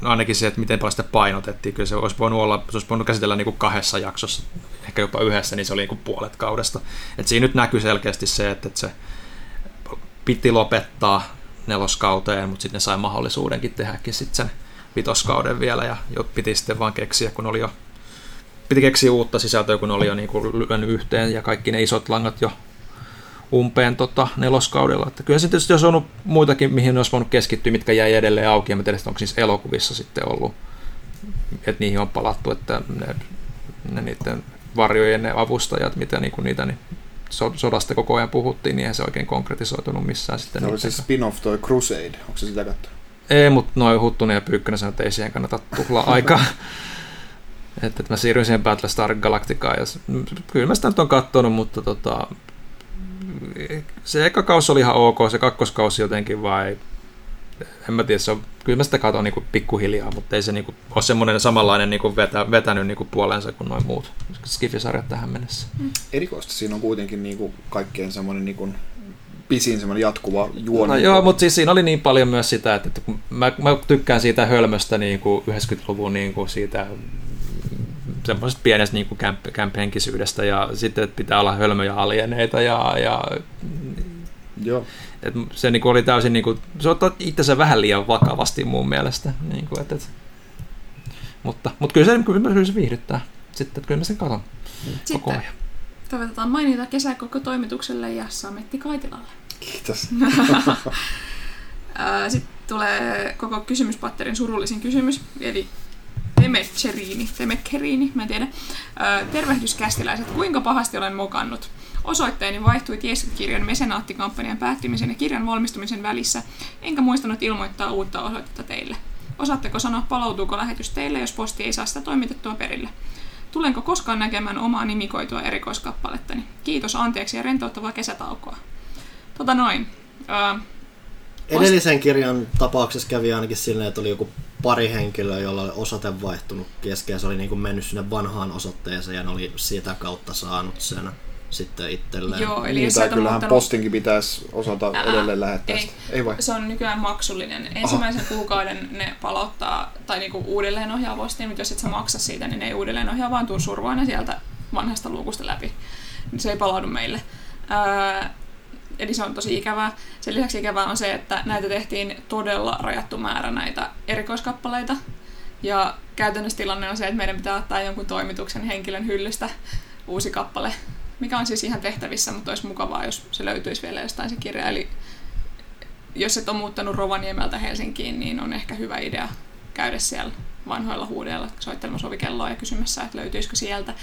no ainakin se, että miten paljon sitä painotettiin. Kyllä se olisi voinut, olla, se olisi voinut käsitellä niin kuin kahdessa jaksossa, ehkä jopa yhdessä, niin se oli niin kuin puolet kaudesta. Et siinä nyt näkyy selkeästi se, että, että se piti lopettaa neloskauteen, mutta sitten ne sai mahdollisuudenkin tehdäkin sitten sen vitoskauden vielä ja jo piti sitten vaan keksiä, kun oli jo piti keksiä uutta sisältöä, kun oli jo niin kuin lyönyt yhteen ja kaikki ne isot langat jo umpeen tota, neloskaudella. Että kyllä se tietysti olisi ollut muitakin, mihin olisi voinut keskittyä, mitkä jäi edelleen auki. Ja mä tiedän, onko siis elokuvissa sitten ollut, että niihin on palattu, että ne, ne niiden varjojen ne avustajat, mitä niinku niitä niin so- sodasta koko ajan puhuttiin, niin eihän se oikein konkretisoitunut missään sitten. Se oli se spin-off toi Crusade. Onko se sitä katsoa? ei, mutta noin Huttunen ja Pyykkönen sanoi, että ei siihen kannata tuhlaa aikaa. että, että mä siirryin siihen Battlestar Galacticaan ja kyllä mä sitä nyt on kattonut, mutta tota, se eka kausi oli ihan ok, se kakkoskausi jotenkin vai en mä tiedä, se on, kyllä mä sitä katon niinku pikkuhiljaa, mutta ei se niinku ole semmoinen samanlainen niinku vetä, vetänyt niinku puolensa kuin noin muut Skifisarjat tähän mennessä. Erikoista. Siinä on kuitenkin niinku kaikkein semmoinen niinku pisin semmoinen jatkuva juoni. No joo, mutta siis siinä oli niin paljon myös sitä, että, että kun mä, mä tykkään siitä hölmöstä niin kuin 90-luvun niin kuin siitä semmoisesta pienestä niin kuin camp, camp-henkisyydestä ja sitten, että pitää olla hölmöjä alieneita ja, ja Joo. et se niin kuin oli täysin, niin kuin, se ottaa itsensä vähän liian vakavasti mun mielestä. Niin kuin, että, että, mutta, mutta kyllä se, kyllä, kyllä se viihdyttää. Sitten, että kyllä mä sen katon koko Sitten ajan. toivotetaan mainita kesä koko toimitukselle ja Sametti Kaitilalle. Kiitos. Sitten tulee koko kysymyspatterin surullisin kysymys, eli Temetcherini, Temekkeriini, mä en tiedä. Tervehdyskästiläiset, kuinka pahasti olen mokannut? Osoitteeni vaihtui Tieskut-kirjan mesenaattikampanjan päättymisen ja kirjan valmistumisen välissä, enkä muistanut ilmoittaa uutta osoitetta teille. Osaatteko sanoa, palautuuko lähetys teille, jos posti ei saa sitä toimitettua perille? Tulenko koskaan näkemään omaa nimikoitua erikoiskappalettani? Kiitos, anteeksi ja rentouttavaa kesätaukoa. Tota noin. Ää, Edellisen kirjan tapauksessa kävi ainakin silleen, että oli joku pari henkilöä, jolla oli osoite vaihtunut kesken se oli niin kuin mennyt sinne vanhaan osoitteeseen ja ne oli sitä kautta saanut sen sitten itselleen. Joo, eli Niin, tai kyllähän muuttanut- postinkin pitäisi osata Ää, edelleen lähettää ei. sitä. Ei vai? Se on nykyään maksullinen. Ensimmäisen kuukauden ne palauttaa tai niinku uudelleen ohjaa postiin, mutta jos et sä maksa siitä, niin ne ei uudelleen ohjaa, vaan tuu survoa ne sieltä vanhasta luukusta läpi. Se ei palaudu meille. Ää, eli se on tosi ikävää. Sen lisäksi ikävää on se, että näitä tehtiin todella rajattu määrä näitä erikoiskappaleita. Ja käytännössä tilanne on se, että meidän pitää ottaa jonkun toimituksen henkilön hyllystä uusi kappale, mikä on siis ihan tehtävissä, mutta olisi mukavaa, jos se löytyisi vielä jostain se kirja. Eli jos et ole muuttanut Rovaniemeltä Helsinkiin, niin on ehkä hyvä idea käydä siellä vanhoilla huudeilla soittelemassa ovikelloa ja kysymässä, että löytyisikö sieltä.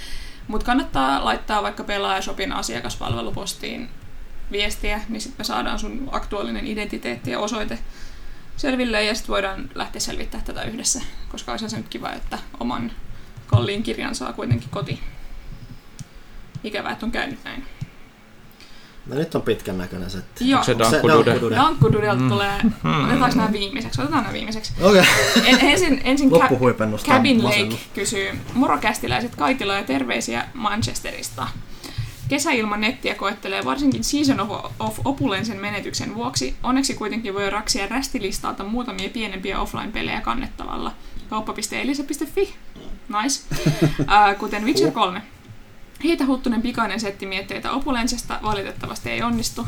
Mutta kannattaa laittaa vaikka Pelaajashopin asiakaspalvelupostiin viestiä, niin sitten me saadaan sun aktuaalinen identiteetti ja osoite selville ja sitten voidaan lähteä selvittämään tätä yhdessä, koska olisi se nyt kiva, että oman kalliin kirjan saa kuitenkin kotiin. Ikävää, että on käynyt näin. No nyt on pitkän näköinen setti. Joo. Se Onko Dankku Dude. Dankkudude? Dankkududelta Mm. tulee, otetaanko nämä viimeiseksi? Otetaan nämä viimeiseksi. Okei. En, ensin ensin. Cabin Lake kysyy, morokästiläiset Kaitila ja terveisiä Manchesterista. Kesäilman nettiä koettelee varsinkin Season of, of Opulensen menetyksen vuoksi. Onneksi kuitenkin voi raksia rästilistalta muutamia pienempiä offline-pelejä kannettavalla. Kauppa.elisa.fi. Nice. Äh, kuten Witcher 3. Heitä Huttunen pikainen setti mietteitä Opulensesta. Valitettavasti ei onnistu.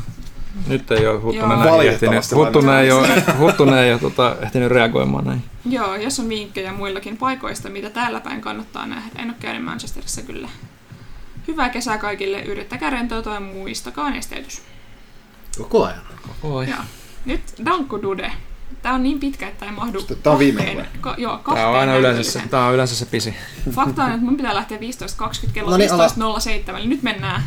Nyt ei ole. Huttunen näin ehtinyt. Huttunen ei ole, Huttunen ei ole tota, ehtinyt reagoimaan näin. Joo, jos on vinkkejä muillakin paikoista, mitä täällä päin kannattaa nähdä. En ole käynyt Manchesterissa kyllä. Hyvää kesää kaikille, yrittäkää rentoutua ja muistakaa nesteytys. Koko ajan. Oi. Joo. Nyt Danko Dude. Tää on niin pitkä, että ei mahdu Tää on viimeinen Ka- joo, kahteen Tämä on aina yleensä se, tämä on yleensä se pisi. Fakta on, että mun pitää lähteä 15.20 kello No niin, ala. 15.07, eli nyt mennään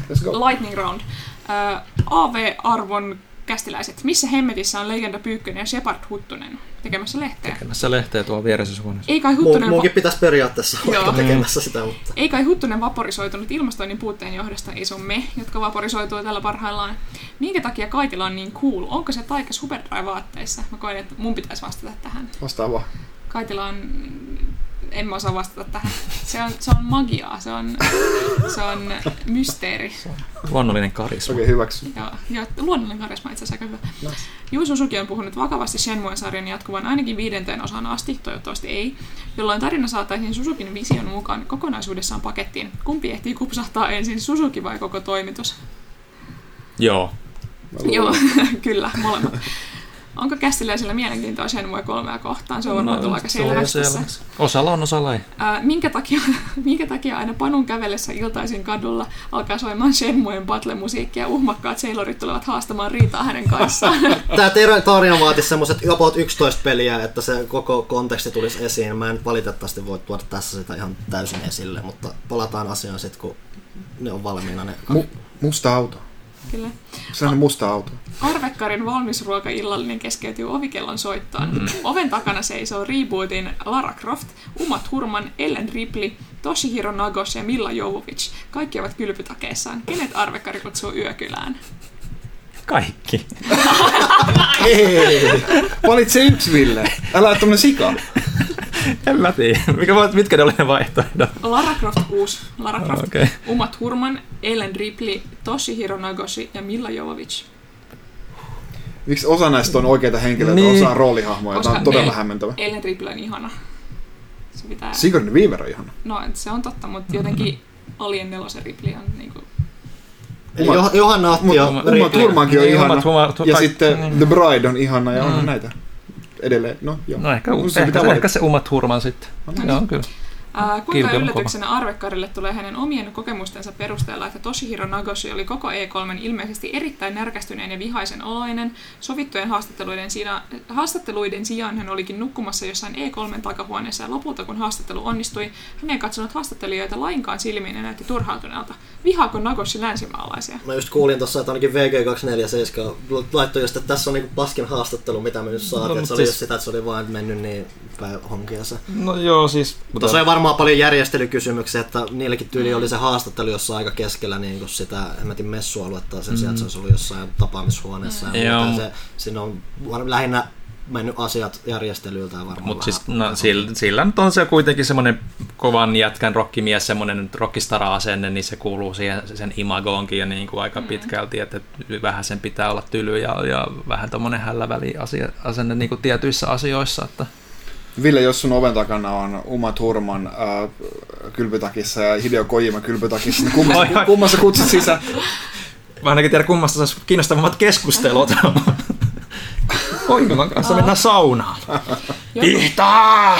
lightning round. Äh, AV-arvon kästiläiset, missä hemmetissä on Legenda Pyykkönen ja Shepard Huttunen tekemässä lehteä? Tekemässä lehteä tuolla viereisessä huoneessa. Ei kai Mu- Huttunen, Munkin pitäisi periaatteessa Joo. olla tekemässä sitä, mutta... ei kai Huttunen vaporisoitunut ilmastoinnin puutteen johdosta, ei se on me, jotka vaporisoituu tällä parhaillaan. Minkä takia Kaitila on niin cool? Onko se taika Superdry-vaatteissa? Mä koen, että mun pitäisi vastata tähän. Vastaa vaan. Kaitila on... En mä osaa vastata tähän. Se on, se on magiaa, se on, se on mysteeri. Luonnollinen karisma. Okei, hyväksy. Ja, ja luonnollinen karisma itse asiassa aika hyvä. Yu Suzuki on puhunut vakavasti Shenmue-sarjan jatkuvan ainakin viidenteen osaan asti, toivottavasti ei, jolloin tarina saataisiin Suzukin vision mukaan kokonaisuudessaan pakettiin. Kumpi ehtii kupsahtaa ensin, Suzuki vai koko toimitus? Joo. Joo, kyllä, molemmat. Onko kästiläisellä mielenkiintoa Shenmue 3 kohtaan? Se on varmaan tullut aika se on jo selväksi tässä. selväksi. Osalla on, osalla ei. Ää, minkä, takia, minkä takia aina Panun kävellessä iltaisin kadulla alkaa soimaan Shenmuen battle-musiikkia ja uhmakkaat seilorit tulevat haastamaan riitaa hänen kanssaan? Tää ter- tarina vaatisi semmoset about 11 peliä, että se koko konteksti tulisi esiin. Mä en valitettavasti voi tuoda tässä sitä ihan täysin esille, mutta palataan asiaan sitten, kun ne on valmiina ne Mu- musta auto. Kyllä. Se on musta auto. Arvekkarin valmisruokaillallinen keskeytyy ovikellon soittoon. Mm. Oven takana seisoo rebootin Lara Croft, Uma Thurman, Ellen Ripley, Toshihiro Nagos ja Milla Jovovich. Kaikki ovat kylpytakeessaan. Kenet Arvekkari kutsuu yökylään? Kaikki. Ei. Valitse yksi, Ville. Älä ole sika. En mä tiedä. Mikä, voit- mitkä ne oli ne vaihtoehdot? Lara Croft 6, Lara Croft, Okei. Uma Thurman, Ellen Ripley, Toshihiro Nagoshi ja Milla Jovovich. Miksi osa näistä on oikeita henkilöitä, Niin. osa on roolihahmoja? Tämä on todella me- hämmentävä. Ellen Ripley on ihana. Se pitää... Sigourney Weaver on ihana. No, se on totta, mutta jotenkin Alien 4 Ripley on niinku... Eli Jo- Johanna otti jo Uma- Uma. Thurmankin on Niin, Uma ihana. Ja sitten niin. The Bride on ihana ja on Mm. näitä. Edelleen. No, joo. No ehkä, Se ehkä, pitää ehkä se Uma Thurman sitten. Joo, kyllä. Kuinka on yllätyksenä Arvekkarille tulee hänen omien kokemustensa perusteella, että Toshihiro Nagoshi oli koko E3 ilmeisesti erittäin närkästyneen ja vihaisen oloinen. Sovittujen haastatteluiden, siinä, haastatteluiden sijaan hän olikin nukkumassa jossain E3 takahuoneessa ja lopulta kun haastattelu onnistui, hän ei katsonut haastattelijoita lainkaan silmiin ja näytti turhautuneelta. Vihaako Nagoshi länsimaalaisia? Mä just kuulin tossa, että ainakin VG247 laittoi just, että tässä on niinku paskin haastattelu, mitä me nyt saatiin. No, No, mut se oli siis- just sitä, että se oli vaan mennyt niin päin honkiansa. No joo, siis... Mutta se oli varmaan paljon järjestelykysymyksiä, että niilläkin tyyli oli se haastattelu jossain aika keskellä niin kuin sitä hemmetin messualuetta sen sijaan, että se olisi ollut jossain tapaamishuoneessa. Mm. Ja se, siinä on var- lähinnä mennyt asiat järjestelyiltä varmaan Mutta siis no, sillä, sillä nyt on se kuitenkin semmoinen kovan jätkän rockimies, semmoinen rockistara-asenne, niin se kuuluu siihen sen imagoonkin ja niin kuin aika pitkälti, että vähän sen pitää olla tyly ja, ja vähän tommonen hälläväli asenne niin kuin tietyissä asioissa. Että. Ville, jos sun oven takana on Uma Thurman äh, kylpytakissa ja Hideo Kojima kylpytakissa, niin kummassa, oi. kummassa kutsut sisään? Mä ainakin tiedän kummasta saisi kiinnostavammat keskustelut. Koimalan kanssa mennään saunaan. Pihtaa!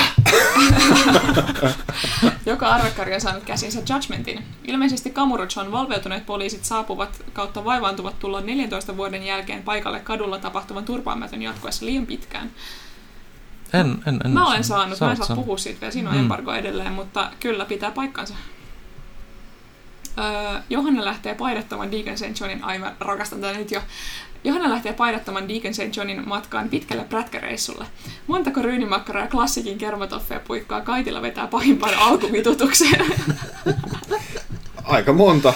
Joka arvekkari on saanut käsinsä Judgmentin. Ilmeisesti Kamurochon valveutuneet poliisit saapuvat kautta vaivaantuvat tulla 14 vuoden jälkeen paikalle kadulla tapahtuvan turpaamätön jatkuessa liian pitkään. En, en, en. Mä olen saanut, mä en saa saanut. puhua siitä vielä, siinä on Mm. embargo edelleen, mutta kyllä pitää paikkansa. Öö, Johanna lähtee paidattamaan Deacon St. Johnin, ai mä rakastan tätä nyt jo. Johanna lähtee paidattamaan Deacon St. Johnin matkaan pitkälle prätkäreissulle. Montako ryynimakkaraa ja klassikin kermatoffeja puikkaa kaitilla vetää pahimpaan alkuvitutukseen. Aika monta.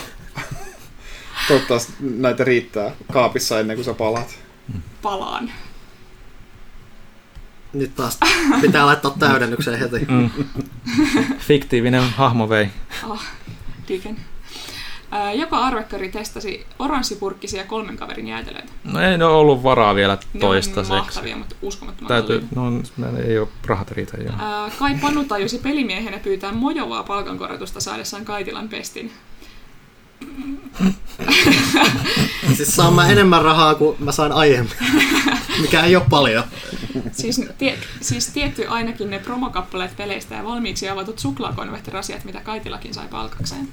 Toivottavasti näitä riittää kaapissa ennen kuin sä palaat. Palaan. Nyt taas pitää laittaa täydennykseen heti. Mm. Fiktiivinen hahmo vei. Ah, Deacon. Öö, joka arvekkari testasi oranssipurkkisia kolmen kaverin jäätelöitä. No ei ne ole ollut varaa vielä Ne on toistaiseksi. mahtavia, mutta uskomattoman Täytyy, no meillä ei ole rahat riitä. Joo. Kai Panu tajusi pelimiehenä pyytää mojovaa palkankorotusta saadessaan Kaitilan pestin. Siis saan mä enemmän rahaa kuin mä sain aiemmin. Mikä ei ole paljon. Siis, tie, siis tietty ainakin ne promokappaleet peleistä ja valmiiksi avatut suklaakonvehtirasiat, mitä Kaitilakin sai palkakseen.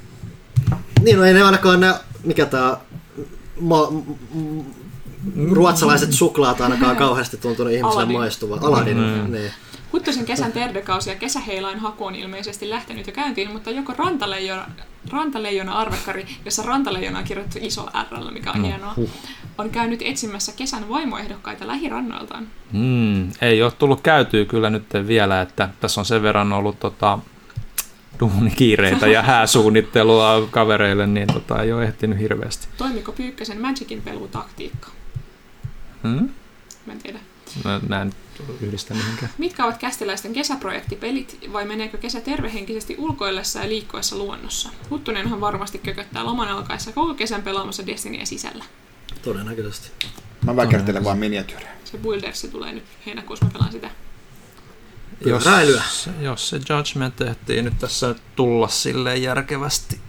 Niin, no ei ne ainakaan ne, mikä tää, ma, m- ruotsalaiset suklaat ainakaan kauheasti tuntunut ihmiselle maistuva. Aladin, Mm. niin. Huttosen kesän terdekausi ja kesäheilain haku on ilmeisesti lähtenyt jo käyntiin, mutta joko rantaleijona, rantaleijona arvekkari, jossa rantaleijona on kirjoitettu iso R, mikä on hienoa, on käynyt etsimässä kesän vaimoehdokkaita lähirannoiltaan. Hmm, ei ole tullut käytyä kyllä nyt vielä, että tässä on sen verran ollut tota, duunikiireitä ja hääsuunnittelua kavereille, niin tota, ei ole ehtinyt hirveästi. Toimiko Pyykkösen Magicin pelutaktiikka? Hmm? Mä en tiedä. Mä en yhdistä mihinkään. Mitkä ovat kästiläisten kesäprojektipelit vai meneekö kesä tervehenkisesti ulkoillessa ja liikkuessa luonnossa? Huttunenhan varmasti kököttää loman alkaessa koko kesän pelaamassa Destinyä sisällä. Todennäköisesti. Mä väkertelen vaan miniatyyrejä. Se Buildersi tulee nyt heinäkuussa, mä pelaan sitä. Jos, jos se Judgment tehtiin nyt tässä tulla silleen järkevästi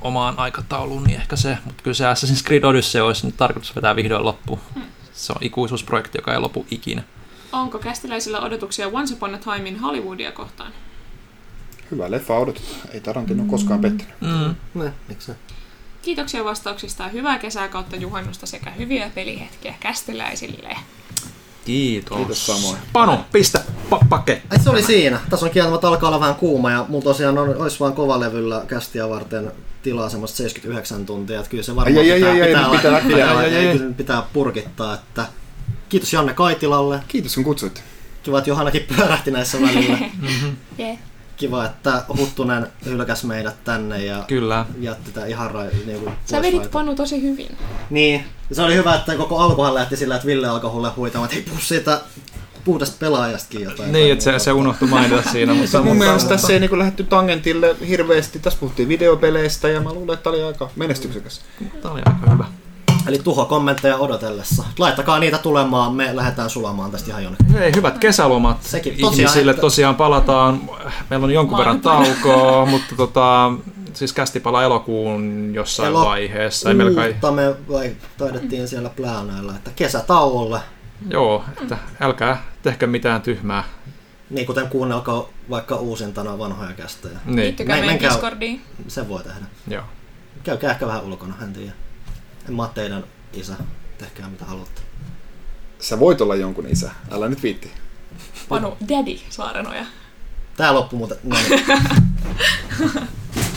omaan aikatauluun, niin ehkä se, mutta kyllä se Assassin's Creed Odyssey olisi nyt tarkoitus vetää vihdoin loppuun. Se on ikuisuusprojekti, joka ei lopu ikinä. Onko kästiläisillä odotuksia Once Upon a Time in Hollywoodia kohtaan? Hyvä leffa odotetaan. Ei Tarantino koskaan pettänyt. Mm. Ne, miksei? Kiitoksia vastauksista ja hyvää kesää kautta juhannusta sekä hyviä pelihetkiä kästiläisille. Kiitos. Kiitos samoin. Panu, pistä pa- pake. Ai se oli siinä. Tässä on kieltämättä alkaa olla vähän kuuma ja mulla tosiaan on, olisi vaan kovalevyllä kästiä varten tilaa semmoista 79 tuntia. Että kyllä se varmaan Ai, ai, pitää, ai, pitää, pitää pitää, pitää, pitää purkittaa. Että kiitos Janne Kaitilalle. Kiitos kun kutsuitte. Kiva, että Johannakin pyörähti näissä välillä. Yeah. Kiva, että Huttunen hylkäsi meidät tänne ja Kyllä. jätti tää ihan rai, niin kuin Sä vedit. Panu tosi hyvin. Niin, ja se oli hyvä, että koko alkuhan lähti sillä, että Ville alkoi hulle huitamaan, että ei puhu siitä puhdasta pelaajastakin jotain. Niin, että se, se unohtui mainita siinä. Mutta, Mun mutta, mielestä tässä ei niinku lähdetty tangentille hirveästi. Tässä puhuttiin videopeleistä ja mä luulen, että tää oli aika menestyksekäs. Tämä oli aika hyvä. Eli tuho kommentteja odotellessa. Laittakaa niitä tulemaan, me lähdetään sulamaan tästä ihan jonnekin. Hei, hyvät kesälomat Sekin tosiaan, ihmisille. että- Tosiaan palataan. Meillä on jonkun verran taukoa, mutta tota, siis kästi palaa elokuun jossain Elo- vaiheessa. Ei meillä kai, me vai, taidettiin siellä pläänäillä, että kesätauolle. joo, että älkää tehkö mitään tyhmää. Niin kuten kuunnelko vaikka uusintana vanhoja kästejä. Niin, Liittykää meidän Discordiin. Se voi tehdä. joo. Käykää ehkä vähän ulkona, en tiedä. En mä oo teidän isä. Tehkää mitä haluatte. Sä voit olla jonkun isä. Älä nyt viitti. Panu Daddy Saarenoja. Tää loppu muuten. No niin.